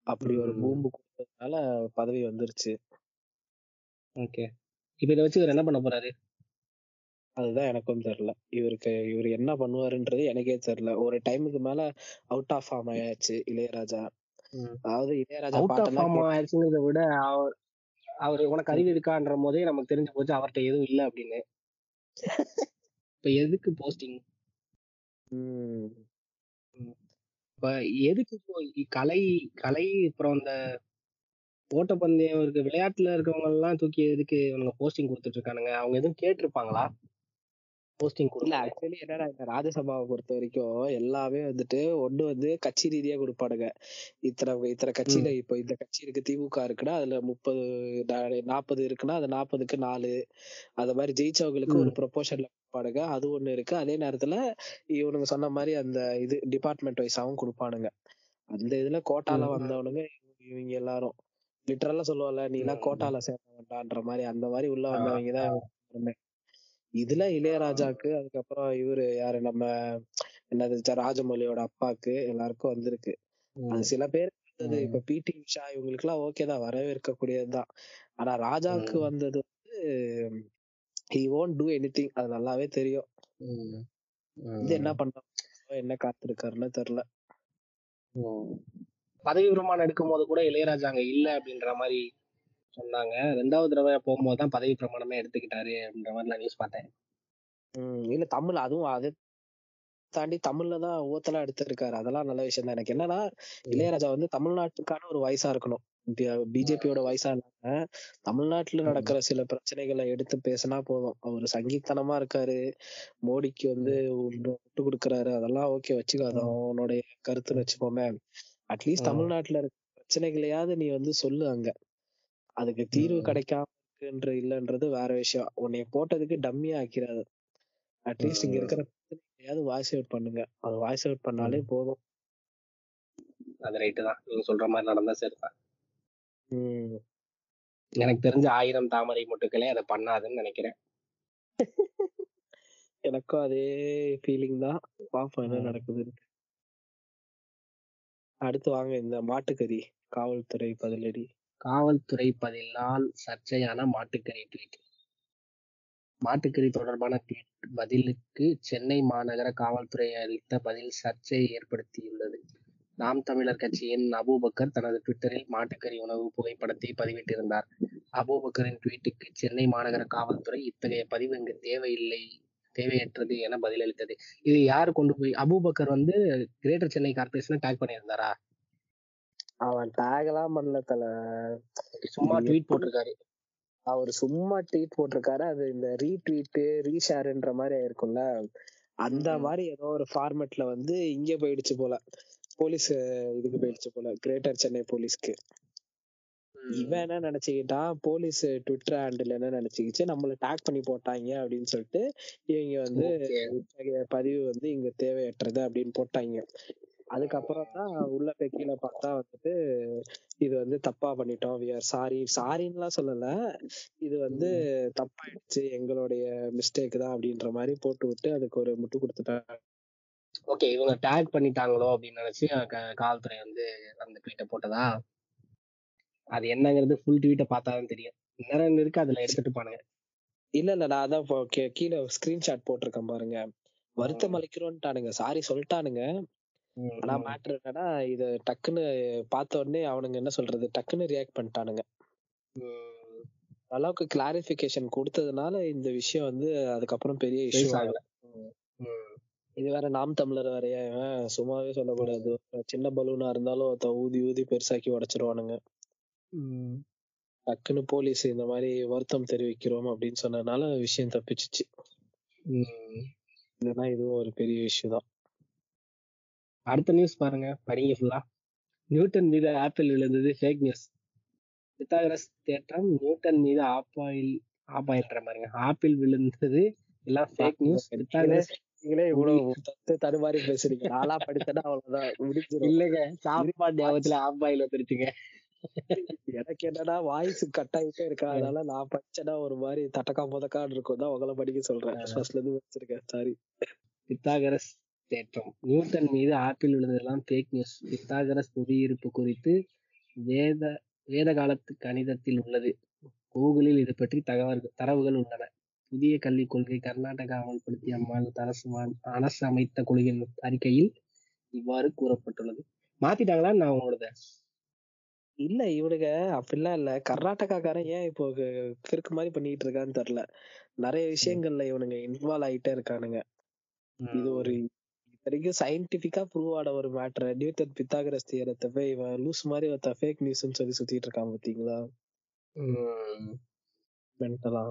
அப்படி ஒரு. பூம்பு கொடுத்ததுனால பதவி வந்துருச்சு. ஓகே. இப்ப இதை வச்சு இவர் என்ன பண்ண போறாரு? அதுதான் எனக்கும் தெரியல இவருக்கு இவர் என்ன பண்ணுவாருன்றது எனக்கே தெரியல ஒரு டைமுக்கு மேல அவுட் ஆஃப் ஃபார்ம் ஆயாச்சு இளையராஜா. அதாவது இளையராஜா ஆயிடுச்சுங்கிறத விட அவர் அவர் உனக்கு அறிவு இருக்கான்ற போதே நமக்கு தெரிஞ்சு போச்சு அவர்கிட்ட எதுவும் இல்லை அப்படின்னு. இப்ப எதுக்கு போஸ்டிங்? இப்ப எதுக்கு இப்போ கலை கலை அப்புறம் இந்த ஓட்டப்பந்தயம் இருக்கு விளையாட்டுல இருக்கவங்க எல்லாம் தூக்கி எதுக்கு இவனுங்க போஸ்டிங் கொடுத்துட்டு இருக்கானுங்க? அவங்க எதுவும் கேட்டிருப்பாங்களா? போஸ்டிங் கொடுக்கல ஆக்சுவலி என்னடா இந்த ராஜ்யசபாவை பொறுத்த வரைக்கும் எல்லாமே வந்துட்டு ஒண்ணு வந்து கட்சி ரீதியா கொடுப்பானுங்க. இத்தனை இத்தனை கட்சியில இப்ப இந்த கட்சி இருக்கு திமுக இருக்குன்னா அதுல முப்பது நாற்பது இருக்குன்னா அது நாற்பதுக்கு நாலு. அந்த மாதிரி ஜெயிச்சவங்களுக்கு ஒரு ப்ரொபோஷன்ல கொடுப்பானுங்க. அது ஒண்ணு இருக்கு. அதே நேரத்துல இவனுங்க சொன்ன மாதிரி அந்த இது டிபார்ட்மெண்ட் வைஸாவும் கொடுப்பானுங்க. அந்த இதுல கோட்டால. வந்தவனுங்க இவங்க- எல்லாரும். லிட்டரலா சொல்லுவாங்கல்ல நீ எல்லாம். கோட்டால சேர்ந்த வேண்டான்ற மாதிரி அந்த மாதிரி உள்ள ஆ, வந்தவங்க தான் எல்லாருமே. இதுல இளையராஜாக்கு அதுக்கப்புறம் இவரு யாரு நம்ம என்னது ராஜமௌலியோட அப்பாக்கு எல்லாருக்கும் வந்திருக்கு அது. சில பேர் வந்தது. இப்ப பிடி உஷா இவங்களுக்கு எல்லாம் ஓகே தான் வரவேற்கக்கூடியதுதான் ஆனா ராஜாக்கு ம். வந்தது வந்து ஹி ஓன்ட் டூ எனி அது நல்லாவே தெரியும். இது என்ன பண்ண என்ன காத்திருக்காருன்னு தெரியல. பதவி பிரமாணம் எடுக்கும் போது கூட இளையராஜா அங்க இல்ல அப்படின்ற மாதிரி சொன்னாங்க. ரெண்டாவது தடவை போகும்போது தான் பதவி பிரமாணமே எடுத்துக்கிட்டாரு அப்படின்ற மாதிரி நான் நியூஸ் பார்த்தேன். உம் இல்ல தமிழ் அதுவும் அதை தாண்டி தமிழ்ல தான் ஓத்தலா எடுத்திருக்காரு. அதெல்லாம் நல்ல விஷயம் தான். எனக்கு என்னன்னா இளையராஜா வந்து தமிழ்நாட்டுக்கான ஒரு வயசா இருக்கணும். பிஜேபியோட வயசா இல்லாம தமிழ்நாட்டுல நடக்கிற சில பிரச்சனைகளை எடுத்து பேசினா போதும். அவர் சங்கீத்தனமா இருக்காரு. மோடிக்கு வந்து விட்டு கொடுக்கறாரு. அதெல்லாம் ஓகே வச்சுக்கோ. அது அவனுடைய கருத்துன்னு வச்சுப்போமே. அட்லீஸ்ட். தமிழ்நாட்டுல இருக்க பிரச்சனைகளையாவது நீ வந்து சொல்லு அங்க. அதுக்கு தீர்வு. கிடைக்காம இருக்குன்ற இல்லன்றது வேற விஷயம். உன்னைய போட்டதுக்கு டம்மியா ஆக்கிறாது அட்லீஸ்ட் இங்க. இருக்கிற பிரச்சனைகளையாவது வாய்ஸ் அவுட் பண்ணுங்க. அது வாய்ஸ் அவுட் பண்ணாலே போதும். அது ரைட்டு தான். நீங்க சொல்ற மாதிரி நடந்தா சரிதான். எனக்கு தெரிஞ்ச ஆயிரம் தாமரை மொட்டுக்களே அதை பண்ணாதுன்னு நினைக்கிறேன். எனக்கும் அதே ஃபீலிங் தான். பாப்போம் என்ன ம். நடக்குதுன்னு. அடுத்து வாங்க இந்த மாட்டுக்கறி காவல்துறை பதிலடி. காவல்துறை பதிலால் சர்ச்சையான மாட்டுக்கறி ட்வீட் மாட்டுக்கறி தொடர்பான ட்வீட் பதிலுக்கு சென்னை மாநகர காவல்துறை அளித்த பதில் சர்ச்சையை ஏற்படுத்தியுள்ளது. நாம் தமிழர் கட்சியின் அபூபக்கர் தனது ட்விட்டரில் மாட்டுக்கறி உணவு புகைப்படத்தை பதிவிட்டிருந்தார். அபூபக்கரின் ட்வீட்டுக்கு சென்னை மாநகர காவல்துறை இத்தகைய பதிவு இங்கு தேவையில்லை தேவையற்றது என பதிலளித்தது. இது யார் கொண்டு போய் அபூபக்கர் வந்து கிரேட்டர் சென்னை கார்பரேஷனை டேக் பண்ணியிருந்தாரா? அவன் டேக் எல்லாம் பண்ணல தல. சும்மா ட்வீட் போட்டிருக்காரு. அவர் சும்மா ட்வீட் போட்டிருக்காரு. அது இந்த ரீட்வீட் ரீஷேர்ன்ற மாதிரி ஆயிருக்கும்ல. அந்த. மாதிரி ஏதோ ஒரு ஃபார்மேட்ல வந்து இங்க போயிடுச்சு போல. போலீஸ் இதுக்கு போயிடுச்சு போல. கிரேட்டர் சென்னை போலீஸ்க்கு. இவன் என்ன நினைச்சுக்கிட்டான்? போலீஸ் ட்விட்டர் ஹேண்டில் என்ன நினைச்சுக்கிச்சு? நம்மள டேக் பண்ணி போட்டாங்க அப்படின்னு சொல்லிட்டு இவங்க வந்து பதிவு வந்து இங்க தேவையற்றது அப்படின்னு போட்டாங்க. அதுக்கப்புறம் தான் உள்ள போய் கீழே பார்த்தா வந்துட்டு இது வந்து தப்பா பண்ணிட்டோம். வி ஆர் சாரி சாரின்னுலாம் சொல்லல. இது வந்து தப்பாயிடுச்சு. எங்களுடைய மிஸ்டேக் தான் அப்படின்ற மாதிரி போட்டு விட்டு அதுக்கு ஒரு முட்டு கொடுத்துட்டாங்க. ஓகே இவங்க டேக் பண்ணிட்டாங்களோ அப்படின்னு நினைச்சு காவல்துறை வந்து அந்த ட்வீட்டை போட்டதா? அது என்னங்கிறது ஃபுல் ட்வீட்டை பார்த்தாதான் தெரியும். நேரம் இருக்கு அதுல எடுத்துட்டு பானுங்க. இல்ல இல்ல நான் அதான் கீழே ஸ்கிரீன்ஷாட் போட்டிருக்கேன் பாருங்க. வருத்தம் அளிக்கிறோன்ட்டானுங்க சாரி சொல்லிட்டானுங்க. ஆனா மேட்ரு என்னன்னா இத டக்குன்னு பார்த்த உடனே அவனுங்க என்ன சொல்றது டக்குன்னு ரியாக்ட் பண்ணிட்டானுங்க. அளவுக்கு கிளாரிபிகேஷன் கொடுத்ததுனால இந்த விஷயம் வந்து அதுக்கப்புறம் பெரிய இஷ்யூ ஆகல. இது வேற நாம் தமிழர் வேறயா? சும்மாவே சொல்லக்கூடாது. சின்ன பலூனா இருந்தாலும் ஒருத்தன் ஊதி ஊதி பெருசாக்கி உடைச்சிருவானுங்க. டக்குன்னு போலீஸ் இந்த மாதிரி வருத்தம் தெரிவிக்கிறோம் அப்படின்னு சொன்னதுனால விஷயம் தப்பிச்சிச்சு. இல்லைன்னா இதுவும் ஒரு பெரிய இஷ்யூ தான். அடுத்த நியூஸ் பாருங்க படிங்க ஃபுல்லா நியூட்டன் மீது ஆப்பிள் விழுந்தது ஃபேக் நியூஸ் பித்தாகரஸ் தேற்றம் நியூட்டன் மீது ஆப்பாயில் ஆப்பாயில்ன்ற பாருங்க ஆப்பிள் விழுந்தது எல்லாம் ஃபேக் நியூஸ் பித்தாகரஸ் நீங்களே இவ்வளவு தத்து தடுமாறி பேசுறீங்க. நாளா படித்தனா அவ்வளவுதான் முடிஞ்சிடும் இல்லைங்க சாப்பாடு ஞாபகத்துல ஆப்பாயில் வந்துருச்சுங்க. எனக்கு என்னன்னா வாய்ஸ் கட் ஆகிட்டே இருக்கா. அதனால நான் படிச்சேன்னா ஒரு மாதிரி தட்டக்கா முதக்கான்னு இருக்கும். தான் உங்களை படிக்க சொல்றேன். ஃபர்ஸ்ட்ல இருந்து வச்சிருக்கேன் சாரி பித்தாகரஸ் தேற்றம். நியூட்டன் மீது ஆப்பிள் விழுந்ததெல்லாம் ஃபேக் நியூஸ் பித்தாகரஸ் புவியீர்ப்பு குறித்து வேத வேத காலத்து கணிதத்தில் உள்ளது. கூகுளில் இது பற்றி தகவல் தரவுகள் உள்ளன. புதிய கல்விக் கொள்கை கர்நாடகா அமல்படுத்திய அம்மாநில அரசு அரசு அமைத்த குழுவின் அறிக்கையில் இவ்வாறு கூறப்பட்டுள்ளது. மாத்திட்டாங்களா? நான் உங்களோட இல்ல இவனுங்க அப்படிலாம் இல்ல. கர்நாடகாக்காரன் ஏன் இப்போ கிறுக்கு மாதிரி பண்ணிட்டு இருக்கான்னு தெரியல. நிறைய விஷயங்கள்ல இவனுங்க இன்வால்வ் ஆயிட்டே இருக்கானுங்க. இது ஒரு வரைக்கும் சயின்டிபிக்கா ப்ரூவ் ஆன ஒரு மேட்டர் நியூட்டன் பித்தாகரஸ் தியரத்தை போய் இவன் லூஸ் மாதிரி ஒருத்த ஃபேக் நியூஸ்னு சொல்லி சுத்திட்டு இருக்கான் பாத்தீங்களா மென்டலா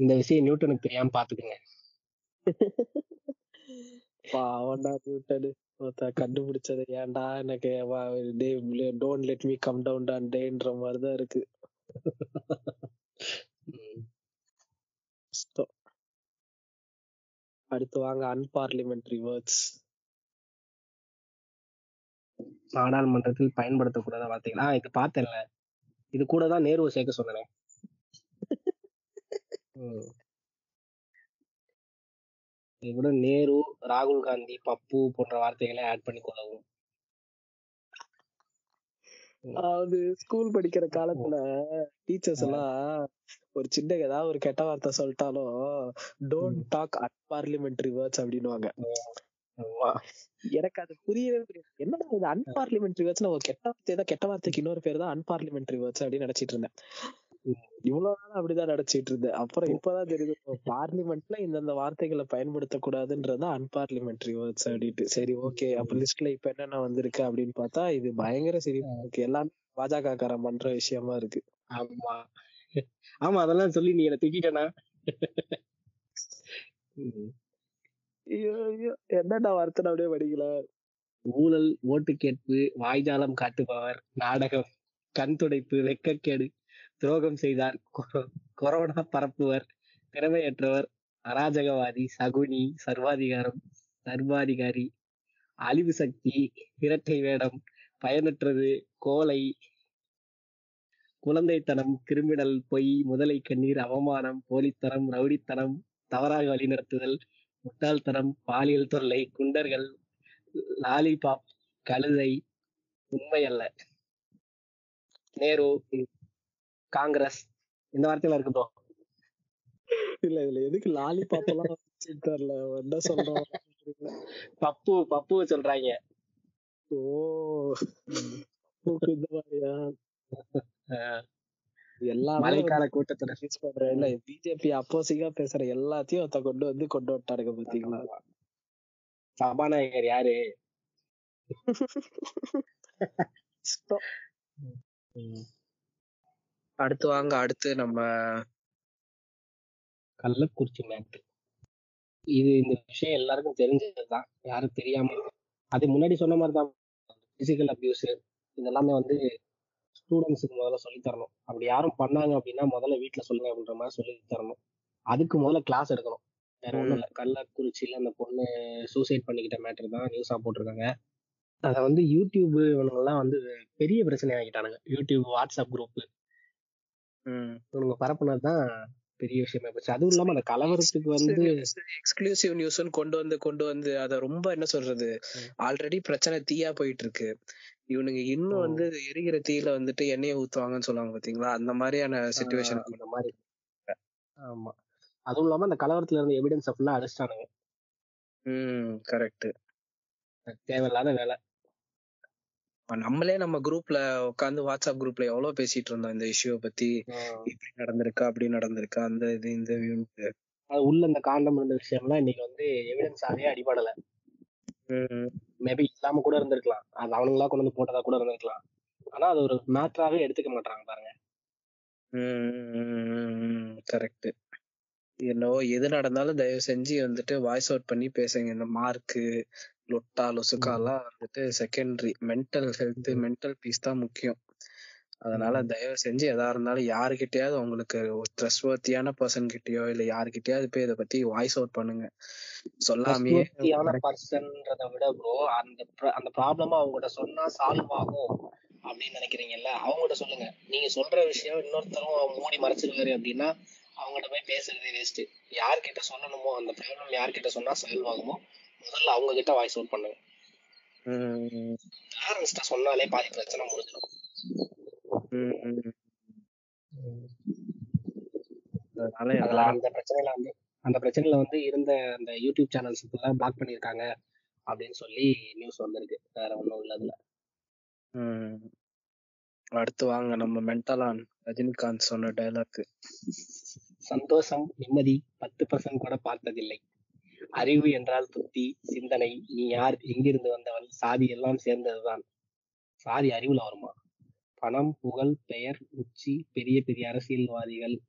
இந்த விஷயம் நியூட்டனுக்கு தெரியாம பாத்துக்கோங்க. பாவண்டா நியூட்டன். கண்டுபிடிச்சது ஏன்டா எனக்கு don't let me come down Don டேன்ற மாதிரிதான் இருக்கு. உம் கஷ்டம். அடுத்து வாங்க அன்பார்லிமெண்ட்ரி வேர்ட்ஸ் நாடாளுமன்றத்தில் பயன்படுத்தக்கூடாத வார்த்தைகள் ஆஹ் இது பார்த்தேன்ல. இது கூட தான் நேருவை சேர்க்க சொன்னேன். இது கூட நேரு ராகுல் காந்தி பப்பு போன்ற வார்த்தைகளை ஆட் பண்ணி கொள்ளவும் அதாவது ஸ்கூல் படிக்கிற காலத்துல டீச்சர்ஸ் எல்லாம் ஒரு சின்ன ஏதாவது ஒரு கெட்ட வார்த்தை சொல்லிட்டாலும் டோன்ட் டாக் அன்பார்லிமெண்ட்ரி வேர்ட்ஸ் அப்படின்னுவாங்க. எனக்கு அது புரியவே புரியாது. என்னடா இது அன்பார்லிமெண்ட்ரி வேர்ட்ஸ் ஒரு கெட்ட வார்த்தை தான் கெட்ட வார்த்தைக்கு இன்னொரு பேர் தான் அன்பார்லிமெண்ட்ரி வேர்ட்ஸ் அப்படின்னு நினைச்சிட்டு இருந்தேன். இவ்வளவு நாள் அப்படிதான் நினைச்சிட்டு இருந்தேன். அப்புறம் இப்பதான் தெரியுது பார்லிமெண்ட்ல இந்தந்த வார்த்தைகளை பயன்படுத்தக்கூடாதுன்றது அன்பார்லிமெண்ட்ரி வேர்ட்ஸ் அப்படின்ட்டு. சரி ஓகே அப்ப லிஸ்ட்ல இப்ப என்னென்ன வந்திருக்கு அப்படின்னு பார்த்தா இது பயங்கர சரி எல்லாமே பாஜக காரன் பண்ற விஷயமா இருக்கு. ஆமா. ஆமா அதெல்லாம் சொல்லி நீ என்ன திட்டனா என்னடா வார்த்தை அப்படியே படிக்கல. ஊழல் ஓட்டு கேட்பு வாய்ஜாலம் காட்டுபவர் நாடகம் கண் துடைப்பு வெக்கக்கேடு. துரோகம் செய்தார். கொரோனா பரப்புவர் திறமையற்றவர் அராஜகவாதி சகுனி சர்வாதிகாரம் சர்வாதிகாரி அழிவு சக்தி இரட்டை வேடம் பயனற்றது கோலை குழந்தைத்தனம் கிரிமினல் பொய் முதலை கண்ணீர் அவமானம் போலித்தனம் ரவுடித்தனம் தவறாக வழிநடத்துதல் முட்டாள்தனம் பாலியல் தொல்லை குண்டர்கள் லாலிபாப் கழுதை உண்மையல்ல. நேரு காங்கிரஸ். இந்த வார்த்தையில இருக்கு ப்ரோ இல்ல இதுல எதுக்கு எல்லாம் வந்துச்சுன்னு தெரியல. என்ன சொல்றோம்? பப்பு பப்பு சொல்றாங்க. ஓ. இந்த மாதிரியா? அஹ் எல்லாமே மழைக்கால கூட்டத்தொடர். ரிலீஸ் பண்ற இல்ல பிஜேபி அப்போசிங்கா பேசுற எல்லாத்தையும் ஒருத்த கொண்டு வந்து கொண்டு வந்துட்டாருங்க பாத்தீங்களா? சபாநாயகர் யாரு. *laughs* அடுத்து வாங்க அடுத்து நம்ம கள்ளக்குறிச்சி மேட்டு இது இந்த விஷயம் எல்லாருக்கும் தெரிஞ்சதுதான். யாரும் தெரியாம. அது முன்னாடி சொன்ன மாதிரி தான் பிசிக்கல் அபியூஸ் இதெல்லாமே வந்து ஸ்டூடெண்ட்ஸுக்கு முதல்ல சொல்லி தரணும். அப்படி யாரும் பண்ணாங்க அப்படின்னா முதல்ல வீட்ல சொல்லுங்க அப்படின்ற மாதிரி சொல்லி தரணும். அதுக்கு முதல்ல கிளாஸ் எடுக்கணும். வேற ஒண்ணும் இல்ல. கள்ளக்குறிச்சியில அந்த பொண்ணு சூசைட் பண்ணிக்கிட்ட மேட்டர் தான் நியூஸா போட்டிருக்காங்க. அதை வந்து யூடியூப் இவனுங்கெல்லாம் வந்து பெரிய பிரச்சனை ஆகிட்டானுங்க யூடியூப் வாட்ஸ்அப் குரூப் ம், இவனுங்க பரப்புனதுதான் பெரிய விஷயமா போச்சு. அதுவும் இல்லாம அந்த கலவரத்துக்கு வந்து எக்ஸ்க்ளூசிவ் நியூஸ்னு கொண்டு வந்து கொண்டு வந்து அத ரொம்ப என்ன சொல்றது. ஆல்ரெடி பிரச்சனை தீயா போயிட்டு இருக்கு இவனுங்க இன்னும். வந்து எரிகிற தீயில வந்துட்டு எண்ணெயை ஊத்துவாங்கன்னு சொல்லுவாங்க பாத்தீங்களா? அந்த மாதிரியான சுச்சுவேஷன் இந்த மாதிரி. ஆமா. அதுவும் இல்லாம அந்த கலவரத்துல இருந்த எவிடன்ஸ் ஃபுல்லா அடிச்சிட்டானுங்க. ம் கரெக்ட் தேவையில்லாத வேலை. நம்மளே நம்ம குரூப்ல உட்காந்து வாட்ஸ்அப் குரூப்ல எவ்வளவு பேசிட்டு இருந்தோம் இந்த இஷ்யூ பத்தி? இப்படி நடந்திருக்கா அப்படி நடந்திருக்கா? அந்த இது இந்த. அது உள்ள இந்த காண்டம் இருந்த விஷயம்லாம் இன்னைக்கு வந்து எவிடன்ஸாவே அடிபடல. ம், மேபி இல்லாம கூட இருந்திருக்கலாம். அது அவனுங்களா கொண்டு வந்து போட்டதா கூட இருந்திருக்கலாம். ஆனா அது ஒரு மேட்டராவே எடுத்துக்க மாட்டாங்க பாருங்க. கரெக்ட் என்னவோ எது நடந்தாலும் தயவு செஞ்சு வந்துட்டு வாய்ஸ் அவுட் பண்ணி பேசுங்க. இந்த மார்க்கு லொட்டா லொசுக்கா எல்லாம் வந்துட்டு secondary mental health mental peace தான் முக்கியம் அதனால தயவு செஞ்சு எதா இருந்தாலும் யாருக்கிட்டயாவது உங்களுக்கு ஒரு ட்ரஸ்ட்வர்த்தியான பர்சன் கிட்டயோ இல்ல யாருக்கிட்டயாவது போய் இதை பத்தி வாய்ஸ் அவுட் பண்ணுங்க ட்ரஸ்ட்வர்த்தியான பர்சன்றத விட ப்ரோ அந்த அந்த ப்ராப்ளம் அவங்ககிட்ட சொன்னா சால்வ் ஆகும் அப்படின்னு நினைக்கிறீங்கல்ல அவங்ககிட்ட சொல்லுங்க நீங்க சொல்ற விஷயம் இன்னொருத்தரும் மூடி மறைச்சிருக்காரு அப்படின்னா அவங்ககிட்ட போய் பேசுறதே வேஸ்ட் யார்கிட்ட சொல்லணுமோ அந்த ப்ராப்ளம் யார்கிட்ட சொன்னா சால்வ் ஆகுமோ முதல்ல அவங்க கிட்ட வாய்ஸ் அவுட் பண்ணுங்க பேரண்ட்ஸ்ட சொன்னாலே பாதி பிரச்சனை முடிஞ்சிடும். அந்த பிரச்சனையில வந்து அந்த பிரச்சனையில வந்து இருந்த அந்த யூடியூப் சேனல்ஸ் எல்லாம் பிளாக் பண்ணிருக்காங்க அப்படின்னு சொல்லி நியூஸ் வந்திருக்கு. வேற ஒண்ணும் இல்ல அதுல. ம். அடுத்து வாங்க நம்ம மென்டலான் ரஜினிகாந்த் சொன்ன டைலாக் சந்தோஷம் நிம்மதி பத்து பர்சன்ட் கூட பார்த்ததில்லை. அறிவு என்றால் புத்தி சிந்தனை நீ யார் எங்கிருந்து வந்தவன் சாதி எல்லாம் சேர்ந்ததுதான். சாதி அறிவுல வருமா? பணம் புகழ் பெயர் உச்சி பெரிய பெரிய அரசியல்வாதிகள்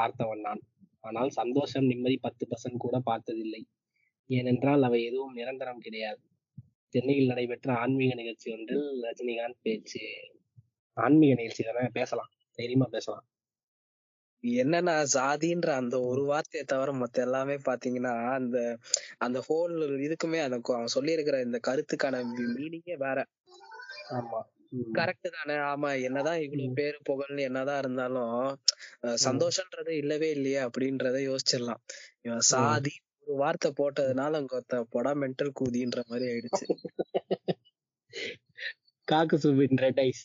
பார்த்தவன் நான். ஆனால் சந்தோஷம் நிம்மதி பத்து பர்சன்ட் கூட பார்த்ததில்லை. ஏனென்றால் அவை எதுவும் நிரந்தரம் கிடையாது. சென்னையில் நடைபெற்ற ஆன்மீக நிகழ்ச்சி ஒன்றில் ரஜினிகாந்த் பேச்சு. ஆன்மீக நிகழ்ச்சி தானே பேசலாம். தைரியமா பேசலாம். என்னன்னா சாதின்ற அந்த ஒரு வார்த்தையை தவிர மத்த எல்லாமே பாத்தீங்கன்னா அந்த அந்த ஹோல் இதுக்குமே அந்த அவன் சொல்லியிருக்கிற இந்த கருத்துக்கான மீனிங்கே வேற. ஆமா. கரெக்ட் தானே. ஆமா என்னதான் இவ்வளவு பேரு புகழ்னு என்னதான் இருந்தாலும் அஹ் சந்தோஷன்றது இல்லவே இல்லையே அப்படின்றத யோசிச்சிடலாம். இவன் சாதி ஒரு வார்த்தை போட்டதுனால அங்க பொடா மென்டல் கூதின்ற மாதிரி ஆயிடுச்சு. காக்கு சுபின் ரெட் ஐஸ்.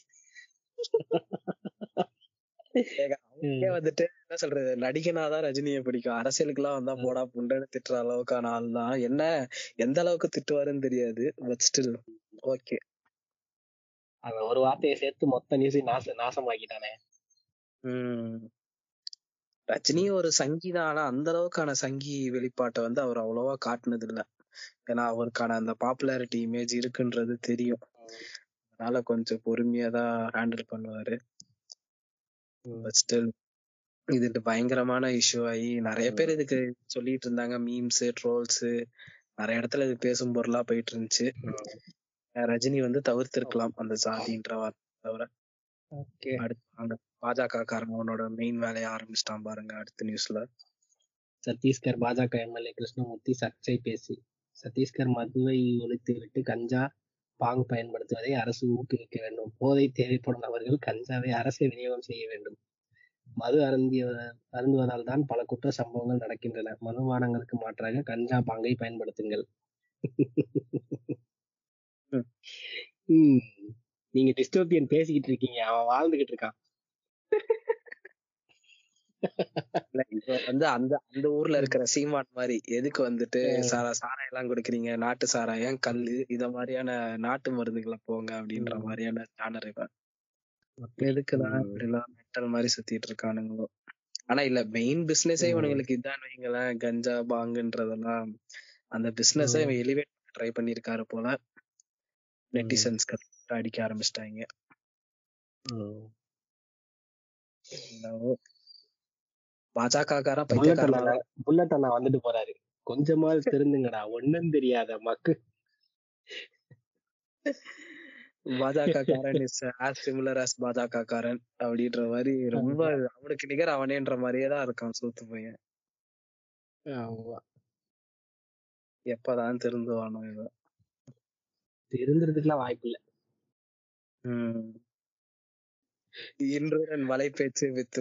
வந்துட்டு என்ன சொல்றது நடிகனாதான் ரஜினியை பிடிக்கும். அரசியலுக்குலாம் வந்தா போடா புண்டன்னு திட்டுற அளவுக்கான ஆள் தான் என்ன எந்த அளவுக்கு திட்டுவாருன்னு தெரியாது பட் ஸ்டில் ஓகே அவன் ஒரு வார்த்தையை சேர்த்து மொத்த நியூஸையும் நாச நாசமாக்கிட்டானே. உம் ரஜினி ஒரு சங்கி தான் ஆனா அந்த அளவுக்கான சங்கி வெளிப்பாட்டை வந்து அவர் அவ்வளவா காட்டுனது இல்ல ஏன்னா அவருக்கான அந்த பாப்புலாரிட்டி இமேஜ் இருக்குன்றது தெரியும். அதனால கொஞ்சம் பொறுமையா தான் ஹேண்டில் பண்ணுவாரு. பட் ஸ்டில் இது பயங்கரமான இஷ்யூ ஆகி நிறைய பேர் இதுக்கு சொல்லிட்டு இருந்தாங்க. மீம்ஸ் ட்ரோல்ஸ் நிறைய இடத்துல இது பேசும் பொருளா போயிட்டு இருந்துச்சு ரஜினி வந்து தவிர்த்திருக்கலாம் அந்த சாதின்ற வார்த்தை தவிர. அடுத்து அந்த பாஜக காரங்க மெயின் வேலையை ஆரம்பிச்சிட்டான் பாருங்க அடுத்த நியூஸ்ல சத்தீஸ்கர் பாஜக எம்எல்ஏ கிருஷ்ணமூர்த்தி சர்ச்சை பேசி. சத்தீஸ்கர் மதுவை ஒழித்துவிட்டு கஞ்சா பாங் பயன்படுத்துவதை அரசு ஊக்குவிக்க வேண்டும். போதை தேவைப்படும் அவர்கள் கஞ்சாவை அரசு விநியோகம் செய்ய வேண்டும். மது அருந்திய அருந்துவதால் தான் பல குற்ற சம்பவங்கள் நடக்கின்றன. மதுபானங்களுக்கு மாற்றாக கஞ்சா பாங்கை பயன்படுத்துங்கள். *laughs* நீங்க டிஸ்டோபியன் பேசிக்கிட்டு இருக்கீங்க. அவன் வாழ்ந்துகிட்டு இருக்கான். வந்து அந்த அந்த ஊர்ல இருக்கிற சீமான் மாதிரி எதுக்கு வந்துட்டு. சாரா சாராயம் எல்லாம் குடிக்கிறீங்க நாட்டு சாராயம் கல்லு இத மாதிரியான நாட்டு மருந்துகளை போங்க அப்படின்ற. மாதிரியான சேனல் இவன் எதுக்குதான். இப்படி எல்லாம் மெட்டல் மாதிரி சுத்திட்டு இருக்கானுங்களோ ஆனா இல்ல மெயின் பிசினஸே. இவனுங்களுக்கு இதான் வைங்களேன் கஞ்சா பாங்குன்றதெல்லாம் அந்த பிசினஸை. இவன் எலிவேட் ட்ரை பண்ணிருக்காரு போல நெட்டிசன்ஸ்க்கு அடிக்க ஆரம்பிச்சிட்டாங்க. பாஜக புல்லட் அண்ணா புல்லட் அண்ணா வந்துட்டு போறாரு. கொஞ்சமாவது திருந்துங்கடா ஒண்ணும் தெரியாத மக்கு. பாஜக காரன் இஸ் ஆஸ் சிமிலர் ஆஸ் பாஜக காரன் அப்படின்ற மாதிரி ரொம்ப அவனுக்கு நிகர் அவனேன்ற மாதிரியே தான் இருக்கான் சூத்து பையன். எப்பதான் திருந்துவானோ இவன். திருந்துறதுக்குலாம் வாய்ப்பு இல்ல. இன்றுடன் வலைபேச்சு வித்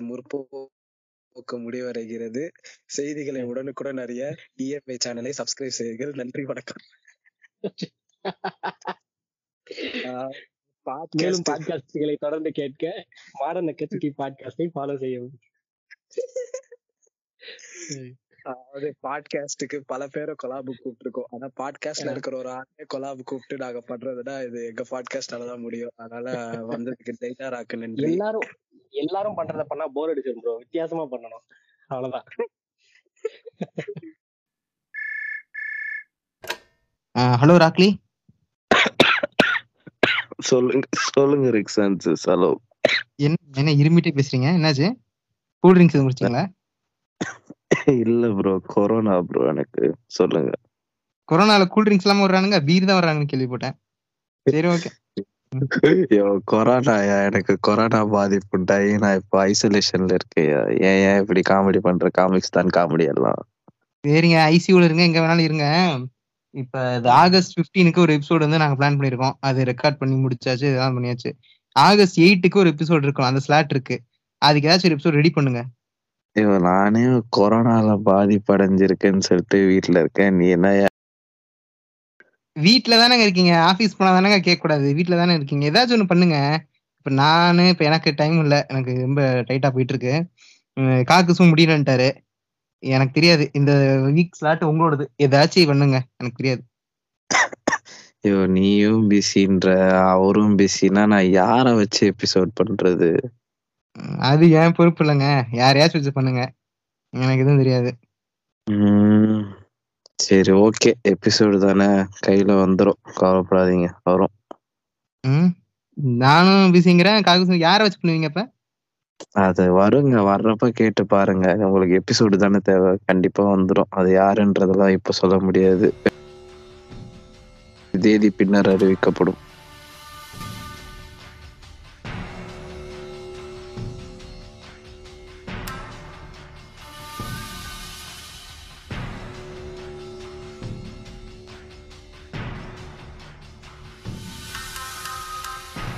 முற்போக்கு முடிவடைகிறது. செய்திகளை உடனுக்குடன் அறிய இஎம்ஐ சேனலை சப்ஸ்கிரைப் செய்யுங்கள். நன்றி வணக்கம். *laughs* மேலும் பாட்காஸ்ட்களை தொடர்ந்து கேட்க மாடர்ன் கட்சி பாட்காஸ்டை ஃபாலோ செய்யவும். *laughs* அதாவது பாட்காஸ்டுக்கு பல பேரை கொலாபு கூப்பிட்டுருக்கோம் ஆனா பாட்காஸ்ட்ல இருக்கிற ஒரு ஆளே கொலாபு கூப்பிட்டு நாங்க பண்றதுன்னா இது எங்க பாட்காஸ்டால தான் முடியும். அதனால வந்ததுக்கு டேட்டா ராக்கு நன்றி. எல்லாரும் எல்லாரும் பண்றத பண்ணா போர் அடிச்சிடும் ப்ரோ வித்தியாசமா பண்ணணும். அவ்வளவுதான். ஹலோ ராக்லி. சொல்லுங்க சொல்லுங்க ரிக்ஸான்ஸ் ஹலோ. என்ன என்ன இருமிட்டே பேசுறீங்க? என்னாச்சு? கூல் ட்ரிங்க்ஸ் எதுவும் குடிச்சிங்களா இல்ல ப்ரோ கொரோனா ப்ரோ எனக்கு சொல்லுங்க கொரோனால கூல் ட்ரிங்க்ஸ் இல்லாம வர்றானுங்க பீர் தான் வர்றாங்கன்னு கேள்விப்பட்டேன். சரி ஓகே *laughs* ஐயோ கொரோனாயா எனக்கு கொரோனா பாதிப்பு உண்டாகி நான் இப்போ ஐசோலேஷன்ல இருக்கேயா ஏன் ஏன் இப்படி காமெடி பண்ற? காமிக்ஸ் தான் காமெடி எல்லாம். சரிங்க ஐசியூல இருங்க எங்க வேணாலும் இருங்க. இப்ப இது ஆகஸ்ட் 15க்கு ஒரு எபிசோடு வந்து நாங்க பிளான் பண்ணிருக்கோம் அது ரெக்கார்ட் பண்ணி முடிச்சாச்சு இதெல்லாம் பண்ணியாச்சு. ஆகஸ்ட் எயிட்டுக்கு ஒரு எபிசோட் இருக்கும் அந்த ஸ்லாட் இருக்கு. அதுக்கு ஏதாச்சும் ஒரு எபிசோட் ரெடி பண்ணுங்க. ஐயோ நானே கொரோனால பாதிப்படைஞ்சிருக்கேன்னு சொல்லிட்டு வீட்டுல இருக்கேன். நீ என்ன வீட்ல தானங்க இருக்கீங்க. ஆபீஸ் போனா தானங்க கேட்க கூடாது வீட்ல தானே இருக்கீங்க. ஏதாச்சும் ஒண்ணு பண்ணுங்க. இப்ப நானு இப்ப எனக்கு டைம் இல்ல. எனக்கு ரொம்ப டைட்டா போயிட்டு இருக்கு உம் காக்குசும் முடியலன்ட்டாரு. எனக்கு தெரியாது. இந்த வீக் ஸ்லாட் உங்களோடது. ஏதாச்சும் பண்ணுங்க. எனக்கு தெரியாது. ஐயோ நீயும் பிஸின்ற அவரும் பிஸினா நான் யார வச்சு எபிசோட் பண்றது? அது ஏன் பொறுப்பு இல்லைங்க. யாரையாச்சும் வச்சு பண்ணுங்க. எனக்கு எதுவும் தெரியாது. சரி ஓகே. எபிசோடு தானே. கையில வந்துரும். கவலைப்படாதீங்க. வரும். நானும் பிஸிங்கிறேன். காக்குசும் யாரை வச்சு பண்ணுவீங்க இப்ப அது வருங்க. வர்றப்ப கேட்டு பாருங்க. உங்களுக்கு எபிசோடு தானே தேவை. கண்டிப்பா வந்துரும். அது யாருன்றதெல்லாம் இப்ப சொல்ல முடியாது. தேதி பின்னர் அறிவிக்கப்படும்.